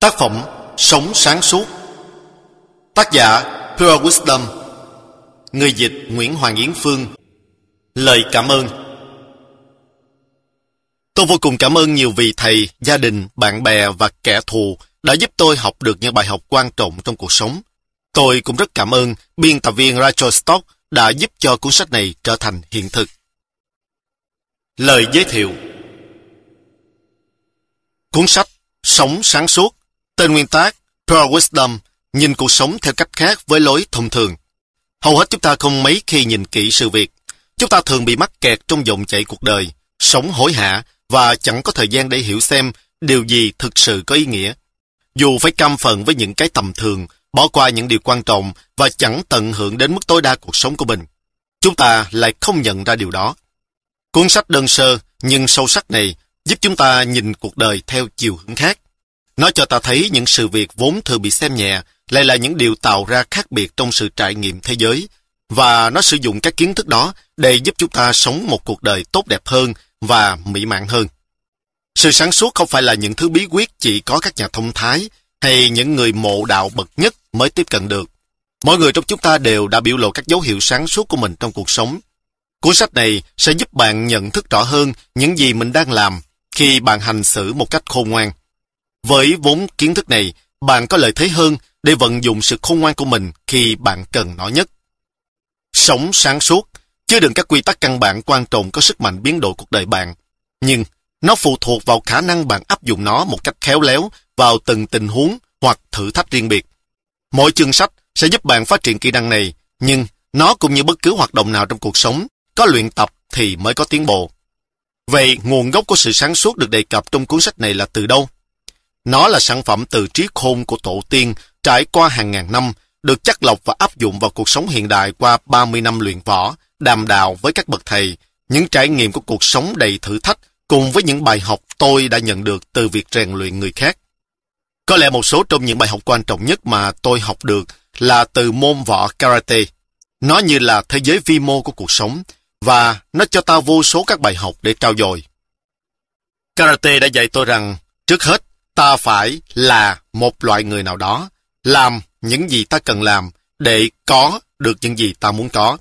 Tác phẩm Sống sáng suốt. Tác giả Pure Wisdom. Người dịch Nguyễn Hoàng Yến Phương. Lời cảm ơn. Tôi vô cùng cảm ơn nhiều vị thầy, gia đình, bạn bè và kẻ thù đã giúp tôi học được những bài học quan trọng trong cuộc sống. Tôi cũng rất cảm ơn biên tập viên Rachel Stock đã giúp cho cuốn sách này trở thành hiện thực. Lời giới thiệu. Cuốn sách Sống sáng suốt. Tên nguyên tác Pearl Wisdom nhìn cuộc sống theo cách khác với lối thông thường. Hầu hết chúng ta không mấy khi nhìn kỹ sự việc. Chúng ta thường bị mắc kẹt trong dòng chảy cuộc đời, sống hối hả và chẳng có thời gian để hiểu xem điều gì thực sự có ý nghĩa. Dù phải cam phận với những cái tầm thường, bỏ qua những điều quan trọng và chẳng tận hưởng đến mức tối đa cuộc sống của mình. Chúng ta lại không nhận ra điều đó. Cuốn sách đơn sơ nhưng sâu sắc này giúp chúng ta nhìn cuộc đời theo chiều hướng khác. Nó cho ta thấy những sự việc vốn thường bị xem nhẹ lại là những điều tạo ra khác biệt trong sự trải nghiệm thế giới và nó sử dụng các kiến thức đó để giúp chúng ta sống một cuộc đời tốt đẹp hơn và mỹ mãn hơn. Sự sáng suốt không phải là những thứ bí quyết chỉ có các nhà thông thái hay những người mộ đạo bậc nhất mới tiếp cận được. Mỗi người trong chúng ta đều đã biểu lộ các dấu hiệu sáng suốt của mình trong cuộc sống. Cuốn sách này sẽ giúp bạn nhận thức rõ hơn những gì mình đang làm khi bạn hành xử một cách khôn ngoan. Với vốn kiến thức này, bạn có lợi thế hơn để vận dụng sự khôn ngoan của mình khi bạn cần nó nhất. Sống sáng suốt, chưa đừng các quy tắc căn bản quan trọng có sức mạnh biến đổi cuộc đời bạn. Nhưng nó phụ thuộc vào khả năng bạn áp dụng nó một cách khéo léo vào từng tình huống hoặc thử thách riêng biệt. Mỗi chương sách sẽ giúp bạn phát triển kỹ năng này, nhưng nó cũng như bất cứ hoạt động nào trong cuộc sống, có luyện tập thì mới có tiến bộ. Vậy nguồn gốc của sự sáng suốt được đề cập trong cuốn sách này là từ đâu? Nó là sản phẩm từ trí khôn của tổ tiên trải qua hàng ngàn năm, được chắc lọc và áp dụng vào cuộc sống hiện đại qua 30 năm luyện võ, đàm đạo với các bậc thầy, những trải nghiệm của cuộc sống đầy thử thách cùng với những bài học tôi đã nhận được từ việc rèn luyện người khác. Có lẽ một số trong những bài học quan trọng nhất mà tôi học được là từ môn võ karate. Nó như là thế giới vi mô của cuộc sống và nó cho ta vô số các bài học để trao dồi. Karate đã dạy tôi rằng trước hết ta phải là một loại người nào đó, làm những gì ta cần làm để có được những gì ta muốn có.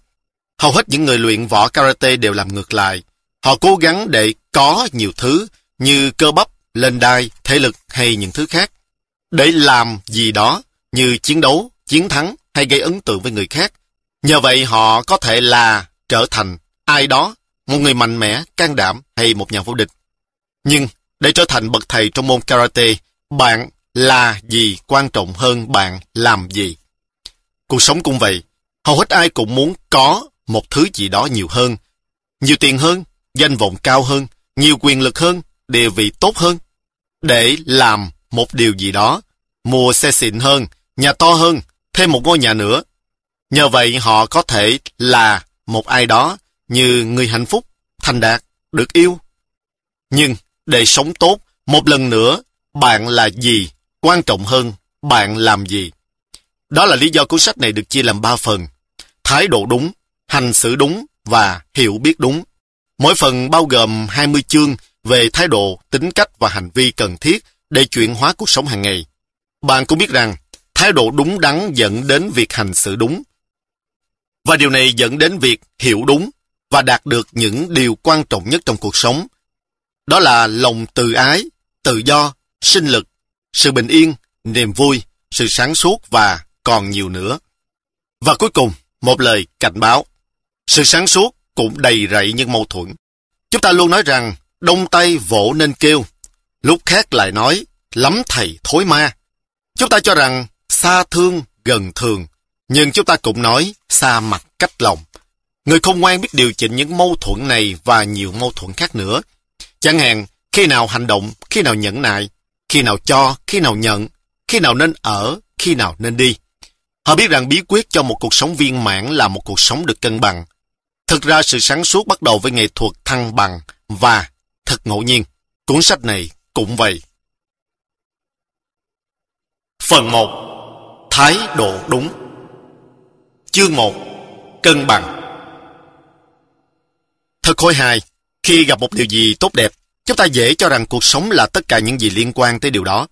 Hầu hết những người luyện võ karate đều làm ngược lại. Họ cố gắng để có nhiều thứ như cơ bắp, lên đai, thể lực hay những thứ khác. Để làm gì đó như chiến đấu, chiến thắng hay gây ấn tượng với người khác. Nhờ vậy họ có thể là trở thành ai đó, một người mạnh mẽ, can đảm hay một nhà vô địch. Nhưng để trở thành bậc thầy trong môn karate, bạn là gì quan trọng hơn bạn làm gì. Cuộc sống cũng vậy. Hầu hết ai cũng muốn có một thứ gì đó nhiều hơn. Nhiều tiền hơn, danh vọng cao hơn, nhiều quyền lực hơn, địa vị tốt hơn. Để làm một điều gì đó, mua xe xịn hơn, nhà to hơn, thêm một ngôi nhà nữa. Nhờ vậy họ có thể là một ai đó như người hạnh phúc, thành đạt, được yêu. Nhưng để sống tốt, một lần nữa, bạn là gì? Quan trọng hơn, bạn làm gì? Đó là lý do cuốn sách này được chia làm ba phần. Thái độ đúng, hành xử đúng và hiểu biết đúng. Mỗi phần bao gồm 20 chương về thái độ, tính cách và hành vi cần thiết để chuyển hóa cuộc sống hàng ngày. Bạn cũng biết rằng, thái độ đúng đắn dẫn đến việc hành xử đúng. Và điều này dẫn đến việc hiểu đúng và đạt được những điều quan trọng nhất trong cuộc sống. Đó là lòng từ ái, tự do, sinh lực, sự bình yên, niềm vui, sự sáng suốt và còn nhiều nữa. Và cuối cùng, một lời cảnh báo. Sự sáng suốt cũng đầy rẫy những mâu thuẫn. Chúng ta luôn nói rằng, đông tay vỗ nên kêu. Lúc khác lại nói, lắm thầy thối ma. Chúng ta cho rằng, xa thương, gần thường. Nhưng chúng ta cũng nói, xa mặt cách lòng. Người không ngoan biết điều chỉnh những mâu thuẫn này và nhiều mâu thuẫn khác nữa. Chẳng hạn, khi nào hành động, khi nào nhẫn nại, khi nào cho, khi nào nhận, khi nào nên ở, khi nào nên đi. Họ biết rằng bí quyết cho một cuộc sống viên mãn là một cuộc sống được cân bằng. Thực ra sự sáng suốt bắt đầu với nghệ thuật thăng bằng và thật ngẫu nhiên. Cuốn sách này cũng vậy. Phần 1 Thái độ đúng Chương 1 Cân bằng Thật khối hài, khi gặp một điều gì tốt đẹp, chúng ta dễ cho rằng cuộc sống là tất cả những gì liên quan tới điều đó.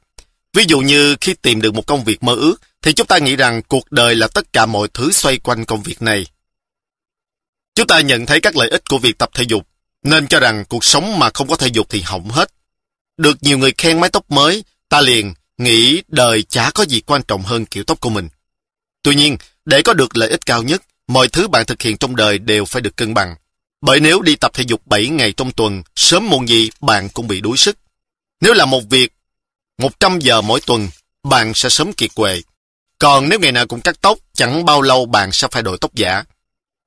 Ví dụ như khi tìm được một công việc mơ ước, thì chúng ta nghĩ rằng cuộc đời là tất cả mọi thứ xoay quanh công việc này. Chúng ta nhận thấy các lợi ích của việc tập thể dục, nên cho rằng cuộc sống mà không có thể dục thì hỏng hết. Được nhiều người khen mái tóc mới, ta liền nghĩ đời chả có gì quan trọng hơn kiểu tóc của mình. Tuy nhiên, để có được lợi ích cao nhất, mọi thứ bạn thực hiện trong đời đều phải được cân bằng. Bởi nếu đi tập thể dục 7 ngày trong tuần, sớm muộn gì bạn cũng bị đuối sức. Nếu là một việc 100 giờ mỗi tuần, bạn sẽ sớm kiệt quệ. Còn nếu ngày nào cũng cắt tóc, chẳng bao lâu bạn sẽ phải đổi tóc giả.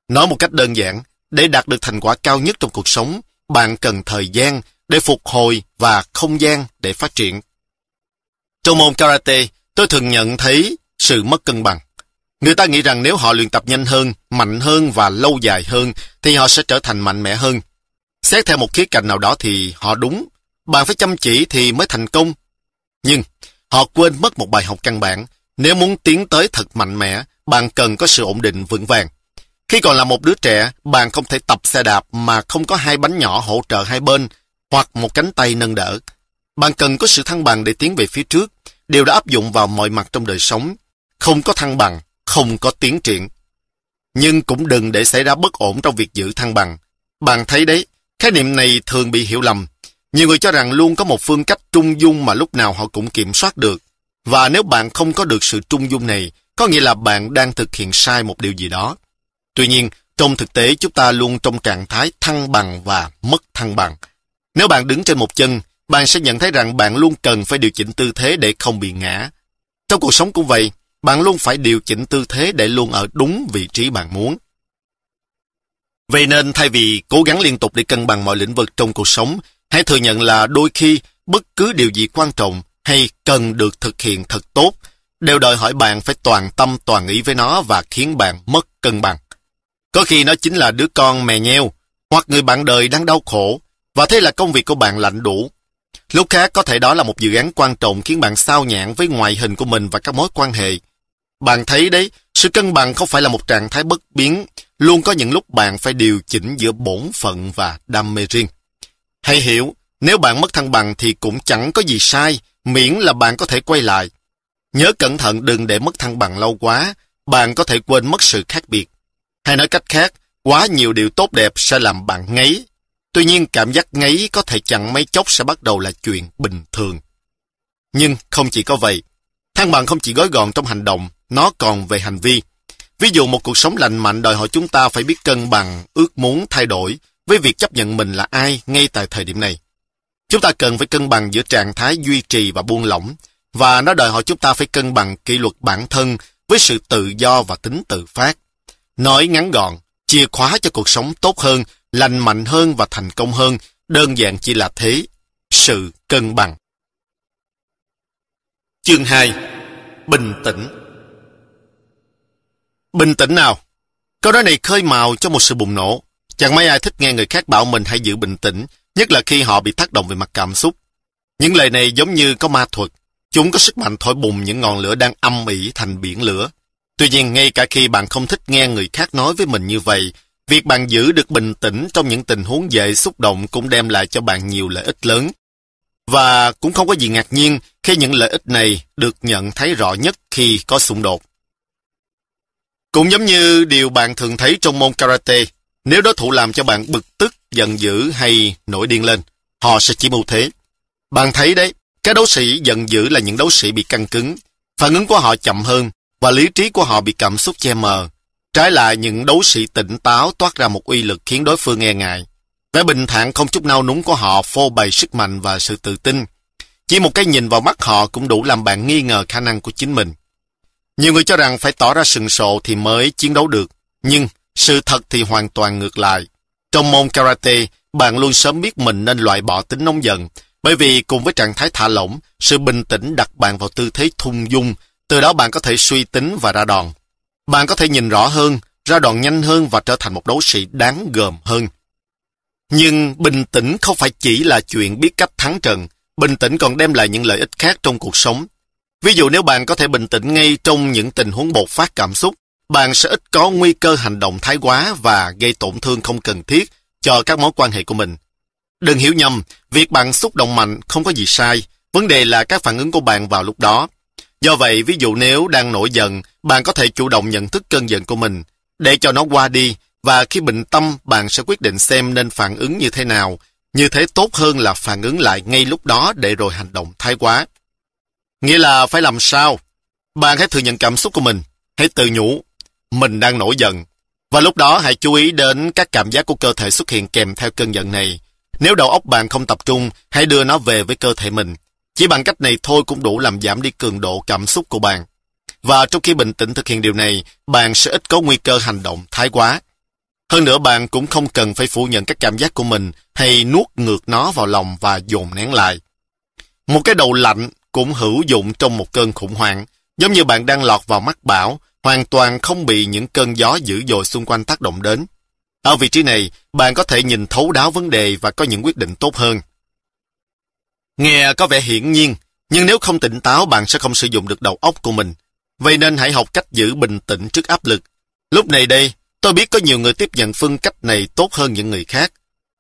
Nói một cách đơn giản, để đạt được thành quả cao nhất trong cuộc sống, bạn cần thời gian để phục hồi và không gian để phát triển. Trong môn karate, tôi thường nhận thấy sự mất cân bằng. Người ta nghĩ rằng nếu họ luyện tập nhanh hơn, mạnh hơn và lâu dài hơn, thì họ sẽ trở thành mạnh mẽ hơn. Xét theo một khía cạnh nào đó thì họ đúng. Bạn phải chăm chỉ thì mới thành công. Nhưng họ quên mất một bài học căn bản. Nếu muốn tiến tới thật mạnh mẽ, bạn cần có sự ổn định vững vàng. Khi còn là một đứa trẻ, bạn không thể tập xe đạp mà không có hai bánh nhỏ hỗ trợ hai bên hoặc một cánh tay nâng đỡ. Bạn cần có sự thăng bằng để tiến về phía trước. Điều đã áp dụng vào mọi mặt trong đời sống. Không có thăng bằng, không có tiến triển. Nhưng cũng đừng để xảy ra bất ổn trong việc giữ thăng bằng. Bạn thấy đấy, khái niệm này thường bị hiểu lầm. Nhiều người cho rằng luôn có một phương cách trung dung mà lúc nào họ cũng kiểm soát được. Và nếu bạn không có được sự trung dung này, có nghĩa là bạn đang thực hiện sai một điều gì đó. Tuy nhiên, trong thực tế chúng ta luôn trong trạng thái thăng bằng và mất thăng bằng. Nếu bạn đứng trên một chân, bạn sẽ nhận thấy rằng bạn luôn cần phải điều chỉnh tư thế để không bị ngã. Trong cuộc sống cũng vậy, bạn luôn phải điều chỉnh tư thế để luôn ở đúng vị trí bạn muốn. Vậy nên thay vì cố gắng liên tục để cân bằng mọi lĩnh vực trong cuộc sống, hãy thừa nhận là đôi khi bất cứ điều gì quan trọng hay cần được thực hiện thật tốt, đều đòi hỏi bạn phải toàn tâm toàn ý với nó và khiến bạn mất cân bằng. Có khi nó chính là đứa con mè nheo, hoặc người bạn đời đang đau khổ, và thế là công việc của bạn lạnh đủ. Lúc khác có thể đó là một dự án quan trọng khiến bạn sao nhãn với ngoại hình của mình và các mối quan hệ. Bạn thấy đấy, sự cân bằng không phải là một trạng thái bất biến, luôn có những lúc bạn phải điều chỉnh giữa bổn phận và đam mê riêng. Hãy hiểu, nếu bạn mất thăng bằng thì cũng chẳng có gì sai, miễn là bạn có thể quay lại. Nhớ cẩn thận đừng để mất thăng bằng lâu quá, bạn có thể quên mất sự khác biệt. Hay nói cách khác, quá nhiều điều tốt đẹp sẽ làm bạn ngấy. Tuy nhiên cảm giác ngấy có thể chẳng mấy chốc sẽ bắt đầu là chuyện bình thường. Nhưng không chỉ có vậy, thăng bằng không chỉ gói gọn trong hành động, nó còn về hành vi. Ví dụ một cuộc sống lành mạnh đòi hỏi chúng ta phải biết cân bằng, ước muốn thay đổi với việc chấp nhận mình là ai ngay tại thời điểm này. Chúng ta cần phải cân bằng giữa trạng thái duy trì và buông lỏng, và nó đòi hỏi chúng ta phải cân bằng kỷ luật bản thân với sự tự do và tính tự phát. Nói ngắn gọn, chìa khóa cho cuộc sống tốt hơn, lành mạnh hơn và thành công hơn, đơn giản chỉ là thế, sự cân bằng. Chương 2 Bình tĩnh Bình tĩnh nào? Câu nói này khơi mào cho một sự bùng nổ. Chẳng mấy ai thích nghe người khác bảo mình hãy giữ bình tĩnh, nhất là khi họ bị tác động về mặt cảm xúc. Những lời này giống như có ma thuật. Chúng có sức mạnh thổi bùng những ngọn lửa đang âm ỉ thành biển lửa. Tuy nhiên, ngay cả khi bạn không thích nghe người khác nói với mình như vậy, việc bạn giữ được bình tĩnh trong những tình huống dễ xúc động cũng đem lại cho bạn nhiều lợi ích lớn. Và cũng không có gì ngạc nhiên khi những lợi ích này được nhận thấy rõ nhất khi có xung đột. Cũng giống như điều bạn thường thấy trong môn karate, nếu đối thủ làm cho bạn bực tức, giận dữ hay nổi điên lên, họ sẽ chỉ mưu thế. Bạn thấy đấy, các đấu sĩ giận dữ là những đấu sĩ bị căng cứng, phản ứng của họ chậm hơn và lý trí của họ bị cảm xúc che mờ. Trái lại những đấu sĩ tỉnh táo toát ra một uy lực khiến đối phương e ngại. Vẻ bình thản không chút nao núng của họ phô bày sức mạnh và sự tự tin. Chỉ một cái nhìn vào mắt họ cũng đủ làm bạn nghi ngờ khả năng của chính mình. Nhiều người cho rằng phải tỏ ra sừng sộ thì mới chiến đấu được. Nhưng sự thật thì hoàn toàn ngược lại. Trong môn karate, bạn luôn sớm biết mình nên loại bỏ tính nóng giận. Bởi vì cùng với trạng thái thả lỏng, sự bình tĩnh đặt bạn vào tư thế thung dung. Từ đó bạn có thể suy tính và ra đòn. Bạn có thể nhìn rõ hơn, ra đòn nhanh hơn và trở thành một đấu sĩ đáng gờm hơn. Nhưng bình tĩnh không phải chỉ là chuyện biết cách thắng trận. Bình tĩnh còn đem lại những lợi ích khác trong cuộc sống. Ví dụ nếu bạn có thể bình tĩnh ngay trong những tình huống bộc phát cảm xúc, bạn sẽ ít có nguy cơ hành động thái quá và gây tổn thương không cần thiết cho các mối quan hệ của mình. Đừng hiểu nhầm, việc bạn xúc động mạnh không có gì sai, Vấn đề là các phản ứng của bạn vào lúc đó. Do vậy, ví dụ nếu đang nổi giận, bạn có thể chủ động nhận thức cơn giận của mình, để cho nó qua đi, và khi bình tâm, bạn sẽ quyết định xem nên phản ứng như thế nào. Như thế tốt hơn là phản ứng lại ngay lúc đó để rồi hành động thái quá. Nghĩa là phải làm sao? Bạn hãy thừa nhận cảm xúc của mình. Hãy tự nhủ, mình đang nổi giận. Và lúc đó hãy chú ý đến các cảm giác của cơ thể xuất hiện kèm theo cơn giận này. Nếu đầu óc bạn không tập trung, hãy đưa nó về với cơ thể mình. Chỉ bằng cách này thôi cũng đủ làm giảm đi cường độ cảm xúc của bạn. Và trong khi bình tĩnh thực hiện điều này, bạn sẽ ít có nguy cơ hành động thái quá. Hơn nữa bạn cũng không cần phải phủ nhận các cảm giác của mình hay nuốt ngược nó vào lòng và dồn nén lại. Một cái đầu lạnh cũng hữu dụng trong một cơn khủng hoảng, giống như bạn đang lọt vào mắt bão, hoàn toàn không bị những cơn gió dữ dội xung quanh tác động đến. Ở vị trí này, bạn có thể nhìn thấu đáo vấn đề và có những quyết định tốt hơn. Nghe có vẻ hiển nhiên, nhưng nếu không tỉnh táo bạn sẽ không sử dụng được đầu óc của mình. Vậy nên hãy học cách giữ bình tĩnh trước áp lực. Lúc này đây, tôi biết có nhiều người tiếp nhận phương cách này tốt hơn những người khác.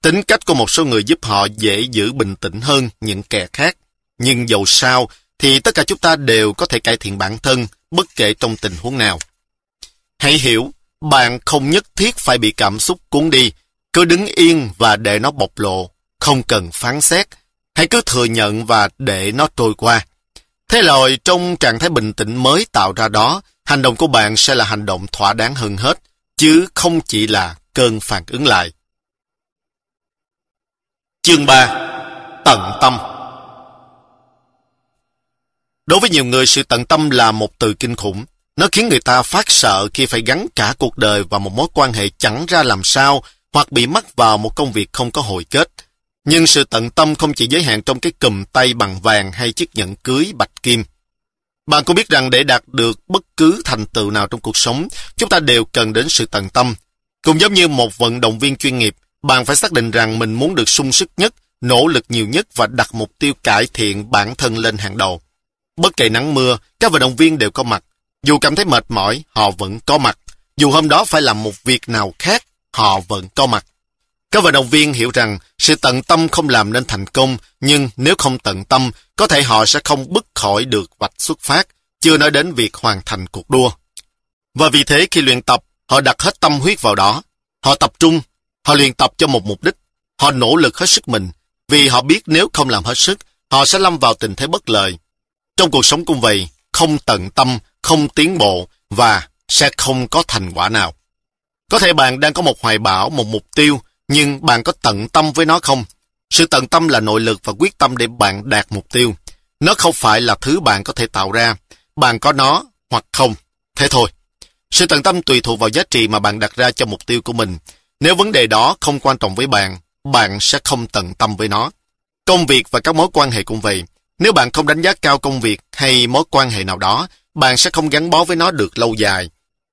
Tính cách của một số người giúp họ dễ giữ bình tĩnh hơn những kẻ khác. Nhưng dầu sao, thì tất cả chúng ta đều có thể cải thiện bản thân, bất kể trong tình huống nào. Hãy hiểu, bạn không nhất thiết phải bị cảm xúc cuốn đi, cứ đứng yên và để nó bộc lộ, không cần phán xét, hãy cứ thừa nhận và để nó trôi qua. Thế rồi, trong trạng thái bình tĩnh mới tạo ra đó, hành động của bạn sẽ là hành động thỏa đáng hơn hết, chứ không chỉ là cơn phản ứng lại. Chương 3 Tận tâm Đối với nhiều người, sự tận tâm là một từ kinh khủng. Nó khiến người ta phát sợ khi phải gắn cả cuộc đời vào một mối quan hệ chẳng ra làm sao hoặc bị mắc vào một công việc không có hồi kết. Nhưng sự tận tâm không chỉ giới hạn trong cái cùm tay bằng vàng hay chiếc nhẫn cưới bạch kim. Bạn cũng biết rằng để đạt được bất cứ thành tựu nào trong cuộc sống, chúng ta đều cần đến sự tận tâm. Cũng giống như một vận động viên chuyên nghiệp, bạn phải xác định rằng mình muốn được sung sức nhất, nỗ lực nhiều nhất và đặt mục tiêu cải thiện bản thân lên hàng đầu. Bất kể nắng mưa, các vận động viên đều có mặt. Dù cảm thấy mệt mỏi, họ vẫn có mặt. Dù hôm đó phải làm một việc nào khác, họ vẫn có mặt. Các vận động viên hiểu rằng sự tận tâm không làm nên thành công, nhưng nếu không tận tâm, có thể họ sẽ không bứt khỏi được vạch xuất phát, chưa nói đến việc hoàn thành cuộc đua. Và vì thế khi luyện tập, họ đặt hết tâm huyết vào đó. Họ tập trung, họ luyện tập cho một mục đích. Họ nỗ lực hết sức mình, vì họ biết nếu không làm hết sức, họ sẽ lâm vào tình thế bất lợi. Trong cuộc sống cũng vậy, không tận tâm, không tiến bộ và sẽ không có thành quả nào. Có thể bạn đang có một hoài bão, một mục tiêu, nhưng bạn có tận tâm với nó không? Sự tận tâm là nội lực và quyết tâm để bạn đạt mục tiêu. Nó không phải là thứ bạn có thể tạo ra. Bạn có nó hoặc không. Thế thôi. Sự tận tâm tùy thuộc vào giá trị mà bạn đặt ra cho mục tiêu của mình. Nếu vấn đề đó không quan trọng với bạn, bạn sẽ không tận tâm với nó. Công việc và các mối quan hệ cũng vậy. Nếu bạn không đánh giá cao công việc hay mối quan hệ nào đó, bạn sẽ không gắn bó với nó được lâu dài.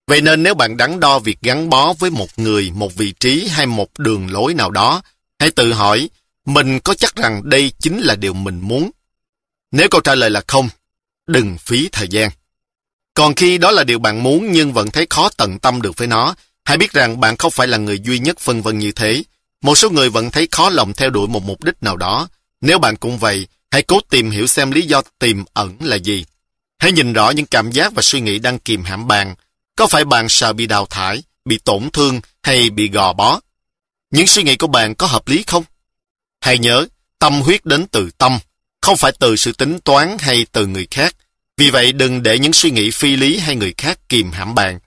Vậy nên nếu bạn đắn đo việc gắn bó với một người, một vị trí hay một đường lối nào đó, hãy tự hỏi, mình có chắc rằng đây chính là điều mình muốn? Nếu câu trả lời là không, đừng phí thời gian. Còn khi đó là điều bạn muốn nhưng vẫn thấy khó tận tâm được với nó, hãy biết rằng bạn không phải là người duy nhất phân vân như thế. Một số người vẫn thấy khó lòng theo đuổi một mục đích nào đó. Nếu bạn cũng vậy, hãy cố tìm hiểu xem lý do tiềm ẩn là gì. Hãy nhìn rõ những cảm giác và suy nghĩ đang kìm hãm bạn. Có phải bạn sợ bị đào thải, bị tổn thương hay bị gò bó? Những suy nghĩ của bạn có hợp lý không? Hãy nhớ, tâm huyết đến từ tâm, không phải từ sự tính toán hay từ người khác. Vì vậy đừng để những suy nghĩ phi lý hay người khác kìm hãm bạn.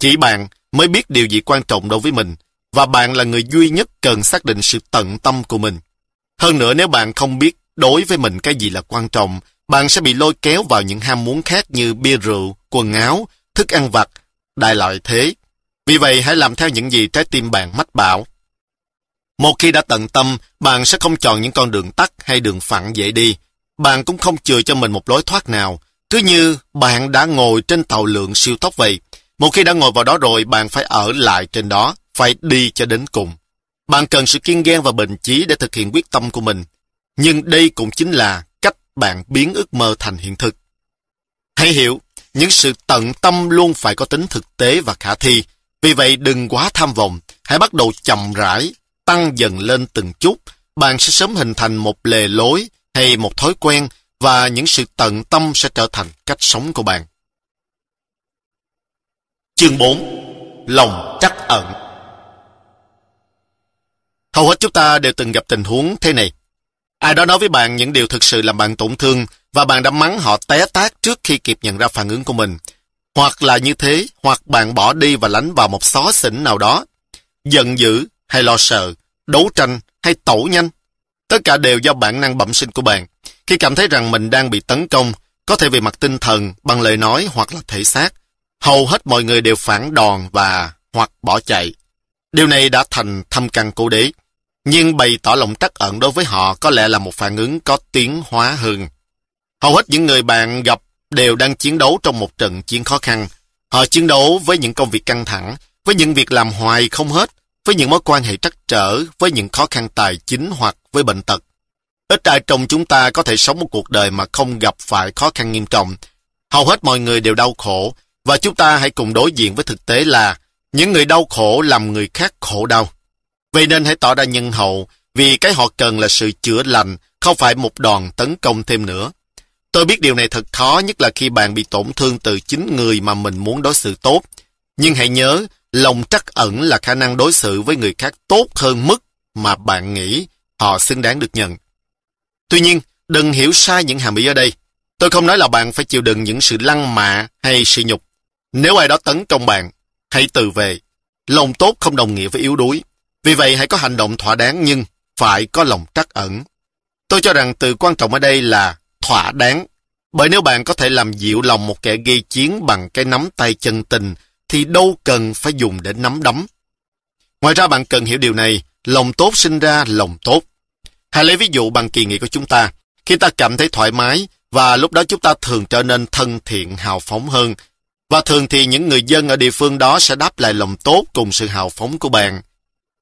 Chỉ bạn mới biết điều gì quan trọng đối với mình, và bạn là người duy nhất cần xác định sự tận tâm của mình. Hơn nữa nếu bạn không biết đối với mình cái gì là quan trọng, bạn sẽ bị lôi kéo vào những ham muốn khác như bia rượu, quần áo, thức ăn vặt, đại loại thế. Vì vậy hãy làm theo những gì trái tim bạn mách bảo. Một khi đã tận tâm, bạn sẽ không chọn những con đường tắt hay đường phẳng dễ đi. Bạn cũng không chừa cho mình một lối thoát nào. Cứ như bạn đã ngồi trên tàu lượng siêu tốc vậy. Một khi đã ngồi vào đó rồi, bạn phải ở lại trên đó, phải đi cho đến cùng. Bạn cần sự kiên gan và bền chí để thực hiện quyết tâm của mình. Nhưng đây cũng chính là cách bạn biến ước mơ thành hiện thực. Hãy hiểu, những sự tận tâm luôn phải có tính thực tế và khả thi. Vì vậy đừng quá tham vọng, hãy bắt đầu chậm rãi, tăng dần lên từng chút. Bạn sẽ sớm hình thành một lề lối hay một thói quen và những sự tận tâm sẽ trở thành cách sống của bạn. Chương 4 Lòng trắc ẩn Hầu hết chúng ta đều từng gặp tình huống thế này. Ai đó nói với bạn những điều thực sự làm bạn tổn thương và bạn đã mắng họ té tát trước khi kịp nhận ra phản ứng của mình. Hoặc là như thế, hoặc bạn bỏ đi và lánh vào một xó xỉnh nào đó. Giận dữ hay lo sợ, đấu tranh hay tẩu nhanh. Tất cả đều do bản năng bẩm sinh của bạn. Khi cảm thấy rằng mình đang bị tấn công, có thể về mặt tinh thần, bằng lời nói hoặc là thể xác, hầu hết mọi người đều phản đòn và hoặc bỏ chạy. Điều này đã thành thâm căn cố đế. Nhưng bày tỏ lòng trắc ẩn đối với họ có lẽ là một phản ứng có tiến hóa hơn. Hầu hết những người bạn gặp đều đang chiến đấu trong một trận chiến khó khăn. Họ chiến đấu với những công việc căng thẳng, với những việc làm hoài không hết, với những mối quan hệ trắc trở, với những khó khăn tài chính hoặc với bệnh tật. Ít ai trong chúng ta có thể sống một cuộc đời mà không gặp phải khó khăn nghiêm trọng. Hầu hết mọi người đều đau khổ, và chúng ta hãy cùng đối diện với thực tế là những người đau khổ làm người khác khổ đau. Vậy nên hãy tỏ ra nhân hậu, vì cái họ cần là sự chữa lành, không phải một đòn tấn công thêm nữa. Tôi biết điều này thật khó, nhất là khi bạn bị tổn thương từ chính người mà mình muốn đối xử tốt. Nhưng hãy nhớ, lòng trắc ẩn là khả năng đối xử với người khác tốt hơn mức mà bạn nghĩ họ xứng đáng được nhận. Tuy nhiên, đừng hiểu sai những hàm ý ở đây. Tôi không nói là bạn phải chịu đựng những sự lăng mạ hay sự nhục. Nếu ai đó tấn công bạn, hãy từ về. Lòng tốt không đồng nghĩa với yếu đuối. Vì vậy hãy có hành động thỏa đáng nhưng phải có lòng trắc ẩn. Tôi cho rằng từ quan trọng ở đây là thỏa đáng. Bởi nếu bạn có thể làm dịu lòng một kẻ gây chiến bằng cái nắm tay chân tình, thì đâu cần phải dùng để nắm đấm. Ngoài ra bạn cần hiểu điều này, lòng tốt sinh ra lòng tốt. Hãy lấy ví dụ bằng kỳ nghị của chúng ta. Khi ta cảm thấy thoải mái, và lúc đó chúng ta thường trở nên thân thiện, hào phóng hơn. Và thường thì những người dân ở địa phương đó sẽ đáp lại lòng tốt cùng sự hào phóng của bạn.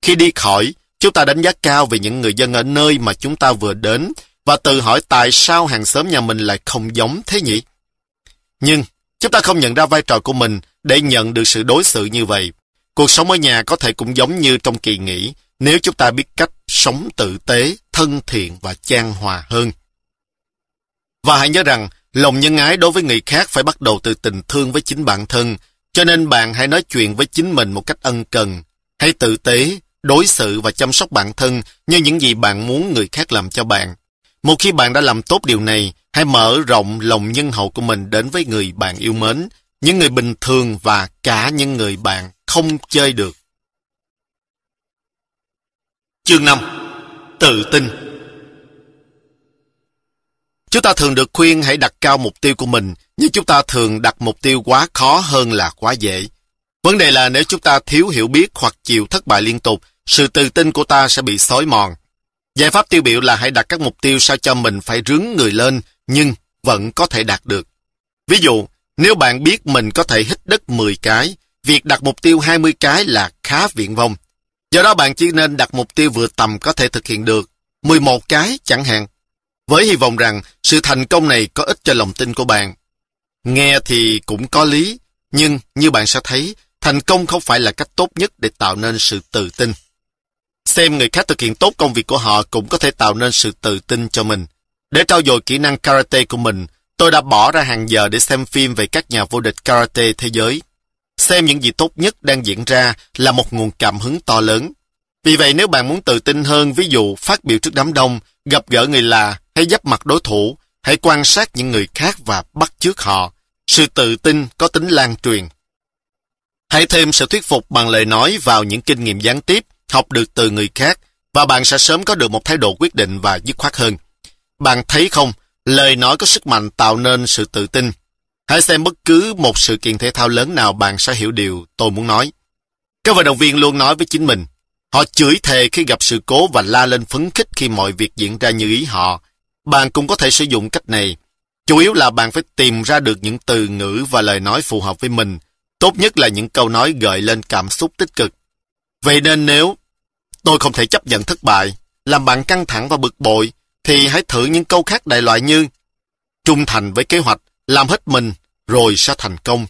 Khi đi khỏi, chúng ta đánh giá cao về những người dân ở nơi mà chúng ta vừa đến và tự hỏi tại sao hàng xóm nhà mình lại không giống thế nhỉ? Nhưng, chúng ta không nhận ra vai trò của mình để nhận được sự đối xử như vậy. Cuộc sống ở nhà có thể cũng giống như trong kỳ nghỉ nếu chúng ta biết cách sống tử tế, thân thiện và chan hòa hơn. Và hãy nhớ rằng, lòng nhân ái đối với người khác phải bắt đầu từ tình thương với chính bản thân, cho nên bạn hãy nói chuyện với chính mình một cách ân cần. Hãy tử tế, đối xử và chăm sóc bản thân như những gì bạn muốn người khác làm cho bạn. Một khi bạn đã làm tốt điều này, hãy mở rộng lòng nhân hậu của mình đến với người bạn yêu mến, những người bình thường và cả những người bạn không chơi được. Chương 5 Tự tin Chúng ta thường được khuyên hãy đặt cao mục tiêu của mình, nhưng chúng ta thường đặt mục tiêu quá khó hơn là quá dễ. Vấn đề là nếu chúng ta thiếu hiểu biết hoặc chịu thất bại liên tục, sự tự tin của ta sẽ bị xói mòn. Giải pháp tiêu biểu là hãy đặt các mục tiêu sao cho mình phải rướng người lên, nhưng vẫn có thể đạt được. Ví dụ, nếu bạn biết mình có thể hít đất 10 cái, việc đặt mục tiêu 20 cái là khá viễn vông. Do đó bạn chỉ nên đặt mục tiêu vừa tầm có thể thực hiện được, 11 cái chẳng hạn. Với hy vọng rằng sự thành công này có ích cho lòng tin của bạn. Nghe thì cũng có lý, nhưng như bạn sẽ thấy, thành công không phải là cách tốt nhất để tạo nên sự tự tin. Xem người khác thực hiện tốt công việc của họ cũng có thể tạo nên sự tự tin cho mình. Để trau dồi kỹ năng karate của mình, tôi đã bỏ ra hàng giờ để xem phim về các nhà vô địch karate thế giới. Xem những gì tốt nhất đang diễn ra là một nguồn cảm hứng to lớn. Vì vậy nếu bạn muốn tự tin hơn, ví dụ phát biểu trước đám đông, gặp gỡ người lạ hay giáp mặt đối thủ, hãy quan sát những người khác và bắt chước họ. Sự tự tin có tính lan truyền. Hãy thêm sự thuyết phục bằng lời nói vào những kinh nghiệm gián tiếp học được từ người khác và bạn sẽ sớm có được một thái độ quyết định và dứt khoát hơn. Bạn thấy không, lời nói có sức mạnh tạo nên sự tự tin. Hãy xem bất cứ một sự kiện thể thao lớn nào bạn sẽ hiểu điều tôi muốn nói. Các vận động viên luôn nói với chính mình, họ chửi thề khi gặp sự cố và la lên phấn khích khi mọi việc diễn ra như ý họ. Bạn cũng có thể sử dụng cách này. Chủ yếu là bạn phải tìm ra được những từ ngữ và lời nói phù hợp với mình. Tốt nhất là những câu nói gợi lên cảm xúc tích cực. Vậy nên nếu Tôi không thể chấp nhận thất bại, làm bạn căng thẳng và bực bội, thì hãy thử những câu khác đại loại như trung thành với kế hoạch, làm hết mình, rồi sẽ thành công.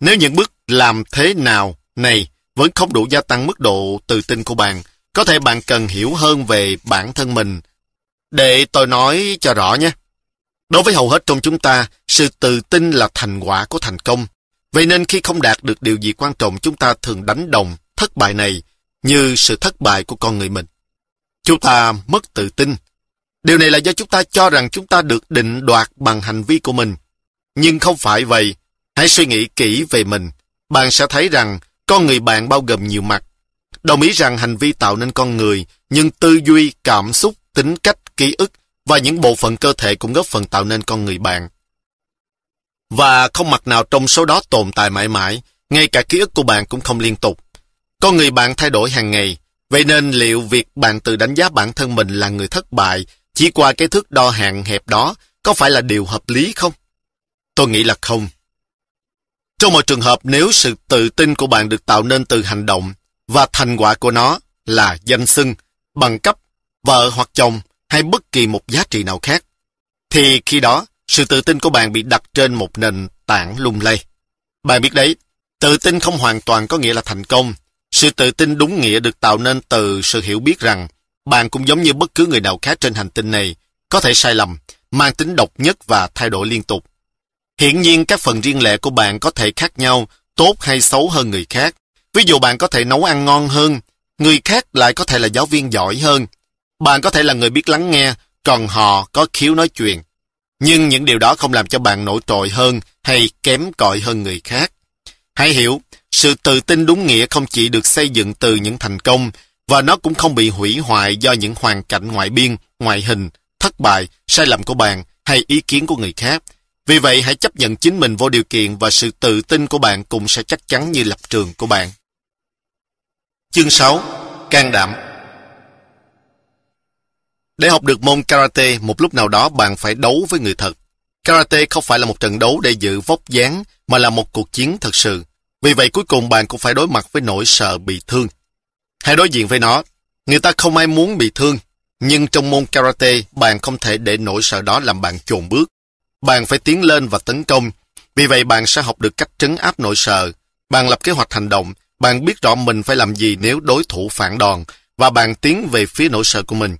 Nếu những bước làm thế nào này vẫn không đủ gia tăng mức độ tự tin của bạn, có thể bạn cần hiểu hơn về bản thân mình. Để tôi nói cho rõ nhé. Đối với hầu hết trong chúng ta, sự tự tin là thành quả của thành công. Vậy nên khi không đạt được điều gì quan trọng chúng ta thường đánh đồng thất bại này như sự thất bại của con người mình. Chúng ta mất tự tin. Điều này là do chúng ta cho rằng chúng ta được định đoạt bằng hành vi của mình. Nhưng không phải vậy. Hãy suy nghĩ kỹ về mình. Bạn sẽ thấy rằng con người bạn bao gồm nhiều mặt. Đồng ý rằng hành vi tạo nên con người, nhưng tư duy, cảm xúc, tính cách, ký ức và những bộ phận cơ thể cũng góp phần tạo nên con người bạn. Và không mặt nào trong số đó tồn tại mãi mãi, ngay cả ký ức của bạn cũng không liên tục. Con người bạn thay đổi hàng ngày, vậy nên liệu việc bạn tự đánh giá bản thân mình là người thất bại chỉ qua cái thước đo hạn hẹp đó có phải là điều hợp lý không? Tôi nghĩ là không. Trong mọi trường hợp, nếu sự tự tin của bạn được tạo nên từ hành động và thành quả của nó là danh xưng, bằng cấp, vợ hoặc chồng hay bất kỳ một giá trị nào khác, thì khi đó sự tự tin của bạn bị đặt trên một nền tảng lung lay. Bạn biết đấy, tự tin không hoàn toàn có nghĩa là thành công. Sự tự tin đúng nghĩa được tạo nên từ sự hiểu biết rằng bạn cũng giống như bất cứ người nào khác trên hành tinh này, có thể sai lầm, mang tính độc nhất và thay đổi liên tục. Hiển nhiên các phần riêng lẻ của bạn có thể khác nhau, tốt hay xấu hơn người khác. Ví dụ bạn có thể nấu ăn ngon hơn, người khác lại có thể là giáo viên giỏi hơn. Bạn có thể là người biết lắng nghe, còn họ có khiếu nói chuyện. Nhưng những điều đó không làm cho bạn nổi trội hơn hay kém cỏi hơn người khác. Hãy hiểu, sự tự tin đúng nghĩa không chỉ được xây dựng từ những thành công, và nó cũng không bị hủy hoại do những hoàn cảnh ngoại biên, ngoại hình, thất bại, sai lầm của bạn hay ý kiến của người khác. Vì vậy, hãy chấp nhận chính mình vô điều kiện và sự tự tin của bạn cũng sẽ chắc chắn như lập trường của bạn. Chương 6. Can đảm để học được môn karate, một lúc nào đó bạn phải đấu với người thật. Karate không phải là một trận đấu để giữ vóc dáng, mà là một cuộc chiến thật sự. Vì vậy cuối cùng bạn cũng phải đối mặt với nỗi sợ bị thương. Hãy đối diện với nó. Người ta không ai muốn bị thương, nhưng trong môn karate, bạn không thể để nỗi sợ đó làm bạn chồn bước. Bạn phải tiến lên và tấn công. Vì vậy bạn sẽ học được cách trấn áp nỗi sợ. Bạn lập kế hoạch hành động. Bạn biết rõ mình phải làm gì nếu đối thủ phản đòn và bạn tiến về phía nỗi sợ của mình.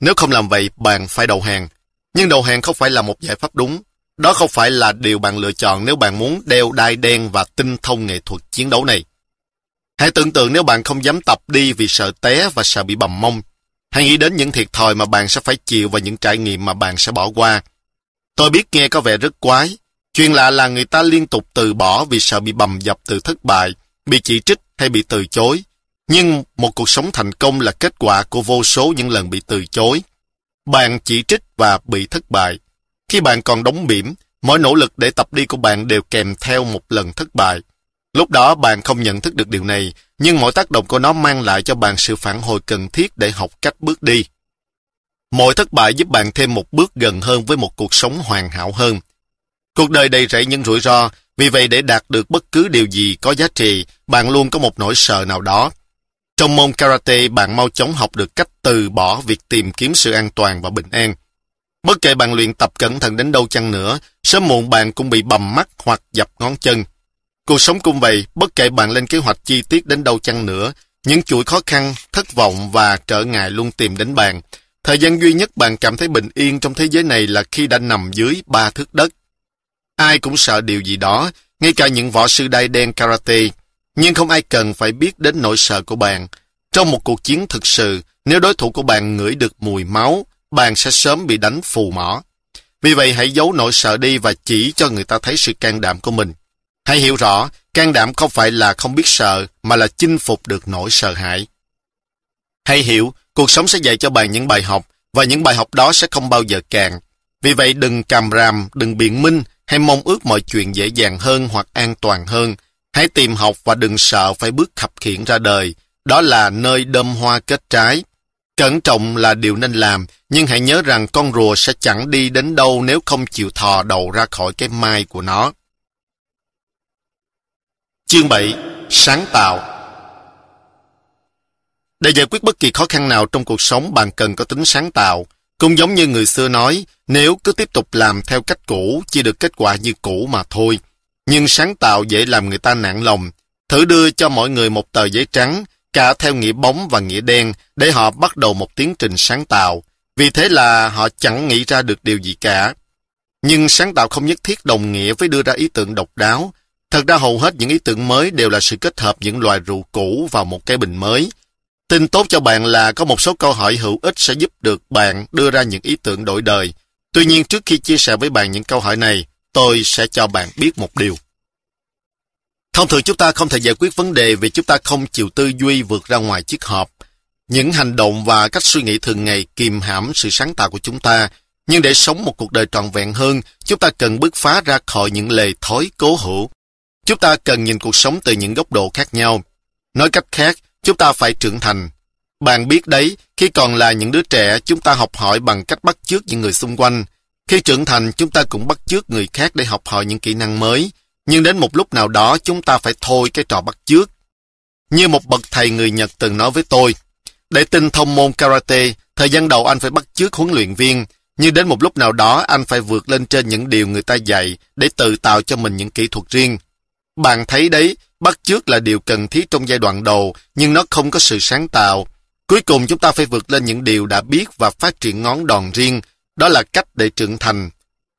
Nếu không làm vậy, bạn phải đầu hàng. Nhưng đầu hàng không phải là một giải pháp đúng. Đó không phải là điều bạn lựa chọn nếu bạn muốn đeo đai đen và tinh thông nghệ thuật chiến đấu này. Hãy tưởng tượng nếu bạn không dám tập đi vì sợ té và sợ bị bầm mông. Hãy nghĩ đến những thiệt thòi mà bạn sẽ phải chịu và những trải nghiệm mà bạn sẽ bỏ qua. Tôi biết nghe có vẻ rất quái. Chuyện lạ là người ta liên tục từ bỏ vì sợ bị bầm dập từ thất bại, bị chỉ trích hay bị từ chối. Nhưng một cuộc sống thành công là kết quả của vô số những lần bị từ chối. Bạn chỉ trích và bị thất bại. Khi bạn còn đóng bỉm, mỗi nỗ lực để tập đi của bạn đều kèm theo một lần thất bại. Lúc đó bạn không nhận thức được điều này, nhưng mỗi tác động của nó mang lại cho bạn sự phản hồi cần thiết để học cách bước đi. Mỗi thất bại giúp bạn thêm một bước gần hơn với một cuộc sống hoàn hảo hơn. Cuộc đời đầy rẫy những rủi ro, vì vậy để đạt được bất cứ điều gì có giá trị, bạn luôn có một nỗi sợ nào đó. Trong môn karate, bạn mau chóng học được cách từ bỏ việc tìm kiếm sự an toàn và bình an. Bất kể bạn luyện tập cẩn thận đến đâu chăng nữa, sớm muộn bạn cũng bị bầm mắt hoặc dập ngón chân. Cuộc sống cũng vậy, bất kể bạn lên kế hoạch chi tiết đến đâu chăng nữa, những chuỗi khó khăn, thất vọng và trở ngại luôn tìm đến bạn. Thời gian duy nhất bạn cảm thấy bình yên trong thế giới này là khi đã nằm dưới ba thước đất. Ai cũng sợ điều gì đó, ngay cả những võ sư đai đen karate, nhưng không ai cần phải biết đến nỗi sợ của bạn. Trong một cuộc chiến thực sự, nếu đối thủ của bạn ngửi được mùi máu, bạn sẽ sớm bị đánh phù mỏ. Vì vậy hãy giấu nỗi sợ đi và chỉ cho người ta thấy sự can đảm của mình. Hãy hiểu rõ, can đảm không phải là không biết sợ, mà là chinh phục được nỗi sợ hãi. Hãy hiểu, cuộc sống sẽ dạy cho bạn những bài học, và những bài học đó sẽ không bao giờ cạn. Vì vậy đừng càm ràm, đừng biện minh, hay mong ước mọi chuyện dễ dàng hơn hoặc an toàn hơn. Hãy tìm học và đừng sợ phải bước khập khiển ra đời. Đó là nơi đơm hoa kết trái. Cẩn trọng là điều nên làm, nhưng hãy nhớ rằng con rùa sẽ chẳng đi đến đâu nếu không chịu thò đầu ra khỏi cái mai của nó. Chương 7. Sáng tạo Để giải quyết bất kỳ khó khăn nào trong cuộc sống, bạn cần có tính sáng tạo. Cũng giống như người xưa nói, nếu cứ tiếp tục làm theo cách cũ, chỉ được kết quả như cũ mà thôi. Nhưng sáng tạo dễ làm người ta nản lòng. Thử đưa cho mọi người một tờ giấy trắng, cả theo nghĩa bóng và nghĩa đen, để họ bắt đầu một tiến trình sáng tạo. Vì thế là họ chẳng nghĩ ra được điều gì cả. Nhưng sáng tạo không nhất thiết đồng nghĩa với đưa ra ý tưởng độc đáo. Thật ra hầu hết những ý tưởng mới đều là sự kết hợp những loại rượu cũ vào một cái bình mới. Tin tốt cho bạn là có một số câu hỏi hữu ích sẽ giúp được bạn đưa ra những ý tưởng đổi đời. Tuy nhiên trước khi chia sẻ với bạn những câu hỏi này, tôi sẽ cho bạn biết một điều. Thông thường chúng ta không thể giải quyết vấn đề vì chúng ta không chịu tư duy vượt ra ngoài chiếc hộp. Những hành động và cách suy nghĩ thường ngày kìm hãm sự sáng tạo của chúng ta, nhưng để sống một cuộc đời trọn vẹn hơn, chúng ta cần bứt phá ra khỏi những lề thói cố hữu. Chúng ta cần nhìn cuộc sống từ những góc độ khác nhau. Nói cách khác, chúng ta phải trưởng thành. Bạn biết đấy, khi còn là những đứa trẻ, chúng ta học hỏi bằng cách bắt chước những người xung quanh. Khi trưởng thành, chúng ta cũng bắt chước người khác để học hỏi những kỹ năng mới. Nhưng đến một lúc nào đó, chúng ta phải thôi cái trò bắt chước. Như một bậc thầy người Nhật từng nói với tôi, để tinh thông môn karate, thời gian đầu anh phải bắt chước huấn luyện viên, nhưng đến một lúc nào đó anh phải vượt lên trên những điều người ta dạy để tự tạo cho mình những kỹ thuật riêng. Bạn thấy đấy, bắt chước là điều cần thiết trong giai đoạn đầu, nhưng nó không có sự sáng tạo. Cuối cùng chúng ta phải vượt lên những điều đã biết và phát triển ngón đòn riêng. Đó là cách để trưởng thành.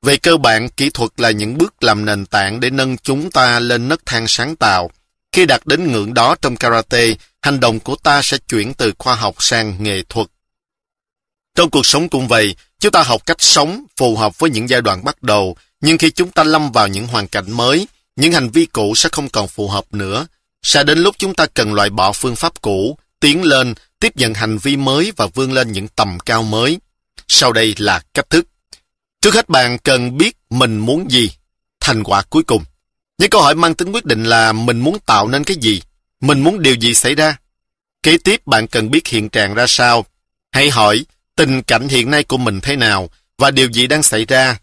Về cơ bản, kỹ thuật là những bước làm nền tảng để nâng chúng ta lên nấc thang sáng tạo. Khi đạt đến ngưỡng đó trong karate, hành động của ta sẽ chuyển từ khoa học sang nghệ thuật. Trong cuộc sống cũng vậy, chúng ta học cách sống phù hợp với những giai đoạn bắt đầu, nhưng khi chúng ta lâm vào những hoàn cảnh mới, những hành vi cũ sẽ không còn phù hợp nữa. Sẽ đến lúc chúng ta cần loại bỏ phương pháp cũ, tiến lên, tiếp nhận hành vi mới và vươn lên những tầm cao mới. Sau đây là cách thức. Trước hết bạn cần biết mình muốn gì, thành quả cuối cùng. Những câu hỏi mang tính quyết định là mình muốn tạo nên cái gì, mình muốn điều gì xảy ra. Kế tiếp bạn cần biết hiện trạng ra sao. Hãy hỏi tình cảnh hiện nay của mình thế nào và điều gì đang xảy ra.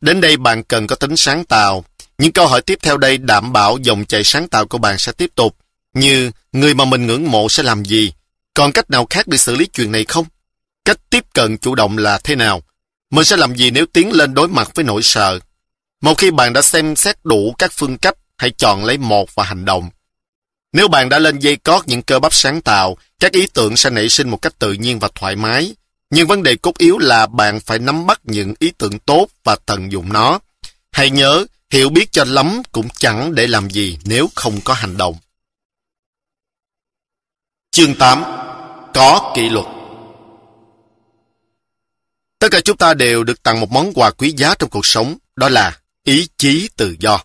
Đến đây bạn cần có tính sáng tạo. Những câu hỏi tiếp theo đây đảm bảo dòng chảy sáng tạo của bạn sẽ tiếp tục. Như người mà mình ngưỡng mộ sẽ làm gì? Còn cách nào khác để xử lý chuyện này không? Cách tiếp cận chủ động là thế nào? Mình sẽ làm gì nếu tiến lên đối mặt với nỗi sợ? Một khi bạn đã xem xét đủ các phương cách, hãy chọn lấy một và hành động. Nếu bạn đã lên dây cót những cơ bắp sáng tạo, các ý tưởng sẽ nảy sinh một cách tự nhiên và thoải mái. Nhưng vấn đề cốt yếu là bạn phải nắm bắt những ý tưởng tốt và tận dụng nó. Hãy nhớ, hiểu biết cho lắm cũng chẳng để làm gì nếu không có hành động. Chương 8 Có kỷ luật Tất cả chúng ta đều được tặng một món quà quý giá trong cuộc sống, đó là ý chí tự do.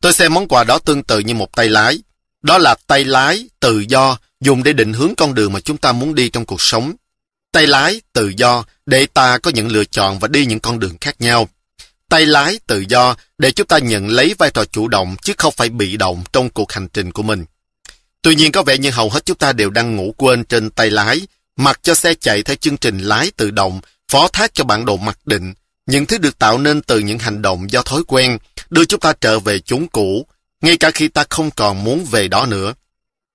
Tôi xem món quà đó tương tự như một tay lái. Đó là tay lái tự do dùng để định hướng con đường mà chúng ta muốn đi trong cuộc sống. Tay lái tự do để ta có những lựa chọn và đi những con đường khác nhau. Tay lái tự do để chúng ta nhận lấy vai trò chủ động chứ không phải bị động trong cuộc hành trình của mình. Tuy nhiên có vẻ như hầu hết chúng ta đều đang ngủ quên trên tay lái, mặc cho xe chạy theo chương trình lái tự động, phó thác cho bản đồ mặc định, những thứ được tạo nên từ những hành động do thói quen, đưa chúng ta trở về chốn cũ, ngay cả khi ta không còn muốn về đó nữa.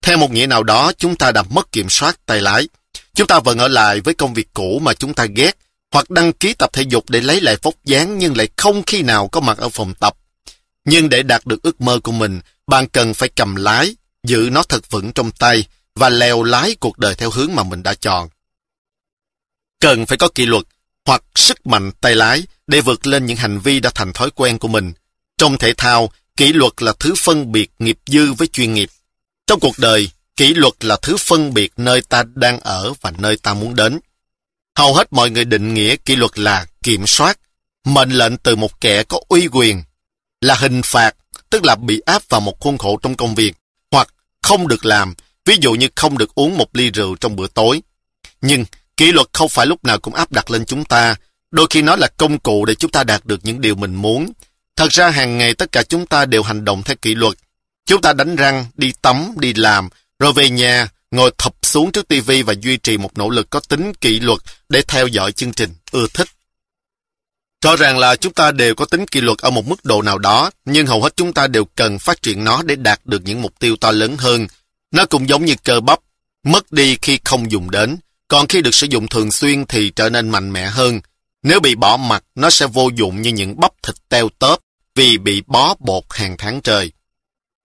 Theo một nghĩa nào đó, chúng ta đã mất kiểm soát tay lái. Chúng ta vẫn ở lại với công việc cũ mà chúng ta ghét, hoặc đăng ký tập thể dục để lấy lại vóc dáng nhưng lại không khi nào có mặt ở phòng tập. Nhưng để đạt được ước mơ của mình, bạn cần phải cầm lái, giữ nó thật vững trong tay và leo lái cuộc đời theo hướng mà mình đã chọn. Cần phải có kỷ luật hoặc sức mạnh tay lái để vượt lên những hành vi đã thành thói quen của mình. Trong thể thao, kỷ luật là thứ phân biệt nghiệp dư với chuyên nghiệp. Trong cuộc đời, kỷ luật là thứ phân biệt nơi ta đang ở và nơi ta muốn đến. Hầu hết mọi người định nghĩa kỷ luật là kiểm soát, mệnh lệnh từ một kẻ có uy quyền, là hình phạt, tức là bị áp vào một khuôn khổ trong công việc, hoặc không được làm, ví dụ như không được uống một ly rượu trong bữa tối. Nhưng kỷ luật không phải lúc nào cũng áp đặt lên chúng ta, đôi khi nó là công cụ để chúng ta đạt được những điều mình muốn. Thật ra hàng ngày tất cả chúng ta đều hành động theo kỷ luật. Chúng ta đánh răng, đi tắm, đi làm, rồi về nhà, ngồi thập xuống trước tivi và duy trì một nỗ lực có tính kỷ luật để theo dõi chương trình ưa thích. Rõ ràng là chúng ta đều có tính kỷ luật ở một mức độ nào đó, nhưng hầu hết chúng ta đều cần phát triển nó để đạt được những mục tiêu to lớn hơn. Nó cũng giống như cơ bắp, mất đi khi không dùng đến, còn khi được sử dụng thường xuyên thì trở nên mạnh mẽ hơn. Nếu bị bỏ mặt, nó sẽ vô dụng như những bắp thịt teo tớp vì bị bó bột hàng tháng trời.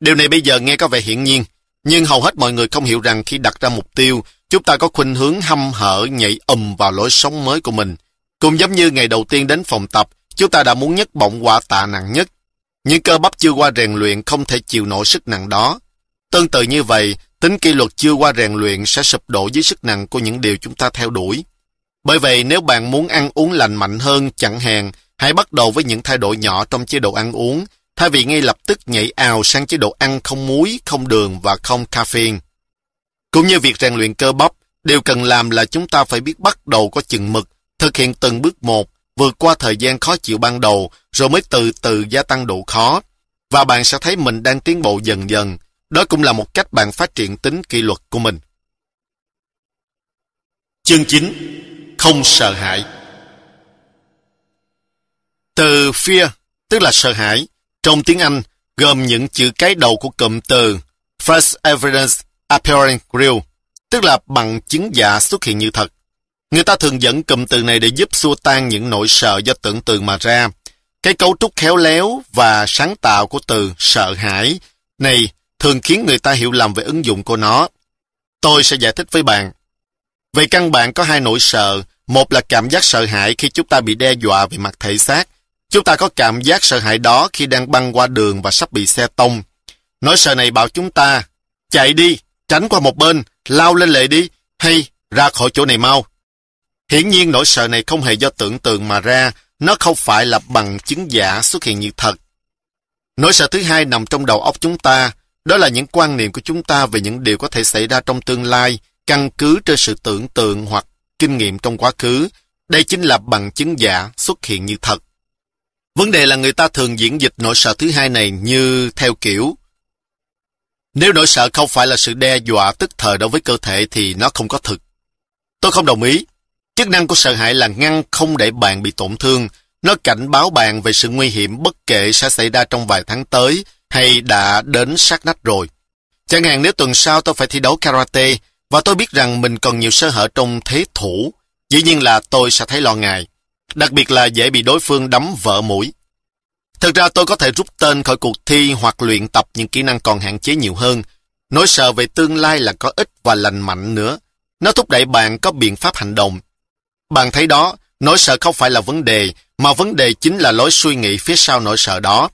Điều này bây giờ nghe có vẻ hiển nhiên, nhưng hầu hết mọi người không hiểu rằng khi đặt ra mục tiêu, chúng ta có khuynh hướng hăm hở nhảy ầm vào lối sống mới của mình. Cũng giống như ngày đầu tiên đến phòng tập, chúng ta đã muốn nhấc bọng quả tạ nặng nhất. Những cơ bắp chưa qua rèn luyện không thể chịu nổi sức nặng đó. Tương tự như vậy, tính kỷ luật chưa qua rèn luyện sẽ sụp đổ dưới sức nặng của những điều chúng ta theo đuổi. Bởi vậy, nếu bạn muốn ăn uống lành mạnh hơn, chẳng hạn, hãy bắt đầu với những thay đổi nhỏ trong chế độ ăn uống, thay vì ngay lập tức nhảy ào sang chế độ ăn không muối, không đường và không caffeine. Cũng như việc rèn luyện cơ bắp, điều cần làm là chúng ta phải biết bắt đầu có chừng mực, thực hiện từng bước một, vượt qua thời gian khó chịu ban đầu, rồi mới từ từ gia tăng độ khó. Và bạn sẽ thấy mình đang tiến bộ dần dần. Đó cũng là một cách bạn phát triển tính kỷ luật của mình. Chương 9. Không sợ hãi Từ fear, tức là sợ hãi, trong tiếng Anh, gồm những chữ cái đầu của cụm từ First Evidence Appearing Real, tức là bằng chứng giả xuất hiện như thật. Người ta thường dẫn cụm từ này để giúp xua tan những nỗi sợ do tưởng tượng mà ra. Cái cấu trúc khéo léo và sáng tạo của từ sợ hãi này thường khiến người ta hiểu lầm về ứng dụng của nó. Tôi sẽ giải thích với bạn. Về căn bản có hai nỗi sợ. Một là cảm giác sợ hãi khi chúng ta bị đe dọa về mặt thể xác. Chúng ta có cảm giác sợ hãi đó khi đang băng qua đường và sắp bị xe tông. Nỗi sợ này bảo chúng ta, chạy đi, tránh qua một bên, lao lên lệ đi, hay ra khỏi chỗ này mau. Hiển nhiên nỗi sợ này không hề do tưởng tượng mà ra, nó không phải là bằng chứng giả xuất hiện như thật. Nỗi sợ thứ hai nằm trong đầu óc chúng ta, đó là những quan niệm của chúng ta về những điều có thể xảy ra trong tương lai, căn cứ trên sự tưởng tượng hoặc kinh nghiệm trong quá khứ. Đây chính là bằng chứng giả xuất hiện như thật. Vấn đề là người ta thường diễn dịch nỗi sợ thứ hai này như theo kiểu Nếu nỗi sợ không phải là sự đe dọa tức thời đối với cơ thể thì nó không có thực. Tôi không đồng ý. Chức năng của sợ hãi là ngăn không để bạn bị tổn thương. Nó cảnh báo bạn về sự nguy hiểm bất kể sẽ xảy ra trong vài tháng tới hay đã đến sát nách rồi. Chẳng hạn nếu tuần sau tôi phải thi đấu karate và tôi biết rằng mình còn nhiều sơ hở trong thế thủ, dĩ nhiên là tôi sẽ thấy lo ngại. Đặc biệt là dễ bị đối phương đấm vỡ mũi. Thực ra tôi có thể rút tên khỏi cuộc thi hoặc luyện tập những kỹ năng còn hạn chế nhiều hơn. Nỗi sợ về tương lai là có ích và lành mạnh nữa. Nó thúc đẩy bạn có biện pháp hành động. Bạn thấy đó, nỗi sợ không phải là vấn đề, mà vấn đề chính là lối suy nghĩ phía sau nỗi sợ đó.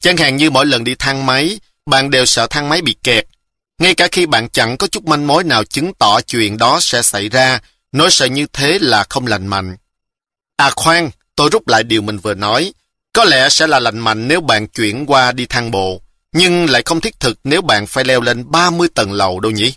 Chẳng hạn như mỗi lần đi thang máy, bạn đều sợ thang máy bị kẹt. Ngay cả khi bạn chẳng có chút manh mối nào chứng tỏ chuyện đó sẽ xảy ra, nỗi sợ như thế là không lành mạnh. À khoan, tôi rút lại điều mình vừa nói. Có lẽ sẽ là lành mạnh nếu bạn chuyển qua đi thang bộ, nhưng lại không thiết thực nếu bạn phải leo lên 30 tầng lầu đâu nhỉ?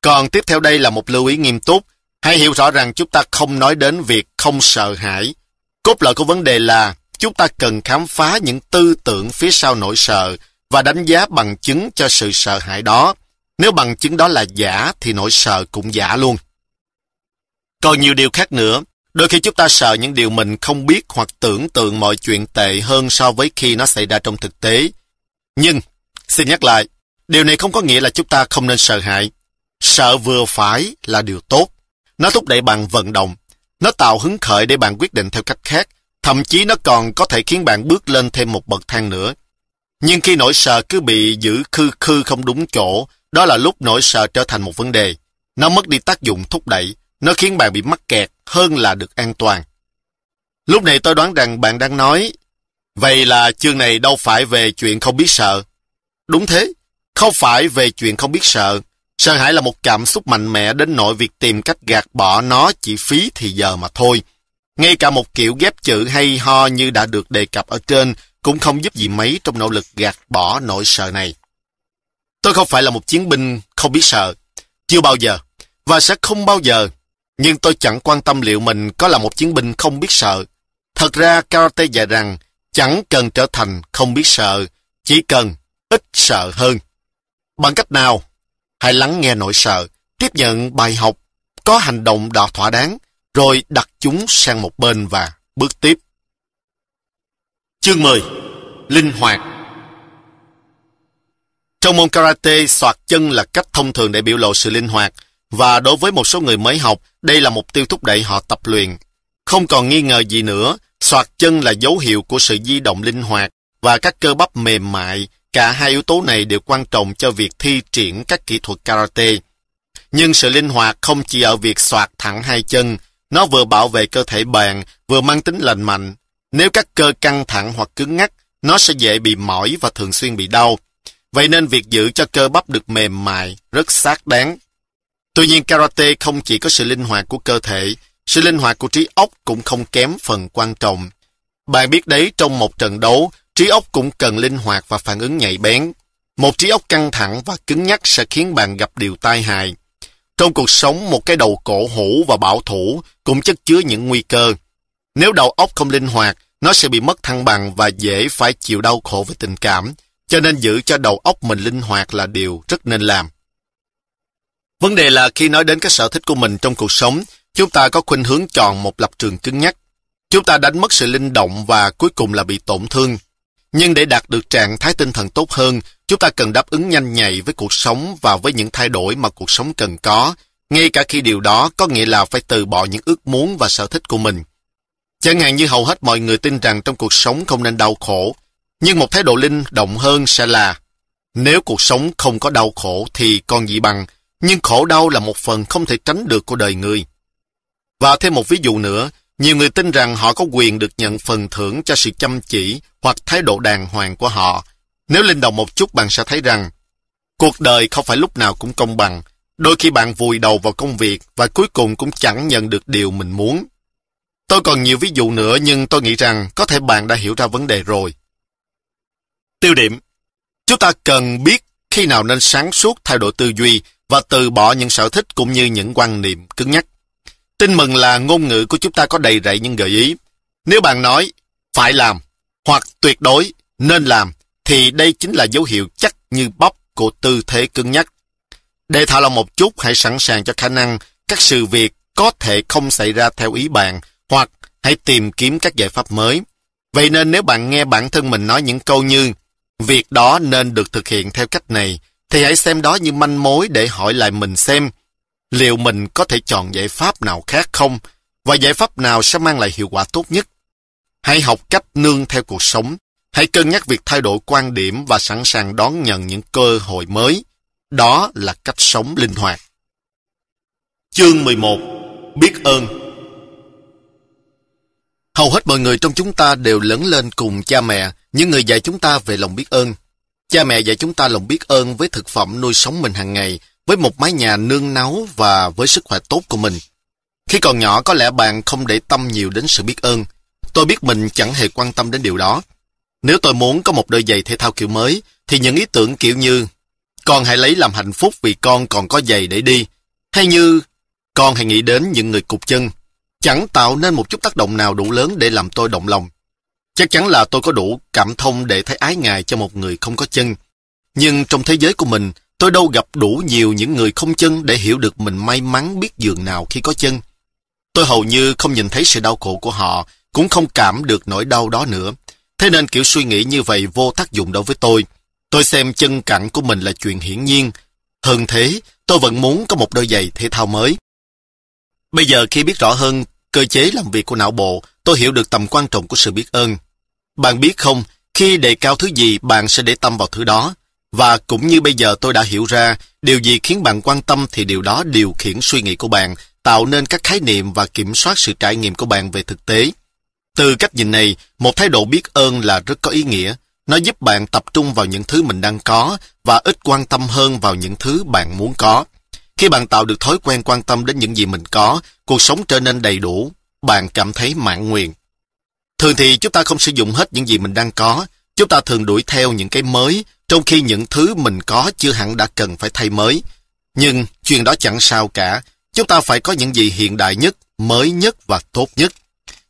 Còn tiếp theo đây là một lưu ý nghiêm túc. Hãy hiểu rõ rằng chúng ta không nói đến việc không sợ hãi. Cốt lõi của vấn đề là chúng ta cần khám phá những tư tưởng phía sau nỗi sợ và đánh giá bằng chứng cho sự sợ hãi đó. Nếu bằng chứng đó là giả thì nỗi sợ cũng giả luôn. Còn nhiều điều khác nữa. Đôi khi chúng ta sợ những điều mình không biết hoặc tưởng tượng mọi chuyện tệ hơn so với khi nó xảy ra trong thực tế. Nhưng, xin nhắc lại, điều này không có nghĩa là chúng ta không nên sợ hãi. Sợ vừa phải là điều tốt. Nó thúc đẩy bạn vận động. Nó tạo hứng khởi để bạn quyết định theo cách khác. Thậm chí nó còn có thể khiến bạn bước lên thêm một bậc thang nữa. Nhưng khi nỗi sợ cứ bị giữ khư khư không đúng chỗ, đó là lúc nỗi sợ trở thành một vấn đề. Nó mất đi tác dụng thúc đẩy, nó khiến bạn bị mắc kẹt hơn là được an toàn. Lúc này tôi đoán rằng bạn đang nói, vậy là chương này đâu phải về chuyện không biết sợ. Đúng thế, không phải về chuyện không biết sợ. Sợ hãi là một cảm xúc mạnh mẽ đến nỗi việc tìm cách gạt bỏ nó chỉ phí thì giờ mà thôi. Ngay cả một kiểu ghép chữ hay ho như đã được đề cập ở trên cũng không giúp gì mấy trong nỗ lực gạt bỏ nỗi sợ này. Tôi không phải là một chiến binh không biết sợ. Chưa bao giờ. Và sẽ không bao giờ. Nhưng tôi chẳng quan tâm liệu mình có là một chiến binh không biết sợ. Thật ra karate dạy rằng chẳng cần trở thành không biết sợ, chỉ cần ít sợ hơn. Bằng cách nào? Hãy lắng nghe nỗi sợ, tiếp nhận bài học, có hành động đo thỏa đáng, rồi đặt chúng sang một bên và bước tiếp. Chương 10 Linh hoạt Trong môn karate, soạt chân là cách thông thường để biểu lộ sự linh hoạt, và đối với một số người mới học, đây là mục tiêu thúc đẩy họ tập luyện. Không còn nghi ngờ gì nữa, soạt chân là dấu hiệu của sự di động linh hoạt và các cơ bắp mềm mại. Cả hai yếu tố này đều quan trọng cho việc thi triển các kỹ thuật karate. Nhưng sự linh hoạt không chỉ ở việc soạt thẳng hai chân, nó vừa bảo vệ cơ thể bạn, vừa mang tính lành mạnh. Nếu các cơ căng thẳng hoặc cứng ngắc, nó sẽ dễ bị mỏi và thường xuyên bị đau. Vậy nên việc giữ cho cơ bắp được mềm mại rất xác đáng. Tuy nhiên karate không chỉ có sự linh hoạt của cơ thể, sự linh hoạt của trí óc cũng không kém phần quan trọng. Bạn biết đấy, trong một trận đấu, trí óc cũng cần linh hoạt và phản ứng nhạy bén. Một trí óc căng thẳng và cứng nhắc sẽ khiến bạn gặp điều tai hại. Trong cuộc sống, một cái đầu cổ hủ và bảo thủ cũng chất chứa những nguy cơ. Nếu đầu óc không linh hoạt, nó sẽ bị mất thăng bằng và dễ phải chịu đau khổ về tình cảm, cho nên giữ cho đầu óc mình linh hoạt là điều rất nên làm. Vấn đề là khi nói đến các sở thích của mình trong cuộc sống, chúng ta có khuynh hướng chọn một lập trường cứng nhắc. Chúng ta đánh mất sự linh động và cuối cùng là bị tổn thương. Nhưng để đạt được trạng thái tinh thần tốt hơn, chúng ta cần đáp ứng nhanh nhạy với cuộc sống và với những thay đổi mà cuộc sống cần có, ngay cả khi điều đó có nghĩa là phải từ bỏ những ước muốn và sở thích của mình. Chẳng hạn như hầu hết mọi người tin rằng trong cuộc sống không nên đau khổ, nhưng một thái độ linh động hơn sẽ là nếu cuộc sống không có đau khổ thì còn gì bằng, nhưng khổ đau là một phần không thể tránh được của đời người. Và thêm một ví dụ nữa, nhiều người tin rằng họ có quyền được nhận phần thưởng cho sự chăm chỉ hoặc thái độ đàng hoàng của họ. Nếu linh động một chút, bạn sẽ thấy rằng, cuộc đời không phải lúc nào cũng công bằng. Đôi khi bạn vùi đầu vào công việc và cuối cùng cũng chẳng nhận được điều mình muốn. Tôi còn nhiều ví dụ nữa, nhưng tôi nghĩ rằng có thể bạn đã hiểu ra vấn đề rồi. Tiêu điểm Chúng ta cần biết khi nào nên sáng suốt thay đổi tư duy và từ bỏ những sở thích cũng như những quan niệm cứng nhắc. Tin mừng là ngôn ngữ của chúng ta có đầy rẫy những gợi ý. Nếu bạn nói, phải làm, hoặc tuyệt đối nên làm, thì đây chính là dấu hiệu chắc như bắp của tư thế cứng nhắc. Để thả lòng một chút, hãy sẵn sàng cho khả năng các sự việc có thể không xảy ra theo ý bạn, hoặc hãy tìm kiếm các giải pháp mới. Vậy nên nếu bạn nghe bản thân mình nói những câu như, việc đó nên được thực hiện theo cách này, thì hãy xem đó như manh mối để hỏi lại mình xem liệu mình có thể chọn giải pháp nào khác không và giải pháp nào sẽ mang lại hiệu quả tốt nhất. Hãy học cách nương theo cuộc sống. Hãy cân nhắc việc thay đổi quan điểm và sẵn sàng đón nhận những cơ hội mới. Đó là cách sống linh hoạt. Chương 11 Biết ơn Hầu hết mọi người trong chúng ta đều lớn lên cùng cha mẹ, những người dạy chúng ta về lòng biết ơn. Cha mẹ dạy chúng ta lòng biết ơn với thực phẩm nuôi sống mình hàng ngày, với một mái nhà nương náu và với sức khỏe tốt của mình. Khi còn nhỏ có lẽ bạn không để tâm nhiều đến sự biết ơn. Tôi biết mình chẳng hề quan tâm đến điều đó. Nếu tôi muốn có một đôi giày thể thao kiểu mới, thì những ý tưởng kiểu như con hãy lấy làm hạnh phúc vì con còn có giày để đi, hay như con hãy nghĩ đến những người cục chân, chẳng tạo nên một chút tác động nào đủ lớn để làm tôi động lòng. Chắc chắn là tôi có đủ cảm thông để thấy ái ngại cho một người không có chân. Nhưng trong thế giới của mình, tôi đâu gặp đủ nhiều những người không chân để hiểu được mình may mắn biết giường nào khi có chân. Tôi hầu như không nhìn thấy sự đau khổ của họ, cũng không cảm được nỗi đau đó nữa. Thế nên kiểu suy nghĩ như vậy vô tác dụng đối với tôi. Tôi xem chân cẳng của mình là chuyện hiển nhiên. Hơn thế, tôi vẫn muốn có một đôi giày thể thao mới. Bây giờ khi biết rõ hơn cơ chế làm việc của não bộ, tôi hiểu được tầm quan trọng của sự biết ơn. Bạn biết không, khi đề cao thứ gì, bạn sẽ để tâm vào thứ đó. Và cũng như bây giờ tôi đã hiểu ra, điều gì khiến bạn quan tâm thì điều đó điều khiển suy nghĩ của bạn, tạo nên các khái niệm và kiểm soát sự trải nghiệm của bạn về thực tế. Từ cách nhìn này, một thái độ biết ơn là rất có ý nghĩa. Nó giúp bạn tập trung vào những thứ mình đang có và ít quan tâm hơn vào những thứ bạn muốn có. Khi bạn tạo được thói quen quan tâm đến những gì mình có, cuộc sống trở nên đầy đủ, bạn cảm thấy mãn nguyện. Thường thì chúng ta không sử dụng hết những gì mình đang có, chúng ta thường đuổi theo những cái mới, trong khi những thứ mình có chưa hẳn đã cần phải thay mới. Nhưng chuyện đó chẳng sao cả, chúng ta phải có những gì hiện đại nhất, mới nhất và tốt nhất.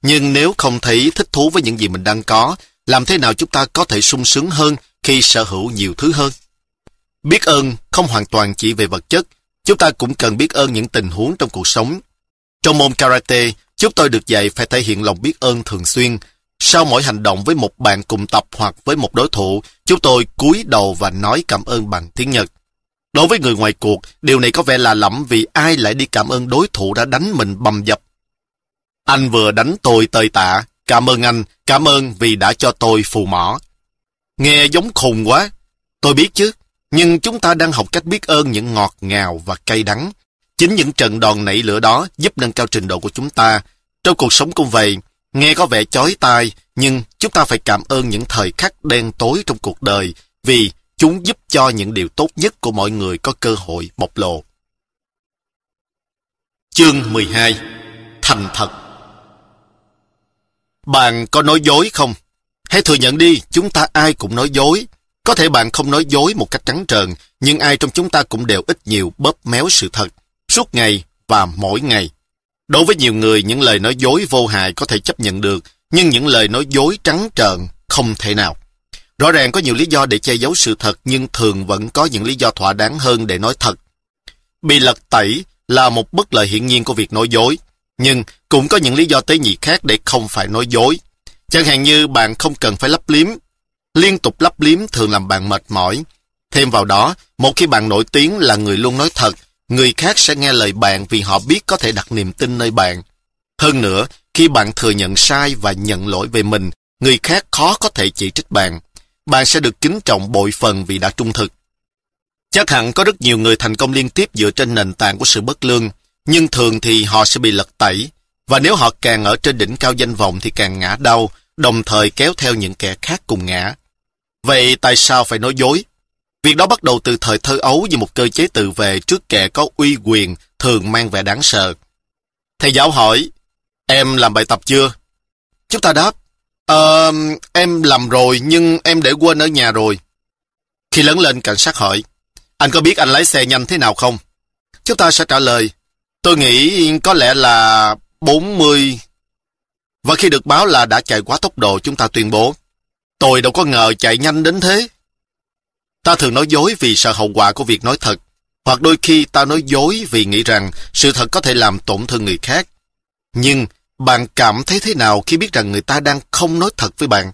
Nhưng nếu không thấy thích thú với những gì mình đang có, làm thế nào chúng ta có thể sung sướng hơn khi sở hữu nhiều thứ hơn? Biết ơn không hoàn toàn chỉ về vật chất, chúng ta cũng cần biết ơn những tình huống trong cuộc sống. Trong môn karate, chúng tôi được dạy phải thể hiện lòng biết ơn thường xuyên. Sau mỗi hành động với một bạn cùng tập hoặc với một đối thủ, chúng tôi cúi đầu và nói cảm ơn bằng tiếng Nhật. Đối với người ngoài cuộc, điều này có vẻ là lẫm vì ai lại đi cảm ơn đối thủ đã đánh mình bầm dập. Anh vừa đánh tôi tơi tạ, cảm ơn anh, cảm ơn vì đã cho tôi phù mỏ. Nghe giống khùng quá, tôi biết chứ, nhưng chúng ta đang học cách biết ơn những ngọt ngào và cay đắng. Chính những trận đòn nảy lửa đó giúp nâng cao trình độ của chúng ta. Trong cuộc sống cũng vậy, nghe có vẻ chói tai, nhưng chúng ta phải cảm ơn những thời khắc đen tối trong cuộc đời vì chúng giúp cho những điều tốt nhất của mọi người có cơ hội bộc lộ. Chương 12 Thành thật Bạn có nói dối không? Hãy thừa nhận đi, chúng ta ai cũng nói dối. Có thể bạn không nói dối một cách trắng trợn, nhưng ai trong chúng ta cũng đều ít nhiều bóp méo sự thật, suốt ngày và mỗi ngày. Đối với nhiều người, những lời nói dối vô hại có thể chấp nhận được, nhưng những lời nói dối trắng trợn không thể nào. Rõ ràng có nhiều lý do để che giấu sự thật, nhưng thường vẫn có những lý do thỏa đáng hơn để nói thật. Bị lật tẩy là một bất lợi hiển nhiên của việc nói dối, nhưng cũng có những lý do tế nhị khác để không phải nói dối. Chẳng hạn như bạn không cần phải lấp liếm. Liên tục lấp liếm thường làm bạn mệt mỏi. Thêm vào đó, một khi bạn nổi tiếng là người luôn nói thật, người khác sẽ nghe lời bạn vì họ biết có thể đặt niềm tin nơi bạn. Hơn nữa, khi bạn thừa nhận sai và nhận lỗi về mình, người khác khó có thể chỉ trích bạn. Bạn sẽ được kính trọng bội phần vì đã trung thực. Chắc hẳn có rất nhiều người thành công liên tiếp dựa trên nền tảng của sự bất lương, nhưng thường thì họ sẽ bị lật tẩy. Và nếu họ càng ở trên đỉnh cao danh vọng thì càng ngã đau, đồng thời kéo theo những kẻ khác cùng ngã. Vậy tại sao phải nói dối? Việc đó bắt đầu từ thời thơ ấu như một cơ chế tự vệ trước kẻ có uy quyền thường mang vẻ đáng sợ. Thầy giáo hỏi, em làm bài tập chưa? Chúng ta đáp, Ờ, em làm rồi nhưng em để quên ở nhà rồi. Khi lớn lên cảnh sát hỏi, anh có biết anh lái xe nhanh thế nào không? Chúng ta sẽ trả lời, tôi nghĩ có lẽ là 40. Và khi được báo là đã chạy quá tốc độ chúng ta tuyên bố, tôi đâu có ngờ chạy nhanh đến thế. Ta thường nói dối vì sợ hậu quả của việc nói thật, hoặc đôi khi ta nói dối vì nghĩ rằng sự thật có thể làm tổn thương người khác. Nhưng bạn cảm thấy thế nào khi biết rằng người ta đang không nói thật với bạn?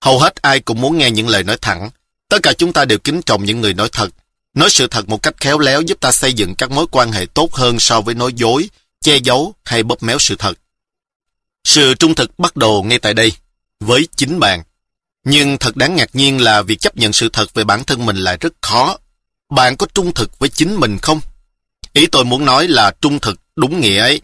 Hầu hết ai cũng muốn nghe những lời nói thẳng. Tất cả chúng ta đều kính trọng những người nói thật. Nói sự thật một cách khéo léo giúp ta xây dựng các mối quan hệ tốt hơn so với nói dối, che giấu hay bóp méo sự thật. Sự trung thực bắt đầu ngay tại đây, với chính bạn. Nhưng thật đáng ngạc nhiên là việc chấp nhận sự thật về bản thân mình lại rất khó. Bạn có trung thực với chính mình không? Ý tôi muốn nói là trung thực đúng nghĩa ấy.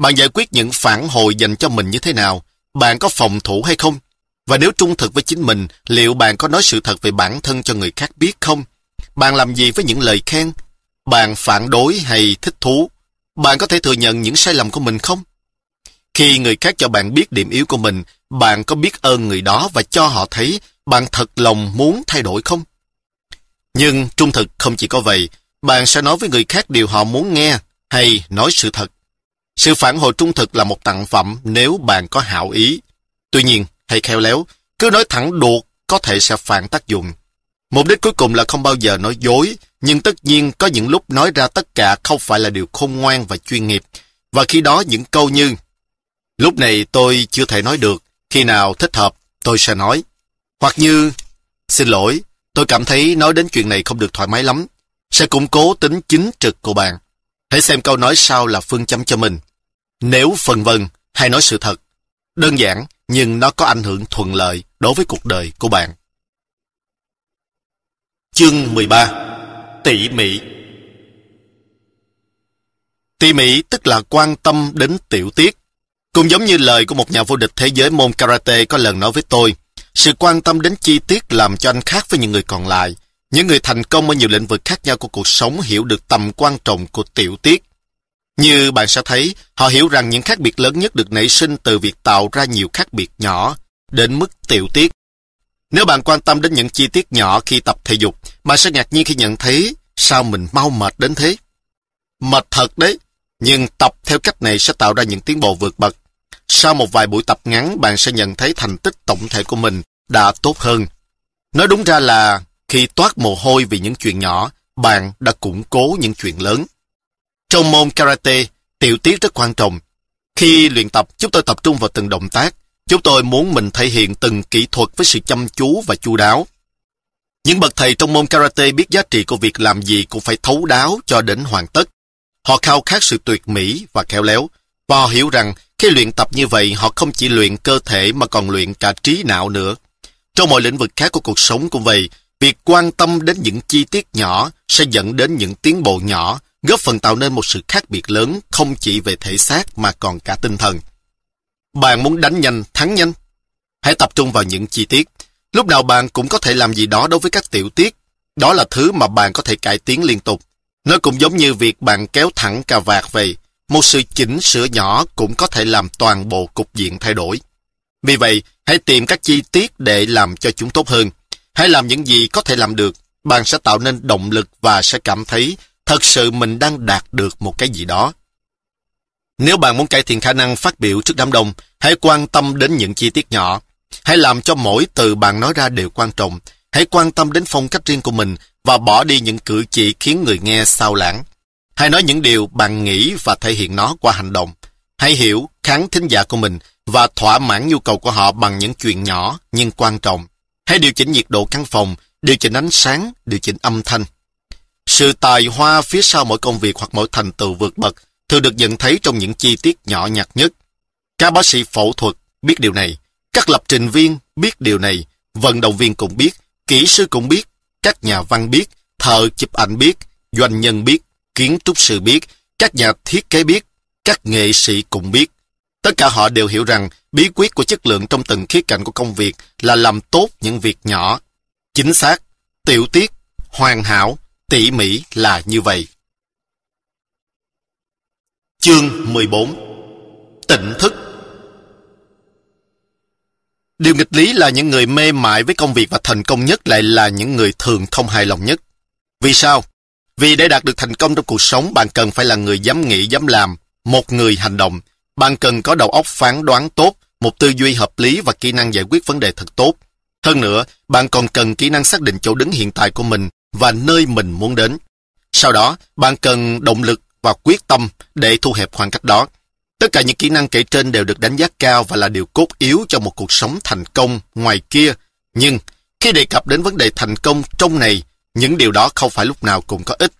Bạn giải quyết những phản hồi dành cho mình như thế nào? Bạn có phòng thủ hay không? Và nếu trung thực với chính mình, liệu bạn có nói sự thật về bản thân cho người khác biết không? Bạn làm gì với những lời khen? Bạn phản đối hay thích thú? Bạn có thể thừa nhận những sai lầm của mình không? Khi người khác cho bạn biết điểm yếu của mình, bạn có biết ơn người đó và cho họ thấy bạn thật lòng muốn thay đổi không? Nhưng trung thực không chỉ có vậy, bạn sẽ nói với người khác điều họ muốn nghe hay nói sự thật. Sự phản hồi trung thực là một tặng phẩm nếu bạn có hảo ý. Tuy nhiên, hay khéo léo, cứ nói thẳng đột có thể sẽ phản tác dụng. Mục đích cuối cùng là không bao giờ nói dối, nhưng tất nhiên có những lúc nói ra tất cả không phải là điều khôn ngoan và chuyên nghiệp. Và khi đó những câu như Lúc này tôi chưa thể nói được, khi nào thích hợp tôi sẽ nói. Hoặc như Xin lỗi, tôi cảm thấy nói đến chuyện này không được thoải mái lắm. Sẽ củng cố tính chính trực của bạn. Hãy xem câu nói sau là phương châm cho mình. Nếu phần vân hay nói sự thật, đơn giản nhưng nó có ảnh hưởng thuận lợi đối với cuộc đời của bạn. Chương 13 Tỉ mỉ Tỉ mỉ tức là quan tâm đến tiểu tiết. Cũng giống như lời của một nhà vô địch thế giới môn karate có lần nói với tôi, sự quan tâm đến chi tiết làm cho anh khác với những người còn lại. Những người thành công ở nhiều lĩnh vực khác nhau của cuộc sống hiểu được tầm quan trọng của tiểu tiết. Như bạn sẽ thấy, họ hiểu rằng những khác biệt lớn nhất được nảy sinh từ việc tạo ra nhiều khác biệt nhỏ, đến mức tiểu tiết. Nếu bạn quan tâm đến những chi tiết nhỏ khi tập thể dục, bạn sẽ ngạc nhiên khi nhận thấy sao mình mau mệt đến thế. Mệt thật đấy, nhưng tập theo cách này sẽ tạo ra những tiến bộ vượt bậc. Sau một vài buổi tập ngắn, bạn sẽ nhận thấy thành tích tổng thể của mình đã tốt hơn. Nói đúng ra là khi toát mồ hôi vì những chuyện nhỏ, bạn đã củng cố những chuyện lớn. Trong môn karate, tiểu tiết rất quan trọng. Khi luyện tập, chúng tôi tập trung vào từng động tác. Chúng tôi muốn mình thể hiện từng kỹ thuật với sự chăm chú và chu đáo. Những bậc thầy trong môn karate biết giá trị của việc làm gì cũng phải thấu đáo cho đến hoàn tất. Họ khao khát sự tuyệt mỹ và khéo léo, và họ hiểu rằng khi luyện tập như vậy họ không chỉ luyện cơ thể mà còn luyện cả trí não nữa. Trong mọi lĩnh vực khác của cuộc sống cũng vậy, việc quan tâm đến những chi tiết nhỏ sẽ dẫn đến những tiến bộ nhỏ, góp phần tạo nên một sự khác biệt lớn không chỉ về thể xác mà còn cả tinh thần. Bạn muốn đánh nhanh, thắng nhanh. Hãy tập trung vào những chi tiết. Lúc nào bạn cũng có thể làm gì đó đối với các tiểu tiết. Đó là thứ mà bạn có thể cải tiến liên tục. Nó cũng giống như việc bạn kéo thẳng cà vạt về. Một sự chỉnh sửa nhỏ cũng có thể làm toàn bộ cục diện thay đổi. Vì vậy, hãy tìm các chi tiết để làm cho chúng tốt hơn. Hãy làm những gì có thể làm được. Bạn sẽ tạo nên động lực và sẽ cảm thấy thật sự mình đang đạt được một cái gì đó. Nếu bạn muốn cải thiện khả năng phát biểu trước đám đông, hãy quan tâm đến những chi tiết nhỏ. Hãy làm cho mỗi từ bạn nói ra đều quan trọng. Hãy quan tâm đến phong cách riêng của mình và bỏ đi những cử chỉ khiến người nghe sao lãng. Hãy nói những điều bạn nghĩ và thể hiện nó qua hành động. Hãy hiểu kháng thính giả của mình và thỏa mãn nhu cầu của họ bằng những chuyện nhỏ nhưng quan trọng. Hãy điều chỉnh nhiệt độ căn phòng, điều chỉnh ánh sáng, điều chỉnh âm thanh. Sự tài hoa phía sau mỗi công việc hoặc mỗi thành tựu vượt bậc thường được nhận thấy trong những chi tiết nhỏ nhặt nhất. Các bác sĩ phẫu thuật biết điều này, các lập trình viên biết điều này, vận động viên cũng biết, kỹ sư cũng biết, các nhà văn biết, thợ chụp ảnh biết, doanh nhân biết, kiến trúc sư biết, các nhà thiết kế biết, các nghệ sĩ cũng biết. Tất cả họ đều hiểu rằng bí quyết của chất lượng trong từng khía cạnh của công việc là làm tốt những việc nhỏ. Chính xác, tiểu tiết, hoàn hảo, tỉ mỉ là như vậy. Chương 14 Tỉnh thức Điều nghịch lý là những người mê mải với công việc và thành công nhất lại là những người thường không hài lòng nhất. Vì sao? Vì để đạt được thành công trong cuộc sống, bạn cần phải là người dám nghĩ, dám làm, một người hành động. Bạn cần có đầu óc phán đoán tốt, một tư duy hợp lý và kỹ năng giải quyết vấn đề thật tốt. Hơn nữa, bạn còn cần kỹ năng xác định chỗ đứng hiện tại của mình và nơi mình muốn đến. Sau đó, bạn cần động lực và quyết tâm để thu hẹp khoảng cách đó. Tất cả những kỹ năng kể trên đều được đánh giá cao và là điều cốt yếu cho một cuộc sống thành công ngoài kia. Nhưng, khi đề cập đến vấn đề thành công trong này, những điều đó không phải lúc nào cũng có ích.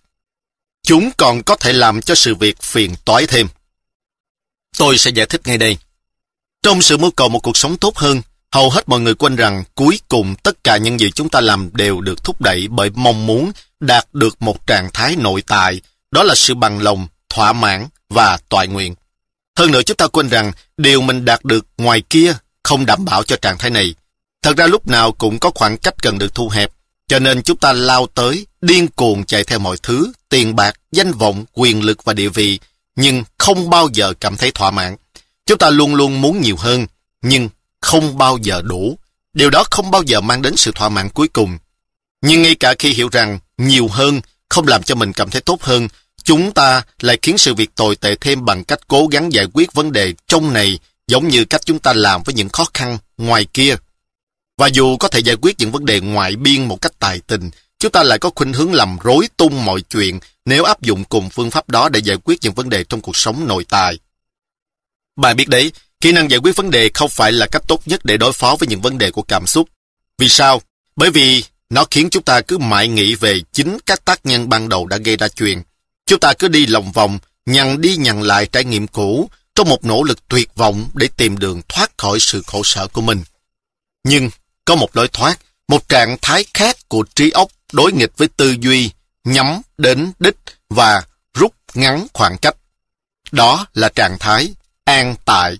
Chúng còn có thể làm cho sự việc phiền toái thêm. Tôi sẽ giải thích ngay đây. Trong sự mưu cầu một cuộc sống tốt hơn, hầu hết mọi người quên rằng cuối cùng tất cả những gì chúng ta làm đều được thúc đẩy bởi mong muốn đạt được một trạng thái nội tại, đó là sự bằng lòng, thỏa mãn và toại nguyện. Hơn nữa chúng ta quên rằng điều mình đạt được ngoài kia không đảm bảo cho trạng thái này. Thật ra lúc nào cũng có khoảng cách cần được thu hẹp, cho nên chúng ta lao tới, điên cuồng chạy theo mọi thứ, tiền bạc, danh vọng, quyền lực và địa vị, nhưng không bao giờ cảm thấy thỏa mãn. Chúng ta luôn luôn muốn nhiều hơn, nhưng không bao giờ đủ. Điều đó không bao giờ mang đến sự thỏa mãn cuối cùng. Nhưng ngay cả khi hiểu rằng nhiều hơn không làm cho mình cảm thấy tốt hơn, chúng ta lại khiến sự việc tồi tệ thêm bằng cách cố gắng giải quyết vấn đề trong này giống như cách chúng ta làm với những khó khăn ngoài kia. Và dù có thể giải quyết những vấn đề ngoại biên một cách tài tình, chúng ta lại có khuynh hướng làm rối tung mọi chuyện nếu áp dụng cùng phương pháp đó để giải quyết những vấn đề trong cuộc sống nội tại. Bạn biết đấy, kỹ năng giải quyết vấn đề không phải là cách tốt nhất để đối phó với những vấn đề của cảm xúc. Vì sao? Bởi vì nó khiến chúng ta cứ mãi nghĩ về chính các tác nhân ban đầu đã gây ra chuyện. Chúng ta cứ đi lòng vòng, nhằn đi nhằn lại trải nghiệm cũ trong một nỗ lực tuyệt vọng để tìm đường thoát khỏi sự khổ sở của mình. Nhưng có một lối thoát, một trạng thái khác của trí óc đối nghịch với tư duy, nhắm đến đích và rút ngắn khoảng cách. Đó là trạng thái an tại.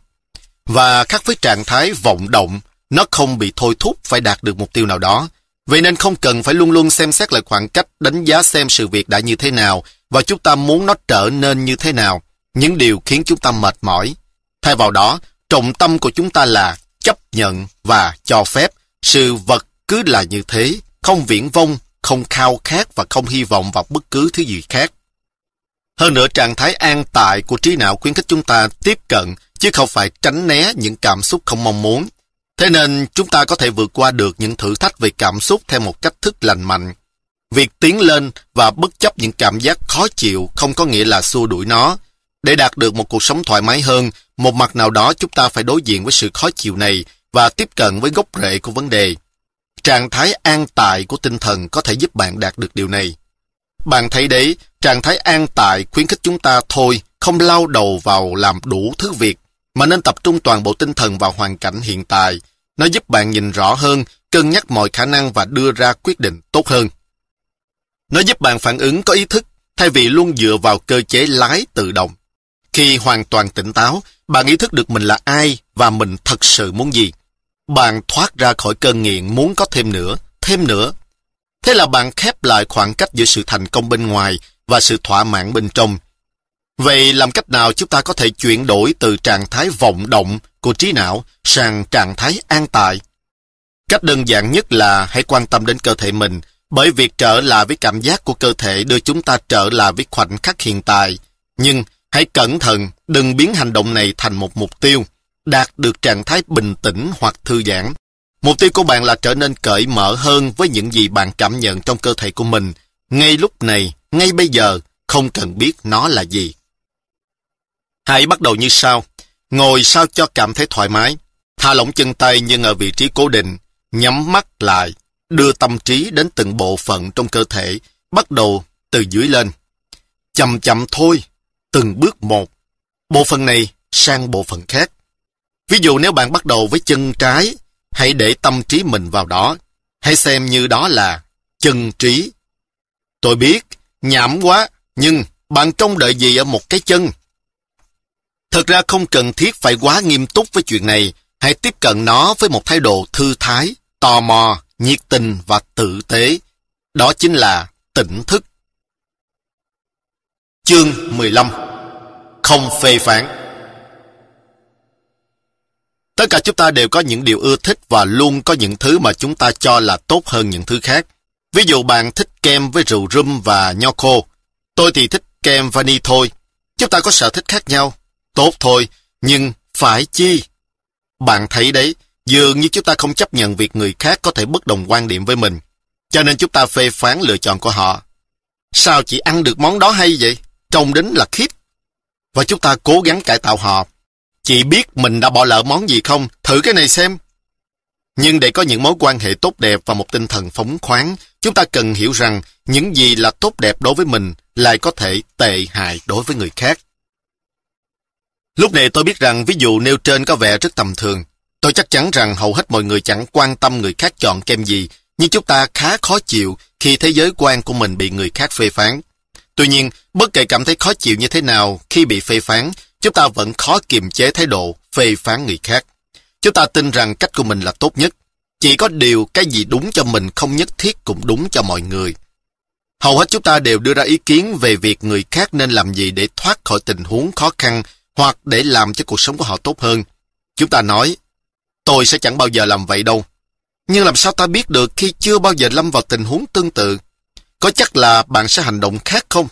Và khác với trạng thái vọng động, nó không bị thôi thúc phải đạt được mục tiêu nào đó. Vậy nên không cần phải luôn luôn xem xét lại khoảng cách đánh giá xem sự việc đã như thế nào và chúng ta muốn nó trở nên như thế nào, những điều khiến chúng ta mệt mỏi. Thay vào đó, trọng tâm của chúng ta là chấp nhận và cho phép sự vật cứ là như thế, không viễn vông, không khao khát và không hy vọng vào bất cứ thứ gì khác. Hơn nữa, trạng thái an tại của trí não khuyến khích chúng ta tiếp cận, chứ không phải tránh né những cảm xúc không mong muốn. Thế nên, chúng ta có thể vượt qua được những thử thách về cảm xúc theo một cách thức lành mạnh. Việc tiến lên và bất chấp những cảm giác khó chịu không có nghĩa là xua đuổi nó. Để đạt được một cuộc sống thoải mái hơn, một mặt nào đó chúng ta phải đối diện với sự khó chịu này và tiếp cận với gốc rễ của vấn đề. Trạng thái an tại của tinh thần có thể giúp bạn đạt được điều này. Bạn thấy đấy, trạng thái an tại khuyến khích chúng ta thôi, không lao đầu vào làm đủ thứ việc, mà nên tập trung toàn bộ tinh thần vào hoàn cảnh hiện tại. Nó giúp bạn nhìn rõ hơn, cân nhắc mọi khả năng và đưa ra quyết định tốt hơn. Nó giúp bạn phản ứng có ý thức, thay vì luôn dựa vào cơ chế lái tự động. Khi hoàn toàn tỉnh táo, bạn ý thức được mình là ai và mình thật sự muốn gì. bạn thoát ra khỏi cơn nghiện muốn có thêm nữa, thêm nữa. Thế là bạn khép lại khoảng cách giữa sự thành công bên ngoài và sự thỏa mãn bên trong. Vậy làm cách nào chúng ta có thể chuyển đổi từ trạng thái vọng động của trí não sang trạng thái an tại? Cách đơn giản nhất là hãy quan tâm đến cơ thể mình, bởi việc trở lại với cảm giác của cơ thể đưa chúng ta trở lại với khoảnh khắc hiện tại. Nhưng hãy cẩn thận, đừng biến hành động này thành một mục tiêu, đạt được trạng thái bình tĩnh hoặc thư giãn. Mục tiêu của bạn là trở nên cởi mở hơn với những gì bạn cảm nhận trong cơ thể của mình, ngay lúc này, ngay bây giờ, không cần biết nó là gì. Hãy bắt đầu như sau. Ngồi sao cho cảm thấy thoải mái. Thả lỏng chân tay nhưng ở vị trí cố định. Nhắm mắt lại. Đưa tâm trí đến từng bộ phận trong cơ thể. Bắt đầu từ dưới lên. Chậm chậm thôi. Từng bước một. Bộ phận này sang bộ phận khác. Ví dụ nếu bạn bắt đầu với chân trái, hãy để tâm trí mình vào đó. Hãy xem như đó là chân trí. Tôi biết, nhảm quá, nhưng bạn trông đợi gì ở một cái chân? Thật ra không cần thiết phải quá nghiêm túc với chuyện này. Hãy tiếp cận nó với một thái độ thư thái, tò mò, nhiệt tình và tử tế. Đó chính là tỉnh thức. Chương 15 Không phê phán Tất cả chúng ta đều có những điều ưa thích và luôn có những thứ mà chúng ta cho là tốt hơn những thứ khác. Ví dụ bạn thích kem với rượu rum và nho khô. Tôi thì thích kem vani thôi. Chúng ta có sở thích khác nhau. Tốt thôi, nhưng phải chi? Bạn thấy đấy, dường như chúng ta không chấp nhận việc người khác có thể bất đồng quan điểm với mình. Cho nên chúng ta phê phán lựa chọn của họ. Sao chỉ ăn được món đó hay vậy? Trông đến là khiếp. Và chúng ta cố gắng cải tạo họ. Chị biết mình đã bỏ lỡ món gì không? Thử cái này xem. Nhưng để có những mối quan hệ tốt đẹp và một tinh thần phóng khoáng, chúng ta cần hiểu rằng những gì là tốt đẹp đối với mình lại có thể tệ hại đối với người khác. Lúc này tôi biết rằng ví dụ nêu trên có vẻ rất tầm thường. Tôi chắc chắn rằng hầu hết mọi người chẳng quan tâm người khác chọn kem gì, nhưng chúng ta khá khó chịu khi thế giới quan của mình bị người khác phê phán. Tuy nhiên, bất kể cảm thấy khó chịu như thế nào khi bị phê phán, chúng ta vẫn khó kiềm chế thái độ phê phán người khác. Chúng ta tin rằng cách của mình là tốt nhất. Chỉ có điều cái gì đúng cho mình không nhất thiết cũng đúng cho mọi người. Hầu hết chúng ta đều đưa ra ý kiến về việc người khác nên làm gì để thoát khỏi tình huống khó khăn hoặc để làm cho cuộc sống của họ tốt hơn. Chúng ta nói, tôi sẽ chẳng bao giờ làm vậy đâu. Nhưng làm sao ta biết được khi chưa bao giờ lâm vào tình huống tương tự? Có chắc là bạn sẽ hành động khác không?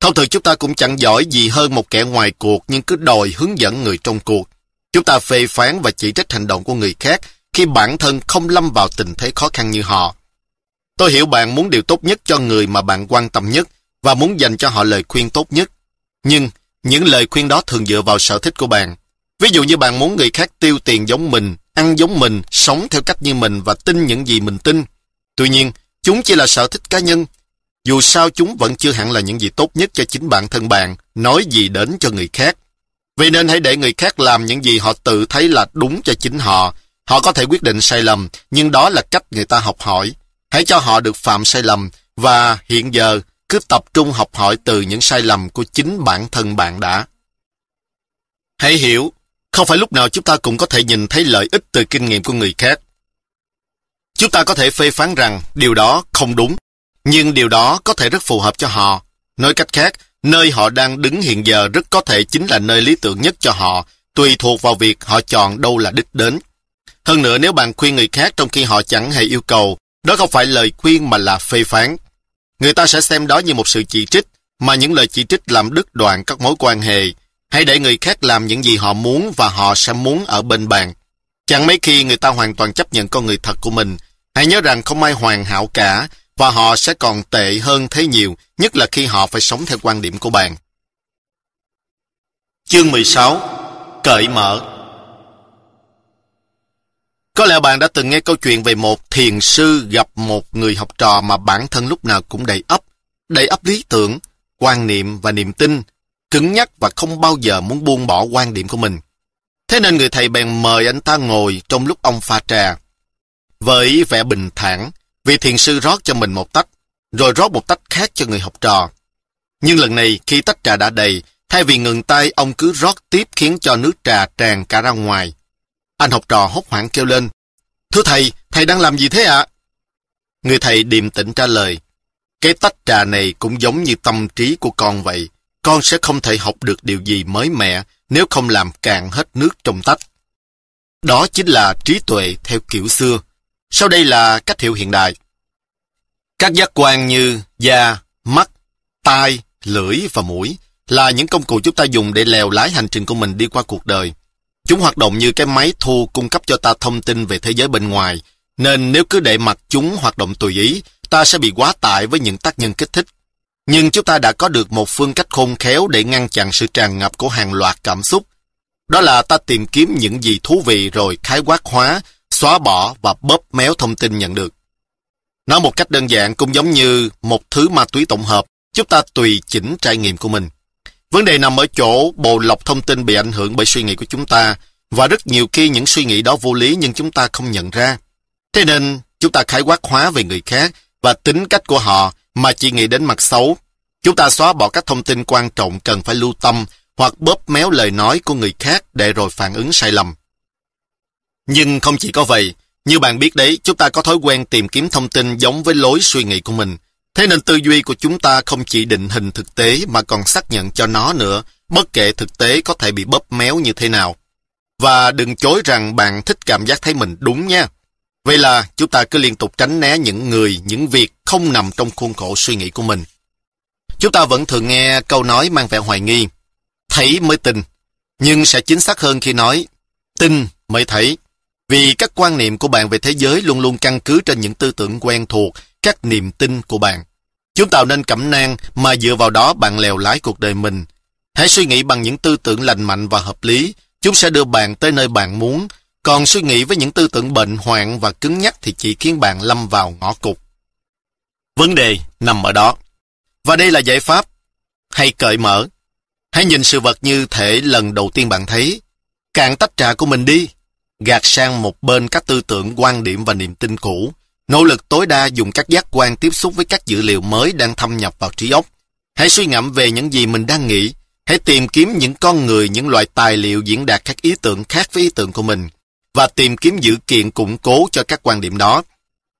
Thông thường chúng ta cũng chẳng giỏi gì hơn một kẻ ngoài cuộc nhưng cứ đòi hướng dẫn người trong cuộc. Chúng ta phê phán và chỉ trích hành động của người khác khi bản thân không lâm vào tình thế khó khăn như họ. Tôi hiểu bạn muốn điều tốt nhất cho người mà bạn quan tâm nhất và muốn dành cho họ lời khuyên tốt nhất. Nhưng những lời khuyên đó thường dựa vào sở thích của bạn. Ví dụ như bạn muốn người khác tiêu tiền giống mình, ăn giống mình, sống theo cách như mình và tin những gì mình tin. Tuy nhiên, chúng chỉ là sở thích cá nhân. Dù sao chúng vẫn chưa hẳn là những gì tốt nhất cho chính bản thân bạn, nói gì đến cho người khác. Vì nên hãy để người khác làm những gì họ tự thấy là đúng cho chính họ. Họ có thể quyết định sai lầm, nhưng đó là cách người ta học hỏi. Hãy cho họ được phạm sai lầm, và hiện giờ cứ tập trung học hỏi từ những sai lầm của chính bản thân bạn đã. Hãy hiểu, không phải lúc nào chúng ta cũng có thể nhìn thấy lợi ích từ kinh nghiệm của người khác. Chúng ta có thể phê phán rằng điều đó không đúng, nhưng điều đó có thể rất phù hợp cho họ. Nói cách khác, nơi họ đang đứng hiện giờ rất có thể chính là nơi lý tưởng nhất cho họ, tùy thuộc vào việc họ chọn đâu là đích đến. Hơn nữa nếu bạn khuyên người khác trong khi họ chẳng hề yêu cầu, đó không phải lời khuyên mà là phê phán. Người ta sẽ xem đó như một sự chỉ trích, mà những lời chỉ trích làm đứt đoạn các mối quan hệ. Hãy để người khác làm những gì họ muốn và họ sẽ muốn ở bên bạn. Chẳng mấy khi người ta hoàn toàn chấp nhận con người thật của mình. Hãy nhớ rằng không ai hoàn hảo cả, và họ sẽ còn tệ hơn thế nhiều, nhất là khi họ phải sống theo quan điểm của bạn. Chương 16 Cởi mở có lẽ bạn đã từng nghe câu chuyện về một thiền sư gặp một người học trò mà bản thân lúc nào cũng đầy ấp, đầy ấp lý tưởng, quan niệm và niềm tin, cứng nhắc và không bao giờ muốn buông bỏ quan điểm của mình. Thế nên người thầy bèn mời anh ta ngồi trong lúc ông pha trà. Với vẻ bình thản, vị thiền sư rót cho mình một tách, rồi rót một tách khác cho người học trò. Nhưng lần này khi tách trà đã đầy, thay vì ngừng tay ông cứ rót tiếp khiến cho nước trà tràn cả ra ngoài. Anh học trò hốt hoảng kêu lên. Thưa thầy, thầy đang làm gì thế ạ? Người thầy điềm tĩnh trả lời. Cái tách trà này cũng giống như tâm trí của con vậy. Con sẽ không thể học được điều gì mới mẻ nếu không làm cạn hết nước trong tách. Đó chính là trí tuệ theo kiểu xưa. Sau đây là cách hiểu hiện đại. Các giác quan như da, mắt, tai, lưỡi và mũi là những công cụ chúng ta dùng để lèo lái hành trình của mình đi qua cuộc đời. Chúng hoạt động như cái máy thu cung cấp cho ta thông tin về thế giới bên ngoài, nên nếu cứ để mặc chúng hoạt động tùy ý, ta sẽ bị quá tải với những tác nhân kích thích. Nhưng chúng ta đã có được một phương cách khôn khéo để ngăn chặn sự tràn ngập của hàng loạt cảm xúc. Đó là ta tìm kiếm những gì thú vị rồi khái quát hóa, xóa bỏ và bóp méo thông tin nhận được. Nói một cách đơn giản cũng giống như một thứ ma túy tổng hợp, chúng ta tùy chỉnh trải nghiệm của mình. Vấn đề nằm ở chỗ bộ lọc thông tin bị ảnh hưởng bởi suy nghĩ của chúng ta, và rất nhiều khi những suy nghĩ đó vô lý nhưng chúng ta không nhận ra. Thế nên, chúng ta khái quát hóa về người khác và tính cách của họ mà chỉ nghĩ đến mặt xấu. Chúng ta xóa bỏ các thông tin quan trọng cần phải lưu tâm hoặc bóp méo lời nói của người khác để rồi phản ứng sai lầm. Nhưng không chỉ có vậy, như bạn biết đấy, chúng ta có thói quen tìm kiếm thông tin giống với lối suy nghĩ của mình. Thế nên tư duy của chúng ta không chỉ định hình thực tế mà còn xác nhận cho nó nữa, bất kể thực tế có thể bị bóp méo như thế nào. Và đừng chối rằng bạn thích cảm giác thấy mình đúng nha. Vậy là chúng ta cứ liên tục tránh né những người, những việc không nằm trong khuôn khổ suy nghĩ của mình. Chúng ta vẫn thường nghe câu nói mang vẻ hoài nghi. Thấy mới tin. Nhưng sẽ chính xác hơn khi nói tin mới thấy. Vì các quan niệm của bạn về thế giới luôn luôn căn cứ trên những tư tưởng quen thuộc, các niềm tin của bạn. Chúng tạo nên cẩm nang mà dựa vào đó bạn lèo lái cuộc đời mình. Hãy suy nghĩ bằng những tư tưởng lành mạnh và hợp lý, chúng sẽ đưa bạn tới nơi bạn muốn, còn suy nghĩ với những tư tưởng bệnh hoạn và cứng nhắc thì chỉ khiến bạn lâm vào ngõ cụt. Vấn đề nằm ở đó. Và đây là giải pháp. Hãy cởi mở. Hãy nhìn sự vật như thể lần đầu tiên bạn thấy. Cạn tách trà của mình đi. Gạt sang một bên các tư tưởng, quan điểm và niềm tin cũ. Nỗ lực tối đa dùng các giác quan tiếp xúc với các dữ liệu mới đang thâm nhập vào trí óc. Hãy suy ngẫm về những gì mình đang nghĩ. Hãy tìm kiếm những con người, những loại tài liệu diễn đạt các ý tưởng khác với ý tưởng của mình và tìm kiếm dữ kiện củng cố cho các quan điểm đó.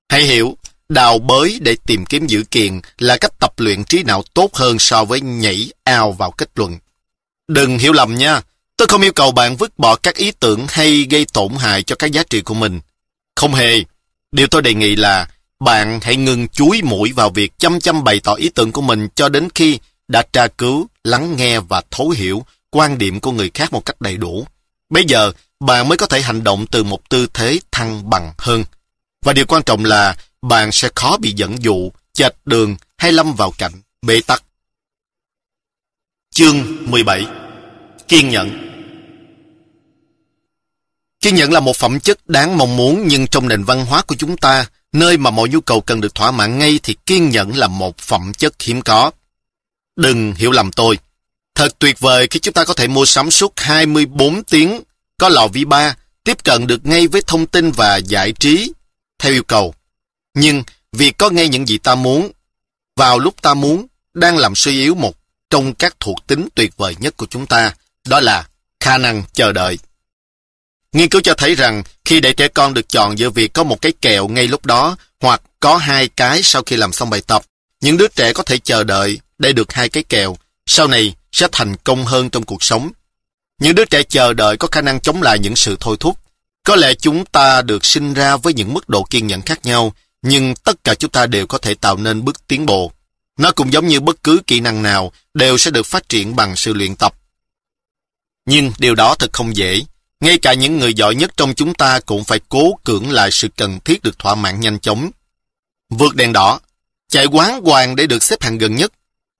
Hãy hiểu, đào bới để tìm kiếm dữ kiện là cách tập luyện trí não tốt hơn so với nhảy ao vào kết luận. Đừng hiểu lầm nha, tôi không yêu cầu bạn vứt bỏ các ý tưởng hay gây tổn hại cho các giá trị của mình. Không hề. Điều tôi đề nghị là bạn hãy ngừng chuối mũi vào việc chăm chăm bày tỏ ý tưởng của mình cho đến khi đã tra cứu, lắng nghe và thấu hiểu quan điểm của người khác một cách đầy đủ. Bây giờ, bạn mới có thể hành động từ một tư thế thăng bằng hơn. Và điều quan trọng là bạn sẽ khó bị dẫn dụ, chệch đường hay lâm vào cảnh bế tắc. Chương 17 Kiên nhẫn Kiên nhẫn là một phẩm chất đáng mong muốn nhưng trong nền văn hóa của chúng ta, nơi mà mọi nhu cầu cần được thỏa mãn ngay thì kiên nhẫn là một phẩm chất hiếm có. Đừng hiểu lầm tôi. Thật tuyệt vời khi chúng ta có thể mua sắm suốt 24 tiếng, có lò vi ba, tiếp cận được ngay với thông tin và giải trí theo yêu cầu. Nhưng việc có ngay những gì ta muốn, vào lúc ta muốn, đang làm suy yếu một trong các thuộc tính tuyệt vời nhất của chúng ta, đó là khả năng chờ đợi. Nghiên cứu cho thấy rằng khi để trẻ con được chọn giữa việc có một cái kẹo ngay lúc đó hoặc có hai cái sau khi làm xong bài tập, những đứa trẻ có thể chờ đợi để được hai cái kẹo, sau này sẽ thành công hơn trong cuộc sống. Những đứa trẻ chờ đợi có khả năng chống lại những sự thôi thúc. Có lẽ chúng ta được sinh ra với những mức độ kiên nhẫn khác nhau, nhưng tất cả chúng ta đều có thể tạo nên bước tiến bộ. Nó cũng giống như bất cứ kỹ năng nào đều sẽ được phát triển bằng sự luyện tập. Nhưng điều đó thật không dễ. Ngay cả những người giỏi nhất trong chúng ta cũng phải cố cưỡng lại sự cần thiết được thỏa mãn nhanh chóng. Vượt đèn đỏ, chạy quán hoàng để được xếp hàng gần nhất.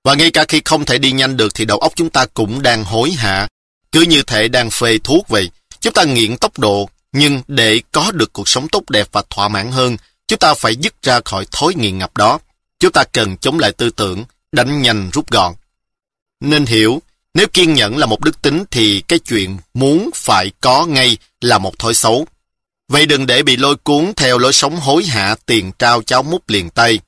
Và ngay cả khi không thể đi nhanh được thì đầu óc chúng ta cũng đang hối hạ. Cứ như thể đang phê thuốc vậy. Chúng ta nghiện tốc độ, nhưng để có được cuộc sống tốt đẹp và thỏa mãn hơn, chúng ta phải dứt ra khỏi thói nghiện ngập đó. Chúng ta cần chống lại tư tưởng, đánh nhanh rút gọn. Nên hiểu, nếu kiên nhẫn là một đức tính thì cái chuyện muốn phải có ngay là một thói xấu. Vậy đừng để bị lôi cuốn theo lối sống hối hạ tiền trao cháo múc liền tay.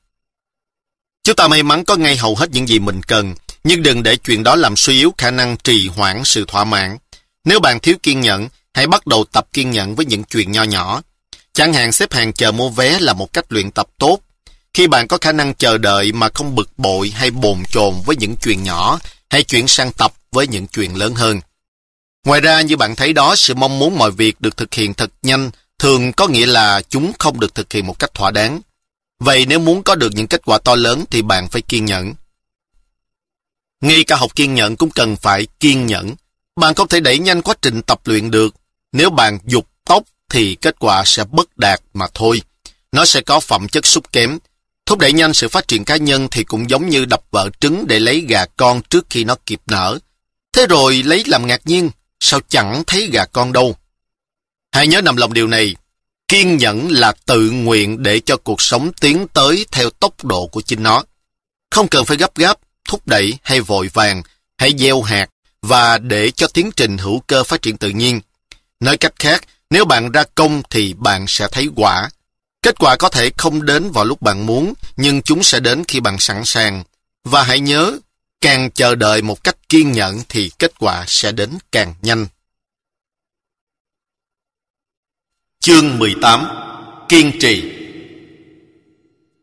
Chúng ta may mắn có ngay hầu hết những gì mình cần, nhưng đừng để chuyện đó làm suy yếu khả năng trì hoãn sự thỏa mãn. Nếu bạn thiếu kiên nhẫn, hãy bắt đầu tập kiên nhẫn với những chuyện nho nhỏ. Chẳng hạn xếp hàng chờ mua vé là một cách luyện tập tốt. Khi bạn có khả năng chờ đợi mà không bực bội hay bồn chồn với những chuyện nhỏ, hãy chuyển sang tập với những chuyện lớn hơn. Ngoài ra như bạn thấy đó, sự mong muốn mọi việc được thực hiện thật nhanh thường có nghĩa là chúng không được thực hiện một cách thỏa đáng. Vậy nếu muốn có được những kết quả to lớn thì bạn phải kiên nhẫn. Ngay cả học kiên nhẫn cũng cần phải kiên nhẫn. Bạn không thể đẩy nhanh quá trình tập luyện được. Nếu bạn dục tốc thì kết quả sẽ bất đạt mà thôi. Nó sẽ có phẩm chất sút kém. Thúc đẩy nhanh sự phát triển cá nhân thì cũng giống như đập vợ trứng để lấy gà con trước khi nó kịp nở. Thế rồi lấy làm ngạc nhiên, sao chẳng thấy gà con đâu. Hãy nhớ nằm lòng điều này, kiên nhẫn là tự nguyện để cho cuộc sống tiến tới theo tốc độ của chính nó. Không cần phải gấp gáp, thúc đẩy hay vội vàng, hãy gieo hạt và để cho tiến trình hữu cơ phát triển tự nhiên. Nói cách khác, nếu bạn ra công thì bạn sẽ thấy quả. Kết quả có thể không đến vào lúc bạn muốn, nhưng chúng sẽ đến khi bạn sẵn sàng. Và hãy nhớ, càng chờ đợi một cách kiên nhẫn thì kết quả sẽ đến càng nhanh. Chương 18 Kiên trì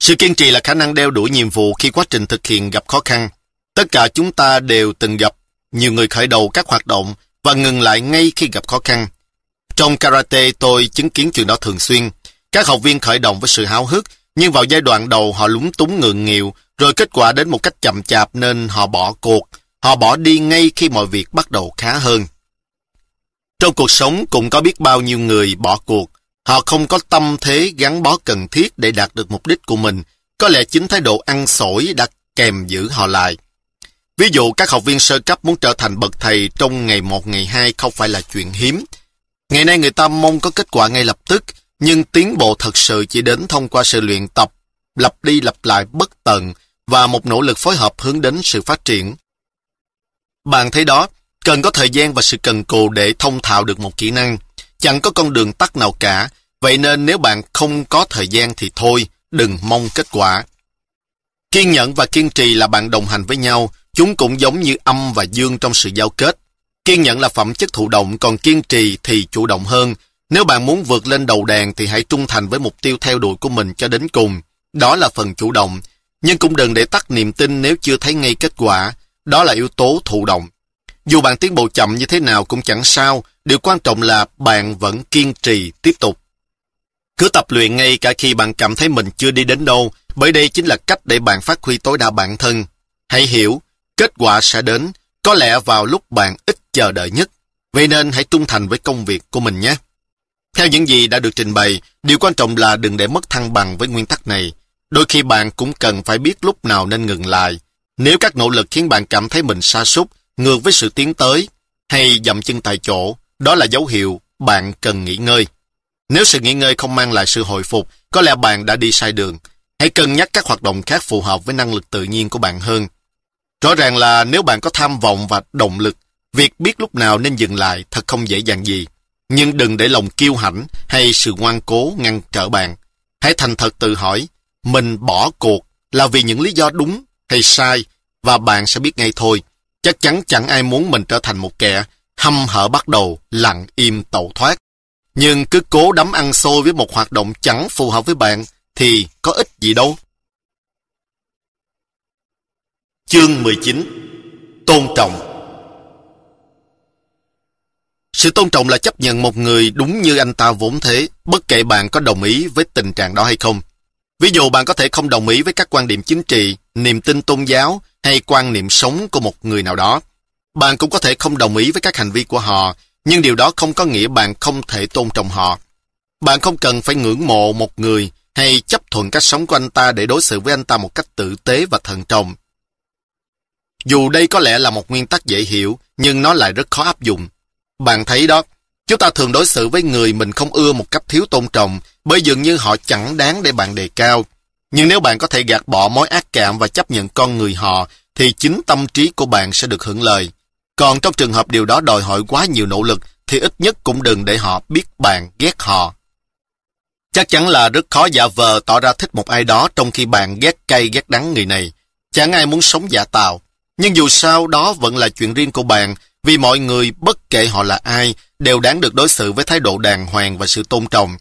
Sự kiên trì là khả năng đeo đuổi nhiệm vụ khi quá trình thực hiện gặp khó khăn. Tất cả chúng ta đều từng gặp nhiều người khởi đầu các hoạt động và ngừng lại ngay khi gặp khó khăn. Trong karate tôi chứng kiến chuyện đó thường xuyên. Các học viên khởi động với sự háo hức, nhưng vào giai đoạn đầu họ lúng túng ngượng nghịu, rồi kết quả đến một cách chậm chạp nên họ bỏ cuộc. Họ bỏ đi ngay khi mọi việc bắt đầu khá hơn. Trong cuộc sống cũng có biết bao nhiêu người bỏ cuộc. Họ không có tâm thế gắn bó cần thiết để đạt được mục đích của mình. Có lẽ chính thái độ ăn sổi đã kèm giữ họ lại. Ví dụ các học viên sơ cấp muốn trở thành bậc thầy trong ngày 1 ngày 2 không phải là chuyện hiếm. Ngày nay người ta mong có kết quả ngay lập tức, nhưng tiến bộ thật sự chỉ đến thông qua sự luyện tập, lặp đi lặp lại bất tận và một nỗ lực phối hợp hướng đến sự phát triển. Bạn thấy đó, cần có thời gian và sự cần cù để thông thạo được một kỹ năng. Chẳng có con đường tắt nào cả, vậy nên nếu bạn không có thời gian thì thôi, đừng mong kết quả. Kiên nhẫn và kiên trì là bạn đồng hành với nhau, chúng cũng giống như âm và dương trong sự giao kết. Kiên nhẫn là phẩm chất thụ động, còn kiên trì thì chủ động hơn. Nếu bạn muốn vượt lên đầu đàn thì hãy trung thành với mục tiêu theo đuổi của mình cho đến cùng. Đó là phần chủ động. Nhưng cũng đừng để tắt niềm tin nếu chưa thấy ngay kết quả. Đó là yếu tố thụ động. Dù bạn tiến bộ chậm như thế nào cũng chẳng sao, điều quan trọng là bạn vẫn kiên trì tiếp tục. Cứ tập luyện ngay cả khi bạn cảm thấy mình chưa đi đến đâu, bởi đây chính là cách để bạn phát huy tối đa bản thân. Hãy hiểu, kết quả sẽ đến, có lẽ vào lúc bạn ít chờ đợi nhất. Vậy nên hãy trung thành với công việc của mình nhé. Theo những gì đã được trình bày, điều quan trọng là đừng để mất thăng bằng với nguyên tắc này. Đôi khi bạn cũng cần phải biết lúc nào nên ngừng lại. Nếu các nỗ lực khiến bạn cảm thấy mình sa sút ngược với sự tiến tới, hay dậm chân tại chỗ, đó là dấu hiệu bạn cần nghỉ ngơi. Nếu sự nghỉ ngơi không mang lại sự hồi phục, có lẽ bạn đã đi sai đường. Hãy cân nhắc các hoạt động khác phù hợp với năng lực tự nhiên của bạn hơn. Rõ ràng là nếu bạn có tham vọng và động lực, việc biết lúc nào nên dừng lại thật không dễ dàng gì. Nhưng đừng để lòng kiêu hãnh hay sự ngoan cố ngăn trở bạn. Hãy thành thật tự hỏi, mình bỏ cuộc là vì những lý do đúng hay sai và bạn sẽ biết ngay thôi. Chắc chắn chẳng ai muốn mình trở thành một kẻ hâm hở bắt đầu lặng im tẩu thoát. Nhưng cứ cố đắm ăn xôi với một hoạt động chẳng phù hợp với bạn thì có ích gì đâu. Chương 19 Tôn trọng sự tôn trọng là chấp nhận một người đúng như anh ta vốn thế, bất kể bạn có đồng ý với tình trạng đó hay không. Ví dụ bạn có thể không đồng ý với các quan điểm chính trị, niềm tin tôn giáo hay quan niệm sống của một người nào đó. Bạn cũng có thể không đồng ý với các hành vi của họ, nhưng điều đó không có nghĩa bạn không thể tôn trọng họ. Bạn không cần phải ngưỡng mộ một người hay chấp thuận cách sống của anh ta để đối xử với anh ta một cách tử tế và thận trọng. Dù đây có lẽ là một nguyên tắc dễ hiểu, nhưng nó lại rất khó áp dụng. Bạn thấy đó, chúng ta thường đối xử với người mình không ưa một cách thiếu tôn trọng, bởi dường như họ chẳng đáng để bạn đề cao. Nhưng nếu bạn có thể gạt bỏ mối ác cảm và chấp nhận con người họ, thì chính tâm trí của bạn sẽ được hưởng lời. Còn trong trường hợp điều đó đòi hỏi quá nhiều nỗ lực, thì ít nhất cũng đừng để họ biết bạn ghét họ. Chắc chắn là rất khó giả vờ tỏ ra thích một ai đó trong khi bạn ghét cay ghét đắng người này. Chẳng ai muốn sống giả tạo. Nhưng dù sao đó vẫn là chuyện riêng của bạn, vì mọi người bất kể họ là ai đều đáng được đối xử với thái độ đàng hoàng và sự tôn trọng.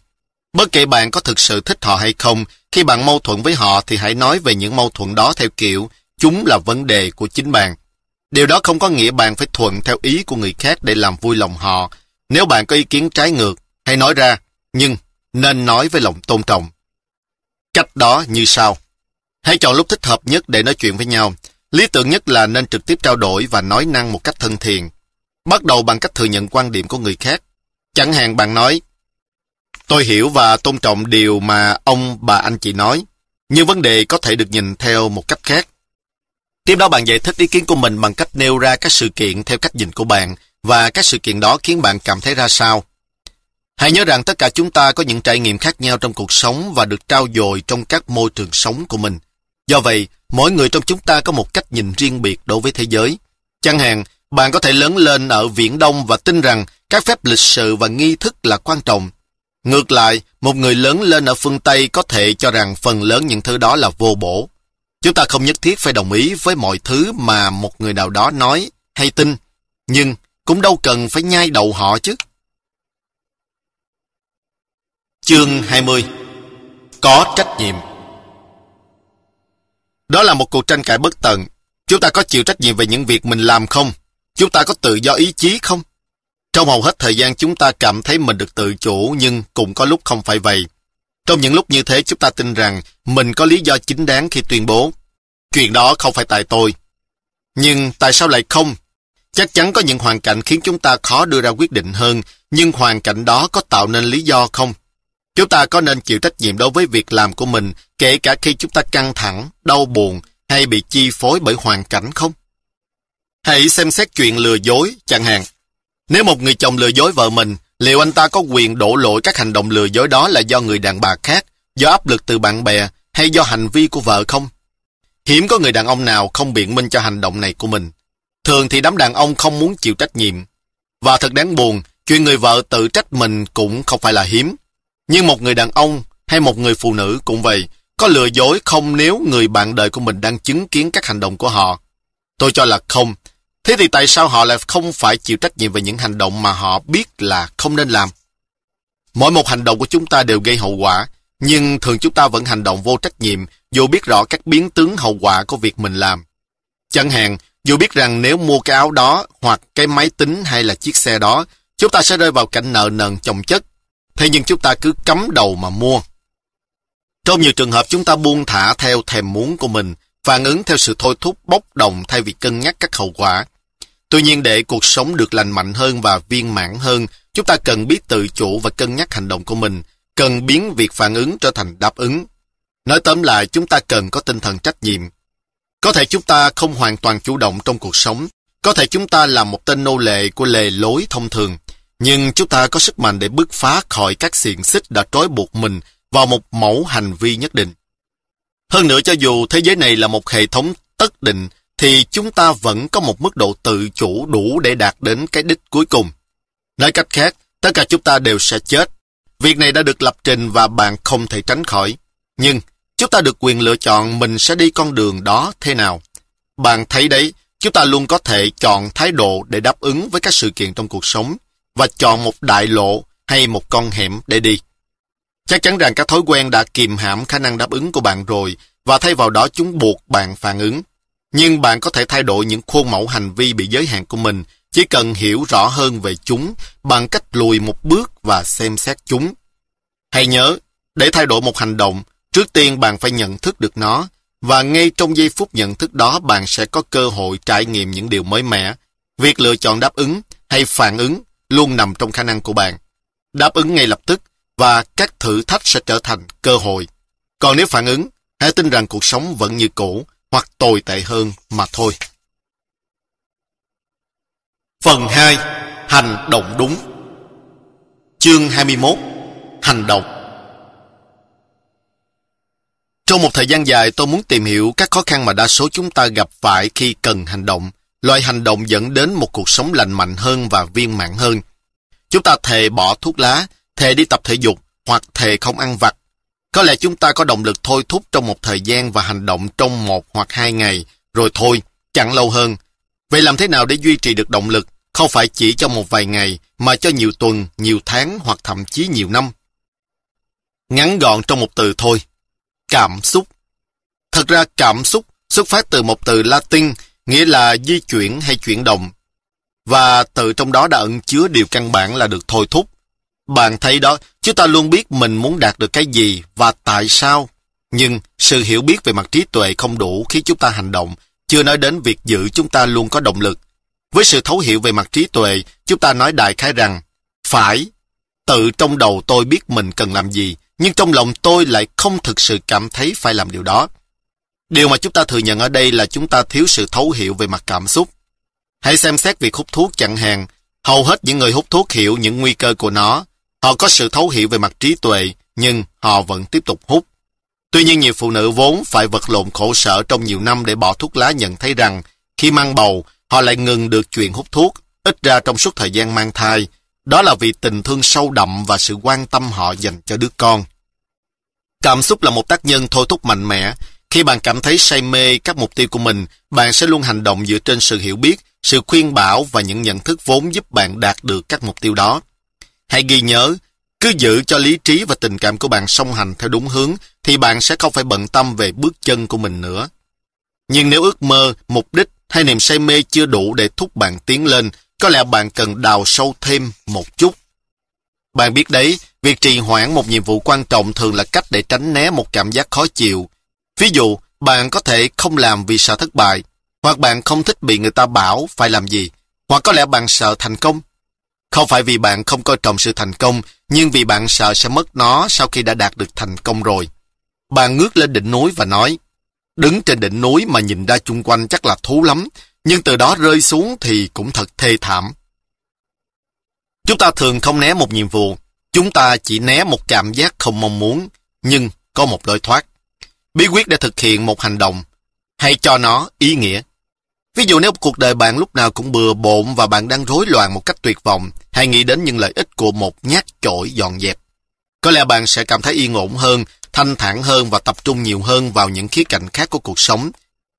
Bất kể bạn có thực sự thích họ hay không, khi bạn mâu thuẫn với họ thì hãy nói về những mâu thuẫn đó theo kiểu chúng là vấn đề của chính bạn. Điều đó không có nghĩa bạn phải thuận theo ý của người khác để làm vui lòng họ. Nếu bạn có ý kiến trái ngược, hãy nói ra, nhưng nên nói với lòng tôn trọng. Cách đó như sau. Hãy chọn lúc thích hợp nhất để nói chuyện với nhau. Lý tưởng nhất là nên trực tiếp trao đổi và nói năng một cách thân thiện. Bắt đầu bằng cách thừa nhận quan điểm của người khác. Chẳng hạn bạn nói, Tôi hiểu và tôn trọng điều mà ông bà anh chị nói, nhưng vấn đề có thể được nhìn theo một cách khác. Tiếp đó bạn giải thích ý kiến của mình bằng cách nêu ra các sự kiện theo cách nhìn của bạn và các sự kiện đó khiến bạn cảm thấy ra sao. Hãy nhớ rằng tất cả chúng ta có những trải nghiệm khác nhau trong cuộc sống và được trao dồi trong các môi trường sống của mình. Do vậy, mỗi người trong chúng ta có một cách nhìn riêng biệt đối với thế giới. Chẳng hạn, bạn có thể lớn lên ở Viễn Đông và tin rằng các phép lịch sự và nghi thức là quan trọng. Ngược lại, một người lớn lên ở phương Tây có thể cho rằng phần lớn những thứ đó là vô bổ. Chúng ta không nhất thiết phải đồng ý với mọi thứ mà một người nào đó nói hay tin, nhưng cũng đâu cần phải nhai đầu họ chứ. Chương 20 Có trách nhiệm đó là một cuộc tranh cãi bất tận. Chúng ta có chịu trách nhiệm về những việc mình làm không? Chúng ta có tự do ý chí không? Trong hầu hết thời gian chúng ta cảm thấy mình được tự chủ nhưng cũng có lúc không phải vậy. Trong những lúc như thế chúng ta tin rằng mình có lý do chính đáng khi tuyên bố chuyện đó không phải tại tôi. Nhưng tại sao lại không? Chắc chắn có những hoàn cảnh khiến chúng ta khó đưa ra quyết định hơn, nhưng hoàn cảnh đó có tạo nên lý do không? Chúng ta có nên chịu trách nhiệm đối với việc làm của mình, kể cả khi chúng ta căng thẳng, đau buồn hay bị chi phối bởi hoàn cảnh không? Hãy xem xét chuyện lừa dối, chẳng hạn. Nếu một người chồng lừa dối vợ mình, liệu anh ta có quyền đổ lỗi các hành động lừa dối đó là do người đàn bà khác, do áp lực từ bạn bè hay do hành vi của vợ không? Hiếm có người đàn ông nào không biện minh cho hành động này của mình. Thường thì đám đàn ông không muốn chịu trách nhiệm. Và thật đáng buồn, chuyện người vợ tự trách mình cũng không phải là hiếm. Nhưng một người đàn ông hay một người phụ nữ cũng vậy, có lừa dối không nếu người bạn đời của mình đang chứng kiến các hành động của họ. Tôi cho là không. Thế thì tại sao họ lại không phải chịu trách nhiệm về những hành động mà họ biết là không nên làm? Mỗi một hành động của chúng ta đều gây hậu quả, nhưng thường chúng ta vẫn hành động vô trách nhiệm dù biết rõ các biến tướng hậu quả của việc mình làm. Chẳng hạn, dù biết rằng nếu mua cái áo đó hoặc cái máy tính hay là chiếc xe đó, chúng ta sẽ rơi vào cảnh nợ nần chồng chất. Thế nhưng chúng ta cứ cắm đầu mà mua. Trong nhiều trường hợp chúng ta buông thả theo thèm muốn của mình, phản ứng theo sự thôi thúc bốc đồng thay vì cân nhắc các hậu quả. Tuy nhiên để cuộc sống được lành mạnh hơn và viên mãn hơn, chúng ta cần biết tự chủ và cân nhắc hành động của mình, cần biến việc phản ứng trở thành đáp ứng. Nói tóm lại, chúng ta cần có tinh thần trách nhiệm. Có thể chúng ta không hoàn toàn chủ động trong cuộc sống, có thể chúng ta là một tên nô lệ của lề lối thông thường, nhưng chúng ta có sức mạnh để bứt phá khỏi các xiềng xích đã trói buộc mình vào một mẫu hành vi nhất định. Hơn nữa cho dù thế giới này là một hệ thống tất định, thì chúng ta vẫn có một mức độ tự chủ đủ để đạt đến cái đích cuối cùng. Nói cách khác, tất cả chúng ta đều sẽ chết. Việc này đã được lập trình và bạn không thể tránh khỏi. Nhưng, chúng ta được quyền lựa chọn mình sẽ đi con đường đó thế nào. Bạn thấy đấy, chúng ta luôn có thể chọn thái độ để đáp ứng với các sự kiện trong cuộc sống và chọn một đại lộ hay một con hẻm để đi. Chắc chắn rằng các thói quen đã kìm hãm khả năng đáp ứng của bạn rồi và thay vào đó chúng buộc bạn phản ứng. Nhưng bạn có thể thay đổi những khuôn mẫu hành vi bị giới hạn của mình chỉ cần hiểu rõ hơn về chúng bằng cách lùi một bước và xem xét chúng. Hãy nhớ, để thay đổi một hành động, trước tiên bạn phải nhận thức được nó và ngay trong giây phút nhận thức đó bạn sẽ có cơ hội trải nghiệm những điều mới mẻ. Việc lựa chọn đáp ứng hay phản ứng luôn nằm trong khả năng của bạn. Đáp ứng ngay lập tức và các thử thách sẽ trở thành cơ hội. Còn nếu phản ứng, hãy tin rằng cuộc sống vẫn như cũ hoặc tồi tệ hơn mà thôi. Phần 2. Hành động đúng Chương 21. Hành động Trong một thời gian dài tôi muốn tìm hiểu các khó khăn mà đa số chúng ta gặp phải khi cần hành động. Loại hành động dẫn đến một cuộc sống lành mạnh hơn và viên mãn hơn. Chúng ta thề bỏ thuốc lá, thề đi tập thể dục hoặc thề không ăn vặt. Có lẽ chúng ta có động lực thôi thúc trong một thời gian và hành động trong một hoặc hai ngày, rồi thôi, chẳng lâu hơn. Vậy làm thế nào để duy trì được động lực? không phải chỉ cho một vài ngày, mà cho nhiều tuần, nhiều tháng hoặc thậm chí nhiều năm. Ngắn gọn trong một từ thôi. Cảm xúc. Thật ra cảm xúc xuất phát từ một từ Latin, nghĩa là di chuyển hay chuyển động. Và từ trong đó đã ẩn chứa điều căn bản là được thôi thúc. Bạn thấy đó, chúng ta luôn biết mình muốn đạt được cái gì và tại sao. Nhưng sự hiểu biết về mặt trí tuệ không đủ khi chúng ta hành động, chưa nói đến việc giữ chúng ta luôn có động lực. Với sự thấu hiểu về mặt trí tuệ, chúng ta nói đại khái rằng, phải, tự trong đầu tôi biết mình cần làm gì, nhưng trong lòng tôi lại không thực sự cảm thấy phải làm điều đó. Điều mà chúng ta thừa nhận ở đây là chúng ta thiếu sự thấu hiểu về mặt cảm xúc. Hãy xem xét việc hút thuốc chẳng hạn. Hầu hết những người hút thuốc hiểu những nguy cơ của nó. Họ có sự thấu hiểu về mặt trí tuệ, nhưng họ vẫn tiếp tục hút. Tuy nhiên nhiều phụ nữ vốn phải vật lộn khổ sở trong nhiều năm để bỏ thuốc lá nhận thấy rằng khi mang bầu, họ lại ngừng được chuyện hút thuốc, ít ra trong suốt thời gian mang thai. Đó là vì tình thương sâu đậm và sự quan tâm họ dành cho đứa con. Cảm xúc là một tác nhân thôi thúc mạnh mẽ. Khi bạn cảm thấy say mê các mục tiêu của mình, bạn sẽ luôn hành động dựa trên sự hiểu biết, sự khuyên bảo và những nhận thức vốn giúp bạn đạt được các mục tiêu đó. Hãy ghi nhớ, cứ giữ cho lý trí và tình cảm của bạn song hành theo đúng hướng, thì bạn sẽ không phải bận tâm về bước chân của mình nữa. Nhưng nếu ước mơ, mục đích hay niềm say mê chưa đủ để thúc bạn tiến lên, có lẽ bạn cần đào sâu thêm một chút. Bạn biết đấy, việc trì hoãn một nhiệm vụ quan trọng thường là cách để tránh né một cảm giác khó chịu. Ví dụ, bạn có thể không làm vì sợ thất bại, hoặc bạn không thích bị người ta bảo phải làm gì, hoặc có lẽ bạn sợ thành công. Không phải vì bạn không coi trọng sự thành công, nhưng vì bạn sợ sẽ mất nó sau khi đã đạt được thành công rồi. Bạn ngước lên đỉnh núi và nói, đứng trên đỉnh núi mà nhìn ra chung quanh chắc là thú lắm, nhưng từ đó rơi xuống thì cũng thật thê thảm. Chúng ta thường không né một nhiệm vụ, chúng ta chỉ né một cảm giác không mong muốn, nhưng có một lối thoát. Bí quyết để thực hiện một hành động, hãy cho nó ý nghĩa. Ví dụ nếu cuộc đời bạn lúc nào cũng bừa bộn và bạn đang rối loạn một cách tuyệt vọng, hãy nghĩ đến những lợi ích của một nhát chổi dọn dẹp. Có lẽ bạn sẽ cảm thấy yên ổn hơn, thanh thản hơn và tập trung nhiều hơn vào những khía cạnh khác của cuộc sống.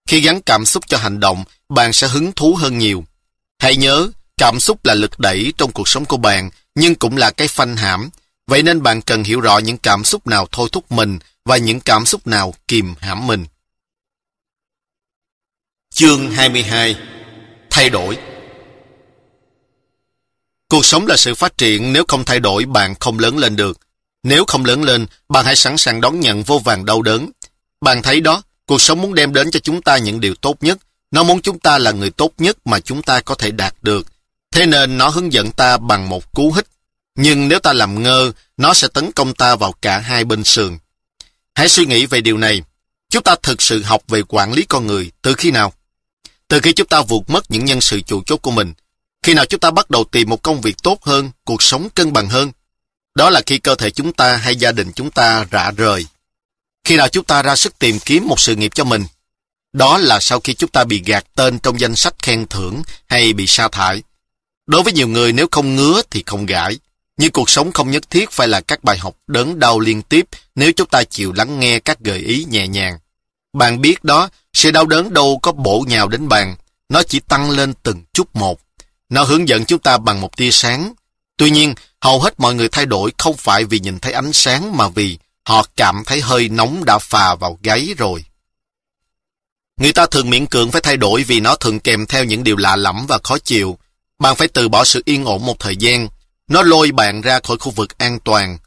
Khi gắn cảm xúc cho hành động, bạn sẽ hứng thú hơn nhiều. Hãy nhớ, cảm xúc là lực đẩy trong cuộc sống của bạn, nhưng cũng là cái phanh hãm. Vậy nên bạn cần hiểu rõ những cảm xúc nào thôi thúc mình và những cảm xúc nào kìm hãm mình. Chương 22 Thay đổi Cuộc sống là sự phát triển, nếu không thay đổi bạn không lớn lên được. Nếu không lớn lên, bạn hãy sẵn sàng đón nhận vô vàng đau đớn. Bạn thấy đó, cuộc sống muốn đem đến cho chúng ta những điều tốt nhất. Nó muốn chúng ta là người tốt nhất mà chúng ta có thể đạt được. Thế nên nó hướng dẫn ta bằng một cú hích. Nhưng nếu ta làm ngơ, nó sẽ tấn công ta vào cả hai bên sườn. Hãy suy nghĩ về điều này. Chúng ta thực sự học về quản lý con người từ khi nào? Từ khi chúng ta vụt mất những nhân sự chủ chốt của mình. Khi nào chúng ta bắt đầu tìm một công việc tốt hơn, cuộc sống cân bằng hơn? Đó là khi cơ thể chúng ta hay gia đình chúng ta rã rời. Khi nào chúng ta ra sức tìm kiếm một sự nghiệp cho mình? Đó là sau khi chúng ta bị gạt tên trong danh sách khen thưởng hay bị sa thải. Đối với nhiều người nếu không ngứa thì không gãi. Nhưng cuộc sống không nhất thiết phải là các bài học đớn đau liên tiếp nếu chúng ta chịu lắng nghe các gợi ý nhẹ nhàng. Bạn biết đó, sự đau đớn đâu có bổ nhào đến bạn, nó chỉ tăng lên từng chút một. Nó hướng dẫn chúng ta bằng một tia sáng. Tuy nhiên, hầu hết mọi người thay đổi không phải vì nhìn thấy ánh sáng mà vì họ cảm thấy hơi nóng đã phà vào gáy rồi. Người ta thường miễn cưỡng phải thay đổi vì nó thường kèm theo những điều lạ lẫm và khó chịu. Bạn phải từ bỏ sự yên ổn một thời gian. Nó lôi bạn ra khỏi khu vực an toàn.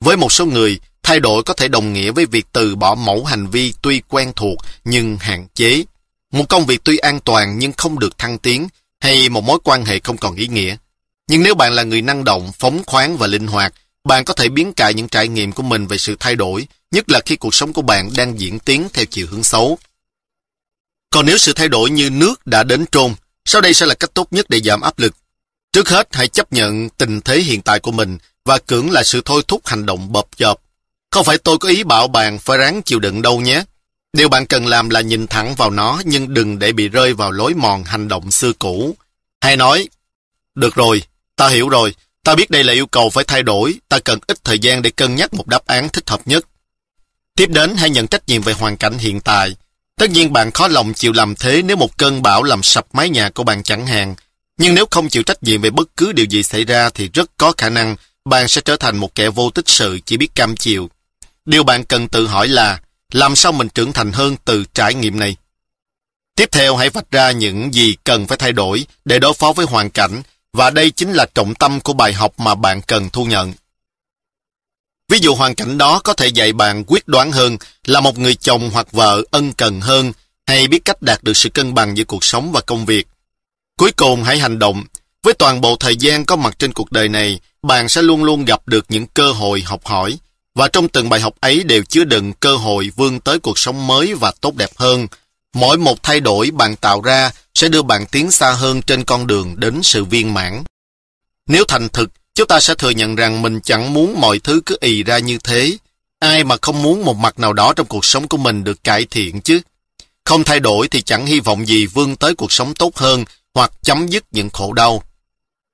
Với một số người, thay đổi có thể đồng nghĩa với việc từ bỏ mẫu hành vi tuy quen thuộc nhưng hạn chế. Một công việc tuy an toàn nhưng không được thăng tiến, hay một mối quan hệ không còn ý nghĩa. Nhưng nếu bạn là người năng động, phóng khoáng và linh hoạt, bạn có thể biến cải những trải nghiệm của mình về sự thay đổi, nhất là khi cuộc sống của bạn đang diễn tiến theo chiều hướng xấu. Còn nếu sự thay đổi như nước đã đến trôn, sau đây sẽ là cách tốt nhất để giảm áp lực. Trước hết, hãy chấp nhận tình thế hiện tại của mình và cưỡng là sự thôi thúc hành động bập chợp. Không phải tôi có ý bảo bạn phải ráng chịu đựng đâu nhé. Điều bạn cần làm là nhìn thẳng vào nó nhưng đừng để bị rơi vào lối mòn hành động xưa cũ. Hay nói, được rồi, ta hiểu rồi, ta biết đây là yêu cầu phải thay đổi, ta cần ít thời gian để cân nhắc một đáp án thích hợp nhất. Tiếp đến hãy nhận trách nhiệm về hoàn cảnh hiện tại. Tất nhiên bạn khó lòng chịu làm thế nếu một cơn bão làm sập mái nhà của bạn chẳng hạn. Nhưng nếu không chịu trách nhiệm về bất cứ điều gì xảy ra thì rất có khả năng bạn sẽ trở thành một kẻ vô tích sự chỉ biết cam chịu. Điều bạn cần tự hỏi là làm sao mình trưởng thành hơn từ trải nghiệm này? Tiếp theo hãy vạch ra những gì cần phải thay đổi để đối phó với hoàn cảnh và đây chính là trọng tâm của bài học mà bạn cần thu nhận. Ví dụ hoàn cảnh đó có thể dạy bạn quyết đoán hơn, là một người chồng hoặc vợ ân cần hơn, hay biết cách đạt được sự cân bằng giữa cuộc sống và công việc. Cuối cùng hãy hành động. Với toàn bộ thời gian có mặt trên cuộc đời này, bạn sẽ luôn luôn gặp được những cơ hội học hỏi, và trong từng bài học ấy đều chứa đựng cơ hội vươn tới cuộc sống mới và tốt đẹp hơn. Mỗi một thay đổi bạn tạo ra sẽ đưa bạn tiến xa hơn trên con đường đến sự viên mãn. Nếu thành thực, chúng ta sẽ thừa nhận rằng mình chẳng muốn mọi thứ cứ ì ra như thế. Ai mà không muốn một mặt nào đó trong cuộc sống của mình được cải thiện chứ? Không thay đổi thì chẳng hy vọng gì vươn tới cuộc sống tốt hơn hoặc chấm dứt những khổ đau.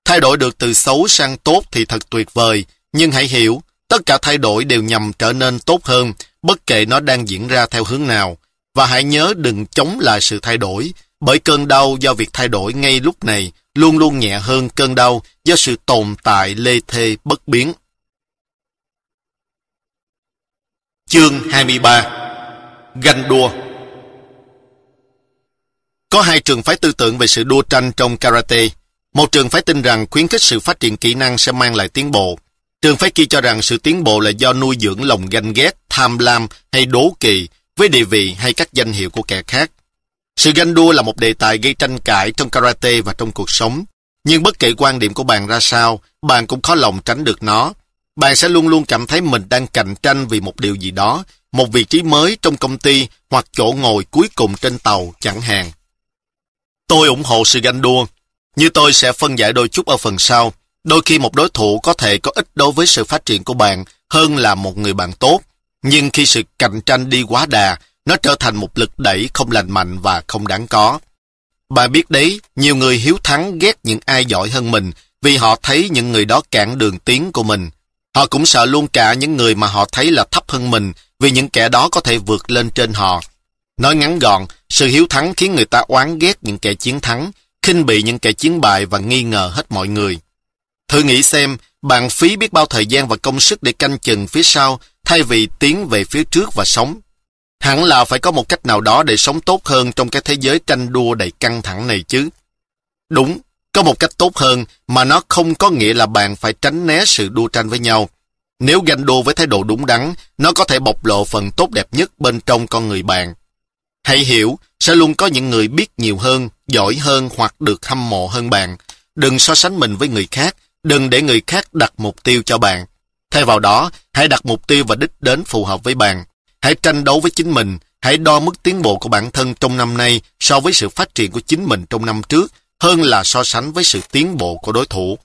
Thay đổi được từ xấu sang tốt thì thật tuyệt vời, nhưng hãy hiểu, tất cả thay đổi đều nhằm trở nên tốt hơn, bất kể nó đang diễn ra theo hướng nào. Và hãy nhớ đừng chống lại sự thay đổi, bởi cơn đau do việc thay đổi ngay lúc này luôn luôn nhẹ hơn cơn đau do sự tồn tại lê thê bất biến. Chương 23 Ganh đua có hai trường phái tư tưởng về sự đua tranh trong karate. Một trường phái tin rằng khuyến khích sự phát triển kỹ năng sẽ mang lại tiến bộ. Trường phái kia cho rằng sự tiến bộ là do nuôi dưỡng lòng ganh ghét, tham lam hay đố kỵ với địa vị hay các danh hiệu của kẻ khác. Sự ganh đua là một đề tài gây tranh cãi trong karate và trong cuộc sống. Nhưng bất kể quan điểm của bạn ra sao, bạn cũng khó lòng tránh được nó. Bạn sẽ luôn luôn cảm thấy mình đang cạnh tranh vì một điều gì đó, một vị trí mới trong công ty hoặc chỗ ngồi cuối cùng trên tàu chẳng hạn. Tôi ủng hộ sự ganh đua. Như tôi sẽ phân giải đôi chút ở phần sau. Đôi khi một đối thủ có thể có ích đối với sự phát triển của bạn hơn là một người bạn tốt. Nhưng khi sự cạnh tranh đi quá đà, nó trở thành một lực đẩy không lành mạnh và không đáng có. Bà biết đấy, nhiều người hiếu thắng ghét những ai giỏi hơn mình vì họ thấy những người đó cản đường tiến của mình. Họ cũng sợ luôn cả những người mà họ thấy là thấp hơn mình vì những kẻ đó có thể vượt lên trên họ. Nói ngắn gọn, sự hiếu thắng khiến người ta oán ghét những kẻ chiến thắng, khinh bị những kẻ chiến bại và nghi ngờ hết mọi người. Thử nghĩ xem, bạn phí biết bao thời gian và công sức để canh chừng phía sau thay vì tiến về phía trước và sống. Hẳn là phải có một cách nào đó để sống tốt hơn trong cái thế giới tranh đua đầy căng thẳng này chứ. Đúng, có một cách tốt hơn mà nó không có nghĩa là bạn phải tránh né sự đua tranh với nhau. Nếu ganh đua với thái độ đúng đắn, nó có thể bộc lộ phần tốt đẹp nhất bên trong con người bạn. Hãy hiểu, sẽ luôn có những người biết nhiều hơn, giỏi hơn hoặc được hâm mộ hơn bạn. Đừng so sánh mình với người khác, đừng để người khác đặt mục tiêu cho bạn. Thay vào đó, hãy đặt mục tiêu và đích đến phù hợp với bạn. Hãy tranh đấu với chính mình, hãy đo mức tiến bộ của bản thân trong năm nay so với sự phát triển của chính mình trong năm trước, hơn là so sánh với sự tiến bộ của đối thủ.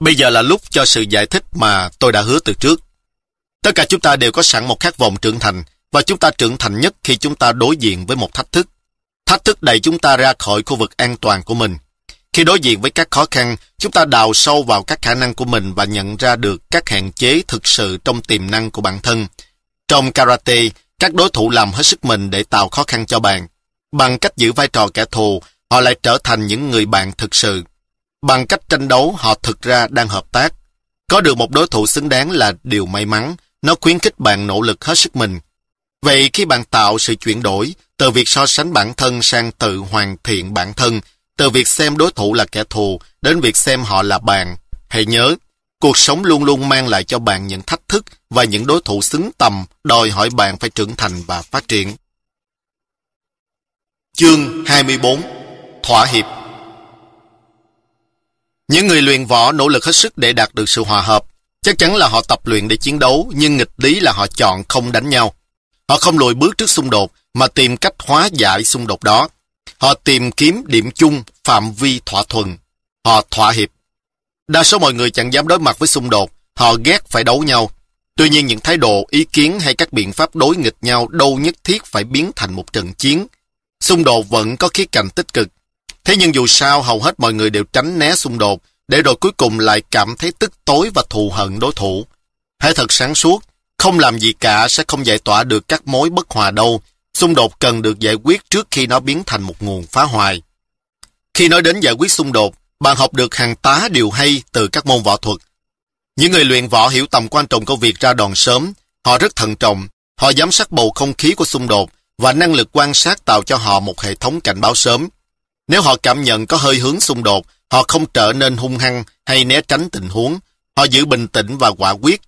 Bây giờ là lúc cho sự giải thích mà tôi đã hứa từ trước. Tất cả chúng ta đều có sẵn một khát vọng trưởng thành, và chúng ta trưởng thành nhất khi chúng ta đối diện với một thách thức. Thách thức đẩy chúng ta ra khỏi khu vực an toàn của mình. Khi đối diện với các khó khăn, chúng ta đào sâu vào các khả năng của mình và nhận ra được các hạn chế thực sự trong tiềm năng của bản thân. Trong karate, các đối thủ làm hết sức mình để tạo khó khăn cho bạn. Bằng cách giữ vai trò kẻ thù, họ lại trở thành những người bạn thực sự. Bằng cách tranh đấu, họ thực ra đang hợp tác. Có được một đối thủ xứng đáng là điều may mắn, nó khuyến khích bạn nỗ lực hết sức mình. Vậy khi bạn tạo sự chuyển đổi, từ việc so sánh bản thân sang tự hoàn thiện bản thân, từ việc xem đối thủ là kẻ thù đến việc xem họ là bạn, hãy nhớ, cuộc sống luôn luôn mang lại cho bạn những thách thức và những đối thủ xứng tầm đòi hỏi bạn phải trưởng thành và phát triển. Chương 24 Thỏa hiệp Những người luyện võ nỗ lực hết sức để đạt được sự hòa hợp. Chắc chắn là họ tập luyện để chiến đấu, nhưng nghịch lý là họ chọn không đánh nhau. Họ không lùi bước trước xung đột, mà tìm cách hóa giải xung đột đó. Họ tìm kiếm điểm chung, phạm vi thỏa thuận. Họ thỏa hiệp. Đa số mọi người chẳng dám đối mặt với xung đột, họ ghét phải đấu nhau. Tuy nhiên những thái độ, ý kiến hay các biện pháp đối nghịch nhau đâu nhất thiết phải biến thành một trận chiến. Xung đột vẫn có khía cạnh tích cực. Thế nhưng dù sao hầu hết mọi người đều tránh né xung đột, để rồi cuối cùng lại cảm thấy tức tối và thù hận đối thủ. Hãy thật sáng suốt, không làm gì cả sẽ không giải tỏa được các mối bất hòa đâu. Xung đột cần được giải quyết trước khi nó biến thành một nguồn phá hoại. Khi nói đến giải quyết xung đột, bạn học được hàng tá điều hay từ các môn võ thuật. Những người luyện võ hiểu tầm quan trọng của việc ra đòn sớm, họ rất thận trọng, họ giám sát bầu không khí của xung đột và năng lực quan sát tạo cho họ một hệ thống cảnh báo sớm. Nếu họ cảm nhận có hơi hướng xung đột, họ không trở nên hung hăng hay né tránh tình huống. Họ giữ bình tĩnh và quả quyết.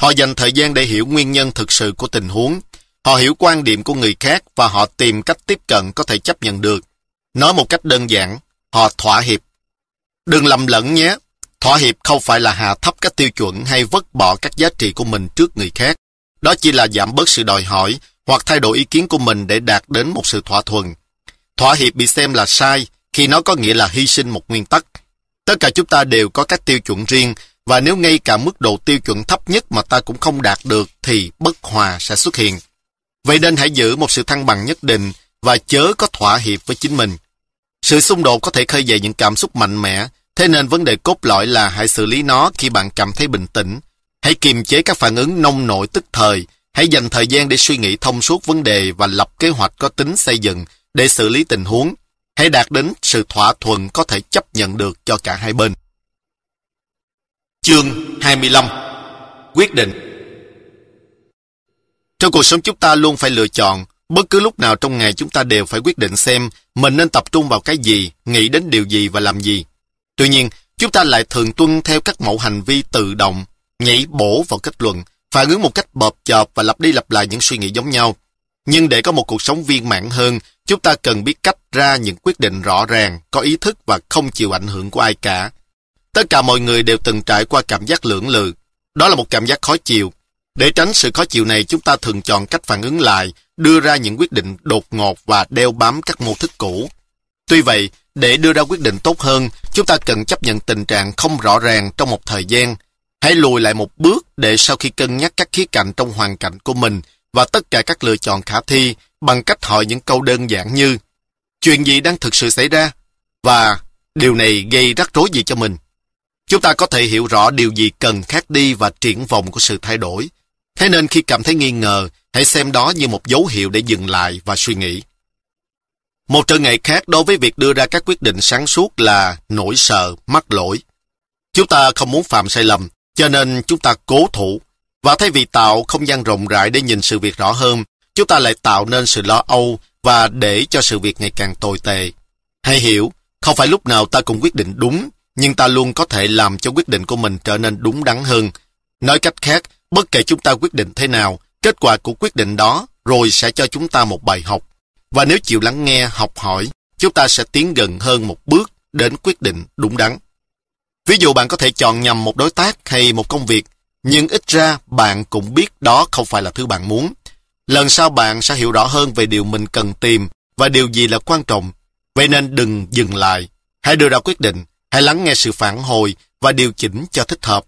Họ dành thời gian để hiểu nguyên nhân thực sự của tình huống. Họ hiểu quan điểm của người khác và họ tìm cách tiếp cận có thể chấp nhận được. Nói một cách đơn giản, họ thỏa hiệp. Đừng lầm lẫn nhé, thỏa hiệp không phải là hạ thấp các tiêu chuẩn hay vứt bỏ các giá trị của mình trước người khác. Đó chỉ là giảm bớt sự đòi hỏi hoặc thay đổi ý kiến của mình để đạt đến một sự thỏa thuận. Thỏa hiệp bị xem là sai khi nó có nghĩa là hy sinh một nguyên tắc. Tất cả chúng ta đều có các tiêu chuẩn riêng và nếu ngay cả mức độ tiêu chuẩn thấp nhất mà ta cũng không đạt được thì bất hòa sẽ xuất hiện. Vậy nên hãy giữ một sự thăng bằng nhất định và chớ có thỏa hiệp với chính mình. Sự xung đột có thể khơi dậy những cảm xúc mạnh mẽ, thế nên vấn đề cốt lõi là hãy xử lý nó khi bạn cảm thấy bình tĩnh. Hãy kiềm chế các phản ứng nông nổi tức thời, hãy dành thời gian để suy nghĩ thông suốt vấn đề và lập kế hoạch có tính xây dựng để xử lý tình huống. Hãy đạt đến sự thỏa thuận có thể chấp nhận được cho cả hai bên. Chương 25 Quyết định Trong cuộc sống chúng ta luôn phải lựa chọn, bất cứ lúc nào trong ngày chúng ta đều phải quyết định xem mình nên tập trung vào cái gì, nghĩ đến điều gì và làm gì. Tuy nhiên, chúng ta lại thường tuân theo các mẫu hành vi tự động, nhảy bổ vào kết luận, phản ứng một cách bợp chợp và lặp đi lặp lại những suy nghĩ giống nhau. Nhưng để có một cuộc sống viên mãn hơn, chúng ta cần biết cách ra những quyết định rõ ràng, có ý thức và không chịu ảnh hưởng của ai cả. Tất cả mọi người đều từng trải qua cảm giác lưỡng lự. Đó là một cảm giác khó chịu. Để tránh sự khó chịu này, chúng ta thường chọn cách phản ứng lại, đưa ra những quyết định đột ngột và đeo bám các mô thức cũ. Tuy vậy, để đưa ra quyết định tốt hơn, chúng ta cần chấp nhận tình trạng không rõ ràng trong một thời gian. Hãy lùi lại một bước để sau khi cân nhắc các khía cạnh trong hoàn cảnh của mình và tất cả các lựa chọn khả thi bằng cách hỏi những câu đơn giản như Chuyện gì đang thực sự xảy ra? Và điều này gây rắc rối gì cho mình? Chúng ta có thể hiểu rõ điều gì cần khác đi và triển vọng của sự thay đổi. Thế nên khi cảm thấy nghi ngờ, hãy xem đó như một dấu hiệu để dừng lại và suy nghĩ. Một trở ngại khác đối với việc đưa ra các quyết định sáng suốt là nỗi sợ, mắc lỗi. Chúng ta không muốn phạm sai lầm, cho nên chúng ta cố thủ. Và thay vì tạo không gian rộng rãi để nhìn sự việc rõ hơn, chúng ta lại tạo nên sự lo âu và để cho sự việc ngày càng tồi tệ. Hãy hiểu, không phải lúc nào ta cũng quyết định đúng, nhưng ta luôn có thể làm cho quyết định của mình trở nên đúng đắn hơn. Nói cách khác, bất kể chúng ta quyết định thế nào, kết quả của quyết định đó rồi sẽ cho chúng ta một bài học. Và nếu chịu lắng nghe, học hỏi, chúng ta sẽ tiến gần hơn một bước đến quyết định đúng đắn. Ví dụ bạn có thể chọn nhầm một đối tác hay một công việc, nhưng ít ra bạn cũng biết đó không phải là thứ bạn muốn. Lần sau bạn sẽ hiểu rõ hơn về điều mình cần tìm và điều gì là quan trọng. Vậy nên đừng dừng lại. Hãy đưa ra quyết định, hãy lắng nghe sự phản hồi và điều chỉnh cho thích hợp.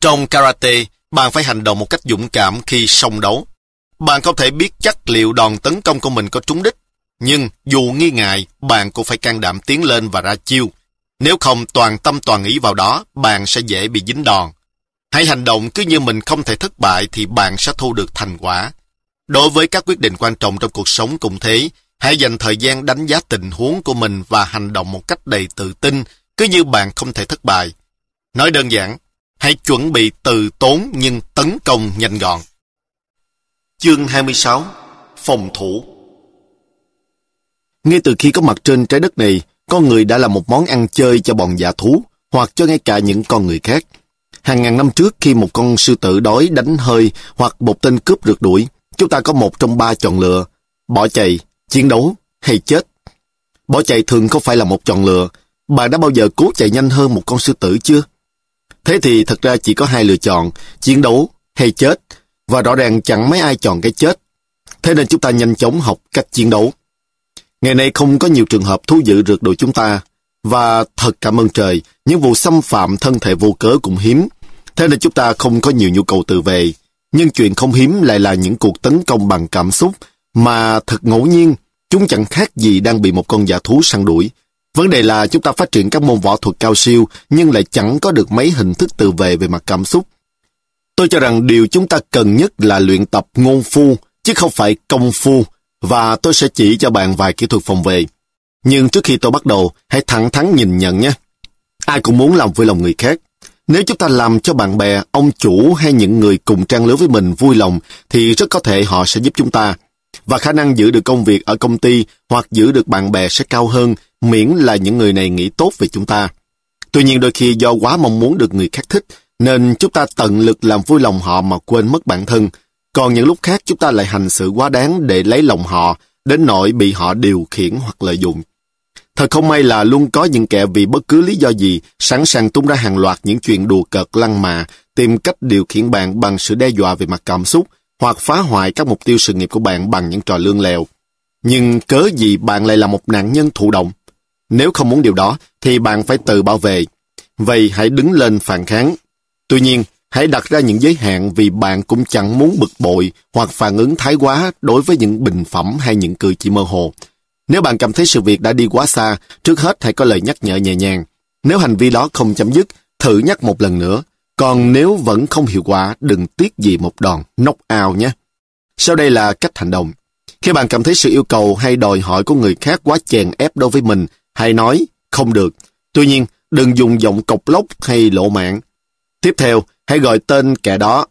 Trong karate, bạn phải hành động một cách dũng cảm khi song đấu. Bạn không thể biết chắc liệu đòn tấn công của mình có trúng đích, nhưng dù nghi ngại, bạn cũng phải can đảm tiến lên và ra chiêu. Nếu không toàn tâm toàn ý vào đó, bạn sẽ dễ bị dính đòn. Hãy hành động cứ như mình không thể thất bại thì bạn sẽ thu được thành quả. Đối với các quyết định quan trọng trong cuộc sống cũng thế, hãy dành thời gian đánh giá tình huống của mình và hành động một cách đầy tự tin, cứ như bạn không thể thất bại. Nói đơn giản, hãy chuẩn bị từ tốn nhưng tấn công nhanh gọn. Chương 26 Phòng thủ Ngay từ khi có mặt trên trái đất này, con người đã là một món ăn chơi cho bọn giả thú, hoặc cho ngay cả những con người khác. Hàng ngàn năm trước khi một con sư tử đói đánh hơi hoặc một tên cướp rượt đuổi, chúng ta có một trong ba chọn lựa, bỏ chạy, chiến đấu hay chết. Bỏ chạy thường không phải là một chọn lựa. Bạn đã bao giờ cố chạy nhanh hơn một con sư tử chưa? Thế thì thật ra chỉ có hai lựa chọn, chiến đấu hay chết, và rõ ràng chẳng mấy ai chọn cái chết. Thế nên chúng ta nhanh chóng học cách chiến đấu. Ngày nay không có nhiều trường hợp thú dữ rượt đuổi chúng ta, và thật cảm ơn trời, những vụ xâm phạm thân thể vô cớ cũng hiếm. Thế nên chúng ta không có nhiều nhu cầu tự vệ. Nhưng chuyện không hiếm lại là những cuộc tấn công bằng cảm xúc, mà thật ngẫu nhiên, chúng chẳng khác gì đang bị một con giả thú săn đuổi. Vấn đề là chúng ta phát triển các môn võ thuật cao siêu, nhưng lại chẳng có được mấy hình thức tự vệ về mặt cảm xúc. Tôi cho rằng điều chúng ta cần nhất là luyện tập ngôn phu, chứ không phải công phu, và tôi sẽ chỉ cho bạn vài kỹ thuật phòng vệ. Nhưng trước khi tôi bắt đầu, hãy thẳng thắn nhìn nhận nhé. Ai cũng muốn làm vui lòng người khác. Nếu chúng ta làm cho bạn bè, ông chủ hay những người cùng trang lứa với mình vui lòng, thì rất có thể họ sẽ giúp chúng ta. Và khả năng giữ được công việc ở công ty hoặc giữ được bạn bè sẽ cao hơn, miễn là những người này nghĩ tốt về chúng ta. Tuy nhiên đôi khi do quá mong muốn được người khác thích, nên chúng ta tận lực làm vui lòng họ mà quên mất bản thân. Còn những lúc khác chúng ta lại hành sự quá đáng để lấy lòng họ, đến nỗi bị họ điều khiển hoặc lợi dụng. Thật không may là luôn có những kẻ vì bất cứ lý do gì sẵn sàng tung ra hàng loạt những chuyện đùa cợt lăng mạ tìm cách điều khiển bạn bằng sự đe dọa về mặt cảm xúc hoặc phá hoại các mục tiêu sự nghiệp của bạn bằng những trò lương lèo. Nhưng cớ gì bạn lại là một nạn nhân thụ động? Nếu không muốn điều đó, thì bạn phải tự bảo vệ. Vậy hãy đứng lên phản kháng. Tuy nhiên, hãy đặt ra những giới hạn vì bạn cũng chẳng muốn bực bội hoặc phản ứng thái quá đối với những bình phẩm hay những cử chỉ mơ hồ. Nếu bạn cảm thấy sự việc đã đi quá xa, trước hết hãy có lời nhắc nhở nhẹ nhàng. Nếu hành vi đó không chấm dứt, thử nhắc một lần nữa. Còn nếu vẫn không hiệu quả, đừng tiếc gì một đòn knock out nhé. Sau đây là cách hành động. Khi bạn cảm thấy sự yêu cầu hay đòi hỏi của người khác quá chèn ép đối với mình, hãy nói không được. Tuy nhiên, đừng dùng giọng cộc lốc hay lộ mạng. Tiếp theo, hãy gọi tên kẻ đó.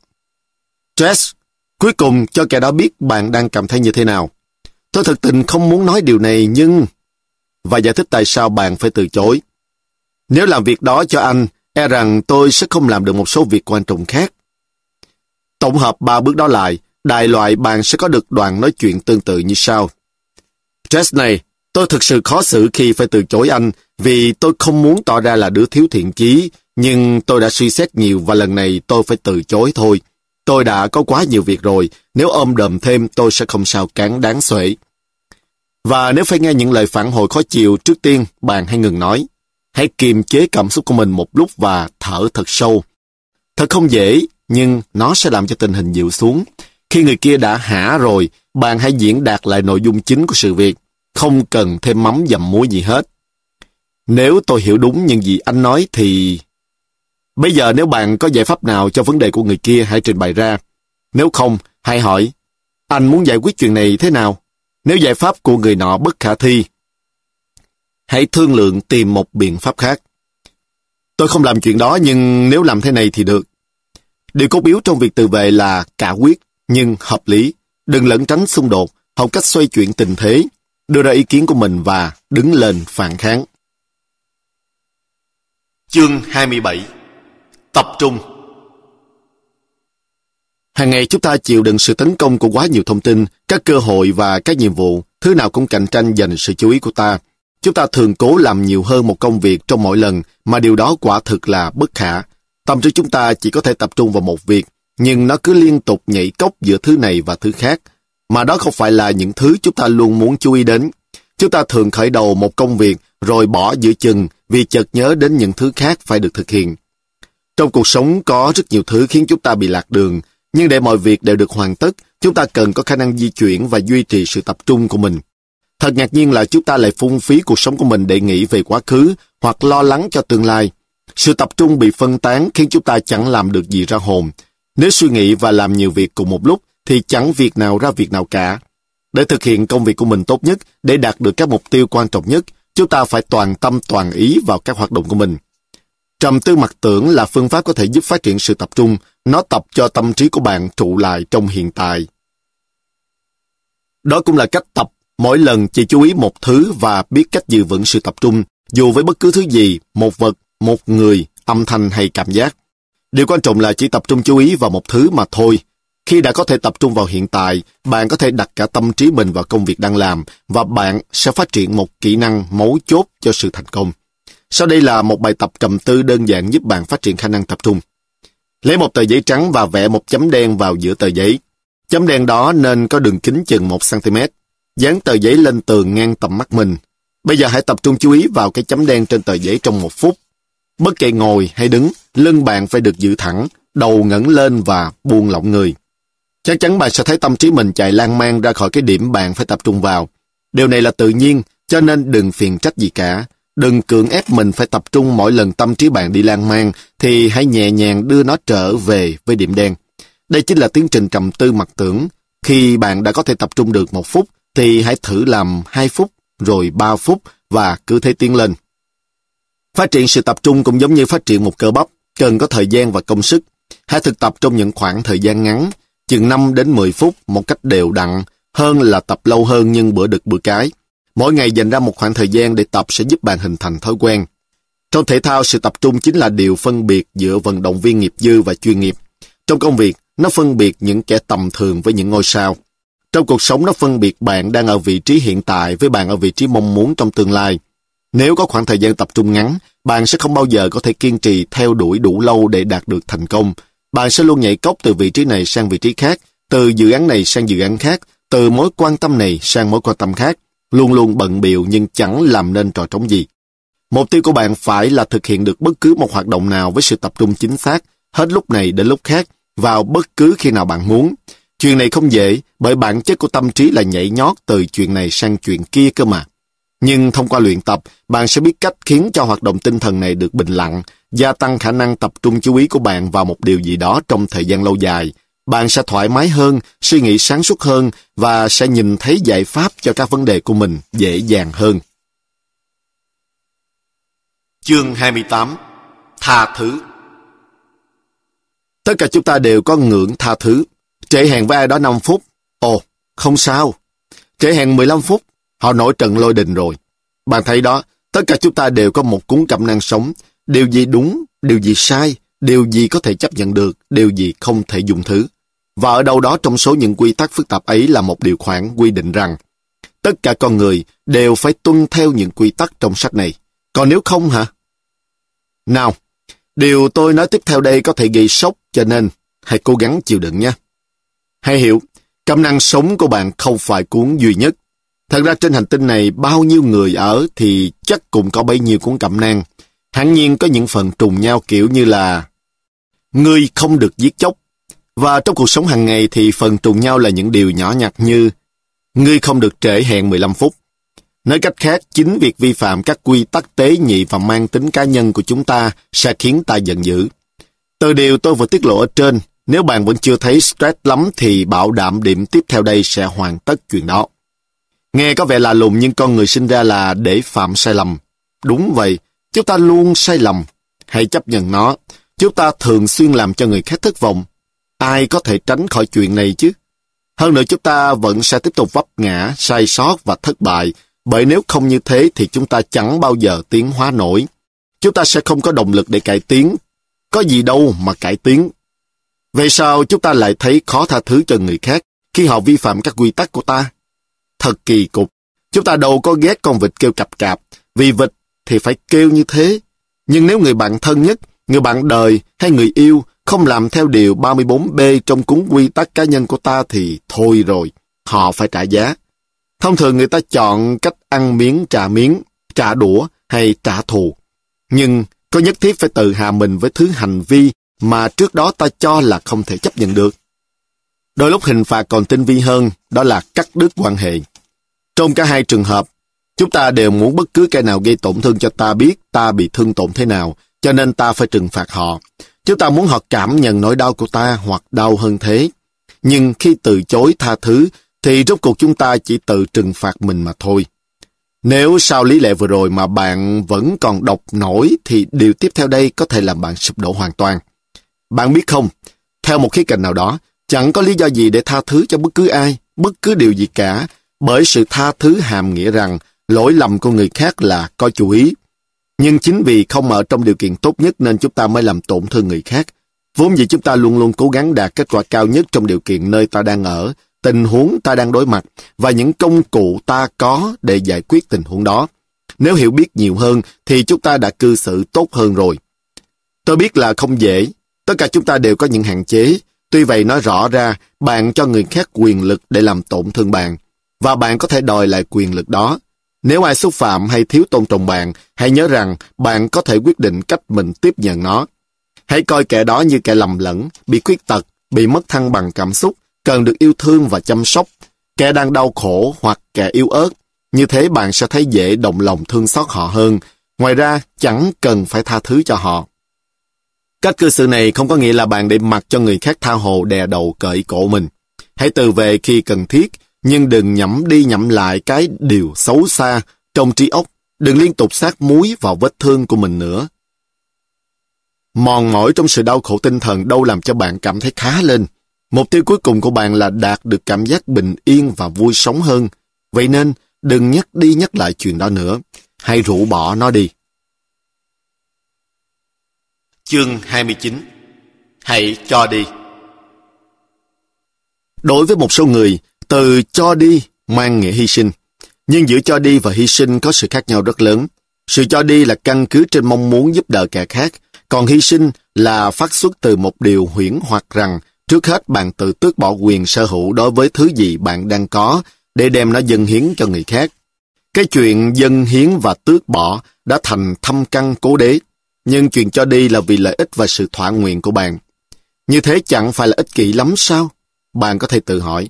Stress. Cuối cùng cho kẻ đó biết bạn đang cảm thấy như thế nào. Tôi thật tình không muốn nói điều này nhưng... Và giải thích tại sao bạn phải từ chối. Nếu làm việc đó cho anh, e rằng tôi sẽ không làm được một số việc quan trọng khác. Tổng hợp ba bước đó lại, đại loại bạn sẽ có được đoạn nói chuyện tương tự như sau. Jess này, tôi thực sự khó xử khi phải từ chối anh vì tôi không muốn tỏ ra là đứa thiếu thiện chí, nhưng tôi đã suy xét nhiều và lần này tôi phải từ chối thôi. Tôi đã có quá nhiều việc rồi, nếu ôm đầm thêm tôi sẽ không sao cán đáng xuể. Và nếu phải nghe những lời phản hồi khó chịu, trước tiên bạn hãy ngừng nói. Hãy kiềm chế cảm xúc của mình một lúc và thở thật sâu. Thật không dễ, nhưng nó sẽ làm cho tình hình dịu xuống. Khi người kia đã hả rồi, bạn hãy diễn đạt lại nội dung chính của sự việc. Không cần thêm mắm dầm muối gì hết. Nếu tôi hiểu đúng những gì anh nói thì... Bây giờ nếu bạn có giải pháp nào cho vấn đề của người kia hãy trình bày ra. Nếu không, hãy hỏi, anh muốn giải quyết chuyện này thế nào? Nếu giải pháp của người nọ bất khả thi, hãy thương lượng tìm một biện pháp khác. Tôi không làm chuyện đó nhưng nếu làm thế này thì được. Điều cốt yếu trong việc tự vệ là cả quyết nhưng hợp lý. Đừng lẫn tránh xung đột, học cách xoay chuyển tình thế, đưa ra ý kiến của mình và đứng lên phản kháng. Chương 27 Tập trung Hàng ngày chúng ta chịu đựng sự tấn công của quá nhiều thông tin, các cơ hội và các nhiệm vụ, thứ nào cũng cạnh tranh giành sự chú ý của ta. Chúng ta thường cố làm nhiều hơn một công việc trong mỗi lần, mà điều đó quả thực là bất khả. Tâm trí chúng ta chỉ có thể tập trung vào một việc, nhưng nó cứ liên tục nhảy cốc giữa thứ này và thứ khác. Mà đó không phải là những thứ chúng ta luôn muốn chú ý đến. Chúng ta thường khởi đầu một công việc rồi bỏ giữa chừng vì chợt nhớ đến những thứ khác phải được thực hiện. Trong cuộc sống có rất nhiều thứ khiến chúng ta bị lạc đường, nhưng để mọi việc đều được hoàn tất, chúng ta cần có khả năng di chuyển và duy trì sự tập trung của mình. Thật ngạc nhiên là chúng ta lại phung phí cuộc sống của mình để nghĩ về quá khứ hoặc lo lắng cho tương lai. Sự tập trung bị phân tán khiến chúng ta chẳng làm được gì ra hồn. Nếu suy nghĩ và làm nhiều việc cùng một lúc thì chẳng việc nào ra việc nào cả. Để thực hiện công việc của mình tốt nhất, để đạt được các mục tiêu quan trọng nhất, chúng ta phải toàn tâm toàn ý vào các hoạt động của mình. Trầm tư mặc tưởng là phương pháp có thể giúp phát triển sự tập trung, nó tập cho tâm trí của bạn trụ lại trong hiện tại. Đó cũng là cách tập mỗi lần chỉ chú ý một thứ và biết cách giữ vững sự tập trung, dù với bất cứ thứ gì, một vật, một người, âm thanh hay cảm giác. Điều quan trọng là chỉ tập trung chú ý vào một thứ mà thôi. Khi đã có thể tập trung vào hiện tại, bạn có thể đặt cả tâm trí mình vào công việc đang làm và bạn sẽ phát triển một kỹ năng mấu chốt cho sự thành công. Sau đây là một bài tập trầm tư đơn giản giúp bạn phát triển khả năng tập trung. Lấy một tờ giấy trắng và vẽ một chấm đen vào giữa tờ giấy. Chấm đen đó nên có đường kính chừng 1cm. Dán tờ giấy lên tường ngang tầm mắt mình. Bây giờ hãy tập trung chú ý vào cái chấm đen trên tờ giấy trong một phút. Bất kể ngồi hay đứng, lưng bạn phải được giữ thẳng, đầu ngẩng lên và buông lỏng người. Chắc chắn bạn sẽ thấy tâm trí mình chạy lan man ra khỏi cái điểm bạn phải tập trung vào. Điều này là tự nhiên, cho nên đừng phiền trách gì cả. Đừng cưỡng ép mình phải tập trung mỗi lần tâm trí bạn đi lan man, thì hãy nhẹ nhàng đưa nó trở về với điểm đen. Đây chính là tiến trình trầm tư mặt tưởng. Khi bạn đã có thể tập trung được một phút, thì hãy thử làm 2 phút, rồi 3 phút, và cứ thế tiến lên. Phát triển sự tập trung cũng giống như phát triển một cơ bắp, cần có thời gian và công sức. Hãy thực tập trong những khoảng thời gian ngắn, chừng 5 đến 10 phút một cách đều đặn, hơn là tập lâu hơn nhưng bữa được bữa cái. Mỗi ngày dành ra một khoảng thời gian để tập sẽ giúp bạn hình thành thói quen. Trong thể thao, sự tập trung chính là điều phân biệt giữa vận động viên nghiệp dư và chuyên nghiệp. Trong công việc, nó phân biệt những kẻ tầm thường với những ngôi sao. Trong cuộc sống, nó phân biệt bạn đang ở vị trí hiện tại với bạn ở vị trí mong muốn trong tương lai. Nếu có khoảng thời gian tập trung ngắn, bạn sẽ không bao giờ có thể kiên trì theo đuổi đủ lâu để đạt được thành công. Bạn sẽ luôn nhảy cốc từ vị trí này sang vị trí khác, từ dự án này sang dự án khác, từ mối quan tâm này sang mối quan tâm khác, luôn luôn bận biệu nhưng chẳng làm nên trò trống gì. Mục tiêu của bạn phải là thực hiện được bất cứ một hoạt động nào với sự tập trung chính xác, hết lúc này đến lúc khác, vào bất cứ khi nào bạn muốn. Chuyện này không dễ, bởi bản chất của tâm trí là nhảy nhót từ chuyện này sang chuyện kia cơ mà. Nhưng thông qua luyện tập, bạn sẽ biết cách khiến cho hoạt động tinh thần này được bình lặng, gia tăng khả năng tập trung chú ý của bạn vào một điều gì đó trong thời gian lâu dài. Bạn sẽ thoải mái hơn, suy nghĩ sáng suốt hơn và sẽ nhìn thấy giải pháp cho các vấn đề của mình dễ dàng hơn. Chương 28 Tha thứ Tất cả chúng ta đều có ngưỡng tha thứ. Trễ hẹn với ai đó 5 phút. Ồ, không sao. Trễ hẹn 15 phút. Họ nổi trận lôi đình rồi. Bạn thấy đó, tất cả chúng ta đều có một cuốn cẩm năng sống. Điều gì đúng, điều gì sai, điều gì có thể chấp nhận được, điều gì không thể dùng thứ. Và ở đâu đó trong số những quy tắc phức tạp ấy là một điều khoản quy định rằng tất cả con người đều phải tuân theo những quy tắc trong sách này. Còn nếu không hả? Nào, điều tôi nói tiếp theo đây có thể gây sốc cho nên hãy cố gắng chịu đựng nhé. Hãy hiểu, cẩm năng sống của bạn không phải cuốn duy nhất. Thật ra trên hành tinh này bao nhiêu người ở thì chắc cũng có bấy nhiêu cuốn cẩm năng. Hẳn nhiên có những phần trùng nhau kiểu như là Ngươi không được giết chóc. Và trong cuộc sống hàng ngày thì phần trùng nhau là những điều nhỏ nhặt như Ngươi không được trễ hẹn 15 phút. Nói cách khác, chính việc vi phạm các quy tắc tế nhị và mang tính cá nhân của chúng ta sẽ khiến ta giận dữ. Từ điều tôi vừa tiết lộ ở trên, nếu bạn vẫn chưa thấy stress lắm thì bảo đảm điểm tiếp theo đây sẽ hoàn tất chuyện đó. Nghe có vẻ là lùng nhưng con người sinh ra là để phạm sai lầm. Đúng vậy, chúng ta luôn sai lầm. Hãy chấp nhận nó. Chúng ta thường xuyên làm cho người khác thất vọng. Ai có thể tránh khỏi chuyện này chứ? Hơn nữa chúng ta vẫn sẽ tiếp tục vấp ngã, sai sót và thất bại, bởi nếu không như thế thì chúng ta chẳng bao giờ tiến hóa nổi. Chúng ta sẽ không có động lực để cải tiến. Có gì đâu mà cải tiến. Vậy sao chúng ta lại thấy khó tha thứ cho người khác khi họ vi phạm các quy tắc của ta? Thật kỳ cục. Chúng ta đâu có ghét con vịt kêu cặp cạp, vì vịt thì phải kêu như thế. Nhưng nếu người bạn thân nhất, người bạn đời hay người yêu không làm theo điều 34B trong cuốn quy tắc cá nhân của ta thì thôi rồi, họ phải trả giá. Thông thường người ta chọn cách ăn miếng trả miếng, trả đũa hay trả thù. Nhưng có nhất thiết phải tự hạ mình với thứ hành vi mà trước đó ta cho là không thể chấp nhận được. Đôi lúc hình phạt còn tinh vi hơn, đó là cắt đứt quan hệ. Trong cả hai trường hợp, chúng ta đều muốn bất cứ kẻ nào gây tổn thương cho ta biết ta bị thương tổn thế nào, cho nên ta phải trừng phạt họ. Chúng ta muốn họ cảm nhận nỗi đau của ta hoặc đau hơn thế. Nhưng khi từ chối tha thứ, thì rốt cuộc chúng ta chỉ tự trừng phạt mình mà thôi. Nếu sau lý lẽ vừa rồi mà bạn vẫn còn độc nổi thì điều tiếp theo đây có thể làm bạn sụp đổ hoàn toàn. Bạn biết không, theo một khía cạnh nào đó, chẳng có lý do gì để tha thứ cho bất cứ ai, bất cứ điều gì cả, bởi sự tha thứ hàm nghĩa rằng lỗi lầm của người khác là có chủ ý. Nhưng chính vì không ở trong điều kiện tốt nhất nên chúng ta mới làm tổn thương người khác. Vốn dĩ chúng ta luôn luôn cố gắng đạt kết quả cao nhất trong điều kiện nơi ta đang ở, tình huống ta đang đối mặt và những công cụ ta có để giải quyết tình huống đó. Nếu hiểu biết nhiều hơn thì chúng ta đã cư xử tốt hơn rồi. Tôi biết là không dễ, tất cả chúng ta đều có những hạn chế. Tuy vậy nói rõ ra, bạn cho người khác quyền lực để làm tổn thương bạn, và bạn có thể đòi lại quyền lực đó. Nếu ai xúc phạm hay thiếu tôn trọng bạn, hãy nhớ rằng bạn có thể quyết định cách mình tiếp nhận nó. Hãy coi kẻ đó như kẻ lầm lẫn, bị khuyết tật, bị mất thăng bằng cảm xúc, cần được yêu thương và chăm sóc, kẻ đang đau khổ hoặc kẻ yếu ớt. Như thế bạn sẽ thấy dễ động lòng thương xót họ hơn. Ngoài ra, chẳng cần phải tha thứ cho họ. Cách cư xử này không có nghĩa là bạn để mặc cho người khác tha hồ đè đầu cởi cổ mình. Hãy từ về khi cần thiết, nhưng đừng nhẩm đi nhẩm lại cái điều xấu xa trong trí óc Đừng liên tục sát muối vào vết thương của mình nữa. Mòn mỏi trong sự đau khổ tinh thần đâu làm cho bạn cảm thấy khá lên. Mục tiêu cuối cùng của bạn là đạt được cảm giác bình yên và vui sống hơn. Vậy nên, đừng nhắc đi nhắc lại chuyện đó nữa. Hãy rũ bỏ nó đi. Chương 29 Hãy cho đi Đối với một số người, từ cho đi mang nghĩa hy sinh. Nhưng giữa cho đi và hy sinh có sự khác nhau rất lớn. Sự cho đi là căn cứ trên mong muốn giúp đỡ kẻ khác, còn hy sinh là phát xuất từ một điều huyễn hoặc rằng trước hết bạn tự tước bỏ quyền sở hữu đối với thứ gì bạn đang có để đem nó dâng hiến cho người khác. Cái chuyện dâng hiến và tước bỏ đã thành thâm căn cố đế, nhưng chuyện cho đi là vì lợi ích và sự thỏa nguyện của bạn. Như thế chẳng phải là ích kỷ lắm sao? Bạn có thể tự hỏi.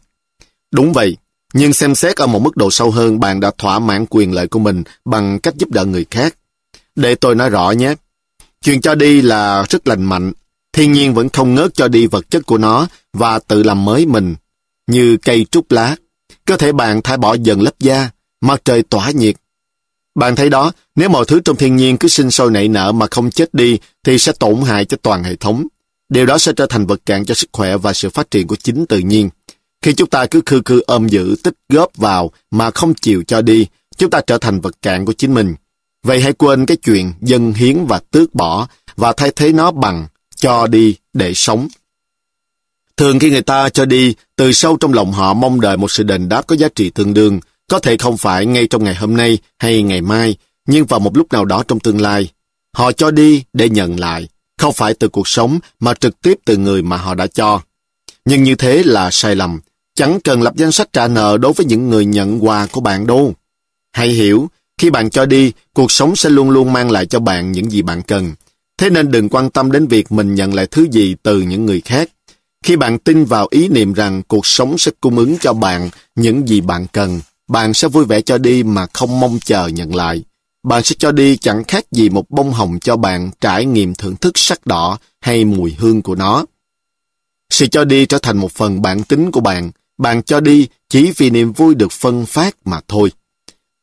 Đúng vậy, nhưng xem xét ở một mức độ sâu hơn bạn đã thỏa mãn quyền lợi của mình bằng cách giúp đỡ người khác. Để tôi nói rõ nhé. Chuyện cho đi là rất lành mạnh. Thiên nhiên vẫn không ngớt cho đi vật chất của nó và tự làm mới mình. Như cây trúc lá. Cơ thể bạn thải bỏ dần lớp da, mặt trời tỏa nhiệt. Bạn thấy đó, nếu mọi thứ trong thiên nhiên cứ sinh sôi nảy nở mà không chết đi thì sẽ tổn hại cho toàn hệ thống. Điều đó sẽ trở thành vật cản cho sức khỏe và sự phát triển của chính tự nhiên. Khi chúng ta cứ khư khư ôm giữ, tích góp vào mà không chịu cho đi, chúng ta trở thành vật cản của chính mình. Vậy hãy quên cái chuyện dân hiến và tước bỏ và thay thế nó bằng cho đi để sống. Thường khi người ta cho đi, từ sâu trong lòng họ mong đợi một sự đền đáp có giá trị tương đương, có thể không phải ngay trong ngày hôm nay hay ngày mai, nhưng vào một lúc nào đó trong tương lai. Họ cho đi để nhận lại, không phải từ cuộc sống mà trực tiếp từ người mà họ đã cho. Nhưng như thế là sai lầm. Chẳng cần lập danh sách trả nợ đối với những người nhận quà của bạn đâu. Hãy hiểu, khi bạn cho đi, cuộc sống sẽ luôn luôn mang lại cho bạn những gì bạn cần. Thế nên đừng quan tâm đến việc mình nhận lại thứ gì từ những người khác. Khi bạn tin vào ý niệm rằng cuộc sống sẽ cung ứng cho bạn những gì bạn cần, bạn sẽ vui vẻ cho đi mà không mong chờ nhận lại. Bạn sẽ cho đi chẳng khác gì một bông hồng cho bạn trải nghiệm thưởng thức sắc đỏ hay mùi hương của nó. Sự cho đi trở thành một phần bản tính của bạn. Bạn cho đi chỉ vì niềm vui được phân phát mà thôi.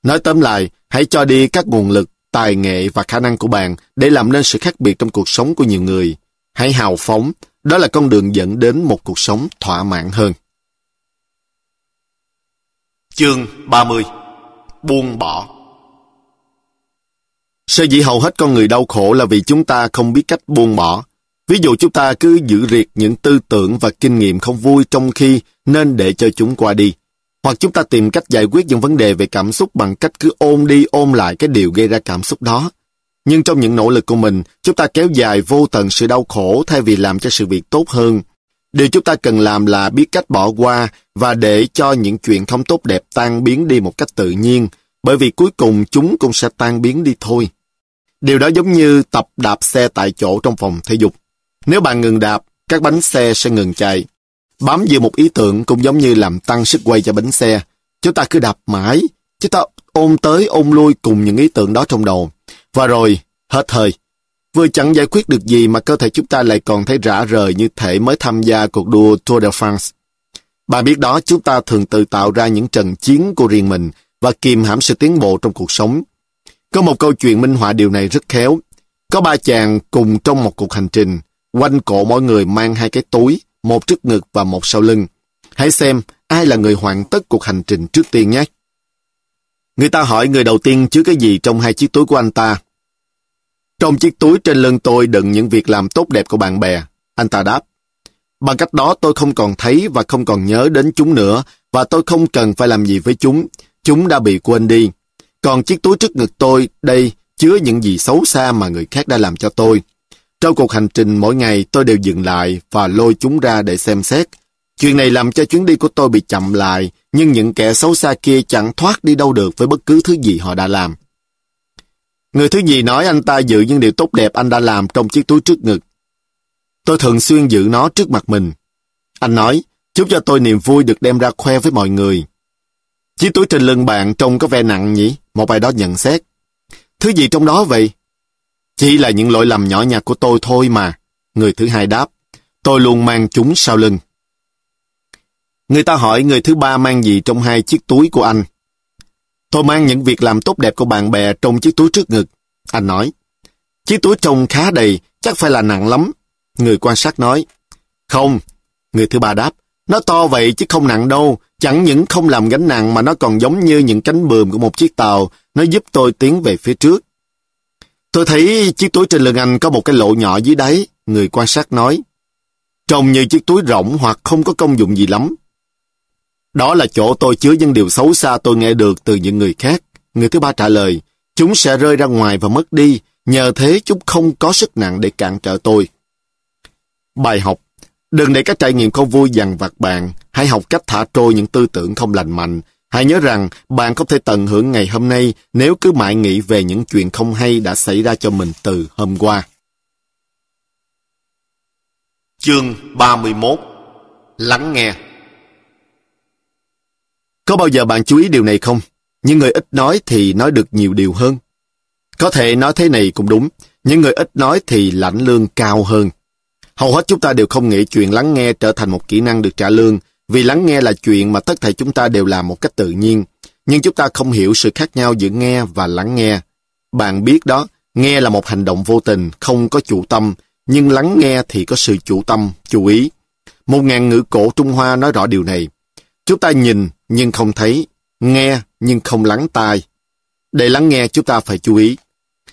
Nói tóm lại, hãy cho đi các nguồn lực, tài nghệ và khả năng của bạn để làm nên sự khác biệt trong cuộc sống của nhiều người. Hãy hào phóng, đó là con đường dẫn đến một cuộc sống thỏa mãn hơn. Chương 30 Buông bỏ Sở dĩ hầu hết con người đau khổ là vì chúng ta không biết cách buông bỏ. Ví dụ chúng ta cứ giữ riệt những tư tưởng và kinh nghiệm không vui trong khi nên để cho chúng qua đi. Hoặc chúng ta tìm cách giải quyết những vấn đề về cảm xúc bằng cách cứ ôm đi ôm lại cái điều gây ra cảm xúc đó. Nhưng trong những nỗ lực của mình, chúng ta kéo dài vô tận sự đau khổ thay vì làm cho sự việc tốt hơn. Điều chúng ta cần làm là biết cách bỏ qua và để cho những chuyện không tốt đẹp tan biến đi một cách tự nhiên, bởi vì cuối cùng chúng cũng sẽ tan biến đi thôi. Điều đó giống như tập đạp xe tại chỗ trong phòng thể dục. Nếu bạn ngừng đạp, các bánh xe sẽ ngừng chạy. Bám vào một ý tưởng cũng giống như làm tăng sức quay cho bánh xe. Chúng ta cứ đạp mãi, chúng ta ôm tới ôm lui cùng những ý tưởng đó trong đầu. Và rồi, hết hơi. Vừa chẳng giải quyết được gì mà cơ thể chúng ta lại còn thấy rã rời như thể mới tham gia cuộc đua Tour de France. Bạn biết đó, chúng ta thường tự tạo ra những trận chiến của riêng mình và kìm hãm sự tiến bộ trong cuộc sống. Có một câu chuyện minh họa điều này rất khéo. Có ba chàng cùng trong một cuộc hành trình, quanh cổ mỗi người mang hai cái túi, một trước ngực và một sau lưng. Hãy xem ai là người hoàn tất cuộc hành trình trước tiên nhé. Người ta hỏi người đầu tiên chứa cái gì trong hai chiếc túi của anh ta. Trong chiếc túi trên lưng tôi đựng những việc làm tốt đẹp của bạn bè. Anh ta đáp. Bằng cách đó tôi không còn thấy và không còn nhớ đến chúng nữa và tôi không cần phải làm gì với chúng. Chúng đã bị quên đi. Còn chiếc túi trước ngực tôi đây chứa những gì xấu xa mà người khác đã làm cho tôi. Trong cuộc hành trình mỗi ngày tôi đều dừng lại và lôi chúng ra để xem xét. Chuyện này làm cho chuyến đi của tôi bị chậm lại, nhưng những kẻ xấu xa kia chẳng thoát đi đâu được với bất cứ thứ gì họ đã làm. Người thứ gì nói anh ta giữ những điều tốt đẹp anh đã làm trong chiếc túi trước ngực. Tôi thường xuyên giữ nó trước mặt mình. Anh nói, chúc cho tôi niềm vui được đem ra khoe với mọi người. Chiếc túi trên lưng bạn trông có vẻ nặng nhỉ? Một bài đó nhận xét. Thứ gì trong đó vậy? Chỉ là những lỗi lầm nhỏ nhặt của tôi thôi mà. Người thứ hai đáp. Tôi luôn mang chúng sau lưng. Người ta hỏi người thứ ba mang gì trong hai chiếc túi của anh. Tôi mang những việc làm tốt đẹp của bạn bè trong chiếc túi trước ngực. Anh nói, chiếc túi trông khá đầy, chắc phải là nặng lắm. Người quan sát nói, không. Người thứ ba đáp, nó to vậy chứ không nặng đâu, chẳng những không làm gánh nặng mà nó còn giống như những cánh bườm của một chiếc tàu, nó giúp tôi tiến về phía trước. Tôi thấy chiếc túi trên lưng anh có một cái lỗ nhỏ dưới đáy, người quan sát nói. Trông như chiếc túi rỗng hoặc không có công dụng gì lắm. Đó là chỗ tôi chứa những điều xấu xa tôi nghe được từ những người khác. Người thứ ba trả lời, chúng sẽ rơi ra ngoài và mất đi, nhờ thế chúng không có sức nặng để cản trở tôi. Bài học Đừng để các trải nghiệm không vui dằn vặt bạn, hãy học cách thả trôi những tư tưởng không lành mạnh. Hãy nhớ rằng bạn không thể tận hưởng ngày hôm nay nếu cứ mãi nghĩ về những chuyện không hay đã xảy ra cho mình từ hôm qua. Chương 31 Lắng nghe có bao giờ bạn chú ý điều này không? Những người ít nói thì nói được nhiều điều hơn. Có thể nói thế này cũng đúng, những người ít nói thì lãnh lương cao hơn. Hầu hết chúng ta đều không nghĩ chuyện lắng nghe trở thành một kỹ năng được trả lương, vì lắng nghe là chuyện mà tất thảy chúng ta đều làm một cách tự nhiên. Nhưng chúng ta không hiểu sự khác nhau giữa nghe và lắng nghe. Bạn biết đó, nghe là một hành động vô tình, không có chủ tâm, nhưng lắng nghe thì có sự chủ tâm, chú ý. Một ngàn ngữ cổ Trung Hoa nói rõ điều này. Chúng ta nhìn nhưng không thấy, nghe nhưng không lắng tai. Để lắng nghe chúng ta phải chú ý.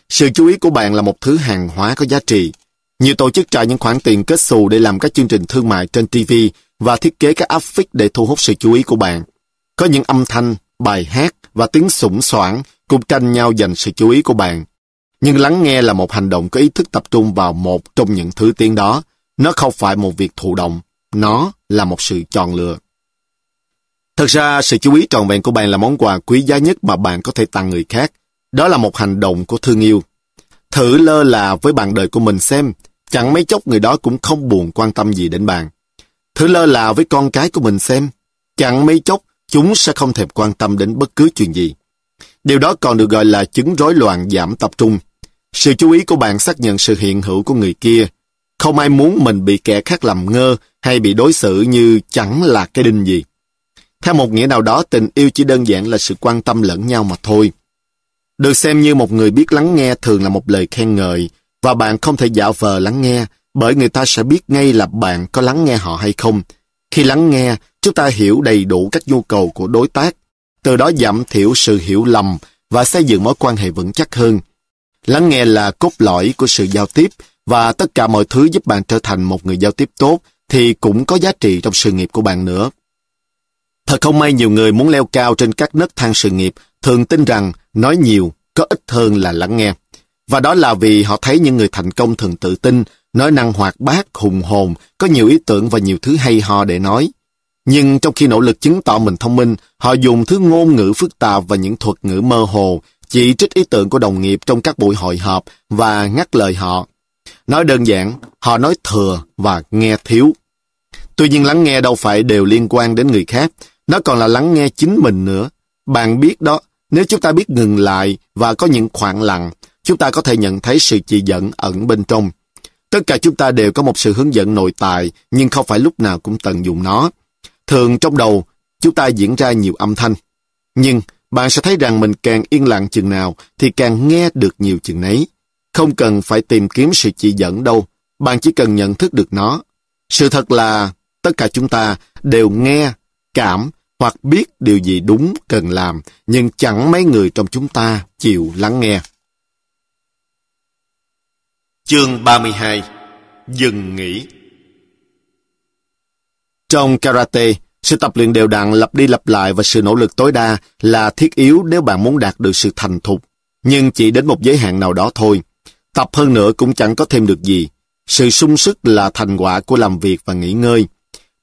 Sự chú ý của bạn là một thứ hàng hóa có giá trị. Nhiều tổ chức trả những khoản tiền kết xù để làm các chương trình thương mại trên TV và thiết kế các áp phích để thu hút sự chú ý của bạn. Có những âm thanh, bài hát và tiếng sủng soảng cũng tranh nhau giành sự chú ý của bạn. Nhưng lắng nghe là một hành động có ý thức tập trung vào một trong những thứ tiếng đó. Nó không phải một việc thụ động, nó là một sự chọn lựa. Thật ra, sự chú ý trọn vẹn của bạn là món quà quý giá nhất mà bạn có thể tặng người khác. Đó là một hành động của thương yêu. Thử lơ là với bạn đời của mình xem, chẳng mấy chốc người đó cũng không buồn quan tâm gì đến bạn. Thử lơ là với con cái của mình xem, chẳng mấy chốc chúng sẽ không thèm quan tâm đến bất cứ chuyện gì. Điều đó còn được gọi là chứng rối loạn giảm tập trung. Sự chú ý của bạn xác nhận sự hiện hữu của người kia. Không ai muốn mình bị kẻ khác làm ngơ hay bị đối xử như chẳng là cái đinh gì. Theo một nghĩa nào đó, tình yêu chỉ đơn giản là sự quan tâm lẫn nhau mà thôi. Được xem như một người biết lắng nghe thường là một lời khen ngợi, và bạn không thể giả vờ lắng nghe, bởi người ta sẽ biết ngay là bạn có lắng nghe họ hay không. Khi lắng nghe, chúng ta hiểu đầy đủ các nhu cầu của đối tác, từ đó giảm thiểu sự hiểu lầm và xây dựng mối quan hệ vững chắc hơn. Lắng nghe là cốt lõi của sự giao tiếp và tất cả mọi thứ giúp bạn trở thành một người giao tiếp tốt thì cũng có giá trị trong sự nghiệp của bạn nữa. Thật không may nhiều người muốn leo cao trên các nấc thang sự nghiệp thường tin rằng nói nhiều có ít hơn là lắng nghe. Và đó là vì họ thấy những người thành công thường tự tin, nói năng hoạt bát, hùng hồn, có nhiều ý tưởng và nhiều thứ hay ho để nói. Nhưng trong khi nỗ lực chứng tỏ mình thông minh, họ dùng thứ ngôn ngữ phức tạp và những thuật ngữ mơ hồ, chỉ trích ý tưởng của đồng nghiệp trong các buổi hội họp và ngắt lời họ. Nói đơn giản, họ nói thừa và nghe thiếu. Tuy nhiên lắng nghe đâu phải đều liên quan đến người khác, nó còn là lắng nghe chính mình nữa. Bạn biết đó, nếu chúng ta biết ngừng lại và có những khoảng lặng, chúng ta có thể nhận thấy sự chỉ dẫn ẩn bên trong. Tất cả chúng ta đều có một sự hướng dẫn nội tại, nhưng không phải lúc nào cũng tận dụng nó. Thường trong đầu, chúng ta diễn ra nhiều âm thanh. Nhưng bạn sẽ thấy rằng mình càng yên lặng chừng nào thì càng nghe được nhiều chừng nấy. Không cần phải tìm kiếm sự chỉ dẫn đâu, bạn chỉ cần nhận thức được nó. Sự thật là tất cả chúng ta đều nghe, cảm hoặc biết điều gì đúng cần làm, nhưng chẳng mấy người trong chúng ta chịu lắng nghe. Chương 32 Dừng nghỉ Trong karate, sự tập luyện đều đặn lặp đi lặp lại và sự nỗ lực tối đa là thiết yếu nếu bạn muốn đạt được sự thành thục, nhưng chỉ đến một giới hạn nào đó thôi. Tập hơn nữa cũng chẳng có thêm được gì. Sự sung sức là thành quả của làm việc và nghỉ ngơi.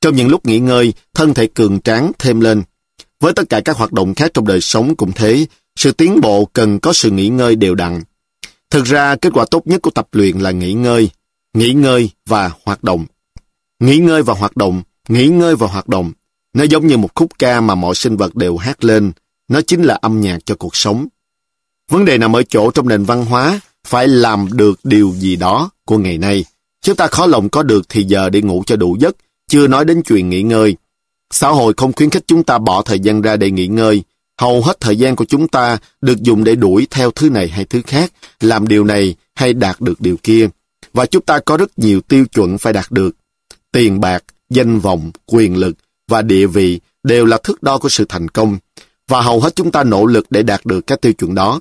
Trong những lúc nghỉ ngơi, thân thể cường tráng thêm lên. Với tất cả các hoạt động khác trong đời sống cũng thế, sự tiến bộ cần có sự nghỉ ngơi đều đặn. Thực ra, kết quả tốt nhất của tập luyện là nghỉ ngơi, nghỉ ngơi và hoạt động. Nghỉ ngơi và hoạt động, nghỉ ngơi và hoạt động. Nó giống như một khúc ca mà mọi sinh vật đều hát lên. Nó chính là âm nhạc cho cuộc sống. Vấn đề nằm ở chỗ trong nền văn hóa phải làm được điều gì đó của ngày nay. Chúng ta khó lòng có được thì giờ để ngủ cho đủ giấc, chưa nói đến chuyện nghỉ ngơi. Xã hội không khuyến khích chúng ta bỏ thời gian ra để nghỉ ngơi. Hầu hết thời gian của chúng ta được dùng để đuổi theo thứ này hay thứ khác, làm điều này hay đạt được điều kia. Và chúng ta có rất nhiều tiêu chuẩn phải đạt được. Tiền bạc, danh vọng, quyền lực và địa vị đều là thước đo của sự thành công. Và hầu hết chúng ta nỗ lực để đạt được các tiêu chuẩn đó.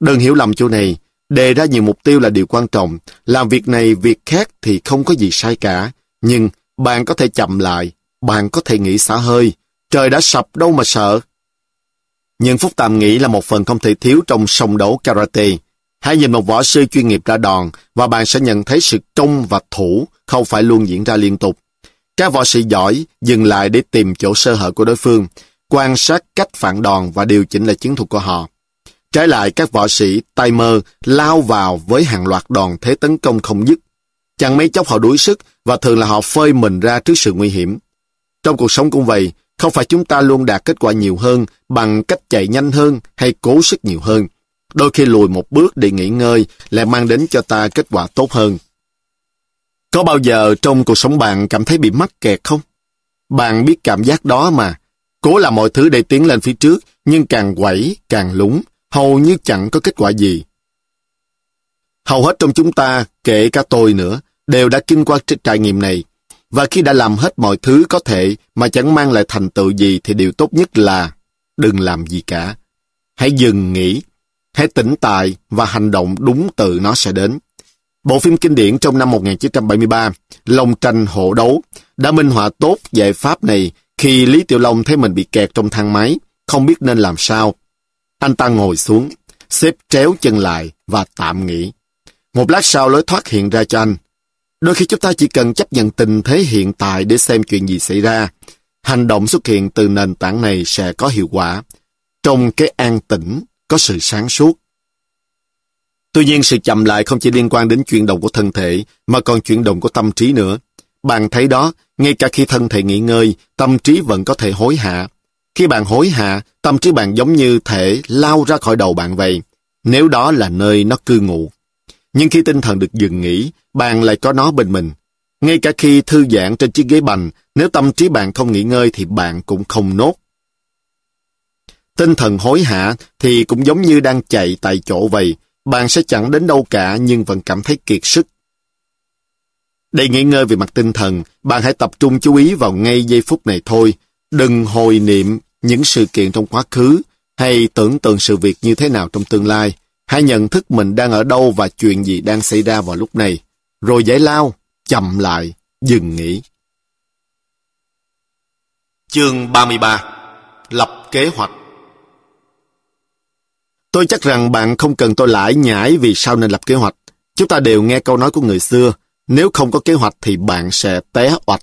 Đừng hiểu lầm chỗ này, đề ra nhiều mục tiêu là điều quan trọng. Làm việc này, việc khác thì không có gì sai cả. Nhưng bạn có thể chậm lại, bạn có thể nghĩ xả hơi. Trời đã sập đâu mà sợ. Nhưng Phúc Tạm nghĩ là một phần không thể thiếu trong song đấu karate. Hãy nhìn một võ sư chuyên nghiệp ra đòn và bạn sẽ nhận thấy sự công và thủ không phải luôn diễn ra liên tục. Các võ sĩ giỏi dừng lại để tìm chỗ sơ hở của đối phương, quan sát cách phản đòn và điều chỉnh lại chiến thuật của họ. Trái lại, các võ sĩ tay mơ lao vào với hàng loạt đòn thế tấn công không dứt. Chẳng mấy chốc họ đuối sức và thường là họ phơi mình ra trước sự nguy hiểm. Trong cuộc sống cũng vậy, không phải chúng ta luôn đạt kết quả nhiều hơn bằng cách chạy nhanh hơn hay cố sức nhiều hơn. Đôi khi lùi một bước để nghỉ ngơi lại mang đến cho ta kết quả tốt hơn. Có bao giờ trong cuộc sống bạn cảm thấy bị mắc kẹt không? Bạn biết cảm giác đó mà. Cố làm mọi thứ để tiến lên phía trước, nhưng càng quẩy, càng lúng, hầu như chẳng có kết quả gì. Hầu hết trong chúng ta, kể cả tôi nữa, đều đã kinh qua trải nghiệm này. Và khi đã làm hết mọi thứ có thể mà chẳng mang lại thành tựu gì thì điều tốt nhất là đừng làm gì cả. Hãy dừng nghĩ, hãy tỉnh tại và hành động đúng từ nó sẽ đến. Bộ phim kinh điển trong năm 1973, Long tranh hộ đấu, đã minh họa tốt giải pháp này khi Lý Tiểu Long thấy mình bị kẹt trong thang máy, không biết nên làm sao. Anh ta ngồi xuống, xếp tréo chân lại và tạm nghỉ. Một lát sau lối thoát hiện ra cho anh. Đôi khi chúng ta chỉ cần chấp nhận tình thế hiện tại để xem chuyện gì xảy ra. Hành động xuất hiện từ nền tảng này sẽ có hiệu quả. Trong cái an tĩnh, có sự sáng suốt. Tuy nhiên sự chậm lại không chỉ liên quan đến chuyển động của thân thể, mà còn chuyển động của tâm trí nữa. Bạn thấy đó, ngay cả khi thân thể nghỉ ngơi, tâm trí vẫn có thể hối hạ. Khi bạn hối hạ, tâm trí bạn giống như thể lao ra khỏi đầu bạn vậy, nếu đó là nơi nó cư ngụ. Nhưng khi tinh thần được dừng nghỉ, bạn lại có nó bên mình. Ngay cả khi thư giãn trên chiếc ghế bành, nếu tâm trí bạn không nghỉ ngơi thì bạn cũng không nốt. Tinh thần hối hả thì cũng giống như đang chạy tại chỗ vậy. Bạn sẽ chẳng đến đâu cả nhưng vẫn cảm thấy kiệt sức. Để nghỉ ngơi về mặt tinh thần, bạn hãy tập trung chú ý vào ngay giây phút này thôi. Đừng hồi niệm những sự kiện trong quá khứ hay tưởng tượng sự việc như thế nào trong tương lai. Hãy nhận thức mình đang ở đâu và chuyện gì đang xảy ra vào lúc này. Rồi giải lao, chậm lại, dừng nghỉ. Chương 33 Lập kế hoạch Tôi chắc rằng bạn không cần tôi lãi nhãi vì sao nên lập kế hoạch. Chúng ta đều nghe câu nói của người xưa, nếu không có kế hoạch thì bạn sẽ té oạch.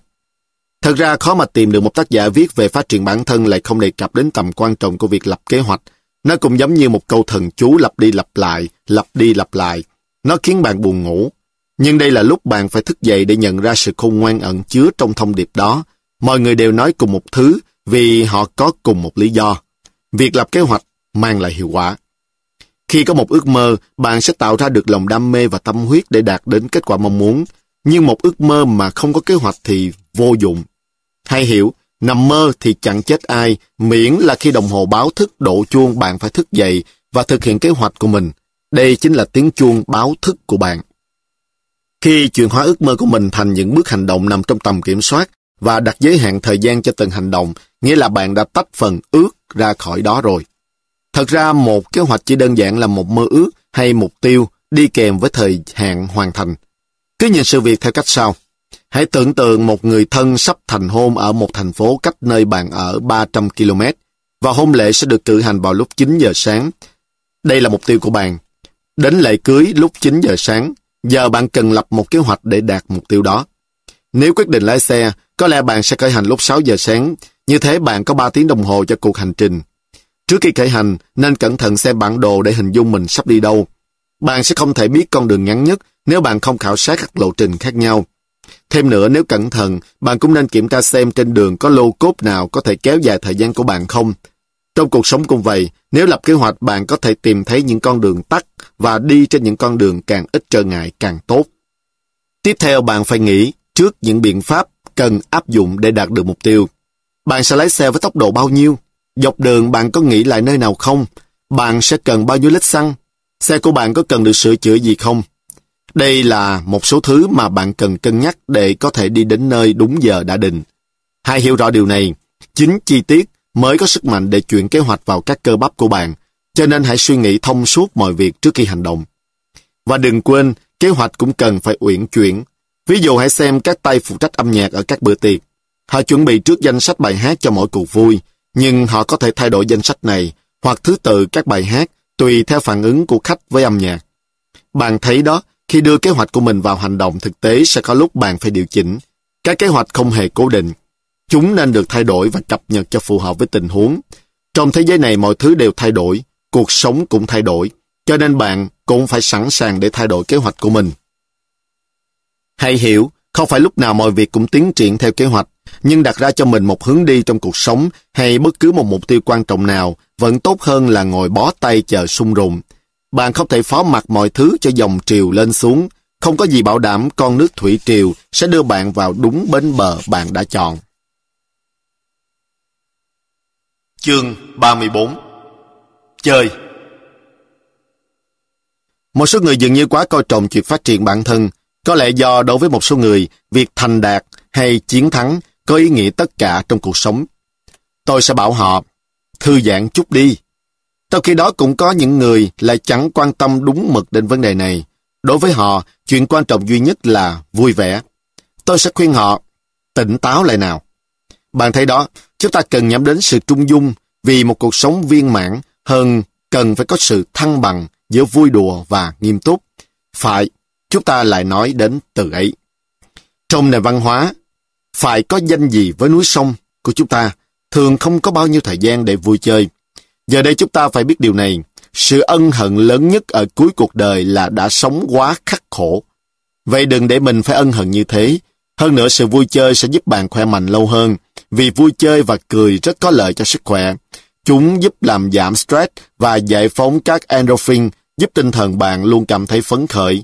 Thật ra khó mà tìm được một tác giả viết về phát triển bản thân lại không đề cập đến tầm quan trọng của việc lập kế hoạch. Nó cũng giống như một câu thần chú lặp đi lặp lại, lặp đi lặp lại. Nó khiến bạn buồn ngủ. Nhưng đây là lúc bạn phải thức dậy để nhận ra sự khôn ngoan ẩn chứa trong thông điệp đó. Mọi người đều nói cùng một thứ vì họ có cùng một lý do. Việc lập kế hoạch mang lại hiệu quả. Khi có một ước mơ, bạn sẽ tạo ra được lòng đam mê và tâm huyết để đạt đến kết quả mong muốn. Nhưng một ước mơ mà không có kế hoạch thì vô dụng. Hay hiểu, nằm mơ thì chẳng chết ai, miễn là khi đồng hồ báo thức đổ chuông bạn phải thức dậy và thực hiện kế hoạch của mình. Đây chính là tiếng chuông báo thức của bạn. Khi chuyển hóa ước mơ của mình thành những bước hành động nằm trong tầm kiểm soát và đặt giới hạn thời gian cho từng hành động, nghĩa là bạn đã tách phần ước ra khỏi đó rồi. Thật ra một kế hoạch chỉ đơn giản là một mơ ước hay mục tiêu đi kèm với thời hạn hoàn thành. Cứ nhìn sự việc theo cách sau. Hãy tưởng tượng một người thân sắp thành hôn ở một thành phố cách nơi bạn ở 300 km và hôn lễ sẽ được cử hành vào lúc 9 giờ sáng. Đây là mục tiêu của bạn. Đến lễ cưới lúc 9 giờ sáng, giờ bạn cần lập một kế hoạch để đạt mục tiêu đó. Nếu quyết định lái xe, có lẽ bạn sẽ khởi hành lúc 6 giờ sáng, như thế bạn có 3 tiếng đồng hồ cho cuộc hành trình. Trước khi khởi hành, nên cẩn thận xem bản đồ để hình dung mình sắp đi đâu. Bạn sẽ không thể biết con đường ngắn nhất nếu bạn không khảo sát các lộ trình khác nhau. Thêm nữa, nếu cẩn thận, bạn cũng nên kiểm tra xem trên đường có lô cốt nào có thể kéo dài thời gian của bạn không. Trong cuộc sống cũng vậy, nếu lập kế hoạch bạn có thể tìm thấy những con đường tắt và đi trên những con đường càng ít trở ngại càng tốt. Tiếp theo bạn phải nghĩ trước những biện pháp cần áp dụng để đạt được mục tiêu. Bạn sẽ lái xe với tốc độ bao nhiêu? Dọc đường bạn có nghĩ lại nơi nào không? Bạn sẽ cần bao nhiêu lít xăng? Xe của bạn có cần được sửa chữa gì không? Đây là một số thứ mà bạn cần cân nhắc để có thể đi đến nơi đúng giờ đã định. Hãy hiểu rõ điều này. Chính chi tiết mới có sức mạnh để chuyển kế hoạch vào các cơ bắp của bạn, cho nên hãy suy nghĩ thông suốt mọi việc trước khi hành động. Và đừng quên, kế hoạch cũng cần phải uyển chuyển. Ví dụ hãy xem các tay phụ trách âm nhạc ở các bữa tiệc. Họ chuẩn bị trước danh sách bài hát cho mỗi cuộc vui, nhưng họ có thể thay đổi danh sách này hoặc thứ tự các bài hát tùy theo phản ứng của khách với âm nhạc. Bạn thấy đó, khi đưa kế hoạch của mình vào hành động thực tế sẽ có lúc bạn phải điều chỉnh. Các kế hoạch không hề cố định. Chúng nên được thay đổi và cập nhật cho phù hợp với tình huống. Trong thế giới này mọi thứ đều thay đổi, cuộc sống cũng thay đổi, cho nên bạn cũng phải sẵn sàng để thay đổi kế hoạch của mình. Hãy hiểu, không phải lúc nào mọi việc cũng tiến triển theo kế hoạch, nhưng đặt ra cho mình một hướng đi trong cuộc sống hay bất cứ một mục tiêu quan trọng nào vẫn tốt hơn là ngồi bó tay chờ sung rụng. Bạn không thể phó mặc mọi thứ cho dòng triều lên xuống, không có gì bảo đảm con nước thủy triều sẽ đưa bạn vào đúng bến bờ bạn đã chọn. Chương 34 Chơi Một số người dường như quá coi trọng chuyện phát triển bản thân, có lẽ do đối với một số người, việc thành đạt hay chiến thắng có ý nghĩa tất cả trong cuộc sống. Tôi sẽ bảo họ, thư giãn chút đi. Trong khi đó cũng có những người lại chẳng quan tâm đúng mực đến vấn đề này. Đối với họ, chuyện quan trọng duy nhất là vui vẻ. Tôi sẽ khuyên họ, tỉnh táo lại nào. Bạn thấy đó, chúng ta cần nhắm đến sự trung dung vì một cuộc sống viên mãn hơn cần phải có sự thăng bằng giữa vui đùa và nghiêm túc. Phải, chúng ta lại nói đến từ ấy. Trong nền văn hóa, phải có danh gì với núi sông của chúng ta, thường không có bao nhiêu thời gian để vui chơi. Giờ đây chúng ta phải biết điều này, sự ân hận lớn nhất ở cuối cuộc đời là đã sống quá khắc khổ. Vậy đừng để mình phải ân hận như thế. Hơn nữa sự vui chơi sẽ giúp bạn khỏe mạnh lâu hơn, vì vui chơi và cười rất có lợi cho sức khỏe. Chúng giúp làm giảm stress và giải phóng các endorphin, giúp tinh thần bạn luôn cảm thấy phấn khởi.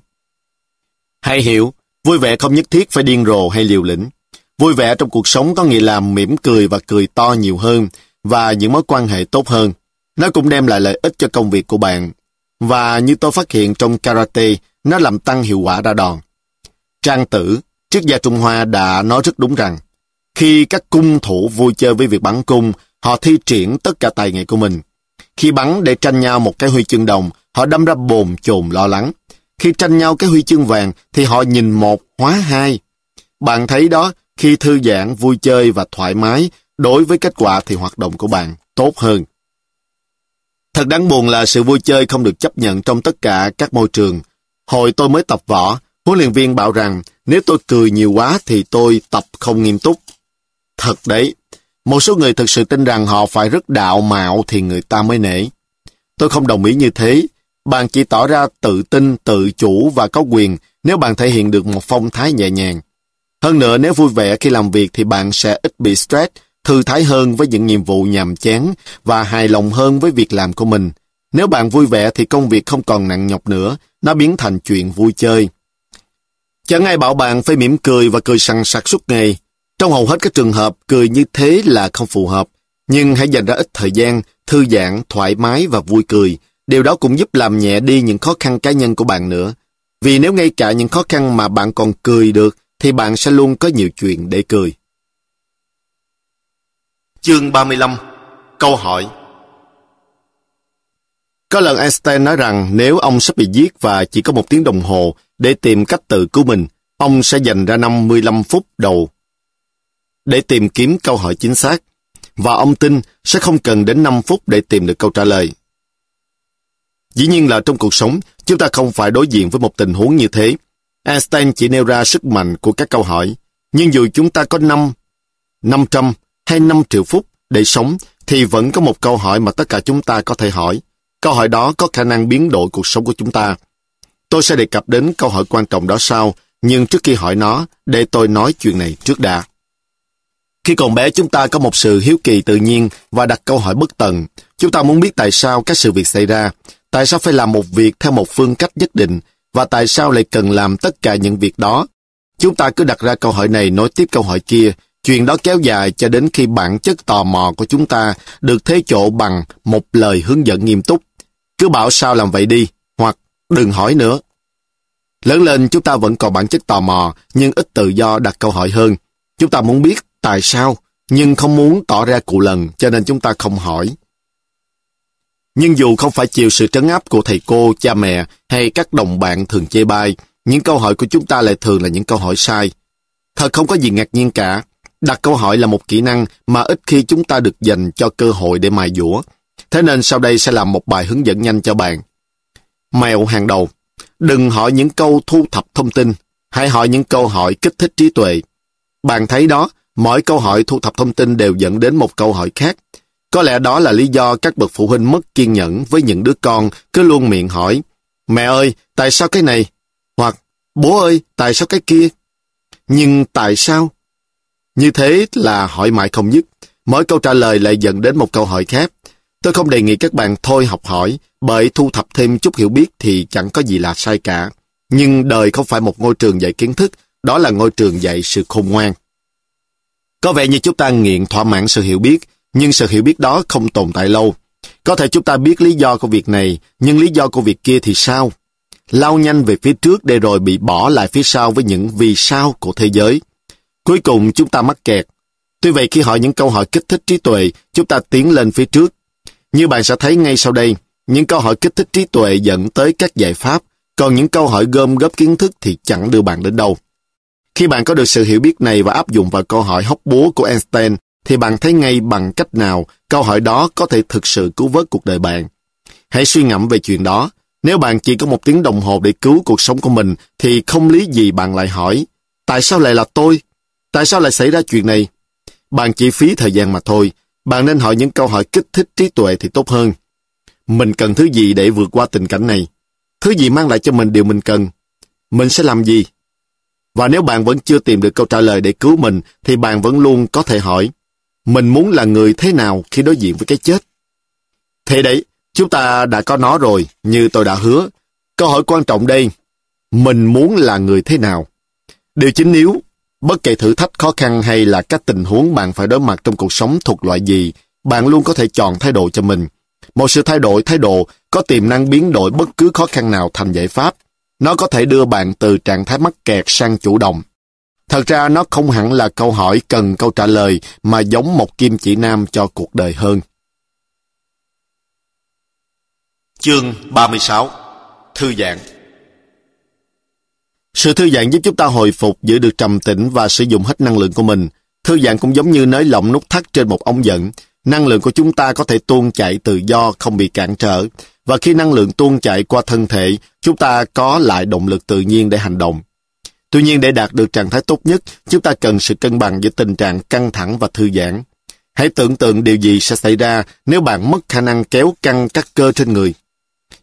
Hãy hiểu, vui vẻ không nhất thiết phải điên rồ hay liều lĩnh. Vui vẻ trong cuộc sống có nghĩa là mỉm cười và cười to nhiều hơn và những mối quan hệ tốt hơn. Nó cũng đem lại lợi ích cho công việc của bạn. Và như tôi phát hiện trong karate, nó làm tăng hiệu quả ra đòn. Trang tử, triết gia Trung Hoa đã nói rất đúng rằng, khi các cung thủ vui chơi với việc bắn cung, họ thi triển tất cả tài nghệ của mình. Khi bắn để tranh nhau một cái huy chương đồng, họ đâm ra bồn chồn lo lắng. Khi tranh nhau cái huy chương vàng, thì họ nhìn một hóa hai. Bạn thấy đó, khi thư giãn, vui chơi và thoải mái, đối với kết quả thì hoạt động của bạn tốt hơn. Thật đáng buồn là sự vui chơi không được chấp nhận trong tất cả các môi trường. Hồi tôi mới tập võ, huấn luyện viên bảo rằng nếu tôi cười nhiều quá thì tôi tập không nghiêm túc. Thật đấy, một số người thực sự tin rằng họ phải rất đạo mạo thì người ta mới nể. Tôi không đồng ý như thế. Bạn chỉ tỏ ra tự tin, tự chủ và có quyền nếu bạn thể hiện được một phong thái nhẹ nhàng. Hơn nữa nếu vui vẻ khi làm việc thì bạn sẽ ít bị stress, thư thái hơn với những nhiệm vụ nhàm chán và hài lòng hơn với việc làm của mình. Nếu bạn vui vẻ thì công việc không còn nặng nhọc nữa, nó biến thành chuyện vui chơi. Chẳng ai bảo bạn phải mỉm cười và cười sằng sặc suốt ngày. Trong hầu hết các trường hợp, cười như thế là không phù hợp. Nhưng hãy dành ra ít thời gian, thư giãn, thoải mái và vui cười. Điều đó cũng giúp làm nhẹ đi những khó khăn cá nhân của bạn nữa. Vì nếu ngay cả những khó khăn mà bạn còn cười được, thì bạn sẽ luôn có nhiều chuyện để cười. Chương 35 Câu hỏi Có lần Einstein nói rằng nếu ông sắp bị giết và chỉ có một tiếng đồng hồ để tìm cách tự cứu mình, ông sẽ dành ra 55 phút đầu để tìm kiếm câu hỏi chính xác. Và ông tin sẽ không cần đến 5 phút để tìm được câu trả lời. Dĩ nhiên là trong cuộc sống, chúng ta không phải đối diện với một tình huống như thế. Einstein chỉ nêu ra sức mạnh của các câu hỏi. Nhưng dù chúng ta có 5, 500 hay 5 triệu phút để sống, thì vẫn có một câu hỏi mà tất cả chúng ta có thể hỏi. Câu hỏi đó có khả năng biến đổi cuộc sống của chúng ta. Tôi sẽ đề cập đến câu hỏi quan trọng đó sau, nhưng trước khi hỏi nó, để tôi nói chuyện này trước đã. Khi còn bé chúng ta có một sự hiếu kỳ tự nhiên và đặt câu hỏi bất tận. Chúng ta muốn biết tại sao các sự việc xảy ra, tại sao phải làm một việc theo một phương cách nhất định và tại sao lại cần làm tất cả những việc đó. Chúng ta cứ đặt ra câu hỏi này nối tiếp câu hỏi kia Chuyện đó kéo dài cho đến khi bản chất tò mò của chúng ta được thế chỗ bằng một lời hướng dẫn nghiêm túc. Cứ bảo sao làm vậy đi, hoặc đừng hỏi nữa. Lớn lên chúng ta vẫn còn bản chất tò mò, nhưng ít tự do đặt câu hỏi hơn. Chúng ta muốn biết tại sao, nhưng không muốn tỏ ra cụ lần, cho nên chúng ta không hỏi. Nhưng dù không phải chịu sự trấn áp của thầy cô, cha mẹ hay các đồng bạn thường chê bai, những câu hỏi của chúng ta lại thường là những câu hỏi sai. Thật không có gì ngạc nhiên cả. Đặt câu hỏi là một kỹ năng mà ít khi chúng ta được dành cho cơ hội để mài dũa. Thế nên sau đây sẽ làm một bài hướng dẫn nhanh cho bạn. Mèo hàng đầu. Đừng hỏi những câu thu thập thông tin. Hãy hỏi những câu hỏi kích thích trí tuệ. Bạn thấy đó, mỗi câu hỏi thu thập thông tin đều dẫn đến một câu hỏi khác. Có lẽ đó là lý do các bậc phụ huynh mất kiên nhẫn với những đứa con cứ luôn miệng hỏi Mẹ ơi, tại sao cái này? Hoặc Bố ơi, tại sao cái kia? Nhưng tại sao? Như thế là hỏi mãi không dứt. Mỗi câu trả lời lại dẫn đến một câu hỏi khác. Tôi không đề nghị các bạn thôi học hỏi, bởi thu thập thêm chút hiểu biết thì chẳng có gì là sai cả. Nhưng đời không phải một ngôi trường dạy kiến thức, đó là ngôi trường dạy sự khôn ngoan. Có vẻ như chúng ta nghiện thỏa mãn sự hiểu biết, nhưng sự hiểu biết đó không tồn tại lâu. Có thể chúng ta biết lý do của việc này, nhưng lý do của việc kia thì sao? Lao nhanh về phía trước để rồi bị bỏ lại phía sau với những vì sao của thế giới. Cuối cùng chúng ta mắc kẹt. Tuy vậy khi hỏi những câu hỏi kích thích trí tuệ, chúng ta tiến lên phía trước. Như bạn sẽ thấy ngay sau đây, những câu hỏi kích thích trí tuệ dẫn tới các giải pháp, còn những câu hỏi gom góp kiến thức thì chẳng đưa bạn đến đâu. Khi bạn có được sự hiểu biết này và áp dụng vào câu hỏi hóc búa của Einstein, thì bạn thấy ngay bằng cách nào câu hỏi đó có thể thực sự cứu vớt cuộc đời bạn. Hãy suy ngẫm về chuyện đó. Nếu bạn chỉ có một tiếng đồng hồ để cứu cuộc sống của mình, thì không lý gì bạn lại hỏi, tại sao lại là tôi? Tại sao lại xảy ra chuyện này? Bạn chỉ phí thời gian mà thôi. Bạn nên hỏi những câu hỏi kích thích trí tuệ thì tốt hơn. Mình cần thứ gì để vượt qua tình cảnh này? Thứ gì mang lại cho mình điều mình cần? Mình sẽ làm gì? Và nếu bạn vẫn chưa tìm được câu trả lời để cứu mình, thì bạn vẫn luôn có thể hỏi, mình muốn là người thế nào khi đối diện với cái chết? Thế đấy, chúng ta đã có nó rồi, như tôi đã hứa. Câu hỏi quan trọng đây, mình muốn là người thế nào? Điều chính yếu, bất kể thử thách khó khăn hay là các tình huống bạn phải đối mặt trong cuộc sống thuộc loại gì, bạn luôn có thể chọn thái độ cho mình. Một sự thay đổi thái độ có tiềm năng biến đổi bất cứ khó khăn nào thành giải pháp. Nó có thể đưa bạn từ trạng thái mắc kẹt sang chủ động. Thật ra nó không hẳn là câu hỏi cần câu trả lời mà giống một kim chỉ nam cho cuộc đời hơn. Chương 36 Thư giãn sự thư giãn giúp chúng ta hồi phục, giữ được trầm tĩnh và sử dụng hết năng lượng của mình. Thư giãn cũng giống như nới lỏng nút thắt trên một ống dẫn. Năng lượng của chúng ta có thể tuôn chảy tự do, không bị cản trở. Và khi năng lượng tuôn chảy qua thân thể, chúng ta có lại động lực tự nhiên để hành động. Tuy nhiên để đạt được trạng thái tốt nhất, chúng ta cần sự cân bằng giữa tình trạng căng thẳng và thư giãn. Hãy tưởng tượng điều gì sẽ xảy ra nếu bạn mất khả năng kéo căng các cơ trên người.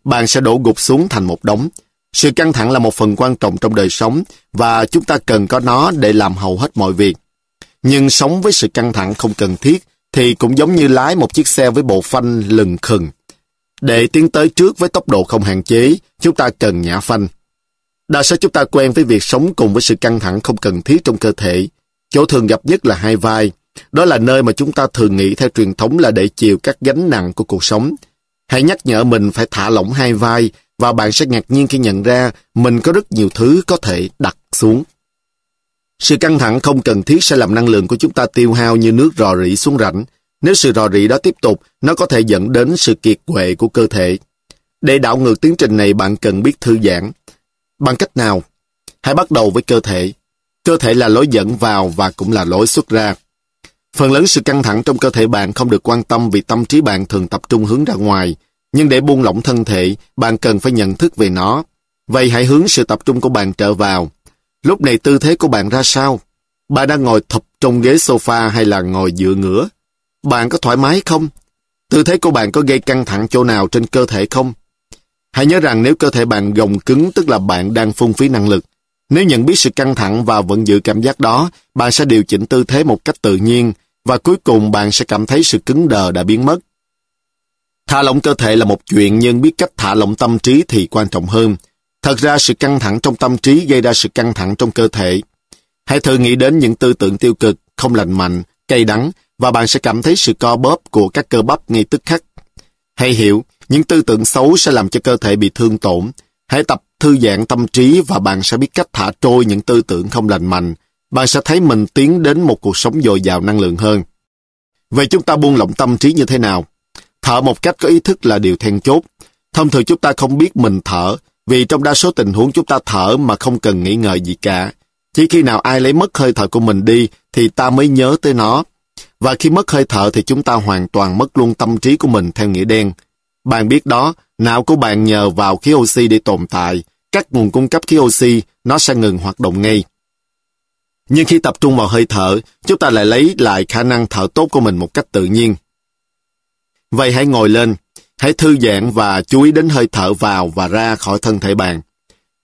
Bạn sẽ đổ gục xuống thành một đống. Sự căng thẳng là một phần quan trọng trong đời sống và chúng ta cần có nó để làm hầu hết mọi việc. Nhưng sống với sự căng thẳng không cần thiết thì cũng giống như lái một chiếc xe với bộ phanh lừng khừng. Để tiến tới trước với tốc độ không hạn chế, chúng ta cần nhả phanh. Đa số chúng ta quen với việc sống cùng với sự căng thẳng không cần thiết trong cơ thể. Chỗ thường gặp nhất là hai vai. Đó là nơi mà chúng ta thường nghĩ theo truyền thống là để chịu các gánh nặng của cuộc sống. Hãy nhắc nhở mình phải thả lỏng hai vai và bạn sẽ ngạc nhiên khi nhận ra mình có rất nhiều thứ có thể đặt xuống. Sự căng thẳng không cần thiết sẽ làm năng lượng của chúng ta tiêu hao như nước rò rỉ xuống rãnh. Nếu sự rò rỉ đó tiếp tục, nó có thể dẫn đến sự kiệt quệ của cơ thể. Để đảo ngược tiến trình này, bạn cần biết thư giãn. Bằng cách nào? Hãy bắt đầu với cơ thể. Cơ thể là lối dẫn vào và cũng là lối xuất ra. Phần lớn sự căng thẳng trong cơ thể bạn không được quan tâm vì tâm trí bạn thường tập trung hướng ra ngoài. Nhưng để buông lỏng thân thể, bạn cần phải nhận thức về nó. Vậy hãy hướng sự tập trung của bạn trở vào. Lúc này tư thế của bạn ra sao? Bạn đang ngồi thụp trong ghế sofa hay là ngồi dựa ngửa? Bạn có thoải mái không? Tư thế của bạn có gây căng thẳng chỗ nào trên cơ thể không? Hãy nhớ rằng nếu cơ thể bạn gồng cứng tức là bạn đang phung phí năng lực. Nếu nhận biết sự căng thẳng và vẫn giữ cảm giác đó, bạn sẽ điều chỉnh tư thế một cách tự nhiên và cuối cùng bạn sẽ cảm thấy sự cứng đờ đã biến mất. Thả lỏng cơ thể là một chuyện nhưng biết cách thả lỏng tâm trí thì quan trọng hơn. Thật ra sự căng thẳng trong tâm trí gây ra sự căng thẳng trong cơ thể. Hãy thử nghĩ đến những tư tưởng tiêu cực, không lành mạnh, cay đắng và bạn sẽ cảm thấy sự co bóp của các cơ bắp ngay tức khắc. Hãy hiểu, những tư tưởng xấu sẽ làm cho cơ thể bị thương tổn. Hãy tập thư giãn tâm trí và bạn sẽ biết cách thả trôi những tư tưởng không lành mạnh. Bạn sẽ thấy mình tiến đến một cuộc sống dồi dào năng lượng hơn. Vậy chúng ta buông lỏng tâm trí như thế nào? Thở một cách có ý thức là điều then chốt. Thông thường chúng ta không biết mình thở, vì trong đa số tình huống chúng ta thở mà không cần nghĩ ngợi gì cả. Chỉ khi nào ai lấy mất hơi thở của mình đi thì ta mới nhớ tới nó. Và khi mất hơi thở thì chúng ta hoàn toàn mất luôn tâm trí của mình theo nghĩa đen. Bạn biết đó, não của bạn nhờ vào khí oxy để tồn tại. Các nguồn cung cấp khí oxy, nó sẽ ngừng hoạt động ngay. Nhưng khi tập trung vào hơi thở, chúng ta lại lấy lại khả năng thở tốt của mình một cách tự nhiên. Vậy hãy ngồi lên, hãy thư giãn và chú ý đến hơi thở vào và ra khỏi thân thể bạn.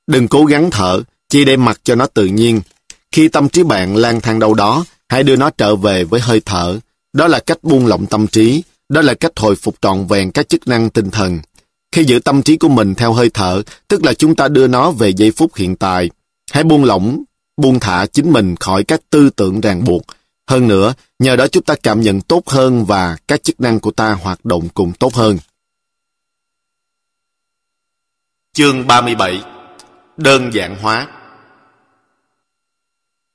Đừng cố gắng thở, chỉ để mặc cho nó tự nhiên. Khi tâm trí bạn lang thang đâu đó, hãy đưa nó trở về với hơi thở. Đó là cách buông lỏng tâm trí, đó là cách hồi phục trọn vẹn các chức năng tinh thần. Khi giữ tâm trí của mình theo hơi thở, tức là chúng ta đưa nó về giây phút hiện tại. Hãy buông lỏng, buông thả chính mình khỏi các tư tưởng ràng buộc. Hơn nữa, nhờ đó chúng ta cảm nhận tốt hơn và các chức năng của ta hoạt động cùng tốt hơn. Chương 37 Đơn giản hóa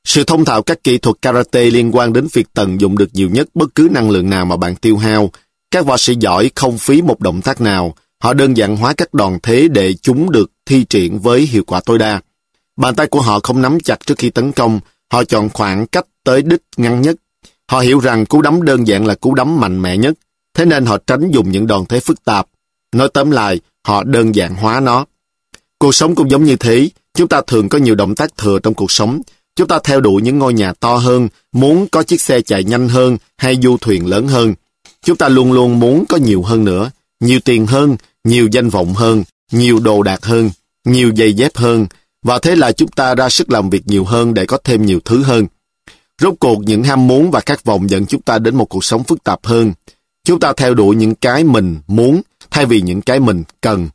Sự thông thạo các kỹ thuật karate liên quan đến việc tận dụng được nhiều nhất bất cứ năng lượng nào mà bạn tiêu hao. Các võ sĩ giỏi không phí một động tác nào. Họ đơn giản hóa các đòn thế để chúng được thi triển với hiệu quả tối đa. Bàn tay của họ không nắm chặt trước khi tấn công. Họ chọn khoảng cách tới đích ngắn nhất. Họ hiểu rằng cú đấm đơn giản là cú đấm mạnh mẽ nhất. Thế nên họ tránh dùng những đòn thế phức tạp. Nói tóm lại, họ đơn giản hóa nó. Cuộc sống cũng giống như thế, chúng ta thường có nhiều động tác thừa trong cuộc sống. Chúng ta theo đuổi những ngôi nhà to hơn, muốn có chiếc xe chạy nhanh hơn hay du thuyền lớn hơn. Chúng ta luôn luôn muốn có nhiều hơn nữa, nhiều tiền hơn, nhiều danh vọng hơn, nhiều đồ đạc hơn, nhiều giày dép hơn, và thế là chúng ta ra sức làm việc nhiều hơn để có thêm nhiều thứ hơn. Rốt cuộc những ham muốn và khát vọng dẫn chúng ta đến một cuộc sống phức tạp hơn. Chúng ta theo đuổi những cái mình muốn thay vì những cái mình cần.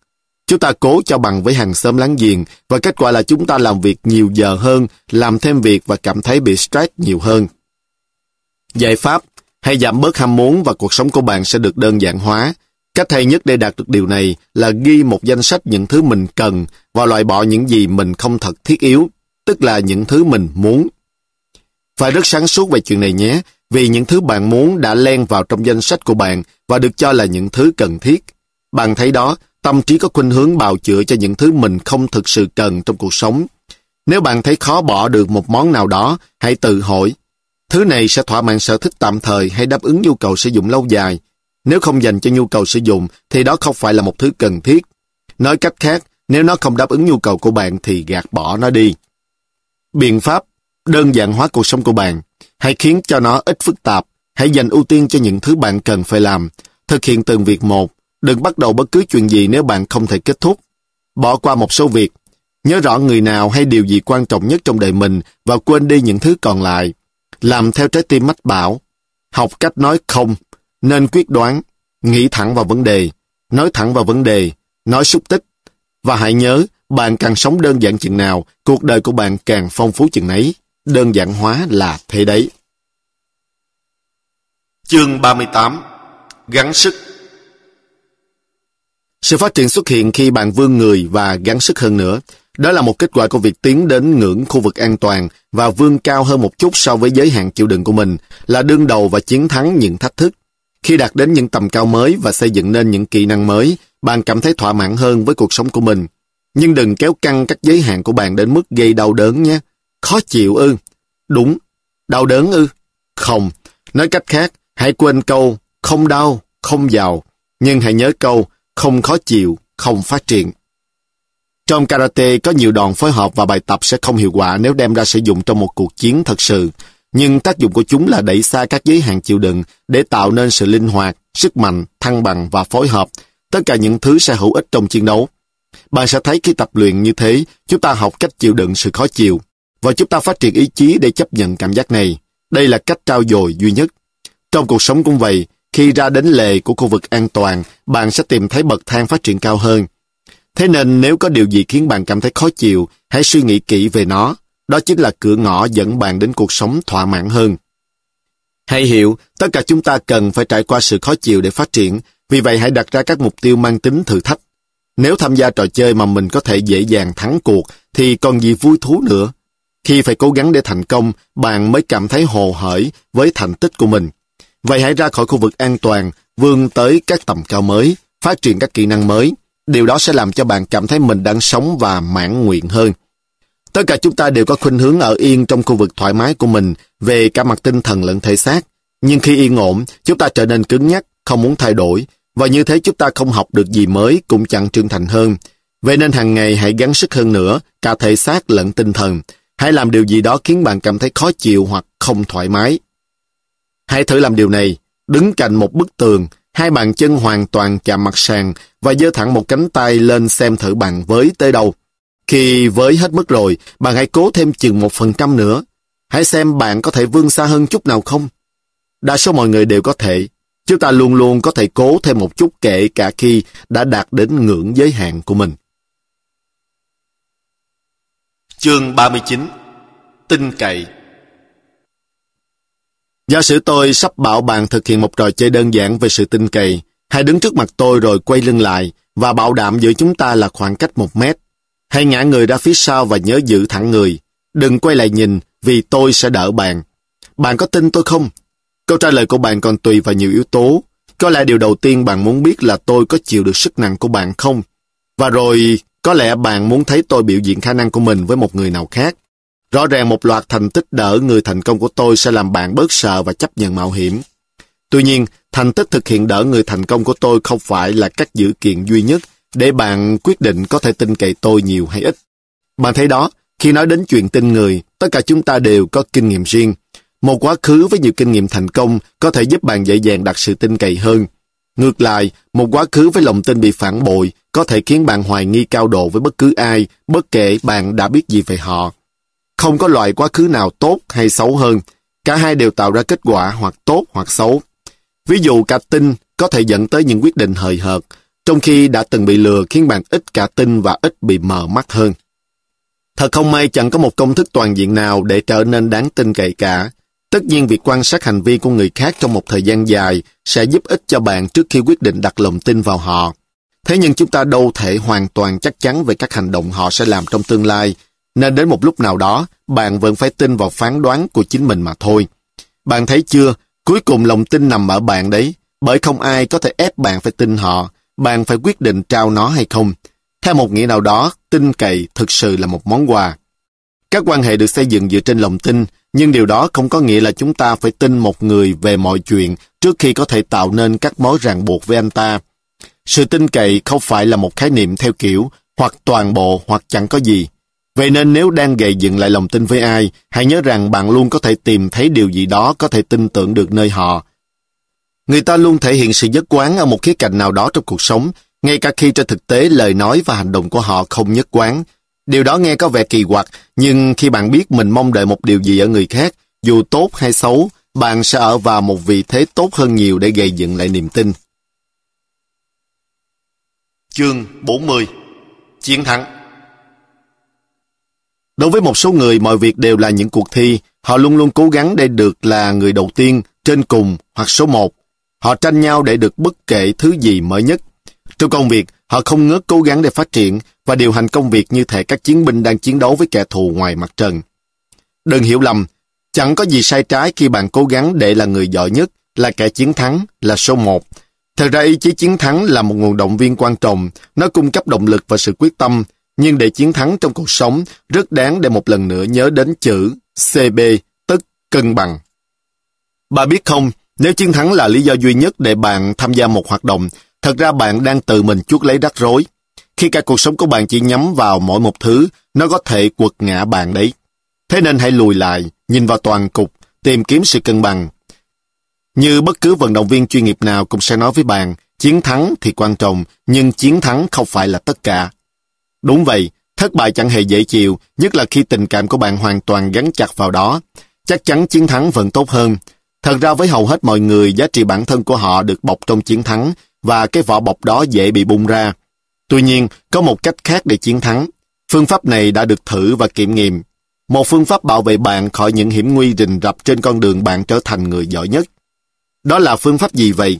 Chúng ta cố cho bằng với hàng xóm láng giềng và kết quả là chúng ta làm việc nhiều giờ hơn, làm thêm việc và cảm thấy bị stress nhiều hơn. Giải pháp, hãy giảm bớt ham muốn và cuộc sống của bạn sẽ được đơn giản hóa. Cách hay nhất để đạt được điều này là ghi một danh sách những thứ mình cần và loại bỏ những gì mình không thật thiết yếu, tức là những thứ mình muốn. Phải rất sáng suốt về chuyện này nhé, vì những thứ bạn muốn đã len vào trong danh sách của bạn và được cho là những thứ cần thiết. Bạn thấy đó, tâm trí có khuynh hướng bào chữa cho những thứ mình không thực sự cần trong cuộc sống. Nếu bạn thấy khó bỏ được một món nào đó, hãy tự hỏi, thứ này sẽ thỏa mãn sở thích tạm thời hay đáp ứng nhu cầu sử dụng lâu dài. Nếu không dành cho nhu cầu sử dụng, thì đó không phải là một thứ cần thiết. Nói cách khác, nếu nó không đáp ứng nhu cầu của bạn thì gạt bỏ nó đi. Biện pháp đơn giản hóa cuộc sống của bạn. Hãy khiến cho nó ít phức tạp. Hãy dành ưu tiên cho những thứ bạn cần phải làm. Thực hiện từng việc một. Đừng bắt đầu bất cứ chuyện gì nếu bạn không thể kết thúc. Bỏ qua một số việc. Nhớ rõ người nào hay điều gì quan trọng nhất trong đời mình và quên đi những thứ còn lại. Làm theo trái tim mách bảo. Học cách nói không. Nên quyết đoán. Nghĩ thẳng vào vấn đề. Nói thẳng vào vấn đề. Nói xúc tích. Và hãy nhớ, bạn càng sống đơn giản chừng nào, cuộc đời của bạn càng phong phú chừng ấy. Đơn giản hóa là thế đấy. Chương 38 Gắn sức Sự phát triển xuất hiện khi bạn vươn người và gắn sức hơn nữa. Đó là một kết quả của việc tiến đến ngưỡng khu vực an toàn và vươn cao hơn một chút so với giới hạn chịu đựng của mình, là đương đầu và chiến thắng những thách thức. Khi đạt đến những tầm cao mới và xây dựng nên những kỹ năng mới, bạn cảm thấy thỏa mãn hơn với cuộc sống của mình. Nhưng đừng kéo căng các giới hạn của bạn đến mức gây đau đớn nhé. Khó chịu ư? Đúng. Đau đớn ư? Không. Nói cách khác, hãy quên câu không đau, không giàu. Nhưng hãy nhớ câu không khó chịu, không phát triển. Trong karate có nhiều đòn phối hợp và bài tập sẽ không hiệu quả nếu đem ra sử dụng trong một cuộc chiến thật sự. Nhưng tác dụng của chúng là đẩy xa các giới hạn chịu đựng để tạo nên sự linh hoạt, sức mạnh, thăng bằng và phối hợp. Tất cả những thứ sẽ hữu ích trong chiến đấu. Bạn sẽ thấy khi tập luyện như thế, chúng ta học cách chịu đựng sự khó chịu, và chúng ta phát triển ý chí để chấp nhận cảm giác này. Đây là cách trao dồi duy nhất. Trong cuộc sống cũng vậy, khi ra đến lề của khu vực an toàn, bạn sẽ tìm thấy bậc thang phát triển cao hơn. Thế nên nếu có điều gì khiến bạn cảm thấy khó chịu, hãy suy nghĩ kỹ về nó. Đó chính là cửa ngõ dẫn bạn đến cuộc sống thỏa mãn hơn. Hãy hiểu, tất cả chúng ta cần phải trải qua sự khó chịu để phát triển, vì vậy hãy đặt ra các mục tiêu mang tính thử thách. Nếu tham gia trò chơi mà mình có thể dễ dàng thắng cuộc, thì còn gì vui thú nữa. Khi phải cố gắng để thành công, bạn mới cảm thấy hồ hởi với thành tích của mình. Vậy hãy ra khỏi khu vực an toàn, vươn tới các tầm cao mới, phát triển các kỹ năng mới. Điều đó sẽ làm cho bạn cảm thấy mình đang sống và mãn nguyện hơn. Tất cả chúng ta đều có khuynh hướng ở yên trong khu vực thoải mái của mình về cả mặt tinh thần lẫn thể xác. Nhưng khi yên ổn, chúng ta trở nên cứng nhắc, không muốn thay đổi, và như thế chúng ta không học được gì mới cũng chẳng trưởng thành hơn. Vậy nên hàng ngày hãy gắng sức hơn nữa, cả thể xác lẫn tinh thần. Hãy làm điều gì đó khiến bạn cảm thấy khó chịu hoặc không thoải mái. Hãy thử làm điều này, đứng cạnh một bức tường, hai bàn chân hoàn toàn chạm mặt sàn và giơ thẳng một cánh tay lên xem thử bạn với tới đâu. Khi với hết mức rồi, bạn hãy cố thêm chừng một phần trăm nữa. Hãy xem bạn có thể vươn xa hơn chút nào không. Đa số mọi người đều có thể. Chúng ta luôn luôn có thể cố thêm một chút kể cả khi đã đạt đến ngưỡng giới hạn của mình. Chương 39 tin cậy Giả sử tôi sắp bảo bạn thực hiện một trò chơi đơn giản về sự tin cậy, hãy đứng trước mặt tôi rồi quay lưng lại và bảo đảm giữa chúng ta là khoảng cách một mét. Hãy ngã người ra phía sau và nhớ giữ thẳng người. Đừng quay lại nhìn vì tôi sẽ đỡ bạn. Bạn có tin tôi không? Câu trả lời của bạn còn tùy vào nhiều yếu tố. Có lẽ điều đầu tiên bạn muốn biết là tôi có chịu được sức nặng của bạn không? Và rồi, có lẽ bạn muốn thấy tôi biểu diễn khả năng của mình với một người nào khác. Rõ ràng một loạt thành tích đỡ người thành công của tôi sẽ làm bạn bớt sợ và chấp nhận mạo hiểm. Tuy nhiên, thành tích thực hiện đỡ người thành công của tôi không phải là cách dữ kiện duy nhất để bạn quyết định có thể tin cậy tôi nhiều hay ít. Bạn thấy đó, khi nói đến chuyện tin người, tất cả chúng ta đều có kinh nghiệm riêng. Một quá khứ với nhiều kinh nghiệm thành công có thể giúp bạn dễ dàng đặt sự tin cậy hơn. Ngược lại, một quá khứ với lòng tin bị phản bội có thể khiến bạn hoài nghi cao độ với bất cứ ai, bất kể bạn đã biết gì về họ. Không có loại quá khứ nào tốt hay xấu hơn. Cả hai đều tạo ra kết quả hoặc tốt hoặc xấu. Ví dụ cả tin có thể dẫn tới những quyết định hời hợt, trong khi đã từng bị lừa khiến bạn ít cả tin và ít bị mờ mắt hơn. Thật không may chẳng có một công thức toàn diện nào để trở nên đáng tin cậy cả. Tất nhiên việc quan sát hành vi của người khác trong một thời gian dài sẽ giúp ích cho bạn trước khi quyết định đặt lòng tin vào họ. Thế nhưng chúng ta đâu thể hoàn toàn chắc chắn về các hành động họ sẽ làm trong tương lai, nên đến một lúc nào đó, bạn vẫn phải tin vào phán đoán của chính mình mà thôi. Bạn thấy chưa, cuối cùng lòng tin nằm ở bạn đấy, bởi không ai có thể ép bạn phải tin họ, bạn phải quyết định trao nó hay không. Theo một nghĩa nào đó, tin cậy thực sự là một món quà. Các quan hệ được xây dựng dựa trên lòng tin, nhưng điều đó không có nghĩa là chúng ta phải tin một người về mọi chuyện trước khi có thể tạo nên các mối ràng buộc với anh ta. Sự tin cậy không phải là một khái niệm theo kiểu hoặc toàn bộ hoặc chẳng có gì. Vậy nên nếu đang gầy dựng lại lòng tin với ai, hãy nhớ rằng bạn luôn có thể tìm thấy điều gì đó có thể tin tưởng được nơi họ. Người ta luôn thể hiện sự nhất quán ở một khía cạnh nào đó trong cuộc sống, ngay cả khi trên thực tế lời nói và hành động của họ không nhất quán. Điều đó nghe có vẻ kỳ quặc, nhưng khi bạn biết mình mong đợi một điều gì ở người khác, dù tốt hay xấu, bạn sẽ ở vào một vị thế tốt hơn nhiều để gây dựng lại niềm tin. Chương 40 Chiến thắng Đối với một số người, mọi việc đều là những cuộc thi. Họ luôn luôn cố gắng để được là người đầu tiên, trên cùng hoặc số một. Họ tranh nhau để được bất kể thứ gì mới nhất. Trong công việc, họ không ngớt cố gắng để phát triển và điều hành công việc như thể các chiến binh đang chiến đấu với kẻ thù ngoài mặt trần. Đừng hiểu lầm, chẳng có gì sai trái khi bạn cố gắng để là người giỏi nhất, là kẻ chiến thắng, là số một. Thật ra ý chí chiến thắng là một nguồn động viên quan trọng, nó cung cấp động lực và sự quyết tâm, nhưng để chiến thắng trong cuộc sống, rất đáng để một lần nữa nhớ đến chữ CB, tức cân bằng. Bà biết không, nếu chiến thắng là lý do duy nhất để bạn tham gia một hoạt động, thật ra bạn đang tự mình chuốc lấy rắc rối. Khi cả cuộc sống của bạn chỉ nhắm vào mỗi một thứ, nó có thể quật ngã bạn đấy. Thế nên hãy lùi lại, nhìn vào toàn cục, tìm kiếm sự cân bằng. Như bất cứ vận động viên chuyên nghiệp nào cũng sẽ nói với bạn, chiến thắng thì quan trọng, nhưng chiến thắng không phải là tất cả. Đúng vậy, thất bại chẳng hề dễ chịu, nhất là khi tình cảm của bạn hoàn toàn gắn chặt vào đó. Chắc chắn chiến thắng vẫn tốt hơn. Thật ra với hầu hết mọi người, giá trị bản thân của họ được bọc trong chiến thắng, và cái vỏ bọc đó dễ bị bung ra. Tuy nhiên, có một cách khác để chiến thắng. Phương pháp này đã được thử và kiểm nghiệm. một phương pháp bảo vệ bạn khỏi những hiểm nguy rình rập trên con đường bạn trở thành người giỏi nhất. Đó là phương pháp gì vậy?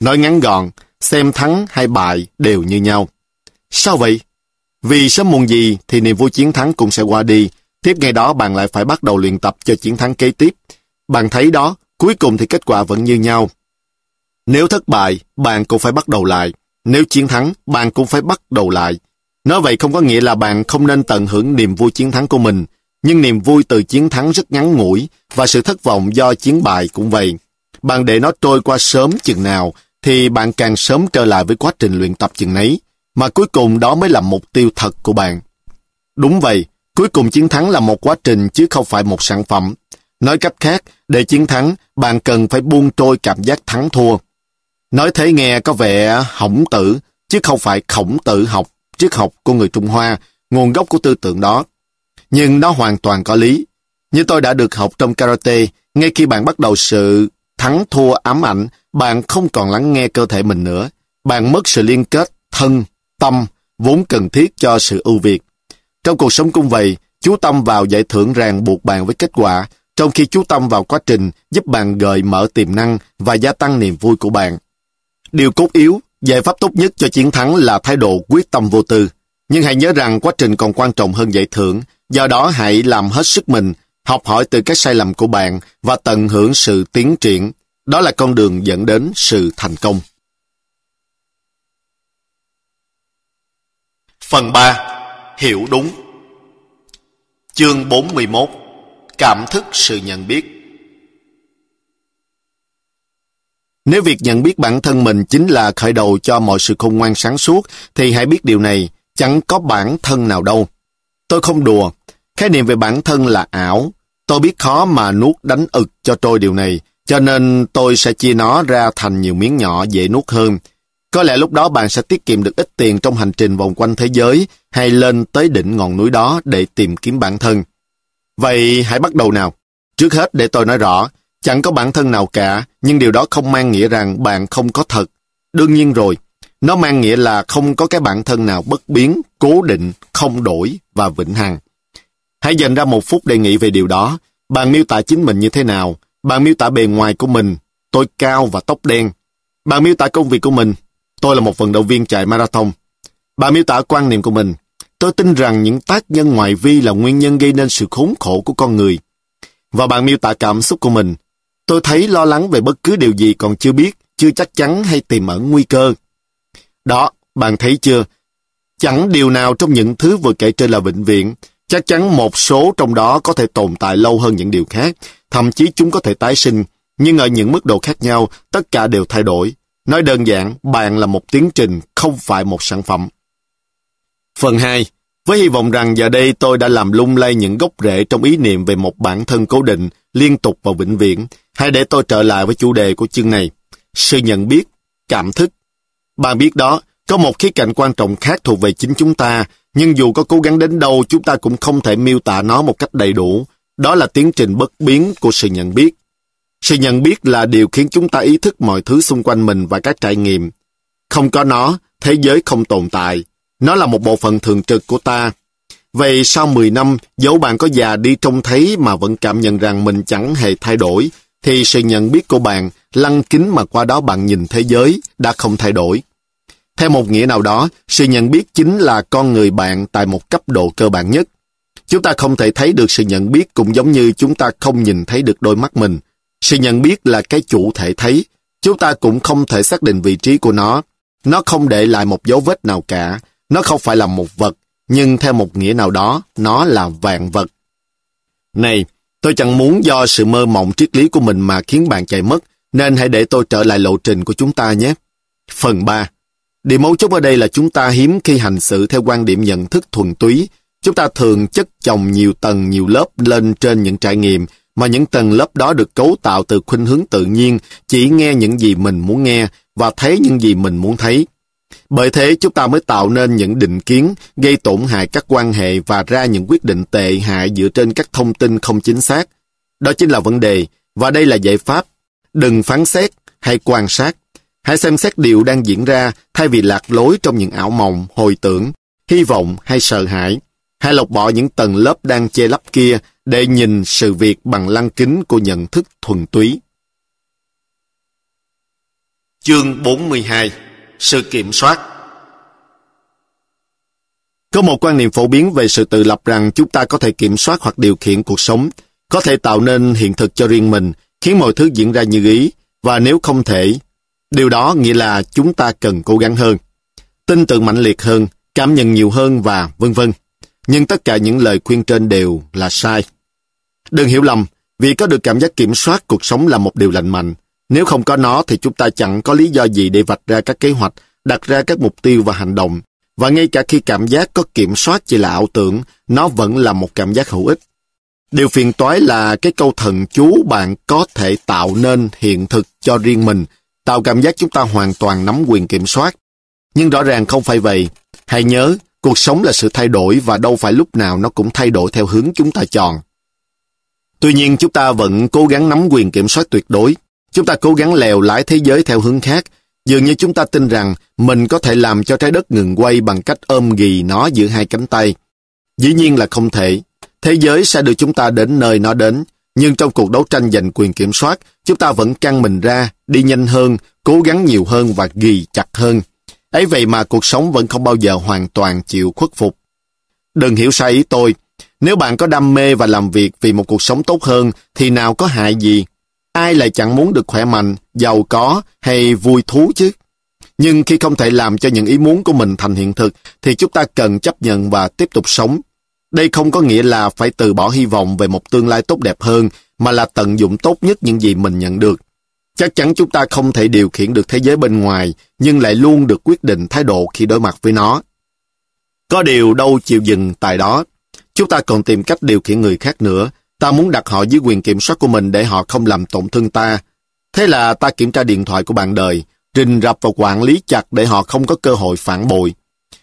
Nói ngắn gọn, xem thắng hay bại đều như nhau. Sao vậy? Vì sớm muộn gì thì niềm vui chiến thắng cũng sẽ qua đi. Tiếp ngay đó bạn lại phải bắt đầu luyện tập cho chiến thắng kế tiếp. Bạn thấy đó, cuối cùng thì kết quả vẫn như nhau. Nếu thất bại, bạn cũng phải bắt đầu lại. Nếu chiến thắng, bạn cũng phải bắt đầu lại. Nói vậy không có nghĩa là bạn không nên tận hưởng niềm vui chiến thắng của mình, nhưng niềm vui từ chiến thắng rất ngắn ngủi và sự thất vọng do chiến bại cũng vậy. Bạn để nó trôi qua sớm chừng nào thì bạn càng sớm trở lại với quá trình luyện tập chừng nấy, mà cuối cùng đó mới là mục tiêu thật của bạn. Đúng vậy, cuối cùng chiến thắng là một quá trình chứ không phải một sản phẩm. Nói cách khác, để chiến thắng, bạn cần phải buông trôi cảm giác thắng thua. Nói thế nghe có vẻ hỏng tử, chứ không phải khổng tử học, triết học của người Trung Hoa, nguồn gốc của tư tưởng đó. Nhưng nó hoàn toàn có lý. Như tôi đã được học trong karate, ngay khi bạn bắt đầu sự thắng thua ám ảnh, bạn không còn lắng nghe cơ thể mình nữa. Bạn mất sự liên kết thân, tâm, vốn cần thiết cho sự ưu việt. Trong cuộc sống cũng vậy, chú tâm vào giải thưởng ràng buộc bạn với kết quả, trong khi chú tâm vào quá trình giúp bạn gợi mở tiềm năng và gia tăng niềm vui của bạn. Điều cốt yếu, giải pháp tốt nhất cho chiến thắng là thái độ quyết tâm vô tư. Nhưng hãy nhớ rằng quá trình còn quan trọng hơn giải thưởng, do đó hãy làm hết sức mình, học hỏi từ các sai lầm của bạn và tận hưởng sự tiến triển. Đó là con đường dẫn đến sự thành công. Phần 3. Hiểu đúng Chương 41 Cảm thức sự nhận biết Nếu việc nhận biết bản thân mình chính là khởi đầu cho mọi sự khôn ngoan sáng suốt, thì hãy biết điều này, chẳng có bản thân nào đâu. Tôi không đùa, khái niệm về bản thân là ảo. Tôi biết khó mà nuốt đánh ực cho tôi điều này, cho nên tôi sẽ chia nó ra thành nhiều miếng nhỏ dễ nuốt hơn. Có lẽ lúc đó bạn sẽ tiết kiệm được ít tiền trong hành trình vòng quanh thế giới hay lên tới đỉnh ngọn núi đó để tìm kiếm bản thân. Vậy hãy bắt đầu nào. Trước hết để tôi nói rõ, chẳng có bản thân nào cả, nhưng điều đó không mang nghĩa rằng bạn không có thật. Đương nhiên rồi, nó mang nghĩa là không có cái bản thân nào bất biến, cố định, không đổi và vĩnh hằng. Hãy dành ra một phút để nghĩ về điều đó. Bạn miêu tả chính mình như thế nào? Bạn miêu tả bề ngoài của mình. Tôi cao và tóc đen. Bạn miêu tả công việc của mình. Tôi là một vận động viên chạy marathon. Bạn miêu tả quan niệm của mình. Tôi tin rằng những tác nhân ngoại vi là nguyên nhân gây nên sự khốn khổ của con người. Và bạn miêu tả cảm xúc của mình. Tôi thấy lo lắng về bất cứ điều gì còn chưa biết, chưa chắc chắn hay tiềm ẩn nguy cơ. Đó, bạn thấy chưa? Chẳng điều nào trong những thứ vừa kể trên là bệnh viện. Chắc chắn một số trong đó có thể tồn tại lâu hơn những điều khác, thậm chí chúng có thể tái sinh, nhưng ở những mức độ khác nhau, tất cả đều thay đổi. Nói đơn giản, bạn là một tiến trình, không phải một sản phẩm. Phần 2. Với hy vọng rằng giờ đây tôi đã làm lung lay những gốc rễ trong ý niệm về một bản thân cố định, liên tục và vĩnh viễn, hãy để tôi trở lại với chủ đề của chương này. Sự nhận biết, cảm thức. Bạn biết đó, có một khía cạnh quan trọng khác thuộc về chính chúng ta, nhưng dù có cố gắng đến đâu chúng ta cũng không thể miêu tả nó một cách đầy đủ. Đó là tiến trình bất biến của sự nhận biết. Sự nhận biết là điều khiến chúng ta ý thức mọi thứ xung quanh mình và các trải nghiệm. Không có nó, thế giới không tồn tại. Nó là một bộ phận thường trực của ta. Vậy sau 10 năm, dẫu bạn có già đi trông thấy mà vẫn cảm nhận rằng mình chẳng hề thay đổi, thì sự nhận biết của bạn, lăng kính mà qua đó bạn nhìn thế giới, đã không thay đổi. Theo một nghĩa nào đó, sự nhận biết chính là con người bạn tại một cấp độ cơ bản nhất. Chúng ta không thể thấy được sự nhận biết cũng giống như chúng ta không nhìn thấy được đôi mắt mình. Sự nhận biết là cái chủ thể thấy. Chúng ta cũng không thể xác định vị trí của nó. Nó không để lại một dấu vết nào cả. Nó không phải là một vật, nhưng theo một nghĩa nào đó, nó là vạn vật. Này, tôi chẳng muốn do sự mơ mộng triết lý của mình mà khiến bạn chạy mất, nên hãy để tôi trở lại lộ trình của chúng ta nhé. Phần 3 điểm mấu chốt ở đây là chúng ta hiếm khi hành xử theo quan điểm nhận thức thuần túy. Chúng ta thường chất chồng nhiều tầng nhiều lớp lên trên những trải nghiệm, mà những tầng lớp đó được cấu tạo từ khuynh hướng tự nhiên, chỉ nghe những gì mình muốn nghe và thấy những gì mình muốn thấy. Bởi thế chúng ta mới tạo nên những định kiến, gây tổn hại các quan hệ và ra những quyết định tệ hại dựa trên các thông tin không chính xác. Đó chính là vấn đề, và đây là giải pháp. Đừng phán xét hay quan sát. Hãy xem xét điều đang diễn ra thay vì lạc lối trong những ảo mộng, hồi tưởng, hy vọng hay sợ hãi. hãy lọc bỏ những tầng lớp đang che lấp kia để nhìn sự việc bằng lăng kính của nhận thức thuần túy. Chương 42 sự kiểm soát Có một quan niệm phổ biến về sự tự lập rằng chúng ta có thể kiểm soát hoặc điều khiển cuộc sống, có thể tạo nên hiện thực cho riêng mình, khiến mọi thứ diễn ra như ý, và nếu không thể, điều đó nghĩa là chúng ta cần cố gắng hơn, tin tưởng mạnh liệt hơn, cảm nhận nhiều hơn và vân vân. Nhưng tất cả những lời khuyên trên đều là sai. Đừng hiểu lầm, vì có được cảm giác kiểm soát cuộc sống là một điều lành mạnh. Nếu không có nó thì chúng ta chẳng có lý do gì để vạch ra các kế hoạch, đặt ra các mục tiêu và hành động. Và ngay cả khi cảm giác có kiểm soát chỉ là ảo tưởng, nó vẫn là một cảm giác hữu ích. Điều phiền toái là cái câu thần chú bạn có thể tạo nên hiện thực cho riêng mình, tạo cảm giác chúng ta hoàn toàn nắm quyền kiểm soát. Nhưng rõ ràng không phải vậy. Hãy nhớ, cuộc sống là sự thay đổi và đâu phải lúc nào nó cũng thay đổi theo hướng chúng ta chọn. Tuy nhiên chúng ta vẫn cố gắng nắm quyền kiểm soát tuyệt đối. Chúng ta cố gắng lèo lái thế giới theo hướng khác. Dường như chúng ta tin rằng mình có thể làm cho trái đất ngừng quay bằng cách ôm ghì nó giữa hai cánh tay. Dĩ nhiên là không thể. Thế giới sẽ đưa chúng ta đến nơi nó đến. Nhưng trong cuộc đấu tranh giành quyền kiểm soát, chúng ta vẫn căng mình ra, đi nhanh hơn, cố gắng nhiều hơn và ghì chặt hơn. Ấy vậy mà cuộc sống vẫn không bao giờ hoàn toàn chịu khuất phục. Đừng hiểu sai ý tôi, nếu bạn có đam mê và làm việc vì một cuộc sống tốt hơn thì nào có hại gì. Ai lại chẳng muốn được khỏe mạnh, giàu có hay vui thú chứ? Nhưng khi không thể làm cho những ý muốn của mình thành hiện thực thì chúng ta cần chấp nhận và tiếp tục sống. Đây không có nghĩa là phải từ bỏ hy vọng về một tương lai tốt đẹp hơn mà là tận dụng tốt nhất những gì mình nhận được. Chắc chắn chúng ta không thể điều khiển được thế giới bên ngoài nhưng lại luôn được quyết định thái độ khi đối mặt với nó. Có điều đâu chịu dừng tại đó. Chúng ta còn tìm cách điều khiển người khác nữa. Ta muốn đặt họ dưới quyền kiểm soát của mình để họ không làm tổn thương ta. Thế là ta kiểm tra điện thoại của bạn đời, rình rập và quản lý chặt để họ không có cơ hội phản bội.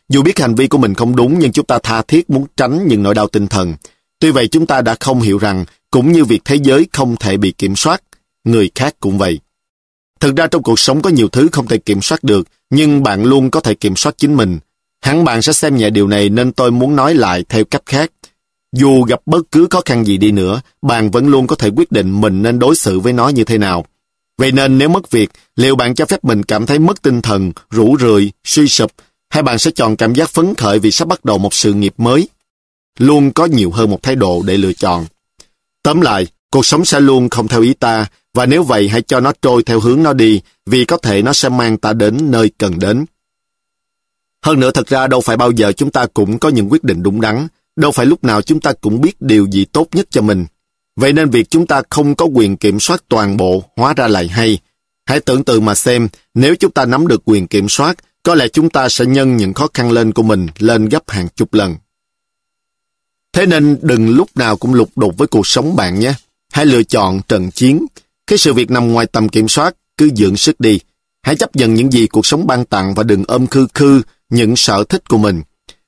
Dù biết hành vi của mình không đúng nhưng chúng ta tha thiết muốn tránh những nỗi đau tinh thần. Tuy vậy chúng ta đã không hiểu rằng cũng như việc thế giới không thể bị kiểm soát, người khác cũng vậy. Thực ra trong cuộc sống có nhiều thứ không thể kiểm soát được, nhưng bạn luôn có thể kiểm soát chính mình. Hẳn bạn sẽ xem nhẹ điều này nên tôi muốn nói lại theo cách khác. Dù gặp bất cứ khó khăn gì đi nữa, bạn vẫn luôn có thể quyết định mình nên đối xử với nó như thế nào. Vậy nên nếu mất việc, liệu bạn cho phép mình cảm thấy mất tinh thần, rũ rượi, suy sụp, hay bạn sẽ chọn cảm giác phấn khởi vì sắp bắt đầu một sự nghiệp mới? Luôn có nhiều hơn một thái độ để lựa chọn. Tóm lại, cuộc sống sẽ luôn không theo ý ta, và nếu vậy hãy cho nó trôi theo hướng nó đi, vì có thể nó sẽ mang ta đến nơi cần đến. Hơn nữa thật ra đâu phải bao giờ chúng ta cũng có những quyết định đúng đắn, đâu phải lúc nào chúng ta cũng biết điều gì tốt nhất cho mình. Vậy nên việc chúng ta không có quyền kiểm soát toàn bộ hóa ra lại hay. Hãy tưởng tượng mà xem, nếu chúng ta nắm được quyền kiểm soát, có lẽ chúng ta sẽ nhân những khó khăn lên của mình lên gấp hàng chục lần. Thế nên đừng lúc nào cũng lục đục với cuộc sống bạn nhé. Hãy lựa chọn trận chiến. Cái sự việc nằm ngoài tầm kiểm soát, cứ dưỡng sức đi. Hãy chấp nhận những gì cuộc sống ban tặng và đừng ôm khư khư những sở thích của mình.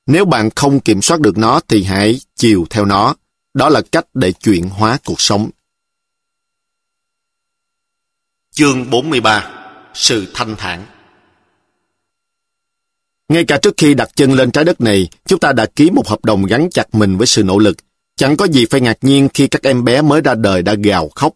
Nếu bạn không kiểm soát được nó thì hãy chiều theo nó. Đó là cách để chuyển hóa cuộc sống. Chương 43 Sự thanh thản Ngay cả trước khi đặt chân lên trái đất này, chúng ta đã ký một hợp đồng gắn chặt mình với sự nỗ lực. Chẳng có gì phải ngạc nhiên khi các em bé mới ra đời đã gào khóc.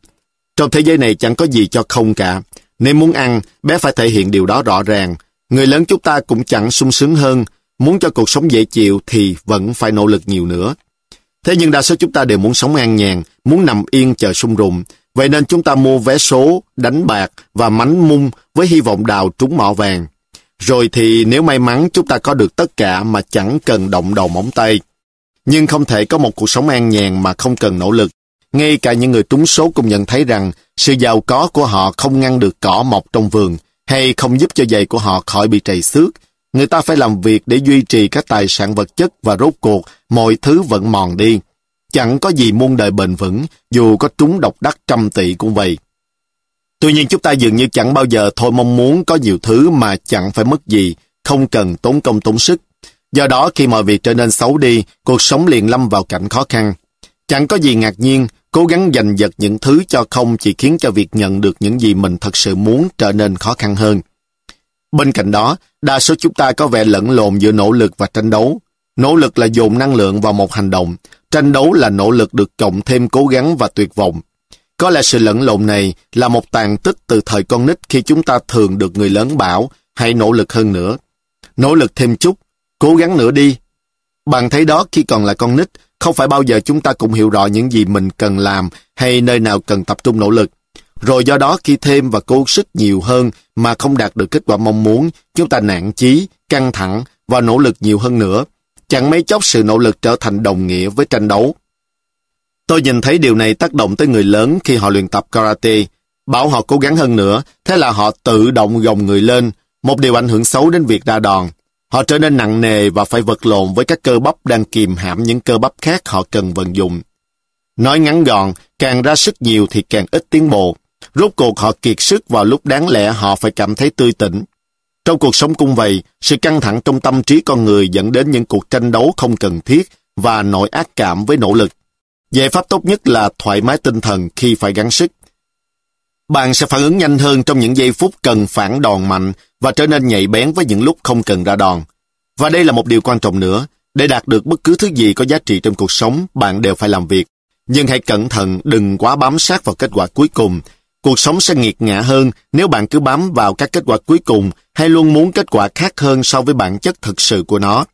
Trong thế giới này chẳng có gì cho không cả. Nếu muốn ăn, bé phải thể hiện điều đó rõ ràng. Người lớn chúng ta cũng chẳng sung sướng hơn, Muốn cho cuộc sống dễ chịu thì vẫn phải nỗ lực nhiều nữa. Thế nhưng đa số chúng ta đều muốn sống an nhàn, muốn nằm yên chờ sung rụng. Vậy nên chúng ta mua vé số, đánh bạc và mánh mung với hy vọng đào trúng mỏ vàng. Rồi thì nếu may mắn chúng ta có được tất cả mà chẳng cần động đầu móng tay. Nhưng không thể có một cuộc sống an nhàn mà không cần nỗ lực. Ngay cả những người trúng số cũng nhận thấy rằng sự giàu có của họ không ngăn được cỏ mọc trong vườn hay không giúp cho giày của họ khỏi bị trầy xước Người ta phải làm việc để duy trì các tài sản vật chất và rốt cuộc mọi thứ vẫn mòn đi. Chẳng có gì muôn đời bền vững, dù có trúng độc đắc trăm tỷ cũng vậy. Tuy nhiên chúng ta dường như chẳng bao giờ thôi mong muốn có nhiều thứ mà chẳng phải mất gì, không cần tốn công tốn sức. Do đó khi mọi việc trở nên xấu đi, cuộc sống liền lâm vào cảnh khó khăn. Chẳng có gì ngạc nhiên, cố gắng giành giật những thứ cho không chỉ khiến cho việc nhận được những gì mình thật sự muốn trở nên khó khăn hơn. Bên cạnh đó, đa số chúng ta có vẻ lẫn lộn giữa nỗ lực và tranh đấu. Nỗ lực là dồn năng lượng vào một hành động. Tranh đấu là nỗ lực được cộng thêm cố gắng và tuyệt vọng. Có lẽ sự lẫn lộn này là một tàn tích từ thời con nít khi chúng ta thường được người lớn bảo hãy nỗ lực hơn nữa. Nỗ lực thêm chút, cố gắng nữa đi. Bạn thấy đó khi còn là con nít, không phải bao giờ chúng ta cũng hiểu rõ những gì mình cần làm hay nơi nào cần tập trung nỗ lực. Rồi do đó khi thêm và cố sức nhiều hơn mà không đạt được kết quả mong muốn, chúng ta nản chí, căng thẳng và nỗ lực nhiều hơn nữa. Chẳng mấy chốc sự nỗ lực trở thành đồng nghĩa với tranh đấu. Tôi nhìn thấy điều này tác động tới người lớn khi họ luyện tập karate. Bảo họ cố gắng hơn nữa, thế là họ tự động gồng người lên, một điều ảnh hưởng xấu đến việc ra đòn. Họ trở nên nặng nề và phải vật lộn với các cơ bắp đang kìm hãm những cơ bắp khác họ cần vận dụng. Nói ngắn gọn, càng ra sức nhiều thì càng ít tiến bộ. Rốt cuộc họ kiệt sức vào lúc đáng lẽ họ phải cảm thấy tươi tỉnh. Trong cuộc sống cung vậy, sự căng thẳng trong tâm trí con người dẫn đến những cuộc tranh đấu không cần thiết và nỗi ác cảm với nỗ lực. Giải pháp tốt nhất là thoải mái tinh thần khi phải gắng sức. Bạn sẽ phản ứng nhanh hơn trong những giây phút cần phản đòn mạnh và trở nên nhạy bén với những lúc không cần ra đòn. Và đây là một điều quan trọng nữa. Để đạt được bất cứ thứ gì có giá trị trong cuộc sống, bạn đều phải làm việc. Nhưng hãy cẩn thận đừng quá bám sát vào kết quả cuối cùng. Cuộc sống sẽ nghiệt ngã hơn nếu bạn cứ bám vào các kết quả cuối cùng hay luôn muốn kết quả khác hơn so với bản chất thực sự của nó.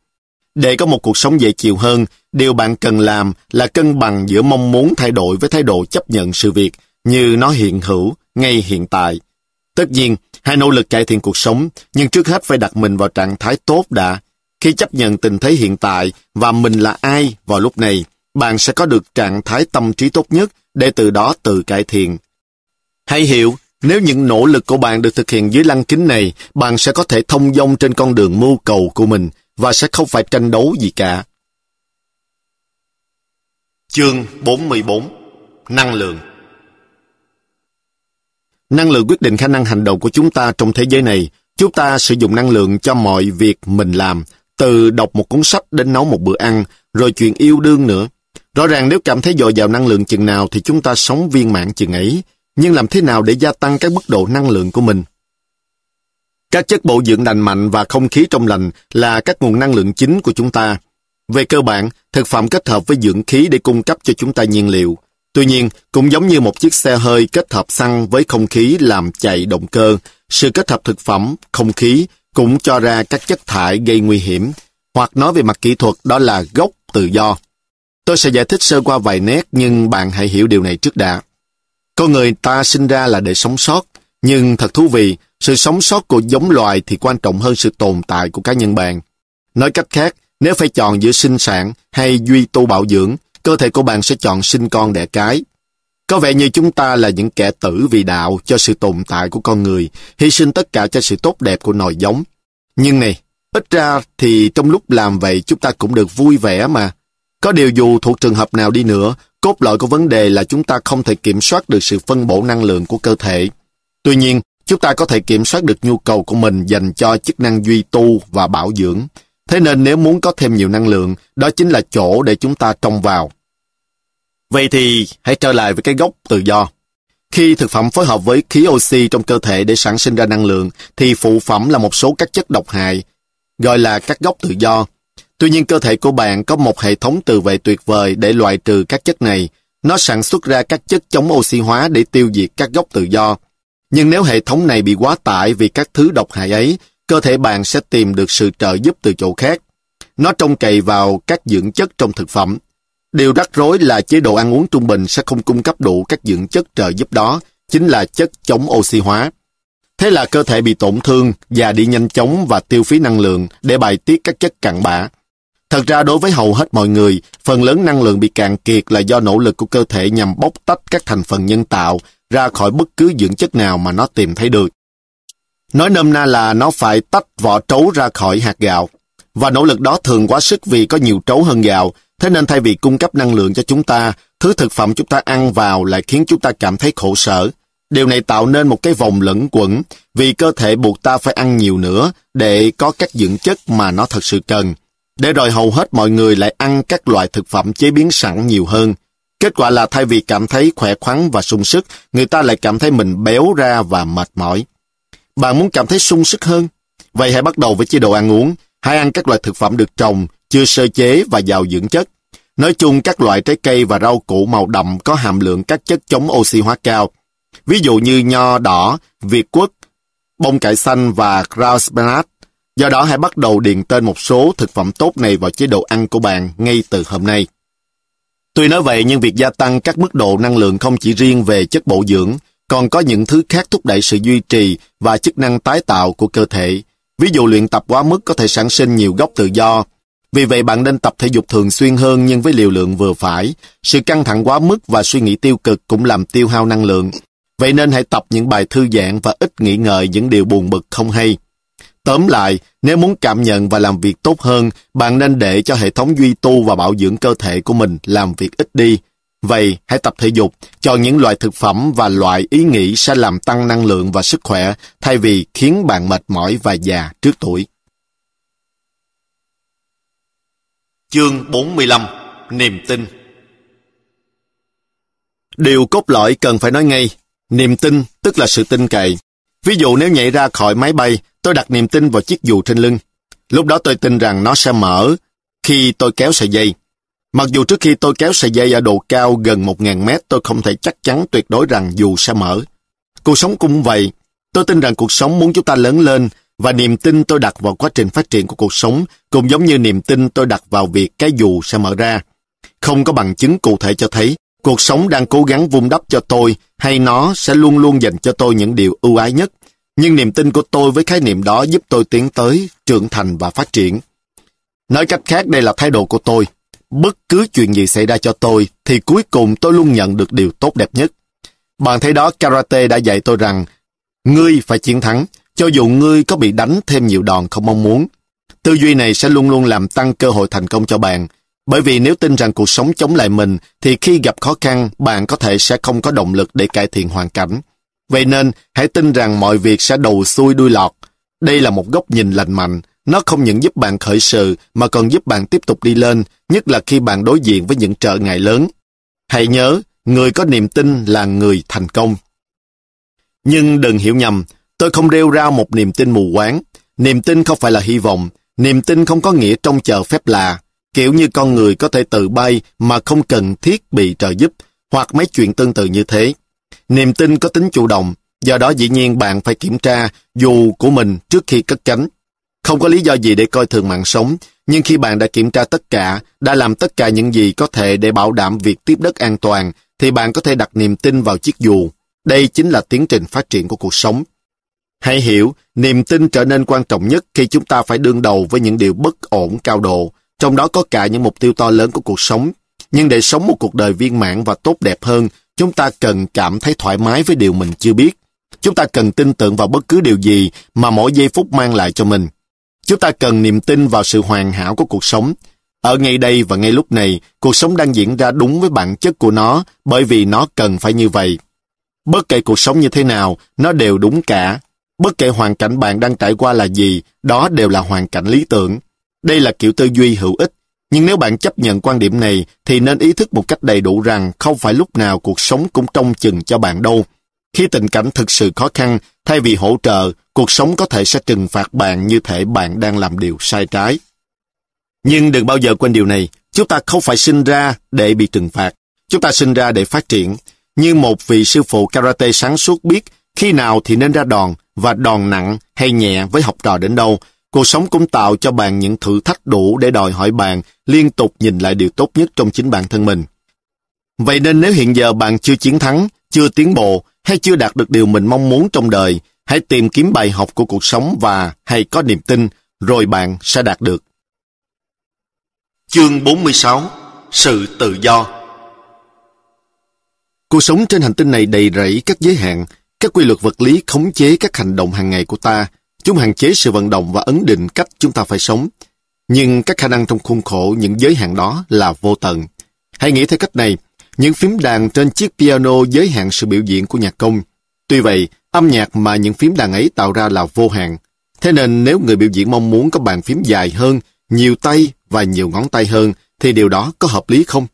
Để có một cuộc sống dễ chịu hơn, điều bạn cần làm là cân bằng giữa mong muốn thay đổi với thái độ chấp nhận sự việc như nó hiện hữu, ngay hiện tại. Tất nhiên, hãy nỗ lực cải thiện cuộc sống, nhưng trước hết phải đặt mình vào trạng thái tốt đã. Khi chấp nhận tình thế hiện tại và mình là ai vào lúc này, bạn sẽ có được trạng thái tâm trí tốt nhất để từ đó tự cải thiện. Hãy hiểu, nếu những nỗ lực của bạn được thực hiện dưới lăng kính này, bạn sẽ có thể thông dong trên con đường mưu cầu của mình và sẽ không phải tranh đấu gì cả. Chương 44 Năng lượng Năng lượng quyết định khả năng hành động của chúng ta trong thế giới này. Chúng ta sử dụng năng lượng cho mọi việc mình làm, từ đọc một cuốn sách đến nấu một bữa ăn, rồi chuyện yêu đương nữa. Rõ ràng nếu cảm thấy dồi dào năng lượng chừng nào thì chúng ta sống viên mãn chừng ấy. Nhưng làm thế nào để gia tăng các mức độ năng lượng của mình? Các chất bổ dưỡng lành mạnh và không khí trong lành là các nguồn năng lượng chính của chúng ta. Về cơ bản, thực phẩm kết hợp với dưỡng khí để cung cấp cho chúng ta nhiên liệu. Tuy nhiên, cũng giống như một chiếc xe hơi kết hợp xăng với không khí làm chạy động cơ, sự kết hợp thực phẩm, không khí cũng cho ra các chất thải gây nguy hiểm, hoặc nói về mặt kỹ thuật đó là gốc tự do. Tôi sẽ giải thích sơ qua vài nét nhưng bạn hãy hiểu điều này trước đã. Con người ta sinh ra là để sống sót, nhưng thật thú vị, sự sống sót của giống loài thì quan trọng hơn sự tồn tại của cá nhân bạn. Nói cách khác, nếu phải chọn giữa sinh sản hay duy tu bảo dưỡng, cơ thể của bạn sẽ chọn sinh con đẻ cái. Có vẻ như chúng ta là những kẻ tử vì đạo cho sự tồn tại của con người, hy sinh tất cả cho sự tốt đẹp của nòi giống. Nhưng này, ít ra thì trong lúc làm vậy chúng ta cũng được vui vẻ mà. Có điều dù thuộc trường hợp nào đi nữa, cốt lõi của vấn đề là chúng ta không thể kiểm soát được sự phân bổ năng lượng của cơ thể. Tuy nhiên, chúng ta có thể kiểm soát được nhu cầu của mình dành cho chức năng duy tu và bảo dưỡng. Thế nên nếu muốn có thêm nhiều năng lượng, đó chính là chỗ để chúng ta trông vào. Vậy thì hãy trở lại với cái gốc tự do. Khi thực phẩm phối hợp với khí oxy trong cơ thể để sản sinh ra năng lượng, thì phụ phẩm là một số các chất độc hại, gọi là các gốc tự do. Tuy nhiên cơ thể của bạn có một hệ thống tự vệ tuyệt vời để loại trừ các chất này. Nó sản xuất ra các chất chống oxy hóa để tiêu diệt các gốc tự do. Nhưng nếu hệ thống này bị quá tải vì các thứ độc hại ấy, cơ thể bạn sẽ tìm được sự trợ giúp từ chỗ khác. Nó trông cậy vào các dưỡng chất trong thực phẩm. Điều rắc rối là chế độ ăn uống trung bình sẽ không cung cấp đủ các dưỡng chất trợ giúp đó, chính là chất chống oxy hóa. Thế là cơ thể bị tổn thương, già đi nhanh chóng và tiêu phí năng lượng để bài tiết các chất cặn bã. Thật ra đối với hầu hết mọi người, phần lớn năng lượng bị cạn kiệt là do nỗ lực của cơ thể nhằm bóc tách các thành phần nhân tạo ra khỏi bất cứ dưỡng chất nào mà nó tìm thấy được. Nói nôm na là nó phải tách vỏ trấu ra khỏi hạt gạo. Và nỗ lực đó thường quá sức vì có nhiều trấu hơn gạo, thế nên thay vì cung cấp năng lượng cho chúng ta, thứ thực phẩm chúng ta ăn vào lại khiến chúng ta cảm thấy khổ sở. Điều này tạo nên một cái vòng lẫn quẩn, vì cơ thể buộc ta phải ăn nhiều nữa để có các dưỡng chất mà nó thật sự cần. Để rồi hầu hết mọi người lại ăn các loại thực phẩm chế biến sẵn nhiều hơn. Kết quả là thay vì cảm thấy khỏe khoắn và sung sức, người ta lại cảm thấy mình béo ra và mệt mỏi. Bạn muốn cảm thấy sung sức hơn? Vậy hãy bắt đầu với chế độ ăn uống. Hãy ăn các loại thực phẩm được trồng, chưa sơ chế và giàu dưỡng chất. Nói chung các loại trái cây và rau củ màu đậm có hàm lượng các chất chống oxy hóa cao. Ví dụ như nho đỏ, việt quất, bông cải xanh và grauspenat. Do đó hãy bắt đầu điền tên một số thực phẩm tốt này vào chế độ ăn của bạn ngay từ hôm nay. Tuy nói vậy nhưng việc gia tăng các mức độ năng lượng không chỉ riêng về chất bổ dưỡng, còn có những thứ khác thúc đẩy sự duy trì và chức năng tái tạo của cơ thể. Ví dụ luyện tập quá mức có thể sản sinh nhiều gốc tự do. Vì vậy bạn nên tập thể dục thường xuyên hơn nhưng với liều lượng vừa phải. Sự căng thẳng quá mức và suy nghĩ tiêu cực cũng làm tiêu hao năng lượng. Vậy nên hãy tập những bài thư giãn và ít nghĩ ngợi những điều buồn bực không hay. Tóm lại, nếu muốn cảm nhận và làm việc tốt hơn, bạn nên để cho hệ thống duy tu và bảo dưỡng cơ thể của mình làm việc ít đi. Vậy, hãy tập thể dục, chọn những loại thực phẩm và loại ý nghĩ sẽ làm tăng năng lượng và sức khỏe, thay vì khiến bạn mệt mỏi và già trước tuổi. Chương 45 Niềm tin Điều cốt lõi cần phải nói ngay, niềm tin tức là sự tin cậy. Ví dụ nếu nhảy ra khỏi máy bay, tôi đặt niềm tin vào chiếc dù trên lưng. Lúc đó tôi tin rằng nó sẽ mở khi tôi kéo sợi dây. Mặc dù trước khi tôi kéo sợi dây ở độ cao gần 1.000 mét, tôi không thể chắc chắn tuyệt đối rằng dù sẽ mở. Cuộc sống cũng vậy. Tôi tin rằng cuộc sống muốn chúng ta lớn lên, và niềm tin tôi đặt vào quá trình phát triển của cuộc sống cũng giống như niềm tin tôi đặt vào việc cái dù sẽ mở ra. Không có bằng chứng cụ thể cho thấy cuộc sống đang cố gắng vun đắp cho tôi hay nó sẽ luôn luôn dành cho tôi những điều ưu ái nhất. Nhưng niềm tin của tôi với khái niệm đó giúp tôi tiến tới, trưởng thành và phát triển. Nói cách khác đây là thái độ của tôi. Bất cứ chuyện gì xảy ra cho tôi thì cuối cùng tôi luôn nhận được điều tốt đẹp nhất. Bạn thấy đó karate đã dạy tôi rằng ngươi phải chiến thắng, cho dù ngươi có bị đánh thêm nhiều đòn không mong muốn. Tư duy này sẽ luôn luôn làm tăng cơ hội thành công cho bạn. Bởi vì nếu tin rằng cuộc sống chống lại mình, thì khi gặp khó khăn, bạn có thể sẽ không có động lực để cải thiện hoàn cảnh. Vậy nên, hãy tin rằng mọi việc sẽ đầu xuôi đuôi lọt. Đây là một góc nhìn lành mạnh. Nó không những giúp bạn khởi sự, mà còn giúp bạn tiếp tục đi lên, nhất là khi bạn đối diện với những trở ngại lớn. Hãy nhớ, người có niềm tin là người thành công. Nhưng đừng hiểu nhầm, Tôi không rêu rao một niềm tin mù quáng. Niềm tin không phải là hy vọng. Niềm tin không có nghĩa trông chờ phép lạ. Kiểu như con người có thể tự bay mà không cần thiết bị trợ giúp, hoặc mấy chuyện tương tự như thế. Niềm tin có tính chủ động, do đó dĩ nhiên bạn phải kiểm tra dù của mình trước khi cất cánh. Không có lý do gì để coi thường mạng sống, nhưng khi bạn đã kiểm tra tất cả, đã làm tất cả những gì có thể để bảo đảm việc tiếp đất an toàn, thì bạn có thể đặt niềm tin vào chiếc dù. Đây chính là tiến trình phát triển của cuộc sống. Hãy hiểu, niềm tin trở nên quan trọng nhất khi chúng ta phải đương đầu với những điều bất ổn cao độ, trong đó có cả những mục tiêu to lớn của cuộc sống. Nhưng để sống một cuộc đời viên mãn và tốt đẹp hơn, chúng ta cần cảm thấy thoải mái với điều mình chưa biết. Chúng ta cần tin tưởng vào bất cứ điều gì mà mỗi giây phút mang lại cho mình. Chúng ta cần niềm tin vào sự hoàn hảo của cuộc sống. Ở ngay đây và ngay lúc này, cuộc sống đang diễn ra đúng với bản chất của nó bởi vì nó cần phải như vậy. Bất kể cuộc sống như thế nào, nó đều đúng cả, Bất kể hoàn cảnh bạn đang trải qua là gì, đó đều là hoàn cảnh lý tưởng. Đây là kiểu tư duy hữu ích. Nhưng nếu bạn chấp nhận quan điểm này, thì nên ý thức một cách đầy đủ rằng không phải lúc nào cuộc sống cũng trông chừng cho bạn đâu. Khi tình cảnh thực sự khó khăn, thay vì hỗ trợ, cuộc sống có thể sẽ trừng phạt bạn như thể bạn đang làm điều sai trái. Nhưng đừng bao giờ quên điều này, chúng ta không phải sinh ra để bị trừng phạt. Chúng ta sinh ra để phát triển. Như một vị sư phụ karate sáng suốt biết khi nào thì nên ra đòn, và đòn nặng hay nhẹ với học trò đến đâu, cuộc sống cũng tạo cho bạn những thử thách đủ để đòi hỏi bạn liên tục nhìn lại điều tốt nhất trong chính bản thân mình. Vậy nên nếu hiện giờ bạn chưa chiến thắng, chưa tiến bộ hay chưa đạt được điều mình mong muốn trong đời, hãy tìm kiếm bài học của cuộc sống và hãy có niềm tin, rồi bạn sẽ đạt được. Chương 46 Sự tự do Cuộc sống trên hành tinh này đầy rẫy các giới hạn, các quy luật vật lý khống chế các hành động hàng ngày của ta. Chúng hạn chế sự vận động và ấn định cách chúng ta phải sống. Nhưng các khả năng trong khuôn khổ những giới hạn đó là vô tận. Hãy nghĩ theo cách này, những phím đàn trên chiếc piano giới hạn sự biểu diễn của nhạc công. Tuy vậy, âm nhạc mà những phím đàn ấy tạo ra là vô hạn. Thế nên nếu người biểu diễn mong muốn có bàn phím dài hơn, nhiều tay và nhiều ngón tay hơn, thì điều đó có hợp lý không?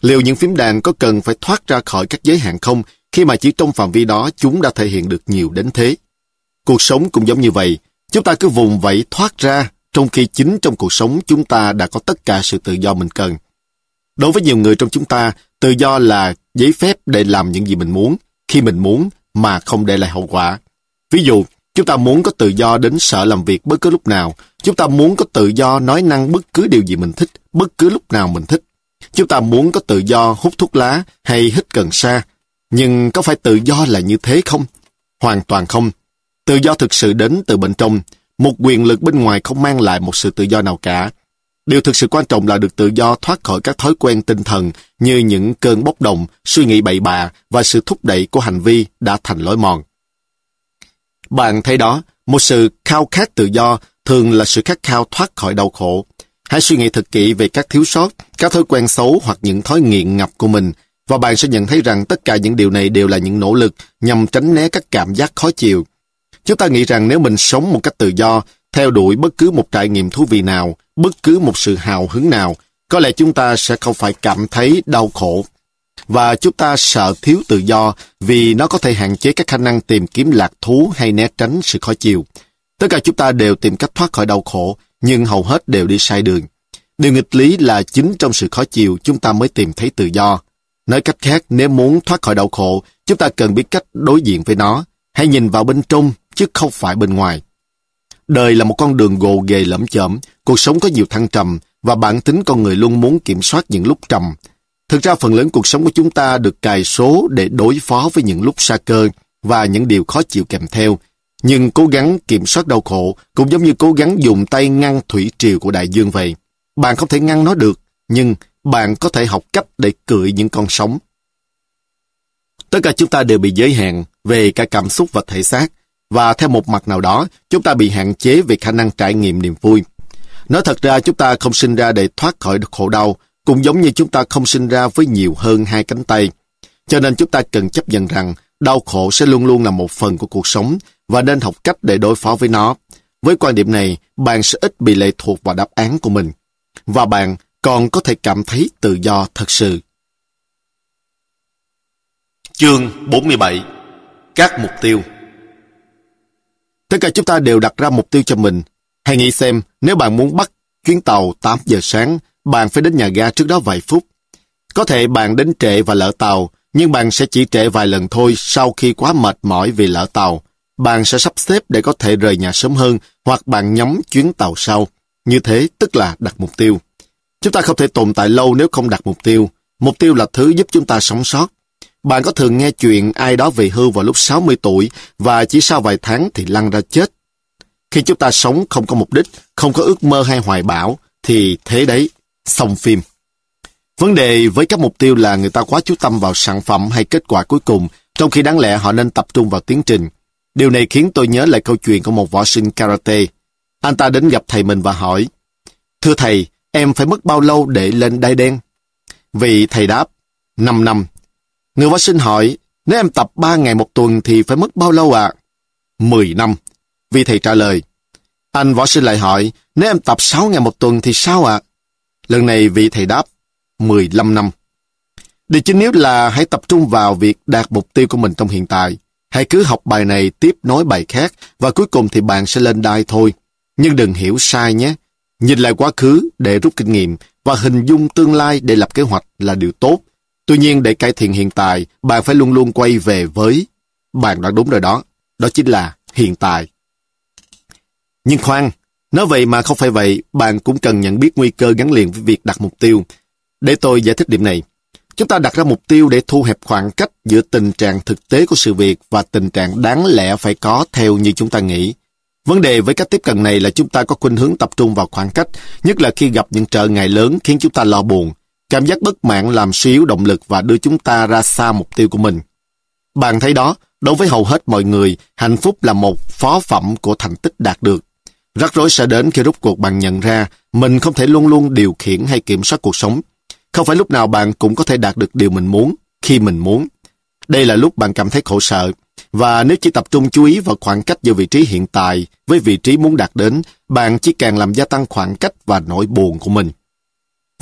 Liệu những phím đàn có cần phải thoát ra khỏi các giới hạn không khi mà chỉ trong phạm vi đó chúng đã thể hiện được nhiều đến thế. Cuộc sống cũng giống như vậy, chúng ta cứ vùng vẫy thoát ra trong khi chính trong cuộc sống chúng ta đã có tất cả sự tự do mình cần. Đối với nhiều người trong chúng ta, tự do là giấy phép để làm những gì mình muốn, khi mình muốn mà không để lại hậu quả. Ví dụ, chúng ta muốn có tự do đến sở làm việc bất cứ lúc nào. Chúng ta muốn có tự do nói năng bất cứ điều gì mình thích, bất cứ lúc nào mình thích. Chúng ta muốn có tự do hút thuốc lá hay hít cần sa. Nhưng có phải tự do là như thế không? Hoàn toàn không. Tự do thực sự đến từ bên trong. Một quyền lực bên ngoài không mang lại một sự tự do nào cả. Điều thực sự quan trọng là được tự do thoát khỏi các thói quen tinh thần như những cơn bốc đồng, suy nghĩ bậy bạ và sự thúc đẩy của hành vi đã thành lối mòn. Bạn thấy đó, một sự khao khát tự do thường là sự khát khao thoát khỏi đau khổ. Hãy suy nghĩ thật kỹ về các thiếu sót, các thói quen xấu hoặc những thói nghiện ngập của mình, và bạn sẽ nhận thấy rằng tất cả những điều này đều là những nỗ lực nhằm tránh né các cảm giác khó chịu. Chúng ta nghĩ rằng nếu mình sống một cách tự do, theo đuổi bất cứ một trải nghiệm thú vị nào, bất cứ một sự hào hứng nào, có lẽ chúng ta sẽ không phải cảm thấy đau khổ. Và chúng ta sợ thiếu tự do vì nó có thể hạn chế các khả năng tìm kiếm lạc thú hay né tránh sự khó chịu. Tất cả chúng ta đều tìm cách thoát khỏi đau khổ, nhưng hầu hết đều đi sai đường. Điều nghịch lý là chính trong sự khó chịu chúng ta mới tìm thấy tự do. Nói cách khác, nếu muốn thoát khỏi đau khổ, chúng ta cần biết cách đối diện với nó. Hãy nhìn vào bên trong, chứ không phải bên ngoài. Đời là một con đường gồ ghề lẫm chởm, cuộc sống có nhiều thăng trầm, và bản tính con người luôn muốn kiểm soát những lúc trầm. Thực ra phần lớn cuộc sống của chúng ta được cài số để đối phó với những lúc xa cơ và những điều khó chịu kèm theo. Nhưng cố gắng kiểm soát đau khổ cũng giống như cố gắng dùng tay ngăn thủy triều của đại dương vậy. Bạn không thể ngăn nó được, nhưng bạn có thể học cách để cưỡi những con sóng. Tất cả chúng ta đều bị giới hạn về cả cảm xúc và thể xác, và theo một mặt nào đó, chúng ta bị hạn chế về khả năng trải nghiệm niềm vui. Nói thật ra, chúng ta không sinh ra để thoát khỏi khổ đau, cũng giống như chúng ta không sinh ra với nhiều hơn hai cánh tay. Cho nên chúng ta cần chấp nhận rằng đau khổ sẽ luôn luôn là một phần của cuộc sống và nên học cách để đối phó với nó. Với quan điểm này, bạn sẽ ít bị lệ thuộc vào đáp án của mình. Và bạn còn có thể cảm thấy tự do thật sự. Chương 47 Các mục tiêu Tất cả chúng ta đều đặt ra mục tiêu cho mình. Hãy nghĩ xem, nếu bạn muốn bắt chuyến tàu 8 giờ sáng, bạn phải đến nhà ga trước đó vài phút. Có thể bạn đến trễ và lỡ tàu, nhưng bạn sẽ chỉ trễ vài lần thôi sau khi quá mệt mỏi vì lỡ tàu. Bạn sẽ sắp xếp để có thể rời nhà sớm hơn hoặc bạn nhắm chuyến tàu sau. Như thế tức là đặt mục tiêu. Chúng ta không thể tồn tại lâu nếu không đặt mục tiêu. Mục tiêu là thứ giúp chúng ta sống sót. Bạn có thường nghe chuyện ai đó về hưu vào lúc 60 tuổi và chỉ sau vài tháng thì lăn ra chết. Khi chúng ta sống không có mục đích, không có ước mơ hay hoài bão, thì thế đấy, xong phim. Vấn đề với các mục tiêu là người ta quá chú tâm vào sản phẩm hay kết quả cuối cùng, trong khi đáng lẽ họ nên tập trung vào tiến trình. Điều này khiến tôi nhớ lại câu chuyện của một võ sinh karate. Anh ta đến gặp thầy mình và hỏi, Thưa thầy, em phải mất bao lâu để lên đai đen? Vị thầy đáp, 5 năm. Người võ sinh hỏi, nếu em tập 3 ngày một tuần thì phải mất bao lâu ạ? À? 10 năm. Vị thầy trả lời. Anh võ sinh lại hỏi, nếu em tập 6 ngày một tuần thì sao ạ? À? Lần này vị thầy đáp, 15 năm. Điều chính yếu là hãy tập trung vào việc đạt mục tiêu của mình trong hiện tại. Hãy cứ học bài này tiếp nối bài khác và cuối cùng thì bạn sẽ lên đai thôi. Nhưng đừng hiểu sai nhé. Nhìn lại quá khứ để rút kinh nghiệm và hình dung tương lai để lập kế hoạch là điều tốt. Tuy nhiên để cải thiện hiện tại, bạn phải luôn luôn quay về với... Bạn đã đúng rồi đó. Đó chính là hiện tại. Nhưng khoan, nói vậy mà không phải vậy, bạn cũng cần nhận biết nguy cơ gắn liền với việc đặt mục tiêu. Để tôi giải thích điểm này. Chúng ta đặt ra mục tiêu để thu hẹp khoảng cách giữa tình trạng thực tế của sự việc và tình trạng đáng lẽ phải có theo như chúng ta nghĩ. Vấn đề với cách tiếp cận này là chúng ta có khuynh hướng tập trung vào khoảng cách, nhất là khi gặp những trở ngại lớn khiến chúng ta lo buồn. Cảm giác bất mãn làm suy yếu động lực và đưa chúng ta ra xa mục tiêu của mình. Bạn thấy đó, đối với hầu hết mọi người, hạnh phúc là một phó phẩm của thành tích đạt được. Rắc rối sẽ đến khi rút cuộc bạn nhận ra mình không thể luôn luôn điều khiển hay kiểm soát cuộc sống. Không phải lúc nào bạn cũng có thể đạt được điều mình muốn, khi mình muốn. Đây là lúc bạn cảm thấy khổ sợ. Và nếu chỉ tập trung chú ý vào khoảng cách giữa vị trí hiện tại với vị trí muốn đạt đến, bạn chỉ càng làm gia tăng khoảng cách và nỗi buồn của mình.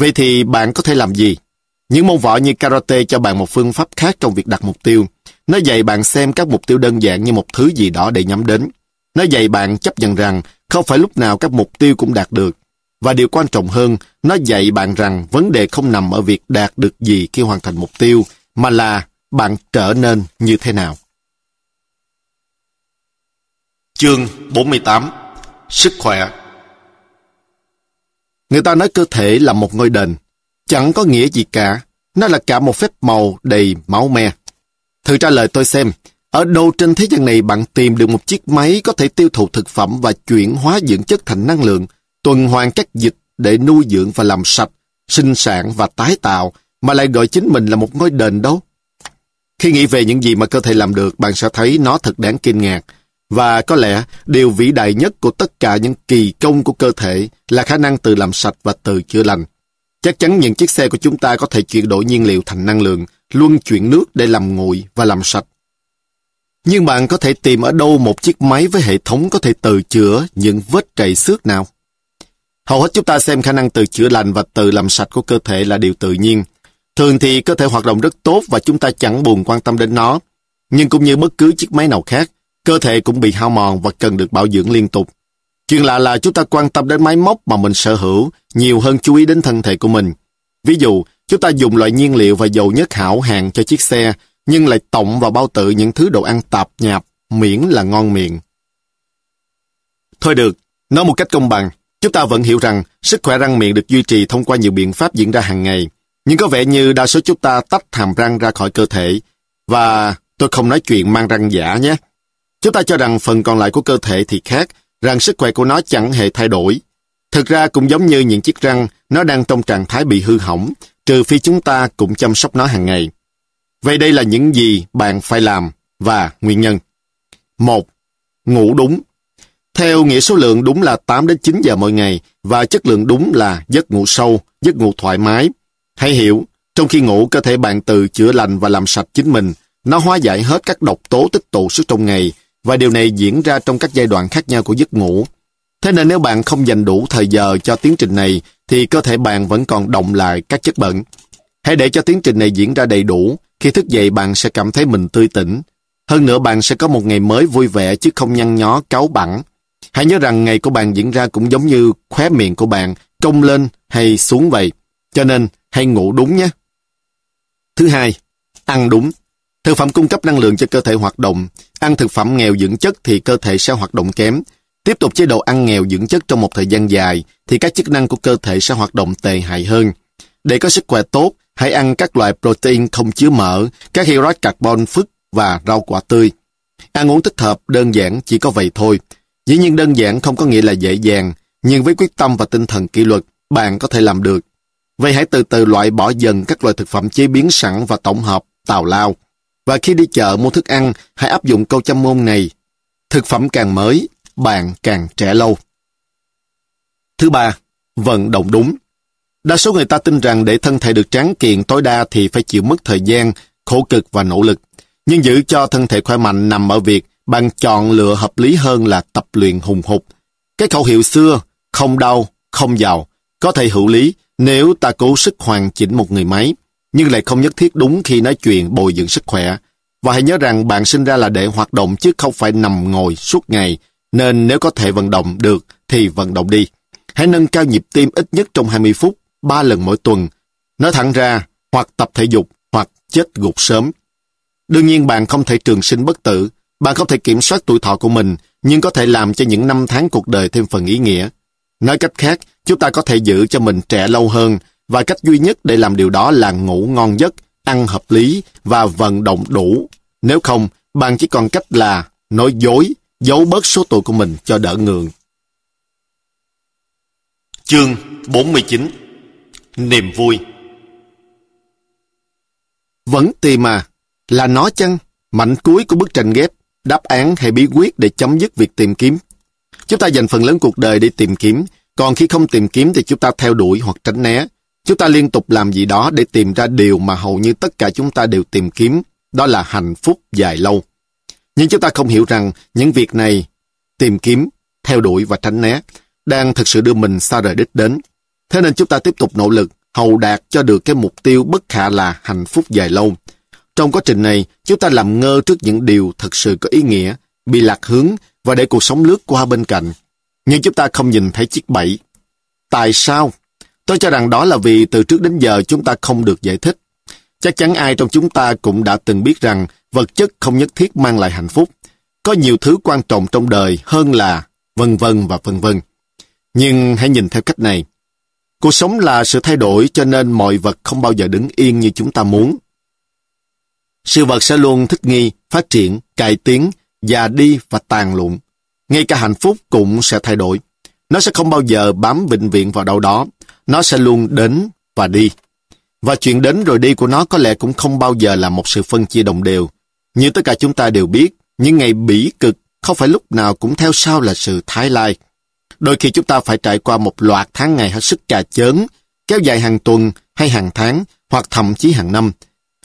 Vậy thì bạn có thể làm gì? Những môn võ như karate cho bạn một phương pháp khác trong việc đặt mục tiêu. Nó dạy bạn xem các mục tiêu đơn giản như một thứ gì đó để nhắm đến. Nó dạy bạn chấp nhận rằng không phải lúc nào các mục tiêu cũng đạt được. Và điều quan trọng hơn, nó dạy bạn rằng vấn đề không nằm ở việc đạt được gì khi hoàn thành mục tiêu, mà là bạn trở nên như thế nào. Chương 48 Sức khỏe Người ta nói cơ thể là một ngôi đền. Chẳng có nghĩa gì cả. Nó là cả một phép màu đầy máu me. Thử trả lời tôi xem, ở đâu trên thế gian này bạn tìm được một chiếc máy có thể tiêu thụ thực phẩm và chuyển hóa dưỡng chất thành năng lượng, tuần hoàn các dịch để nuôi dưỡng và làm sạch, sinh sản và tái tạo, mà lại gọi chính mình là một ngôi đền đâu? Khi nghĩ về những gì mà cơ thể làm được, bạn sẽ thấy nó thật đáng kinh ngạc. Và có lẽ điều vĩ đại nhất của tất cả những kỳ công của cơ thể là khả năng tự làm sạch và tự chữa lành. Chắc chắn những chiếc xe của chúng ta có thể chuyển đổi nhiên liệu thành năng lượng, luân chuyển nước để làm nguội và làm sạch. Nhưng bạn có thể tìm ở đâu một chiếc máy với hệ thống có thể tự chữa những vết trầy xước nào? Hầu hết chúng ta xem khả năng tự chữa lành và tự làm sạch của cơ thể là điều tự nhiên. Thường thì cơ thể hoạt động rất tốt và chúng ta chẳng buồn quan tâm đến nó. Nhưng cũng như bất cứ chiếc máy nào khác, cơ thể cũng bị hao mòn và cần được bảo dưỡng liên tục. Chuyện lạ là chúng ta quan tâm đến máy móc mà mình sở hữu nhiều hơn chú ý đến thân thể của mình. Ví dụ, chúng ta dùng loại nhiên liệu và dầu nhất hảo hàng cho chiếc xe, nhưng lại tổng vào bao tử những thứ đồ ăn tạp nhạp, miễn là ngon miệng. Thôi được, nói một cách công bằng, chúng ta vẫn hiểu rằng sức khỏe răng miệng được duy trì thông qua nhiều biện pháp diễn ra hàng ngày. Nhưng có vẻ như đa số chúng ta tách hàm răng ra khỏi cơ thể. Và tôi không nói chuyện mang răng giả nhé. Chúng ta cho rằng phần còn lại của cơ thể thì khác, rằng sức khỏe của nó chẳng hề thay đổi. Thực ra cũng giống như những chiếc răng, nó đang trong trạng thái bị hư hỏng, trừ phi chúng ta cũng chăm sóc nó hàng ngày. Vậy đây là những gì bạn phải làm và nguyên nhân. 1. Ngủ đúng. Theo nghĩa số lượng đúng là 8 đến 9 giờ mỗi ngày và chất lượng đúng là giấc ngủ sâu, giấc ngủ thoải mái. Hãy hiểu, trong khi ngủ cơ thể bạn tự chữa lành và làm sạch chính mình, nó hóa giải hết các độc tố tích tụ suốt trong ngày và điều này diễn ra trong các giai đoạn khác nhau của giấc ngủ. Thế nên nếu bạn không dành đủ thời giờ cho tiến trình này, thì cơ thể bạn vẫn còn động lại các chất bẩn. Hãy để cho tiến trình này diễn ra đầy đủ, khi thức dậy bạn sẽ cảm thấy mình tươi tỉnh. Hơn nữa bạn sẽ có một ngày mới vui vẻ chứ không nhăn nhó, cáu bẳn. Hãy nhớ rằng ngày của bạn diễn ra cũng giống như khóe miệng của bạn, cong lên hay xuống vậy. Cho nên, hãy ngủ đúng nhé. Thứ hai, ăn đúng. Thực phẩm cung cấp năng lượng cho cơ thể hoạt động. Ăn thực phẩm nghèo dưỡng chất thì cơ thể sẽ hoạt động kém. Tiếp tục chế độ ăn nghèo dưỡng chất trong một thời gian dài thì các chức năng của cơ thể sẽ hoạt động tệ hại hơn. Để có sức khỏe tốt, hãy ăn các loại protein không chứa mỡ, các hydrat carbon phức và rau quả tươi. Ăn uống thích hợp đơn giản chỉ có vậy thôi. Dĩ nhiên đơn giản không có nghĩa là dễ dàng, nhưng với quyết tâm và tinh thần kỷ luật, bạn có thể làm được. Vậy hãy từ từ loại bỏ dần các loại thực phẩm chế biến sẵn và tổng hợp, tào lao. Và khi đi chợ mua thức ăn, hãy áp dụng câu châm môn này. Thực phẩm càng mới, bạn càng trẻ lâu. Thứ ba, vận động đúng. Đa số người ta tin rằng để thân thể được tráng kiện tối đa thì phải chịu mất thời gian, khổ cực và nỗ lực. Nhưng giữ cho thân thể khỏe mạnh nằm ở việc bạn chọn lựa hợp lý hơn là tập luyện hùng hục. Cái khẩu hiệu xưa, không đau, không giàu, có thể hữu lý nếu ta cố sức hoàn chỉnh một người máy nhưng lại không nhất thiết đúng khi nói chuyện bồi dưỡng sức khỏe. Và hãy nhớ rằng bạn sinh ra là để hoạt động chứ không phải nằm ngồi suốt ngày, nên nếu có thể vận động được thì vận động đi. Hãy nâng cao nhịp tim ít nhất trong 20 phút, 3 lần mỗi tuần. Nói thẳng ra, hoặc tập thể dục, hoặc chết gục sớm. Đương nhiên bạn không thể trường sinh bất tử, bạn không thể kiểm soát tuổi thọ của mình, nhưng có thể làm cho những năm tháng cuộc đời thêm phần ý nghĩa. Nói cách khác, chúng ta có thể giữ cho mình trẻ lâu hơn và cách duy nhất để làm điều đó là ngủ ngon giấc, ăn hợp lý và vận động đủ. Nếu không, bạn chỉ còn cách là nói dối, giấu bớt số tuổi của mình cho đỡ ngượng. Chương 49 Niềm vui Vẫn tìm à, là nó chăng? Mảnh cuối của bức tranh ghép, đáp án hay bí quyết để chấm dứt việc tìm kiếm. Chúng ta dành phần lớn cuộc đời để tìm kiếm, còn khi không tìm kiếm thì chúng ta theo đuổi hoặc tránh né. Chúng ta liên tục làm gì đó để tìm ra điều mà hầu như tất cả chúng ta đều tìm kiếm, đó là hạnh phúc dài lâu. Nhưng chúng ta không hiểu rằng những việc này, tìm kiếm, theo đuổi và tránh né, đang thực sự đưa mình xa rời đích đến. Thế nên chúng ta tiếp tục nỗ lực, hầu đạt cho được cái mục tiêu bất khả là hạnh phúc dài lâu. Trong quá trình này, chúng ta làm ngơ trước những điều thật sự có ý nghĩa, bị lạc hướng và để cuộc sống lướt qua bên cạnh. nhưng chúng ta không nhìn thấy chiếc bẫy. Tại sao? Tôi cho rằng đó là vì từ trước đến giờ chúng ta không được giải thích. Chắc chắn ai trong chúng ta cũng đã từng biết rằng vật chất không nhất thiết mang lại hạnh phúc. Có nhiều thứ quan trọng trong đời hơn là vân vân và vân vân. Nhưng hãy nhìn theo cách này. Cuộc sống là sự thay đổi cho nên mọi vật không bao giờ đứng yên như chúng ta muốn. Sự vật sẽ luôn thích nghi, phát triển, cải tiến, già đi và tàn lụn. Ngay cả hạnh phúc cũng sẽ thay đổi. Nó sẽ không bao giờ bám vĩnh viễn vào đâu đó. Nó sẽ luôn đến và đi. Và chuyện đến rồi đi của nó có lẽ cũng không bao giờ là một sự phân chia đồng đều. Như tất cả chúng ta đều biết, những ngày bỉ cực không phải lúc nào cũng theo sau là sự thái lai. Đôi khi chúng ta phải trải qua một loạt tháng ngày hết sức cà chớn, kéo dài hàng tuần hay hàng tháng, hoặc thậm chí hàng năm.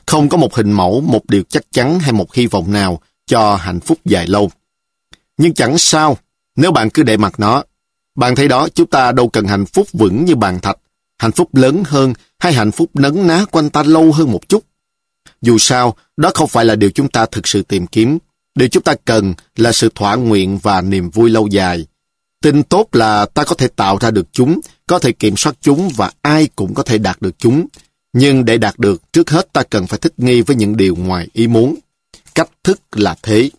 Không có một hình mẫu, một điều chắc chắn hay một hy vọng nào cho hạnh phúc dài lâu. Nhưng chẳng sao, nếu bạn cứ để mặc nó. Bạn thấy đó, chúng ta đâu cần hạnh phúc vững như bàn thạch, hạnh phúc lớn hơn hay hạnh phúc nấn ná quanh ta lâu hơn một chút. Dù sao, đó không phải là điều chúng ta thực sự tìm kiếm. Điều chúng ta cần là sự thỏa nguyện và niềm vui lâu dài. Tin tốt là ta có thể tạo ra được chúng, có thể kiểm soát chúng và ai cũng có thể đạt được chúng. Nhưng để đạt được, trước hết ta cần phải thích nghi với những điều ngoài ý muốn. Cách thức là thế.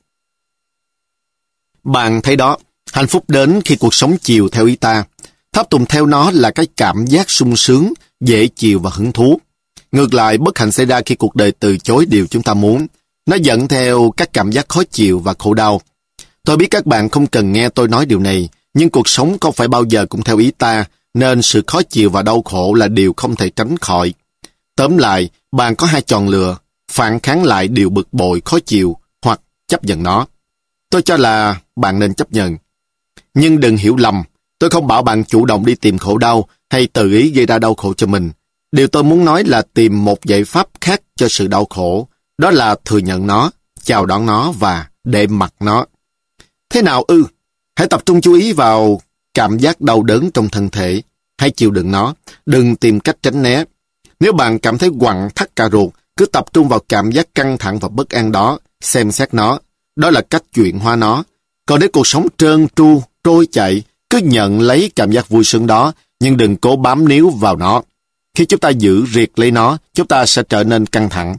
Bạn thấy đó, hạnh phúc đến khi cuộc sống chiều theo ý ta. Tháp tùng theo nó là cái cảm giác sung sướng, dễ chịu và hứng thú. Ngược lại, bất hạnh xảy ra khi cuộc đời từ chối điều chúng ta muốn. Nó dẫn theo các cảm giác khó chịu và khổ đau. Tôi biết các bạn không cần nghe tôi nói điều này, nhưng cuộc sống không phải bao giờ cũng theo ý ta, nên sự khó chịu và đau khổ là điều không thể tránh khỏi. Tóm lại, bạn có hai chọn lựa, phản kháng lại điều bực bội, khó chịu, hoặc chấp nhận nó. Tôi cho là bạn nên chấp nhận. Nhưng đừng hiểu lầm, tôi không bảo bạn chủ động đi tìm khổ đau hay tự ý gây ra đau khổ cho mình. Điều tôi muốn nói là tìm một giải pháp khác cho sự đau khổ, đó là thừa nhận nó, chào đón nó và để mặc nó. Thế nào ư? Hãy tập trung chú ý vào cảm giác đau đớn trong thân thể. Hãy chịu đựng nó, đừng tìm cách tránh né. Nếu bạn cảm thấy quặn thắt cà ruột, cứ tập trung vào cảm giác căng thẳng và bất an đó, xem xét nó. Đó là cách chuyển hóa nó. Còn nếu cuộc sống trơn tru, trôi chạy, cứ nhận lấy cảm giác vui sướng đó, nhưng đừng cố bám níu vào nó. Khi chúng ta giữ riệt lấy nó, chúng ta sẽ trở nên căng thẳng.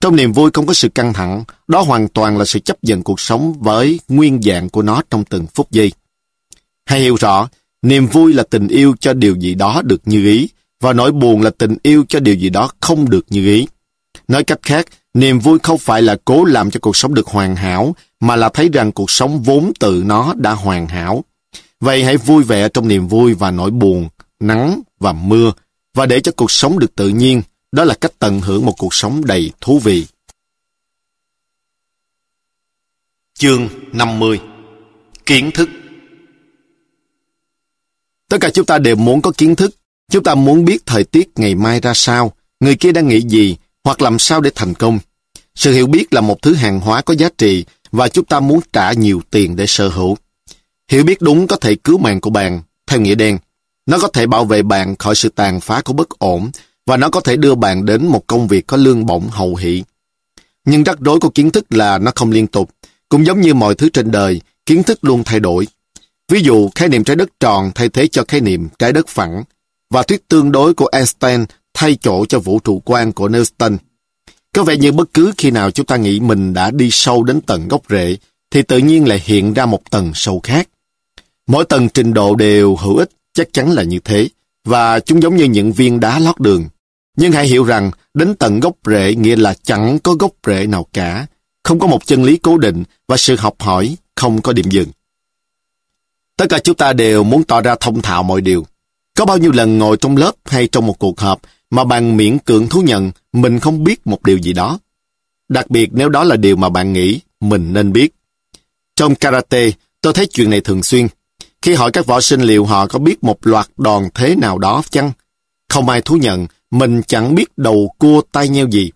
Trong niềm vui không có sự căng thẳng, đó hoàn toàn là sự chấp nhận cuộc sống với nguyên dạng của nó trong từng phút giây. Hãy hiểu rõ, niềm vui là tình yêu cho điều gì đó được như ý, và nỗi buồn là tình yêu cho điều gì đó không được như ý. Nói cách khác, niềm vui không phải là cố làm cho cuộc sống được hoàn hảo, mà là thấy rằng cuộc sống vốn tự nó đã hoàn hảo. Vậy hãy vui vẻ trong niềm vui và nỗi buồn, nắng và mưa, và để cho cuộc sống được tự nhiên, đó là cách tận hưởng một cuộc sống đầy thú vị. Chương 50 Kiến thức Tất cả chúng ta đều muốn có kiến thức. Chúng ta muốn biết thời tiết ngày mai ra sao, người kia đang nghĩ gì, hoặc làm sao để thành công. Sự hiểu biết là một thứ hàng hóa có giá trị và chúng ta muốn trả nhiều tiền để sở hữu. Hiểu biết đúng có thể cứu mạng của bạn, theo nghĩa đen. Nó có thể bảo vệ bạn khỏi sự tàn phá của bất ổn và nó có thể đưa bạn đến một công việc có lương bổng hậu hỷ. Nhưng rắc rối của kiến thức là nó không liên tục. Cũng giống như mọi thứ trên đời, kiến thức luôn thay đổi. Ví dụ, khái niệm trái đất tròn thay thế cho khái niệm trái đất phẳng, và thuyết tương đối của Einstein thay chỗ cho vũ trụ quan của Newton. Có vẻ như bất cứ khi nào chúng ta nghĩ mình đã đi sâu đến tận gốc rễ, thì tự nhiên lại hiện ra một tầng sâu khác. Mỗi tầng trình độ đều hữu ích, chắc chắn là như thế, và chúng giống như những viên đá lót đường. Nhưng hãy hiểu rằng, đến tận gốc rễ nghĩa là chẳng có gốc rễ nào cả, không có một chân lý cố định và sự học hỏi không có điểm dừng. Tất cả chúng ta đều muốn tỏ ra thông thạo mọi điều. Có bao nhiêu lần ngồi trong lớp hay trong một cuộc họp mà bạn miễn cưỡng thú nhận mình không biết một điều gì đó. Đặc biệt nếu đó là điều mà bạn nghĩ mình nên biết. Trong karate, tôi thấy chuyện này thường xuyên. Khi hỏi các võ sinh liệu họ có biết một loạt đòn thế nào đó chăng? Không ai thú nhận mình chẳng biết đầu cua tay nheo gì.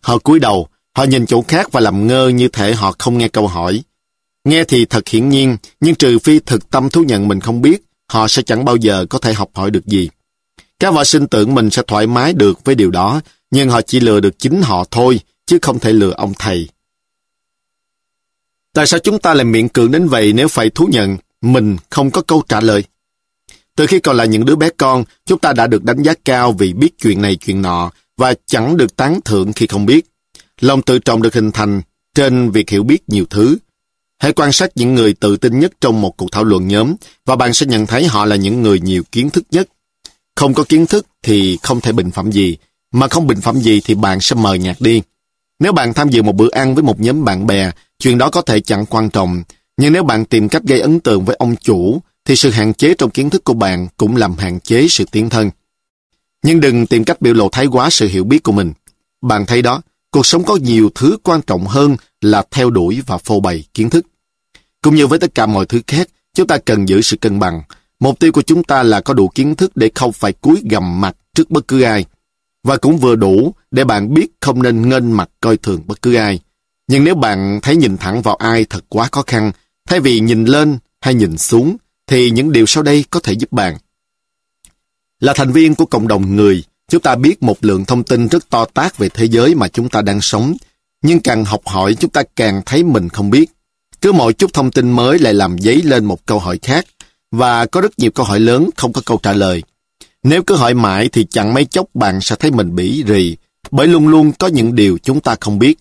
Họ cúi đầu, họ nhìn chỗ khác và làm ngơ như thể họ không nghe câu hỏi. Nghe thì thật hiển nhiên, nhưng trừ phi thực tâm thú nhận mình không biết, họ sẽ chẳng bao giờ có thể học hỏi được gì. Các võ sinh tưởng mình sẽ thoải mái được với điều đó, nhưng họ chỉ lừa được chính họ thôi, chứ không thể lừa ông thầy. Tại sao chúng ta lại miệng cưỡng đến vậy nếu phải thú nhận? mình không có câu trả lời. Từ khi còn là những đứa bé con, chúng ta đã được đánh giá cao vì biết chuyện này chuyện nọ và chẳng được tán thưởng khi không biết. Lòng tự trọng được hình thành trên việc hiểu biết nhiều thứ. Hãy quan sát những người tự tin nhất trong một cuộc thảo luận nhóm và bạn sẽ nhận thấy họ là những người nhiều kiến thức nhất. Không có kiến thức thì không thể bình phẩm gì, mà không bình phẩm gì thì bạn sẽ mờ nhạt đi. Nếu bạn tham dự một bữa ăn với một nhóm bạn bè, chuyện đó có thể chẳng quan trọng, nhưng nếu bạn tìm cách gây ấn tượng với ông chủ, thì sự hạn chế trong kiến thức của bạn cũng làm hạn chế sự tiến thân. Nhưng đừng tìm cách biểu lộ thái quá sự hiểu biết của mình. Bạn thấy đó, cuộc sống có nhiều thứ quan trọng hơn là theo đuổi và phô bày kiến thức. Cũng như với tất cả mọi thứ khác, chúng ta cần giữ sự cân bằng. Mục tiêu của chúng ta là có đủ kiến thức để không phải cúi gầm mặt trước bất cứ ai. Và cũng vừa đủ để bạn biết không nên ngên mặt coi thường bất cứ ai. Nhưng nếu bạn thấy nhìn thẳng vào ai thật quá khó khăn, thay vì nhìn lên hay nhìn xuống, thì những điều sau đây có thể giúp bạn. Là thành viên của cộng đồng người, chúng ta biết một lượng thông tin rất to tác về thế giới mà chúng ta đang sống, nhưng càng học hỏi chúng ta càng thấy mình không biết. Cứ mỗi chút thông tin mới lại làm dấy lên một câu hỏi khác, và có rất nhiều câu hỏi lớn không có câu trả lời. Nếu cứ hỏi mãi thì chẳng mấy chốc bạn sẽ thấy mình bị rì, bởi luôn luôn có những điều chúng ta không biết.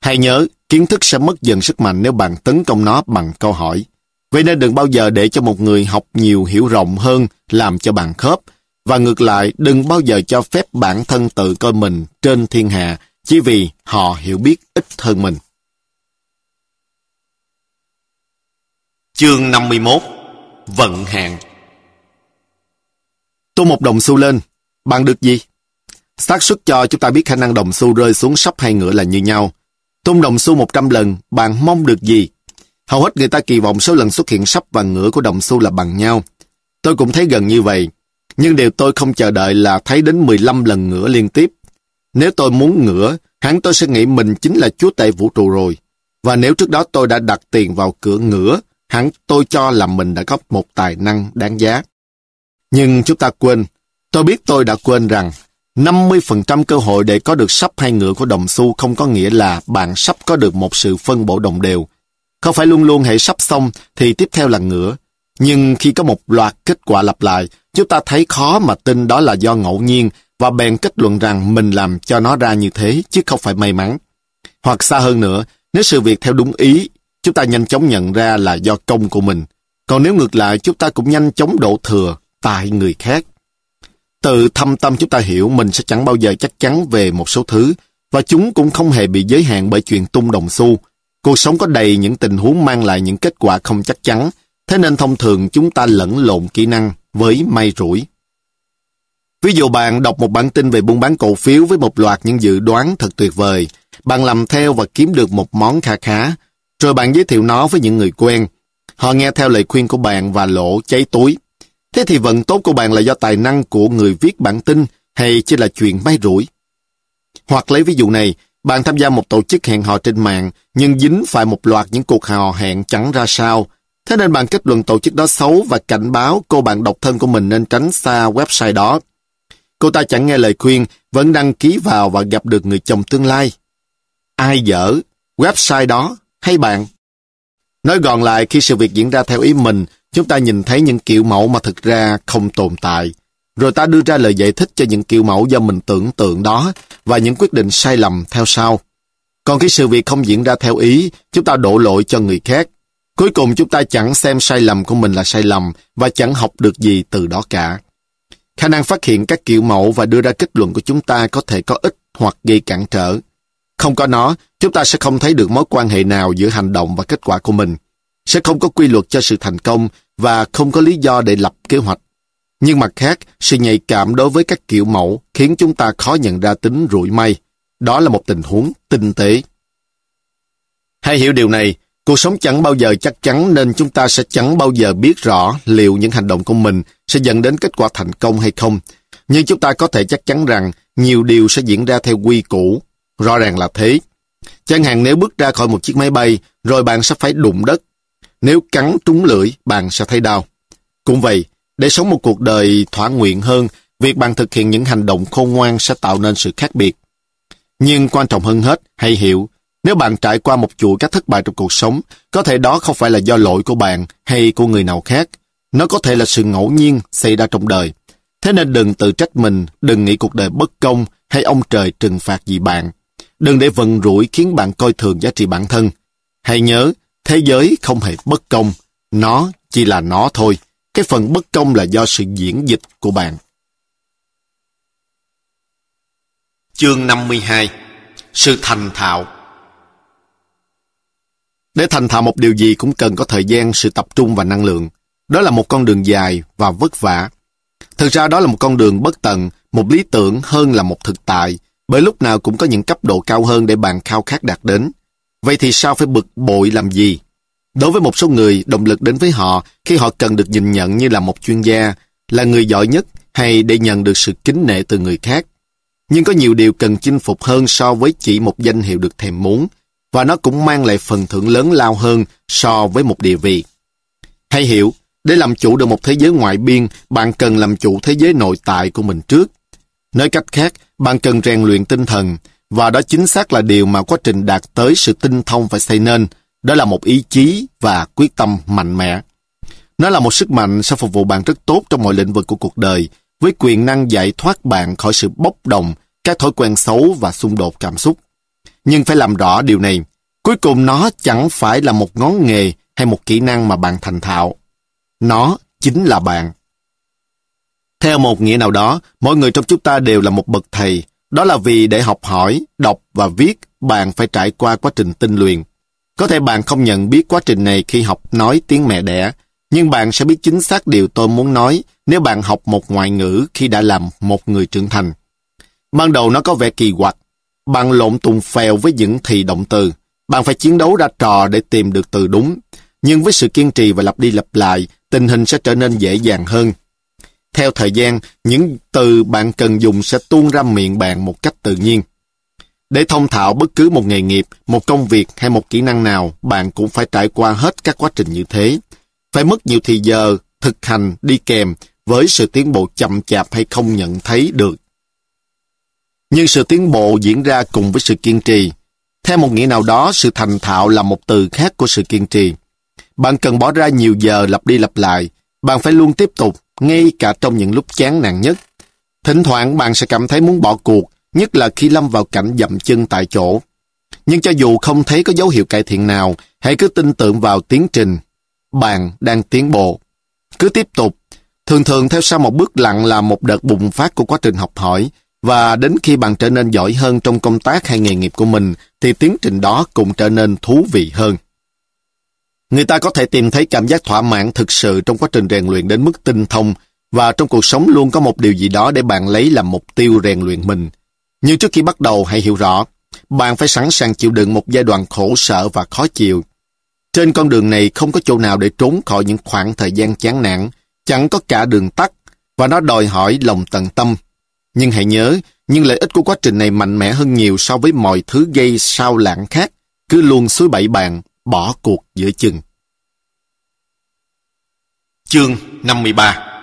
Hãy nhớ, kiến thức sẽ mất dần sức mạnh nếu bạn tấn công nó bằng câu hỏi. Vậy nên đừng bao giờ để cho một người học nhiều hiểu rộng hơn làm cho bạn khớp. Và ngược lại, đừng bao giờ cho phép bản thân tự coi mình trên thiên hạ chỉ vì họ hiểu biết ít hơn mình. Chương 51 Vận hạn Tô một đồng xu lên, bạn được gì? xác suất cho chúng ta biết khả năng đồng xu rơi xuống sắp hai ngựa là như nhau. Tung đồng xu 100 lần, bạn mong được gì? Hầu hết người ta kỳ vọng số lần xuất hiện sắp và ngửa của đồng xu là bằng nhau. Tôi cũng thấy gần như vậy. Nhưng điều tôi không chờ đợi là thấy đến 15 lần ngửa liên tiếp. Nếu tôi muốn ngửa, hẳn tôi sẽ nghĩ mình chính là chúa tể vũ trụ rồi. Và nếu trước đó tôi đã đặt tiền vào cửa ngửa, hẳn tôi cho là mình đã có một tài năng đáng giá. Nhưng chúng ta quên, tôi biết tôi đã quên rằng 50% cơ hội để có được sắp hay ngựa của đồng xu không có nghĩa là bạn sắp có được một sự phân bổ đồng đều. Không phải luôn luôn hệ sắp xong thì tiếp theo là ngựa. Nhưng khi có một loạt kết quả lặp lại, chúng ta thấy khó mà tin đó là do ngẫu nhiên và bèn kết luận rằng mình làm cho nó ra như thế chứ không phải may mắn. Hoặc xa hơn nữa, nếu sự việc theo đúng ý, chúng ta nhanh chóng nhận ra là do công của mình. Còn nếu ngược lại, chúng ta cũng nhanh chóng đổ thừa tại người khác. Từ thâm tâm chúng ta hiểu mình sẽ chẳng bao giờ chắc chắn về một số thứ, và chúng cũng không hề bị giới hạn bởi chuyện tung đồng xu. Cuộc sống có đầy những tình huống mang lại những kết quả không chắc chắn, thế nên thông thường chúng ta lẫn lộn kỹ năng với may rủi. Ví dụ bạn đọc một bản tin về buôn bán cổ phiếu với một loạt những dự đoán thật tuyệt vời, bạn làm theo và kiếm được một món kha khá, rồi bạn giới thiệu nó với những người quen. Họ nghe theo lời khuyên của bạn và lỗ cháy túi. Thế thì vận tốt của bạn là do tài năng của người viết bản tin hay chỉ là chuyện may rủi? Hoặc lấy ví dụ này, bạn tham gia một tổ chức hẹn hò trên mạng nhưng dính phải một loạt những cuộc hò hẹn chẳng ra sao. Thế nên bạn kết luận tổ chức đó xấu và cảnh báo cô bạn độc thân của mình nên tránh xa website đó. Cô ta chẳng nghe lời khuyên, vẫn đăng ký vào và gặp được người chồng tương lai. Ai dở? Website đó hay bạn? Nói gọn lại, khi sự việc diễn ra theo ý mình, chúng ta nhìn thấy những kiểu mẫu mà thực ra không tồn tại. Rồi ta đưa ra lời giải thích cho những kiểu mẫu do mình tưởng tượng đó và những quyết định sai lầm theo sau. Còn khi sự việc không diễn ra theo ý, chúng ta đổ lỗi cho người khác. Cuối cùng chúng ta chẳng xem sai lầm của mình là sai lầm và chẳng học được gì từ đó cả. Khả năng phát hiện các kiểu mẫu và đưa ra kết luận của chúng ta có thể có ích hoặc gây cản trở. Không có nó, chúng ta sẽ không thấy được mối quan hệ nào giữa hành động và kết quả của mình. Sẽ không có quy luật cho sự thành công và không có lý do để lập kế hoạch. Nhưng mặt khác, sự nhạy cảm đối với các kiểu mẫu khiến chúng ta khó nhận ra tính rủi may. Đó là một tình huống tinh tế. Hãy hiểu điều này, cuộc sống chẳng bao giờ chắc chắn nên chúng ta sẽ chẳng bao giờ biết rõ liệu những hành động của mình sẽ dẫn đến kết quả thành công hay không. Nhưng chúng ta có thể chắc chắn rằng nhiều điều sẽ diễn ra theo quy củ. Rõ ràng là thế. Chẳng hạn nếu bước ra khỏi một chiếc máy bay, rồi bạn sẽ phải đụng đất. Nếu cắn trúng lưỡi, bạn sẽ thấy đau. Cũng vậy, để sống một cuộc đời thỏa nguyện hơn, việc bạn thực hiện những hành động khôn ngoan sẽ tạo nên sự khác biệt. Nhưng quan trọng hơn hết, hãy hiểu, Nếu bạn trải qua một chuỗi các thất bại trong cuộc sống, có thể đó không phải là do lỗi của bạn hay của người nào khác. Nó có thể là sự ngẫu nhiên xảy ra trong đời. Thế nên đừng tự trách mình, đừng nghĩ cuộc đời bất công hay ông trời trừng phạt gì bạn. Đừng để vận rủi khiến bạn coi thường giá trị bản thân. Hãy nhớ, thế giới không hề bất công. Nó chỉ là nó thôi. Cái phần bất công là do sự diễn dịch của bạn. Chương 52 Sự thành thạo Để thành thạo một điều gì cũng cần có thời gian, sự tập trung và năng lượng. Đó là một con đường dài và vất vả. Thực ra đó là một con đường bất tận, một lý tưởng hơn là một thực tại, bởi lúc nào cũng có những cấp độ cao hơn để bạn khao khát đạt đến. Vậy thì sao phải bực bội làm gì? Đối với một số người, động lực đến với họ khi họ cần được nhìn nhận như là một chuyên gia, là người giỏi nhất hay để nhận được sự kính nể từ người khác. Nhưng có nhiều điều cần chinh phục hơn so với chỉ một danh hiệu được thèm muốn, và nó cũng mang lại phần thưởng lớn lao hơn so với một địa vị. Hay hiểu, để làm chủ được một thế giới ngoại biên, bạn cần làm chủ thế giới nội tại của mình trước. Nói cách khác, bạn cần rèn luyện tinh thần, và đó chính xác là điều mà quá trình đạt tới sự tinh thông phải xây nên. Đó là một ý chí và quyết tâm mạnh mẽ. Nó là một sức mạnh sẽ phục vụ bạn rất tốt trong mọi lĩnh vực của cuộc đời, với quyền năng giải thoát bạn khỏi sự bốc đồng, các thói quen xấu và xung đột cảm xúc. Nhưng phải làm rõ điều này, cuối cùng nó chẳng phải là một ngón nghề hay một kỹ năng mà bạn thành thạo. Nó chính là bạn. Theo một nghĩa nào đó, mỗi người trong chúng ta đều là một bậc thầy. Đó là vì để học hỏi, đọc và viết, bạn phải trải qua quá trình tinh luyện. Có thể bạn không nhận biết quá trình này khi học nói tiếng mẹ đẻ, nhưng bạn sẽ biết chính xác điều tôi muốn nói nếu bạn học một ngoại ngữ khi đã làm một người trưởng thành. Ban đầu nó có vẻ kỳ quặc. Bạn lộn tùng phèo với những thì động từ. Bạn phải chiến đấu ra trò để tìm được từ đúng. Nhưng với sự kiên trì và lặp đi lặp lại, tình hình sẽ trở nên dễ dàng hơn. Theo thời gian, những từ bạn cần dùng sẽ tuôn ra miệng bạn một cách tự nhiên. Để thông thạo bất cứ một nghề nghiệp, một công việc hay một kỹ năng nào, bạn cũng phải trải qua hết các quá trình như thế. Phải mất nhiều thời giờ, thực hành, đi kèm với sự tiến bộ chậm chạp hay không nhận thấy được. Nhưng sự tiến bộ diễn ra cùng với sự kiên trì. Theo một nghĩa nào đó, sự thành thạo là một từ khác của sự kiên trì. Bạn cần bỏ ra nhiều giờ lặp đi lặp lại. Bạn phải luôn tiếp tục, ngay cả trong những lúc chán nản nhất. Thỉnh thoảng bạn sẽ cảm thấy muốn bỏ cuộc, nhất là khi lâm vào cảnh dậm chân tại chỗ. Nhưng cho dù không thấy có dấu hiệu cải thiện nào, hãy cứ tin tưởng vào tiến trình. Bạn đang tiến bộ. Cứ tiếp tục. Thường thường theo sau một bước lặng là một đợt bùng phát của quá trình học hỏi, và đến khi bạn trở nên giỏi hơn trong công tác hay nghề nghiệp của mình, thì tiến trình đó cũng trở nên thú vị hơn. Người ta có thể tìm thấy cảm giác thỏa mãn thực sự trong quá trình rèn luyện đến mức tinh thông, và trong cuộc sống luôn có một điều gì đó để bạn lấy làm mục tiêu rèn luyện mình. Nhưng trước khi bắt đầu hãy hiểu rõ, bạn phải sẵn sàng chịu đựng một giai đoạn khổ sở và khó chịu. Trên con đường này không có chỗ nào để trốn khỏi những khoảng thời gian chán nản, chẳng có cả đường tắt, và nó đòi hỏi lòng tận tâm. Nhưng hãy nhớ, những lợi ích của quá trình này mạnh mẽ hơn nhiều so với mọi thứ gây sao lãng khác, cứ luôn suối bẫy bạn, bỏ cuộc giữa chừng. Chương 53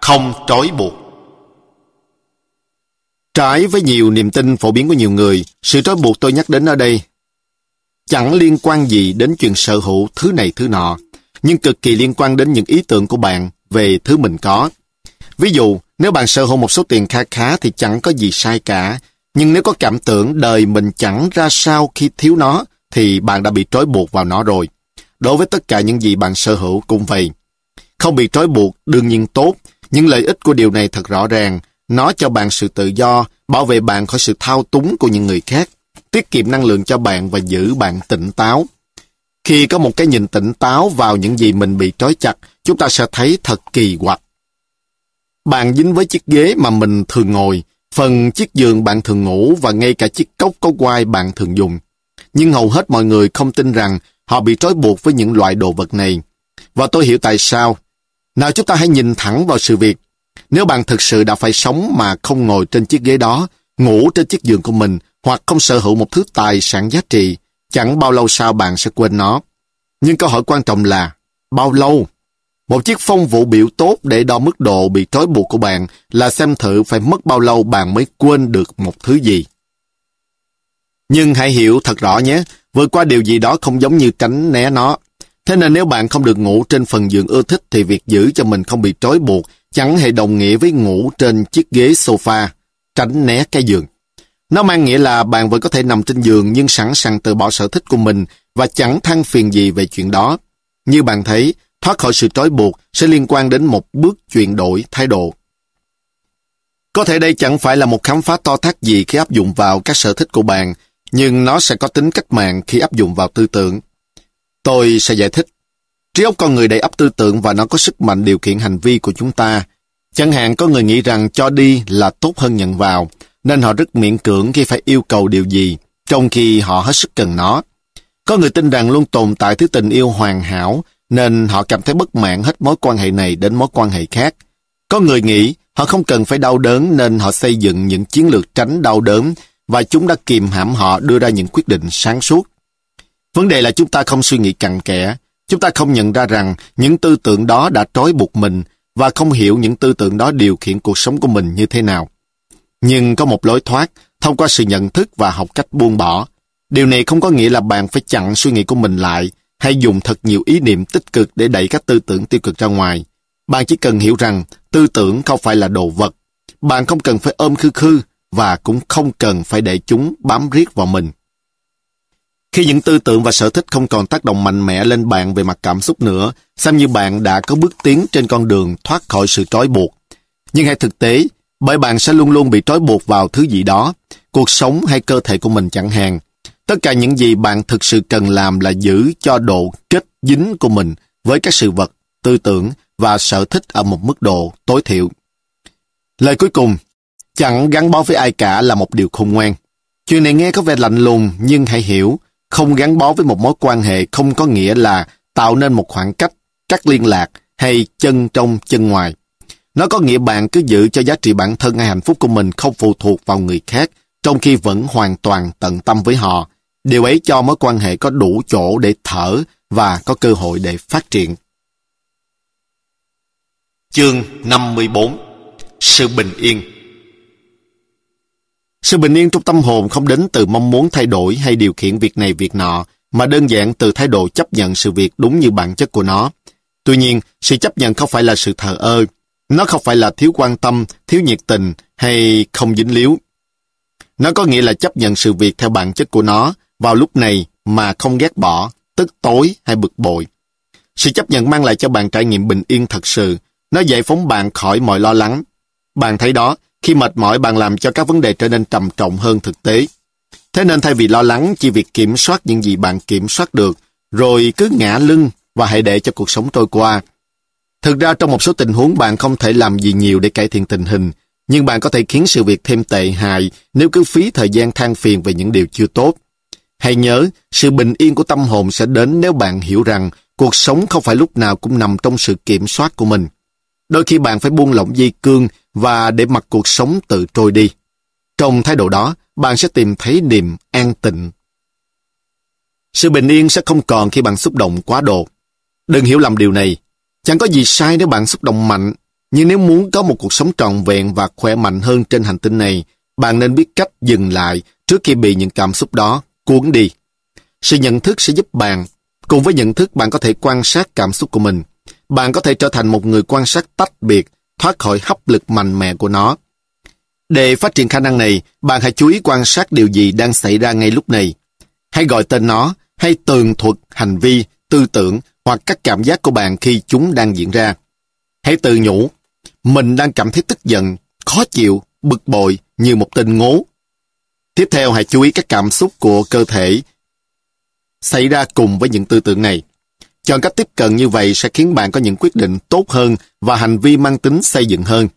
Không trói buộc Trái với nhiều niềm tin phổ biến của nhiều người, sự trói buộc tôi nhắc đến ở đây chẳng liên quan gì đến chuyện sở hữu thứ này thứ nọ, nhưng cực kỳ liên quan đến những ý tưởng của bạn về thứ mình có. Ví dụ, nếu bạn sở hữu một số tiền kha khá thì chẳng có gì sai cả, nhưng nếu có cảm tưởng đời mình chẳng ra sao khi thiếu nó, thì bạn đã bị trói buộc vào nó rồi. Đối với tất cả những gì bạn sở hữu cũng vậy. Không bị trói buộc đương nhiên tốt, nhưng lợi ích của điều này thật rõ ràng. Nó cho bạn sự tự do, bảo vệ bạn khỏi sự thao túng của những người khác, tiết kiệm năng lượng cho bạn và giữ bạn tỉnh táo. Khi có một cái nhìn tỉnh táo vào những gì mình bị trói chặt, chúng ta sẽ thấy thật kỳ quặc. Bạn dính với chiếc ghế mà mình thường ngồi, phần chiếc giường bạn thường ngủ và ngay cả chiếc cốc có quai bạn thường dùng. Nhưng hầu hết mọi người không tin rằng họ bị trói buộc với những loại đồ vật này. Và tôi hiểu tại sao. Nào chúng ta hãy nhìn thẳng vào sự việc. Nếu bạn thực sự đã phải sống mà không ngồi trên chiếc ghế đó, ngủ trên chiếc giường của mình, hoặc không sở hữu một thứ tài sản giá trị, chẳng bao lâu sau bạn sẽ quên nó. Nhưng câu hỏi quan trọng là, bao lâu? Một chiếc phong vụ biểu tốt để đo mức độ bị trói buộc của bạn là xem thử phải mất bao lâu bạn mới quên được một thứ gì. Nhưng hãy hiểu thật rõ nhé, vượt qua điều gì đó không giống như tránh né nó. Thế nên nếu bạn không được ngủ trên phần giường ưa thích thì việc giữ cho mình không bị trói buộc chẳng hề đồng nghĩa với ngủ trên chiếc ghế sofa, tránh né cái giường. Nó mang nghĩa là bạn vẫn có thể nằm trên giường nhưng sẵn sàng từ bỏ sở thích của mình và chẳng than phiền gì về chuyện đó. Như bạn thấy, thoát khỏi sự trói buộc sẽ liên quan đến một bước chuyển đổi thái độ. Có thể đây chẳng phải là một khám phá to thác gì khi áp dụng vào các sở thích của bạn, nhưng nó sẽ có tính cách mạng khi áp dụng vào tư tưởng. Tôi sẽ giải thích. Trí óc con người đầy ắp tư tưởng và nó có sức mạnh điều khiển hành vi của chúng ta. Chẳng hạn có người nghĩ rằng cho đi là tốt hơn nhận vào, nên họ rất miễn cưỡng khi phải yêu cầu điều gì, trong khi họ hết sức cần nó. Có người tin rằng luôn tồn tại thứ tình yêu hoàn hảo, nên họ cảm thấy bất mãn hết mối quan hệ này đến mối quan hệ khác. Có người nghĩ họ không cần phải đau đớn nên họ xây dựng những chiến lược tránh đau đớn và chúng đã kìm hãm họ đưa ra những quyết định sáng suốt. Vấn đề là chúng ta không suy nghĩ cặn kẽ, chúng ta không nhận ra rằng những tư tưởng đó đã trói buộc mình và không hiểu những tư tưởng đó điều khiển cuộc sống của mình như thế nào. Nhưng có một lối thoát thông qua sự nhận thức và học cách buông bỏ. Điều này không có nghĩa là bạn phải chặn suy nghĩ của mình lại hay dùng thật nhiều ý niệm tích cực để đẩy các tư tưởng tiêu cực ra ngoài. Bạn chỉ cần hiểu rằng tư tưởng không phải là đồ vật. Bạn không cần phải ôm khư khư và cũng không cần phải để chúng bám riết vào mình. Khi những tư tưởng và sở thích không còn tác động mạnh mẽ lên bạn về mặt cảm xúc nữa, xem như bạn đã có bước tiến trên con đường thoát khỏi sự trói buộc. Nhưng hãy thực tế, bởi bạn sẽ luôn luôn bị trói buộc vào thứ gì đó, cuộc sống hay cơ thể của mình chẳng hạn. Tất cả những gì bạn thực sự cần làm là giữ cho độ kết dính của mình với các sự vật, tư tưởng và sở thích ở một mức độ tối thiểu. Lời cuối cùng, chẳng gắn bó với ai cả là một điều khôn ngoan. Chuyện này nghe có vẻ lạnh lùng nhưng hãy hiểu, không gắn bó với một mối quan hệ không có nghĩa là tạo nên một khoảng cách, cắt liên lạc hay chân trong chân ngoài. Nó có nghĩa bạn cứ giữ cho giá trị bản thân hay hạnh phúc của mình không phụ thuộc vào người khác, trong khi vẫn hoàn toàn tận tâm với họ. Điều ấy cho mối quan hệ có đủ chỗ để thở và có cơ hội để phát triển. Chương 54 Sự bình yên sự bình yên trong tâm hồn không đến từ mong muốn thay đổi hay điều khiển việc này việc nọ, mà đơn giản từ thái độ chấp nhận sự việc đúng như bản chất của nó. Tuy nhiên, sự chấp nhận không phải là sự thờ ơ, nó không phải là thiếu quan tâm, thiếu nhiệt tình hay không dính líu. Nó có nghĩa là chấp nhận sự việc theo bản chất của nó vào lúc này mà không ghét bỏ, tức tối hay bực bội. Sự chấp nhận mang lại cho bạn trải nghiệm bình yên thật sự. Nó giải phóng bạn khỏi mọi lo lắng. Bạn thấy đó, khi mệt mỏi bạn làm cho các vấn đề trở nên trầm trọng hơn thực tế. Thế nên thay vì lo lắng chỉ việc kiểm soát những gì bạn kiểm soát được, rồi cứ ngã lưng và hãy để cho cuộc sống trôi qua, Thực ra trong một số tình huống bạn không thể làm gì nhiều để cải thiện tình hình, nhưng bạn có thể khiến sự việc thêm tệ hại nếu cứ phí thời gian than phiền về những điều chưa tốt. Hãy nhớ, sự bình yên của tâm hồn sẽ đến nếu bạn hiểu rằng cuộc sống không phải lúc nào cũng nằm trong sự kiểm soát của mình. Đôi khi bạn phải buông lỏng dây cương và để mặc cuộc sống tự trôi đi. Trong thái độ đó, bạn sẽ tìm thấy niềm an tịnh. Sự bình yên sẽ không còn khi bạn xúc động quá độ. Đừng hiểu lầm điều này. Chẳng có gì sai nếu bạn xúc động mạnh, nhưng nếu muốn có một cuộc sống trọn vẹn và khỏe mạnh hơn trên hành tinh này, bạn nên biết cách dừng lại trước khi bị những cảm xúc đó cuốn đi. Sự nhận thức sẽ giúp bạn. Cùng với nhận thức bạn có thể quan sát cảm xúc của mình. Bạn có thể trở thành một người quan sát tách biệt, thoát khỏi hấp lực mạnh mẽ của nó. Để phát triển khả năng này, bạn hãy chú ý quan sát điều gì đang xảy ra ngay lúc này. Hãy gọi tên nó, hay tường thuật hành vi, tư tưởng hoặc các cảm giác của bạn khi chúng đang diễn ra. Hãy tự nhủ, mình đang cảm thấy tức giận, khó chịu, bực bội như một tên ngố. Tiếp theo hãy chú ý các cảm xúc của cơ thể xảy ra cùng với những tư tưởng này. Chọn cách tiếp cận như vậy sẽ khiến bạn có những quyết định tốt hơn và hành vi mang tính xây dựng hơn.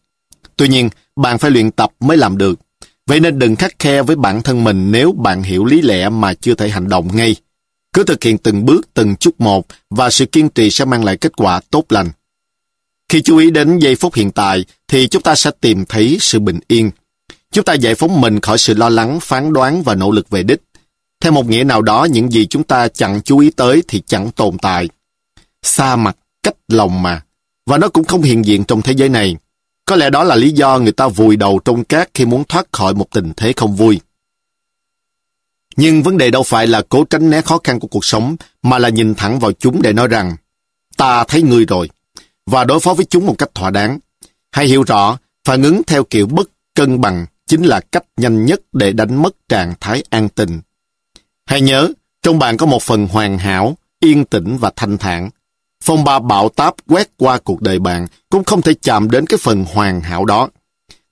Tuy nhiên, bạn phải luyện tập mới làm được. Vậy nên đừng khắc khe với bản thân mình nếu bạn hiểu lý lẽ mà chưa thể hành động ngay. Cứ thực hiện từng bước, từng chút một và sự kiên trì sẽ mang lại kết quả tốt lành. Khi chú ý đến giây phút hiện tại thì chúng ta sẽ tìm thấy sự bình yên. Chúng ta giải phóng mình khỏi sự lo lắng, phán đoán và nỗ lực về đích. Theo một nghĩa nào đó, những gì chúng ta chẳng chú ý tới thì chẳng tồn tại. Xa mặt, cách lòng mà. Và nó cũng không hiện diện trong thế giới này. Có lẽ đó là lý do người ta vùi đầu trong cát khi muốn thoát khỏi một tình thế không vui. Nhưng vấn đề đâu phải là cố tránh né khó khăn của cuộc sống, mà là nhìn thẳng vào chúng để nói rằng, ta thấy ngươi rồi, và đối phó với chúng một cách thỏa đáng. Hãy hiểu rõ, phản ứng theo kiểu bất cân bằng chính là cách nhanh nhất để đánh mất trạng thái an tình. Hãy nhớ, trong bạn có một phần hoàn hảo, yên tĩnh và thanh thản. Phong ba bạo táp quét qua cuộc đời bạn cũng không thể chạm đến cái phần hoàn hảo đó.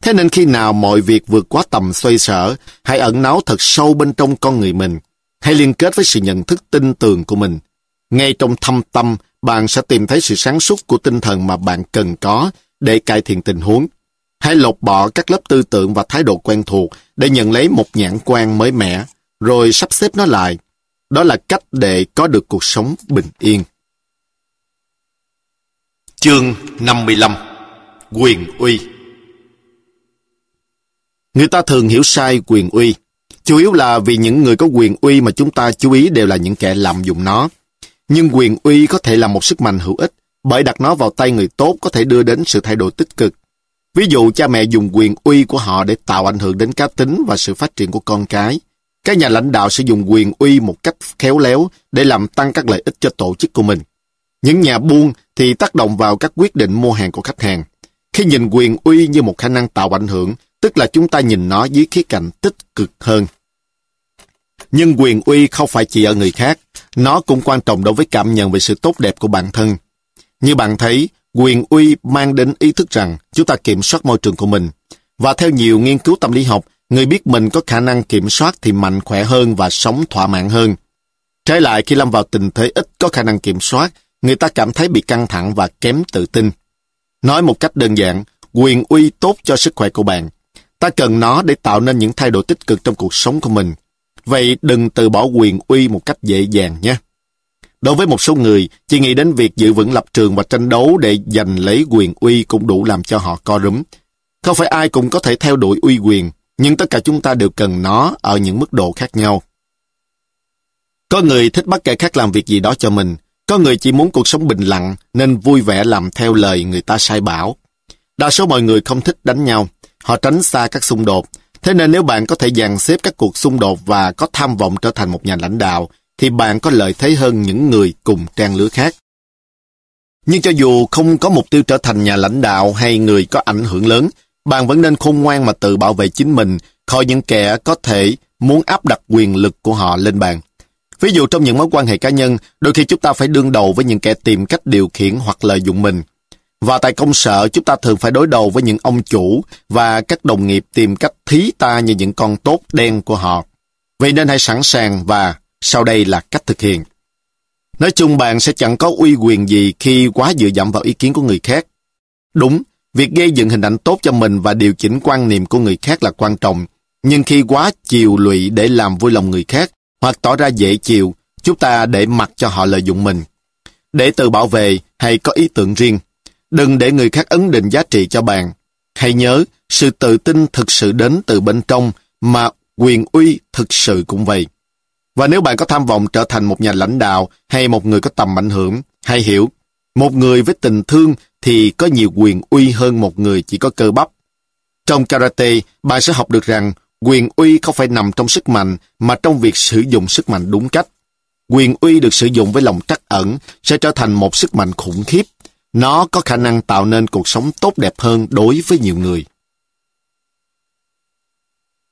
Thế nên khi nào mọi việc vượt quá tầm xoay sở, hãy ẩn náu thật sâu bên trong con người mình. Hãy liên kết với sự nhận thức tin tường của mình. Ngay trong thâm tâm, bạn sẽ tìm thấy sự sáng suốt của tinh thần mà bạn cần có để cải thiện tình huống. Hãy lột bỏ các lớp tư tưởng và thái độ quen thuộc để nhận lấy một nhãn quan mới mẻ, rồi sắp xếp nó lại. Đó là cách để có được cuộc sống bình yên. Chương 55 Quyền uy Người ta thường hiểu sai quyền uy. Chủ yếu là vì những người có quyền uy mà chúng ta chú ý đều là những kẻ lạm dụng nó. Nhưng quyền uy có thể là một sức mạnh hữu ích, bởi đặt nó vào tay người tốt có thể đưa đến sự thay đổi tích cực. Ví dụ cha mẹ dùng quyền uy của họ để tạo ảnh hưởng đến cá tính và sự phát triển của con cái. Các nhà lãnh đạo sử dụng quyền uy một cách khéo léo để làm tăng các lợi ích cho tổ chức của mình. Những nhà buôn thì tác động vào các quyết định mua hàng của khách hàng. Khi nhìn quyền uy như một khả năng tạo ảnh hưởng, tức là chúng ta nhìn nó dưới khía cạnh tích cực hơn. Nhưng quyền uy không phải chỉ ở người khác, nó cũng quan trọng đối với cảm nhận về sự tốt đẹp của bản thân. Như bạn thấy, quyền uy mang đến ý thức rằng chúng ta kiểm soát môi trường của mình. Và theo nhiều nghiên cứu tâm lý học, người biết mình có khả năng kiểm soát thì mạnh khỏe hơn và sống thỏa mãn hơn. Trái lại, khi lâm vào tình thế ít có khả năng kiểm soát, người ta cảm thấy bị căng thẳng và kém tự tin. Nói một cách đơn giản, quyền uy tốt cho sức khỏe của bạn. Ta cần nó để tạo nên những thay đổi tích cực trong cuộc sống của mình. Vậy đừng từ bỏ quyền uy một cách dễ dàng nhé. Đối với một số người, chỉ nghĩ đến việc giữ vững lập trường và tranh đấu để giành lấy quyền uy cũng đủ làm cho họ co rúm. Không phải ai cũng có thể theo đuổi uy quyền, nhưng tất cả chúng ta đều cần nó ở những mức độ khác nhau. Có người thích bắt kẻ khác làm việc gì đó cho mình, có người chỉ muốn cuộc sống bình lặng nên vui vẻ làm theo lời người ta sai bảo. Đa số mọi người không thích đánh nhau, họ tránh xa các xung đột. Thế nên nếu bạn có thể dàn xếp các cuộc xung đột và có tham vọng trở thành một nhà lãnh đạo, thì bạn có lợi thế hơn những người cùng trang lứa khác. Nhưng cho dù không có mục tiêu trở thành nhà lãnh đạo hay người có ảnh hưởng lớn, bạn vẫn nên khôn ngoan mà tự bảo vệ chính mình khỏi những kẻ có thể muốn áp đặt quyền lực của họ lên bạn. Ví dụ trong những mối quan hệ cá nhân, đôi khi chúng ta phải đương đầu với những kẻ tìm cách điều khiển hoặc lợi dụng mình. Và tại công sở, chúng ta thường phải đối đầu với những ông chủ và các đồng nghiệp tìm cách thí ta như những con tốt đen của họ. Vậy nên hãy sẵn sàng và sau đây là cách thực hiện. Nói chung bạn sẽ chẳng có uy quyền gì khi quá dựa dẫm vào ý kiến của người khác. Đúng, việc gây dựng hình ảnh tốt cho mình và điều chỉnh quan niệm của người khác là quan trọng. Nhưng khi quá chiều lụy để làm vui lòng người khác hoặc tỏ ra dễ chịu, chúng ta để mặc cho họ lợi dụng mình. Để tự bảo vệ hay có ý tưởng riêng, đừng để người khác ấn định giá trị cho bạn. Hãy nhớ, sự tự tin thực sự đến từ bên trong, mà quyền uy thực sự cũng vậy. Và nếu bạn có tham vọng trở thành một nhà lãnh đạo hay một người có tầm ảnh hưởng, hãy hiểu, một người với tình thương thì có nhiều quyền uy hơn một người chỉ có cơ bắp. Trong karate, bạn sẽ học được rằng quyền uy không phải nằm trong sức mạnh mà trong việc sử dụng sức mạnh đúng cách. Quyền uy được sử dụng với lòng trắc ẩn sẽ trở thành một sức mạnh khủng khiếp. Nó có khả năng tạo nên cuộc sống tốt đẹp hơn đối với nhiều người.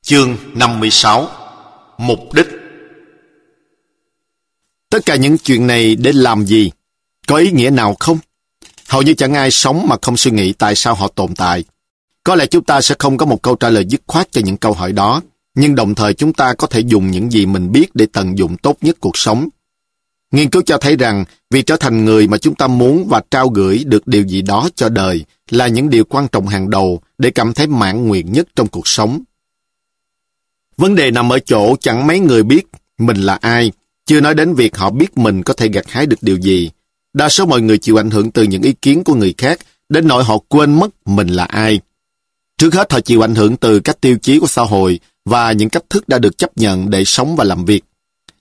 Chương 56 Mục đích Tất cả những chuyện này để làm gì? Có ý nghĩa nào không? Hầu như chẳng ai sống mà không suy nghĩ tại sao họ tồn tại. Có lẽ chúng ta sẽ không có một câu trả lời dứt khoát cho những câu hỏi đó, nhưng đồng thời chúng ta có thể dùng những gì mình biết để tận dụng tốt nhất cuộc sống. Nghiên cứu cho thấy rằng việc trở thành người mà chúng ta muốn và trao gửi được điều gì đó cho đời là những điều quan trọng hàng đầu để cảm thấy mãn nguyện nhất trong cuộc sống. Vấn đề nằm ở chỗ chẳng mấy người biết mình là ai, chưa nói đến việc họ biết mình có thể gặt hái được điều gì. Đa số mọi người chịu ảnh hưởng từ những ý kiến của người khác, đến nỗi họ quên mất mình là ai. Trước hết họ chịu ảnh hưởng từ các tiêu chí của xã hội và những cách thức đã được chấp nhận để sống và làm việc.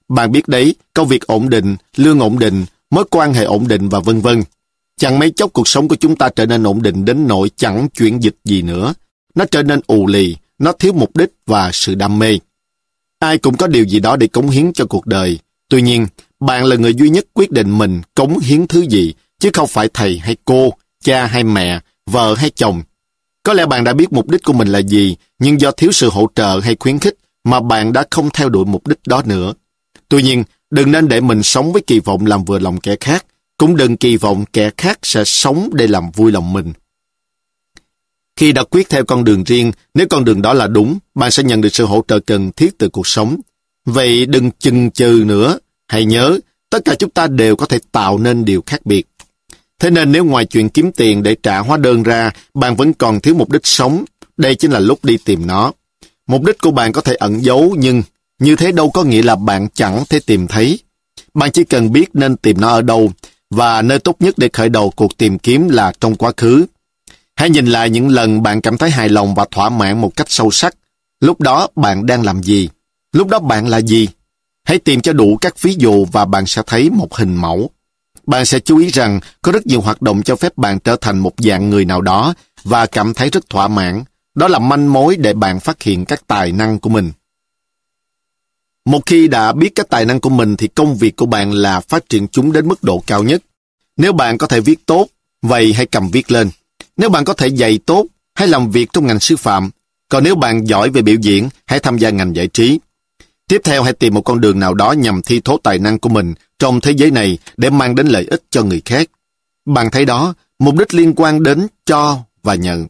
Bạn biết đấy, công việc ổn định, lương ổn định, mối quan hệ ổn định và vân vân. Chẳng mấy chốc cuộc sống của chúng ta trở nên ổn định đến nỗi chẳng chuyển dịch gì nữa. Nó trở nên ù lì, nó thiếu mục đích và sự đam mê. Ai cũng có điều gì đó để cống hiến cho cuộc đời. Tuy nhiên, bạn là người duy nhất quyết định mình cống hiến thứ gì, chứ không phải thầy hay cô, cha hay mẹ, vợ hay chồng. Có lẽ bạn đã biết mục đích của mình là gì, nhưng do thiếu sự hỗ trợ hay khuyến khích mà bạn đã không theo đuổi mục đích đó nữa. Tuy nhiên, đừng nên để mình sống với kỳ vọng làm vừa lòng kẻ khác, cũng đừng kỳ vọng kẻ khác sẽ sống để làm vui lòng mình. Khi đã quyết theo con đường riêng, nếu con đường đó là đúng, bạn sẽ nhận được sự hỗ trợ cần thiết từ cuộc sống. Vậy đừng chừng chừ nữa. Hãy nhớ, tất cả chúng ta đều có thể tạo nên điều khác biệt. Thế nên nếu ngoài chuyện kiếm tiền để trả hóa đơn ra, bạn vẫn còn thiếu mục đích sống, đây chính là lúc đi tìm nó. Mục đích của bạn có thể ẩn giấu nhưng như thế đâu có nghĩa là bạn chẳng thể tìm thấy. Bạn chỉ cần biết nên tìm nó ở đâu và nơi tốt nhất để khởi đầu cuộc tìm kiếm là trong quá khứ. Hãy nhìn lại những lần bạn cảm thấy hài lòng và thỏa mãn một cách sâu sắc. Lúc đó bạn đang làm gì? Lúc đó bạn là gì? Hãy tìm cho đủ các ví dụ và bạn sẽ thấy một hình mẫu. Bạn sẽ chú ý rằng có rất nhiều hoạt động cho phép bạn trở thành một dạng người nào đó và cảm thấy rất thỏa mãn. Đó là manh mối để bạn phát hiện các tài năng của mình. Một khi đã biết các tài năng của mình thì công việc của bạn là phát triển chúng đến mức độ cao nhất. Nếu bạn có thể viết tốt, vậy hãy cầm viết lên. Nếu bạn có thể dạy tốt, hãy làm việc trong ngành sư phạm. Còn nếu bạn giỏi về biểu diễn, hãy tham gia ngành giải trí. Tiếp theo hãy tìm một con đường nào đó nhằm thi thố tài năng của mình trong thế giới này để mang đến lợi ích cho người khác. Bạn thấy đó, mục đích liên quan đến cho và nhận.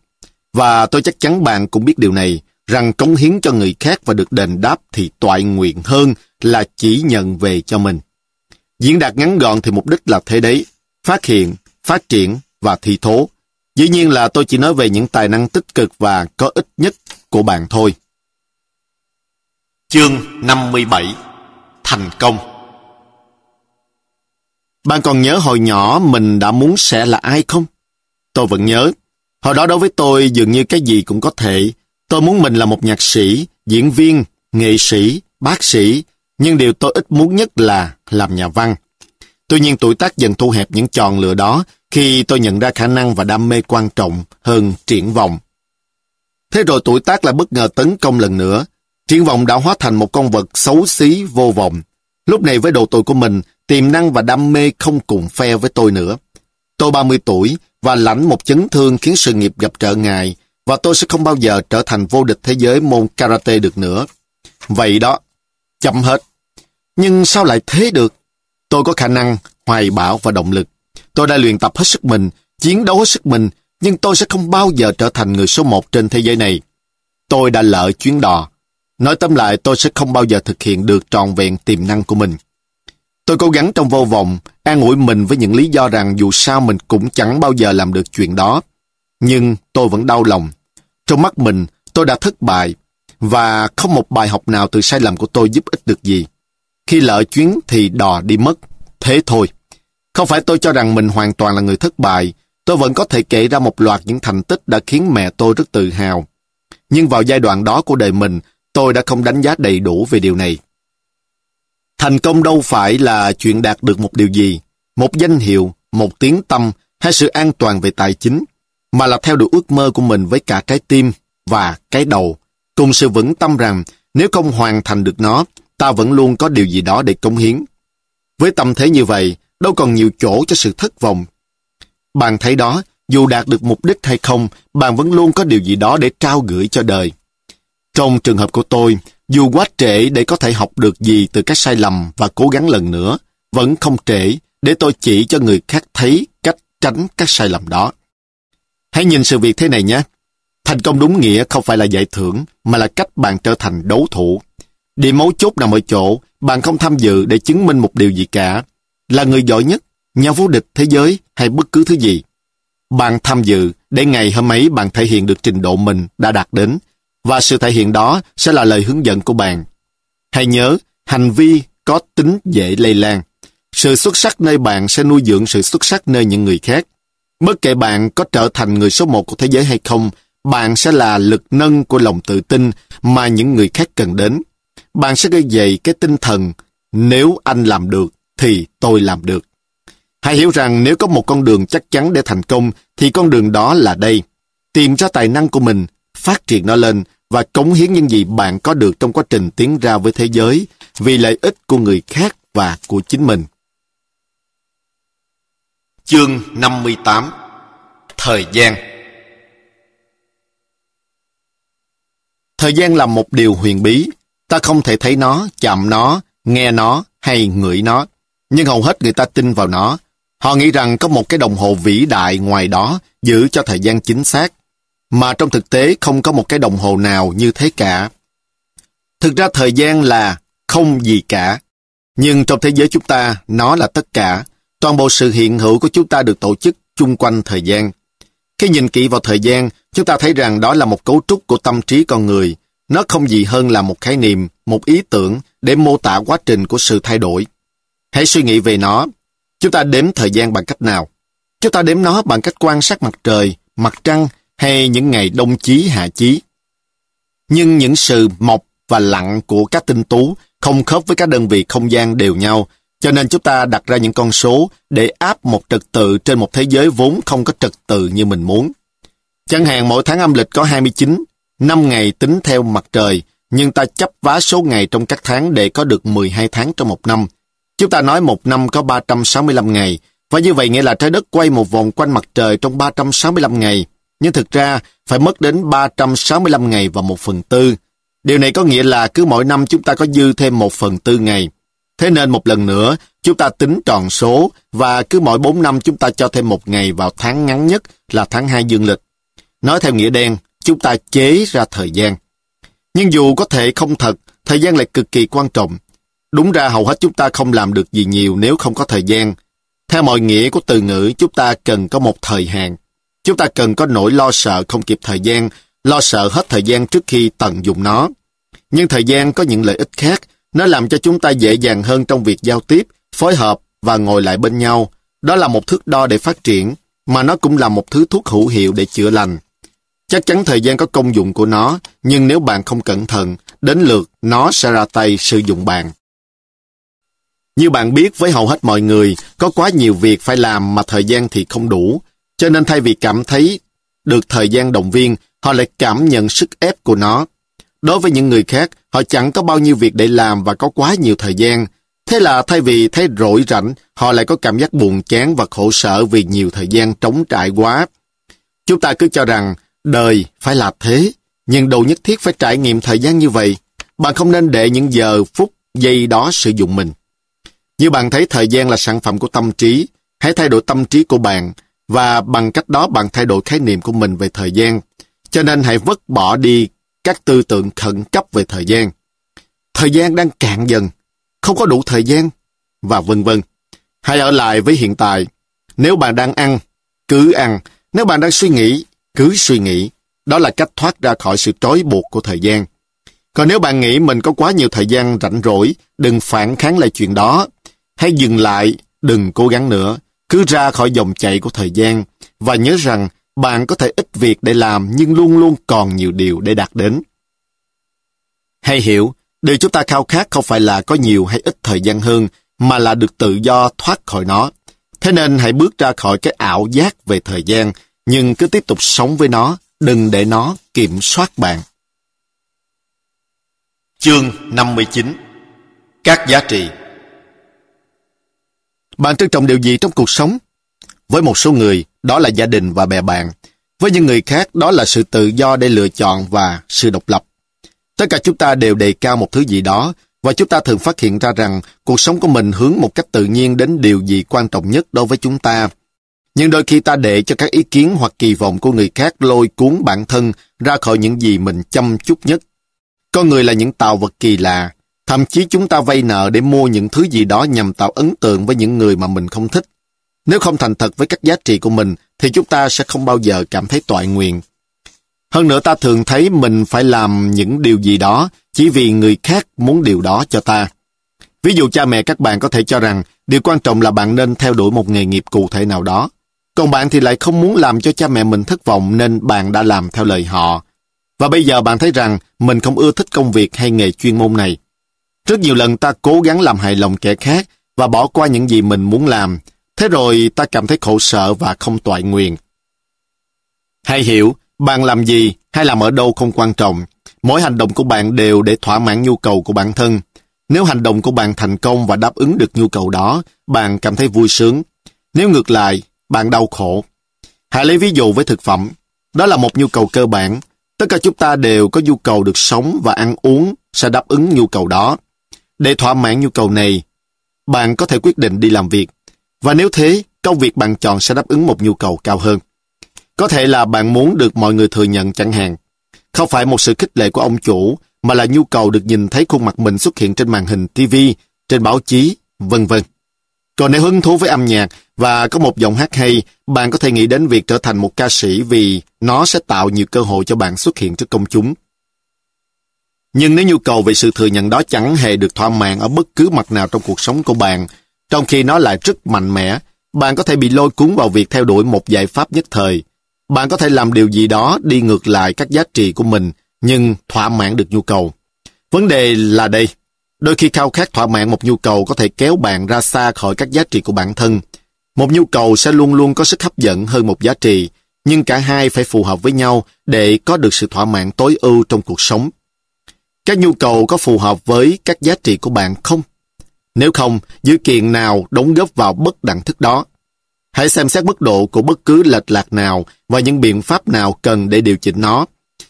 Và tôi chắc chắn bạn cũng biết điều này, rằng cống hiến cho người khác và được đền đáp thì toại nguyện hơn là chỉ nhận về cho mình. Diễn đạt ngắn gọn thì mục đích là thế đấy, phát hiện, phát triển và thi thố. Dĩ nhiên là tôi chỉ nói về những tài năng tích cực và có ích nhất của bạn thôi. Chương 57 Thành công bạn còn nhớ hồi nhỏ mình đã muốn sẽ là ai không? Tôi vẫn nhớ. Hồi đó đối với tôi dường như cái gì cũng có thể. Tôi muốn mình là một nhạc sĩ, diễn viên, nghệ sĩ, bác sĩ, nhưng điều tôi ít muốn nhất là làm nhà văn. Tuy nhiên tuổi tác dần thu hẹp những chọn lựa đó khi tôi nhận ra khả năng và đam mê quan trọng hơn triển vọng. Thế rồi tuổi tác lại bất ngờ tấn công lần nữa. Triển vọng đã hóa thành một con vật xấu xí vô vọng. Lúc này với độ tuổi của mình, tiềm năng và đam mê không cùng phe với tôi nữa. Tôi 30 tuổi và lãnh một chấn thương khiến sự nghiệp gặp trở ngại và tôi sẽ không bao giờ trở thành vô địch thế giới môn karate được nữa. Vậy đó, chậm hết. Nhưng sao lại thế được? Tôi có khả năng, hoài bão và động lực. Tôi đã luyện tập hết sức mình, chiến đấu hết sức mình, nhưng tôi sẽ không bao giờ trở thành người số một trên thế giới này. Tôi đã lỡ chuyến đò. Nói tóm lại, tôi sẽ không bao giờ thực hiện được trọn vẹn tiềm năng của mình. Tôi cố gắng trong vô vọng, an ủi mình với những lý do rằng dù sao mình cũng chẳng bao giờ làm được chuyện đó. Nhưng tôi vẫn đau lòng. Trong mắt mình, tôi đã thất bại, và không một bài học nào từ sai lầm của tôi giúp ích được gì. Khi lỡ chuyến thì đò đi mất. Thế thôi. Không phải tôi cho rằng mình hoàn toàn là người thất bại, tôi vẫn có thể kể ra một loạt những thành tích đã khiến mẹ tôi rất tự hào. Nhưng vào giai đoạn đó của đời mình, tôi đã không đánh giá đầy đủ về điều này. Thành công đâu phải là chuyện đạt được một điều gì, một danh hiệu, một tiếng tâm hay sự an toàn về tài chính, mà là theo đuổi ước mơ của mình với cả cái tim và cái đầu, cùng sự vững tâm rằng nếu không hoàn thành được nó, ta vẫn luôn có điều gì đó để cống hiến. Với tâm thế như vậy, đâu còn nhiều chỗ cho sự thất vọng. Bạn thấy đó, dù đạt được mục đích hay không, bạn vẫn luôn có điều gì đó để trao gửi cho đời. Trong trường hợp của tôi, dù quá trễ để có thể học được gì từ các sai lầm và cố gắng lần nữa, vẫn không trễ để tôi chỉ cho người khác thấy cách tránh các sai lầm đó. Hãy nhìn sự việc thế này nhé. Thành công đúng nghĩa không phải là giải thưởng, mà là cách bạn trở thành đấu thủ. Điểm mấu chốt nằm ở chỗ, bạn không tham dự để chứng minh một điều gì cả. Là người giỏi nhất, nhà vô địch thế giới hay bất cứ thứ gì. Bạn tham dự để ngày hôm ấy bạn thể hiện được trình độ mình đã đạt đến, và sự thể hiện đó sẽ là lời hướng dẫn của bạn. Hãy nhớ, hành vi có tính dễ lây lan. Sự xuất sắc nơi bạn sẽ nuôi dưỡng sự xuất sắc nơi những người khác. Bất kể bạn có trở thành người số một của thế giới hay không, bạn sẽ là lực nâng của lòng tự tin mà những người khác cần đến. Bạn sẽ gây dậy cái tinh thần, nếu anh làm được, thì tôi làm được. Hãy hiểu rằng nếu có một con đường chắc chắn để thành công, thì con đường đó là đây. Tìm ra tài năng của mình, phát triển nó lên và cống hiến những gì bạn có được trong quá trình tiến ra với thế giới vì lợi ích của người khác và của chính mình. Chương 58 Thời gian Thời gian là một điều huyền bí. Ta không thể thấy nó, chạm nó, nghe nó hay ngửi nó. Nhưng hầu hết người ta tin vào nó. Họ nghĩ rằng có một cái đồng hồ vĩ đại ngoài đó giữ cho thời gian chính xác. Mà trong thực tế không có một cái đồng hồ nào như thế cả. Thực ra thời gian là không gì cả. Nhưng trong thế giới chúng ta, nó là tất cả. Toàn bộ sự hiện hữu của chúng ta được tổ chức chung quanh thời gian. Khi nhìn kỹ vào thời gian, chúng ta thấy rằng đó là một cấu trúc của tâm trí con người. Nó không gì hơn là một khái niệm, một ý tưởng để mô tả quá trình của sự thay đổi. Hãy suy nghĩ về nó. Chúng ta đếm thời gian bằng cách nào? Chúng ta đếm nó bằng cách quan sát mặt trời, mặt trăng hay những ngày đông chí hạ chí. Nhưng những sự mọc và lặng của các tinh tú không khớp với các đơn vị không gian đều nhau, cho nên chúng ta đặt ra những con số để áp một trật tự trên một thế giới vốn không có trật tự như mình muốn. Chẳng hạn mỗi tháng âm lịch có 29, 5 ngày tính theo mặt trời, nhưng ta chấp vá số ngày trong các tháng để có được 12 tháng trong một năm. Chúng ta nói một năm có 365 ngày, và như vậy nghĩa là trái đất quay một vòng quanh mặt trời trong 365 ngày. Nhưng thực ra, phải mất đến 365 ngày và một phần tư. Điều này có nghĩa là cứ mỗi năm chúng ta có dư thêm một phần tư ngày. Thế nên một lần nữa, chúng ta tính tròn số và cứ mỗi 4 năm chúng ta cho thêm một ngày vào tháng ngắn nhất là tháng 2 dương lịch. Nói theo nghĩa đen, chúng ta chế ra thời gian. Nhưng dù có thể không thật, thời gian lại cực kỳ quan trọng. Đúng ra hầu hết chúng ta không làm được gì nhiều nếu không có thời gian. Theo mọi nghĩa của từ ngữ, chúng ta cần có một thời hạn. Chúng ta cần có nỗi lo sợ không kịp thời gian, lo sợ hết thời gian trước khi tận dụng nó. Nhưng thời gian có những lợi ích khác, nó làm cho chúng ta dễ dàng hơn trong việc giao tiếp, phối hợp và ngồi lại bên nhau. Đó là một thước đo để phát triển, mà nó cũng là một thứ thuốc hữu hiệu để chữa lành. Chắc chắn thời gian có công dụng của nó, nhưng nếu bạn không cẩn thận, đến lượt nó sẽ ra tay sử dụng bạn. Như bạn biết với hầu hết mọi người, có quá nhiều việc phải làm mà thời gian thì không đủ, cho nên thay vì cảm thấy được thời gian động viên, họ lại cảm nhận sức ép của nó. Đối với những người khác, họ chẳng có bao nhiêu việc để làm và có quá nhiều thời gian. Thế là thay vì thấy rỗi rảnh, họ lại có cảm giác buồn chán và khổ sở vì nhiều thời gian trống trải quá. Chúng ta cứ cho rằng đời phải là thế, nhưng đâu nhất thiết phải trải nghiệm thời gian như vậy. Bạn không nên để những giờ, phút, giây đó sử dụng mình. Như bạn thấy thời gian là sản phẩm của tâm trí, hãy thay đổi tâm trí của bạn, và bằng cách đó bạn thay đổi khái niệm của mình về thời gian. Cho nên hãy vứt bỏ đi các tư tưởng khẩn cấp về thời gian. Thời gian đang cạn dần, không có đủ thời gian, và vân vân. Hãy ở lại với hiện tại. Nếu bạn đang ăn, cứ ăn. Nếu bạn đang suy nghĩ, cứ suy nghĩ. Đó là cách thoát ra khỏi sự trói buộc của thời gian. Còn nếu bạn nghĩ mình có quá nhiều thời gian rảnh rỗi, đừng phản kháng lại chuyện đó. Hãy dừng lại, đừng cố gắng nữa. Cứ ra khỏi dòng chảy của thời gian. Và nhớ rằng bạn có thể ít việc để làm nhưng luôn luôn còn nhiều điều để đạt đến. hay hiểu, điều chúng ta khao khát không phải là có nhiều hay ít thời gian hơn, mà là được tự do thoát khỏi nó. Thế nên hãy bước ra khỏi cái ảo giác về thời gian, nhưng cứ tiếp tục sống với nó, đừng để nó kiểm soát bạn. Chương 59 Các giá trị bạn trân trọng điều gì trong cuộc sống? Với một số người, đó là gia đình và bè bạn. Với những người khác, đó là sự tự do để lựa chọn và sự độc lập. Tất cả chúng ta đều đề cao một thứ gì đó, và chúng ta thường phát hiện ra rằng cuộc sống của mình hướng một cách tự nhiên đến điều gì quan trọng nhất đối với chúng ta. Nhưng đôi khi ta để cho các ý kiến hoặc kỳ vọng của người khác lôi cuốn bản thân ra khỏi những gì mình chăm chút nhất. Con người là những tạo vật kỳ lạ, thậm chí chúng ta vay nợ để mua những thứ gì đó nhằm tạo ấn tượng với những người mà mình không thích. Nếu không thành thật với các giá trị của mình, thì chúng ta sẽ không bao giờ cảm thấy toại nguyện. Hơn nữa ta thường thấy mình phải làm những điều gì đó chỉ vì người khác muốn điều đó cho ta. Ví dụ cha mẹ các bạn có thể cho rằng điều quan trọng là bạn nên theo đuổi một nghề nghiệp cụ thể nào đó. Còn bạn thì lại không muốn làm cho cha mẹ mình thất vọng nên bạn đã làm theo lời họ. Và bây giờ bạn thấy rằng mình không ưa thích công việc hay nghề chuyên môn này. Rất nhiều lần ta cố gắng làm hài lòng kẻ khác và bỏ qua những gì mình muốn làm, Thế rồi ta cảm thấy khổ sở và không toại nguyện. Hãy hiểu, bạn làm gì hay làm ở đâu không quan trọng. Mỗi hành động của bạn đều để thỏa mãn nhu cầu của bản thân. Nếu hành động của bạn thành công và đáp ứng được nhu cầu đó, bạn cảm thấy vui sướng. Nếu ngược lại, bạn đau khổ. Hãy lấy ví dụ với thực phẩm. Đó là một nhu cầu cơ bản. Tất cả chúng ta đều có nhu cầu được sống và ăn uống sẽ đáp ứng nhu cầu đó. Để thỏa mãn nhu cầu này, bạn có thể quyết định đi làm việc. Và nếu thế, công việc bạn chọn sẽ đáp ứng một nhu cầu cao hơn. Có thể là bạn muốn được mọi người thừa nhận chẳng hạn. Không phải một sự khích lệ của ông chủ, mà là nhu cầu được nhìn thấy khuôn mặt mình xuất hiện trên màn hình TV, trên báo chí, vân vân. Còn nếu hứng thú với âm nhạc và có một giọng hát hay, bạn có thể nghĩ đến việc trở thành một ca sĩ vì nó sẽ tạo nhiều cơ hội cho bạn xuất hiện trước công chúng. Nhưng nếu nhu cầu về sự thừa nhận đó chẳng hề được thỏa mãn ở bất cứ mặt nào trong cuộc sống của bạn, trong khi nó lại rất mạnh mẽ, bạn có thể bị lôi cuốn vào việc theo đuổi một giải pháp nhất thời. Bạn có thể làm điều gì đó đi ngược lại các giá trị của mình, nhưng thỏa mãn được nhu cầu. Vấn đề là đây, đôi khi khao khát thỏa mãn một nhu cầu có thể kéo bạn ra xa khỏi các giá trị của bản thân. Một nhu cầu sẽ luôn luôn có sức hấp dẫn hơn một giá trị, nhưng cả hai phải phù hợp với nhau để có được sự thỏa mãn tối ưu trong cuộc sống. Các nhu cầu có phù hợp với các giá trị của bạn không? Nếu không, dữ kiện nào đóng góp vào bất đẳng thức đó? Hãy xem xét mức độ của bất cứ lệch lạc nào và những biện pháp nào cần để điều chỉnh nó.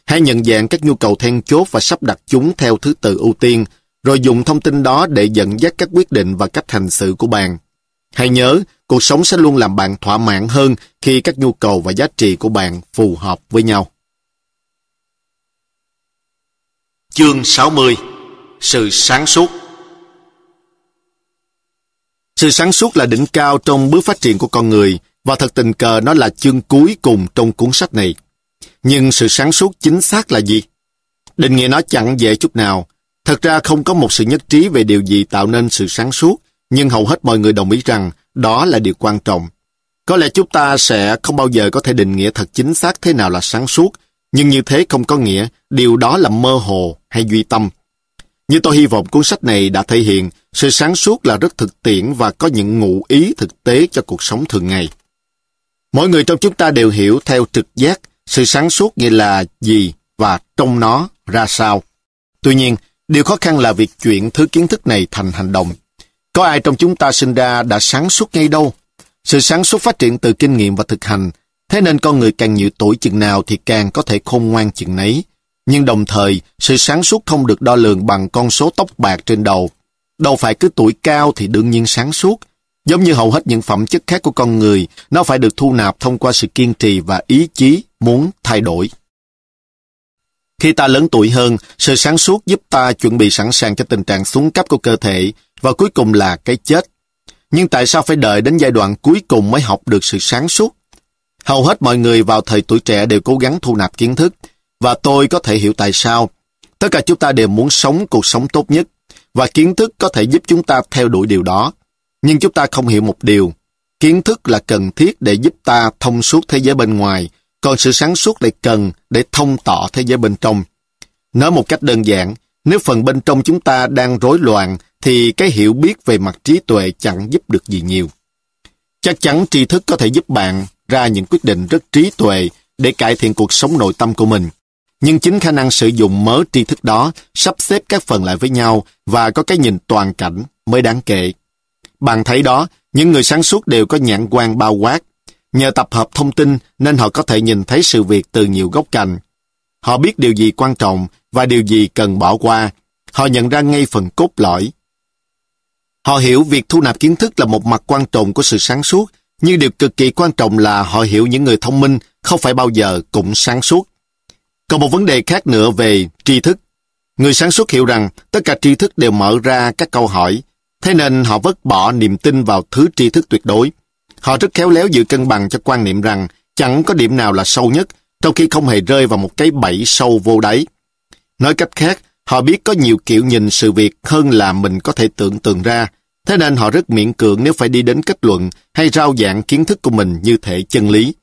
Hãy nhận dạng các nhu cầu then chốt và sắp đặt chúng theo thứ tự ưu tiên, rồi dùng thông tin đó để dẫn dắt các quyết định và cách hành xử của bạn. Hãy nhớ, cuộc sống sẽ luôn làm bạn thỏa mãn hơn khi các nhu cầu và giá trị của bạn phù hợp với nhau. Chương 60 Sự sáng suốt Sự sáng suốt là đỉnh cao trong bước phát triển của con người và thật tình cờ nó là chương cuối cùng trong cuốn sách này. Nhưng sự sáng suốt chính xác là gì? Định nghĩa nó chẳng dễ chút nào. Thật ra không có một sự nhất trí về điều gì tạo nên sự sáng suốt, nhưng hầu hết mọi người đồng ý rằng đó là điều quan trọng. Có lẽ chúng ta sẽ không bao giờ có thể định nghĩa thật chính xác thế nào là sáng suốt, nhưng như thế không có nghĩa điều đó là mơ hồ hay duy tâm. Như tôi hy vọng cuốn sách này đã thể hiện, sự sáng suốt là rất thực tiễn và có những ngụ ý thực tế cho cuộc sống thường ngày. Mỗi người trong chúng ta đều hiểu theo trực giác sự sáng suốt nghĩa là gì và trong nó ra sao. Tuy nhiên, điều khó khăn là việc chuyển thứ kiến thức này thành hành động. Có ai trong chúng ta sinh ra đã sáng suốt ngay đâu? Sự sáng suốt phát triển từ kinh nghiệm và thực hành, thế nên con người càng nhiều tuổi chừng nào thì càng có thể khôn ngoan chừng nấy. Nhưng đồng thời, sự sáng suốt không được đo lường bằng con số tóc bạc trên đầu. Đâu phải cứ tuổi cao thì đương nhiên sáng suốt. Giống như hầu hết những phẩm chất khác của con người, nó phải được thu nạp thông qua sự kiên trì và ý chí muốn thay đổi. Khi ta lớn tuổi hơn, sự sáng suốt giúp ta chuẩn bị sẵn sàng cho tình trạng xuống cấp của cơ thể và cuối cùng là cái chết. Nhưng tại sao phải đợi đến giai đoạn cuối cùng mới học được sự sáng suốt? Hầu hết mọi người vào thời tuổi trẻ đều cố gắng thu nạp kiến thức, và tôi có thể hiểu tại sao. Tất cả chúng ta đều muốn sống cuộc sống tốt nhất, và kiến thức có thể giúp chúng ta theo đuổi điều đó. Nhưng chúng ta không hiểu một điều. Kiến thức là cần thiết để giúp ta thông suốt thế giới bên ngoài, còn sự sáng suốt lại cần để thông tỏ thế giới bên trong. Nói một cách đơn giản, nếu phần bên trong chúng ta đang rối loạn, thì cái hiểu biết về mặt trí tuệ chẳng giúp được gì nhiều. Chắc chắn tri thức có thể giúp bạn ra những quyết định rất trí tuệ để cải thiện cuộc sống nội tâm của mình. Nhưng chính khả năng sử dụng mớ tri thức đó, sắp xếp các phần lại với nhau và có cái nhìn toàn cảnh mới đáng kể. Bạn thấy đó, những người sáng suốt đều có nhãn quan bao quát. Nhờ tập hợp thông tin nên họ có thể nhìn thấy sự việc từ nhiều góc cạnh. Họ biết điều gì quan trọng và điều gì cần bỏ qua. Họ nhận ra ngay phần cốt lõi. Họ hiểu việc thu nạp kiến thức là một mặt quan trọng của sự sáng suốt, nhưng điều cực kỳ quan trọng là họ hiểu những người thông minh không phải bao giờ cũng sáng suốt. Còn một vấn đề khác nữa về tri thức. Người sáng suốt hiểu rằng tất cả tri thức đều mở ra các câu hỏi, thế nên họ vứt bỏ niềm tin vào thứ tri thức tuyệt đối. Họ rất khéo léo giữ cân bằng cho quan niệm rằng chẳng có điểm nào là sâu nhất, trong khi không hề rơi vào một cái bẫy sâu vô đáy. Nói cách khác, họ biết có nhiều kiểu nhìn sự việc hơn là mình có thể tưởng tượng ra, thế nên họ rất miễn cưỡng nếu phải đi đến kết luận hay rao giảng kiến thức của mình như thể chân lý.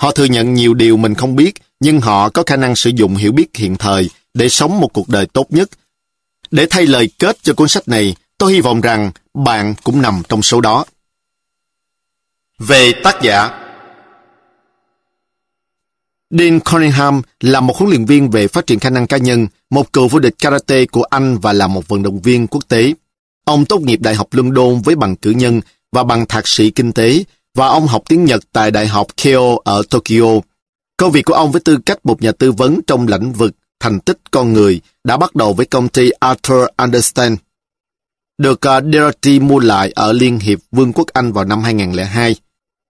Họ thừa nhận nhiều điều mình không biết, nhưng họ có khả năng sử dụng hiểu biết hiện thời để sống một cuộc đời tốt nhất. Để thay lời kết cho cuốn sách này, tôi hy vọng rằng bạn cũng nằm trong số đó. Về tác giả Dean Cunningham là một huấn luyện viên về phát triển khả năng cá nhân, một cựu vô địch karate của Anh và là một vận động viên quốc tế. Ông tốt nghiệp Đại học London với bằng cử nhân và bằng thạc sĩ kinh tế, và ông học tiếng Nhật tại Đại học Keio ở Tokyo. Công việc của ông với tư cách một nhà tư vấn trong lĩnh vực thành tích con người đã bắt đầu với công ty Arthur Understand, được uh, mua lại ở Liên hiệp Vương quốc Anh vào năm 2002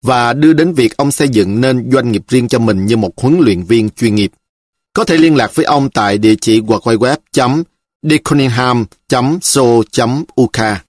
và đưa đến việc ông xây dựng nên doanh nghiệp riêng cho mình như một huấn luyện viên chuyên nghiệp. Có thể liên lạc với ông tại địa chỉ www.deconingham.so.uk.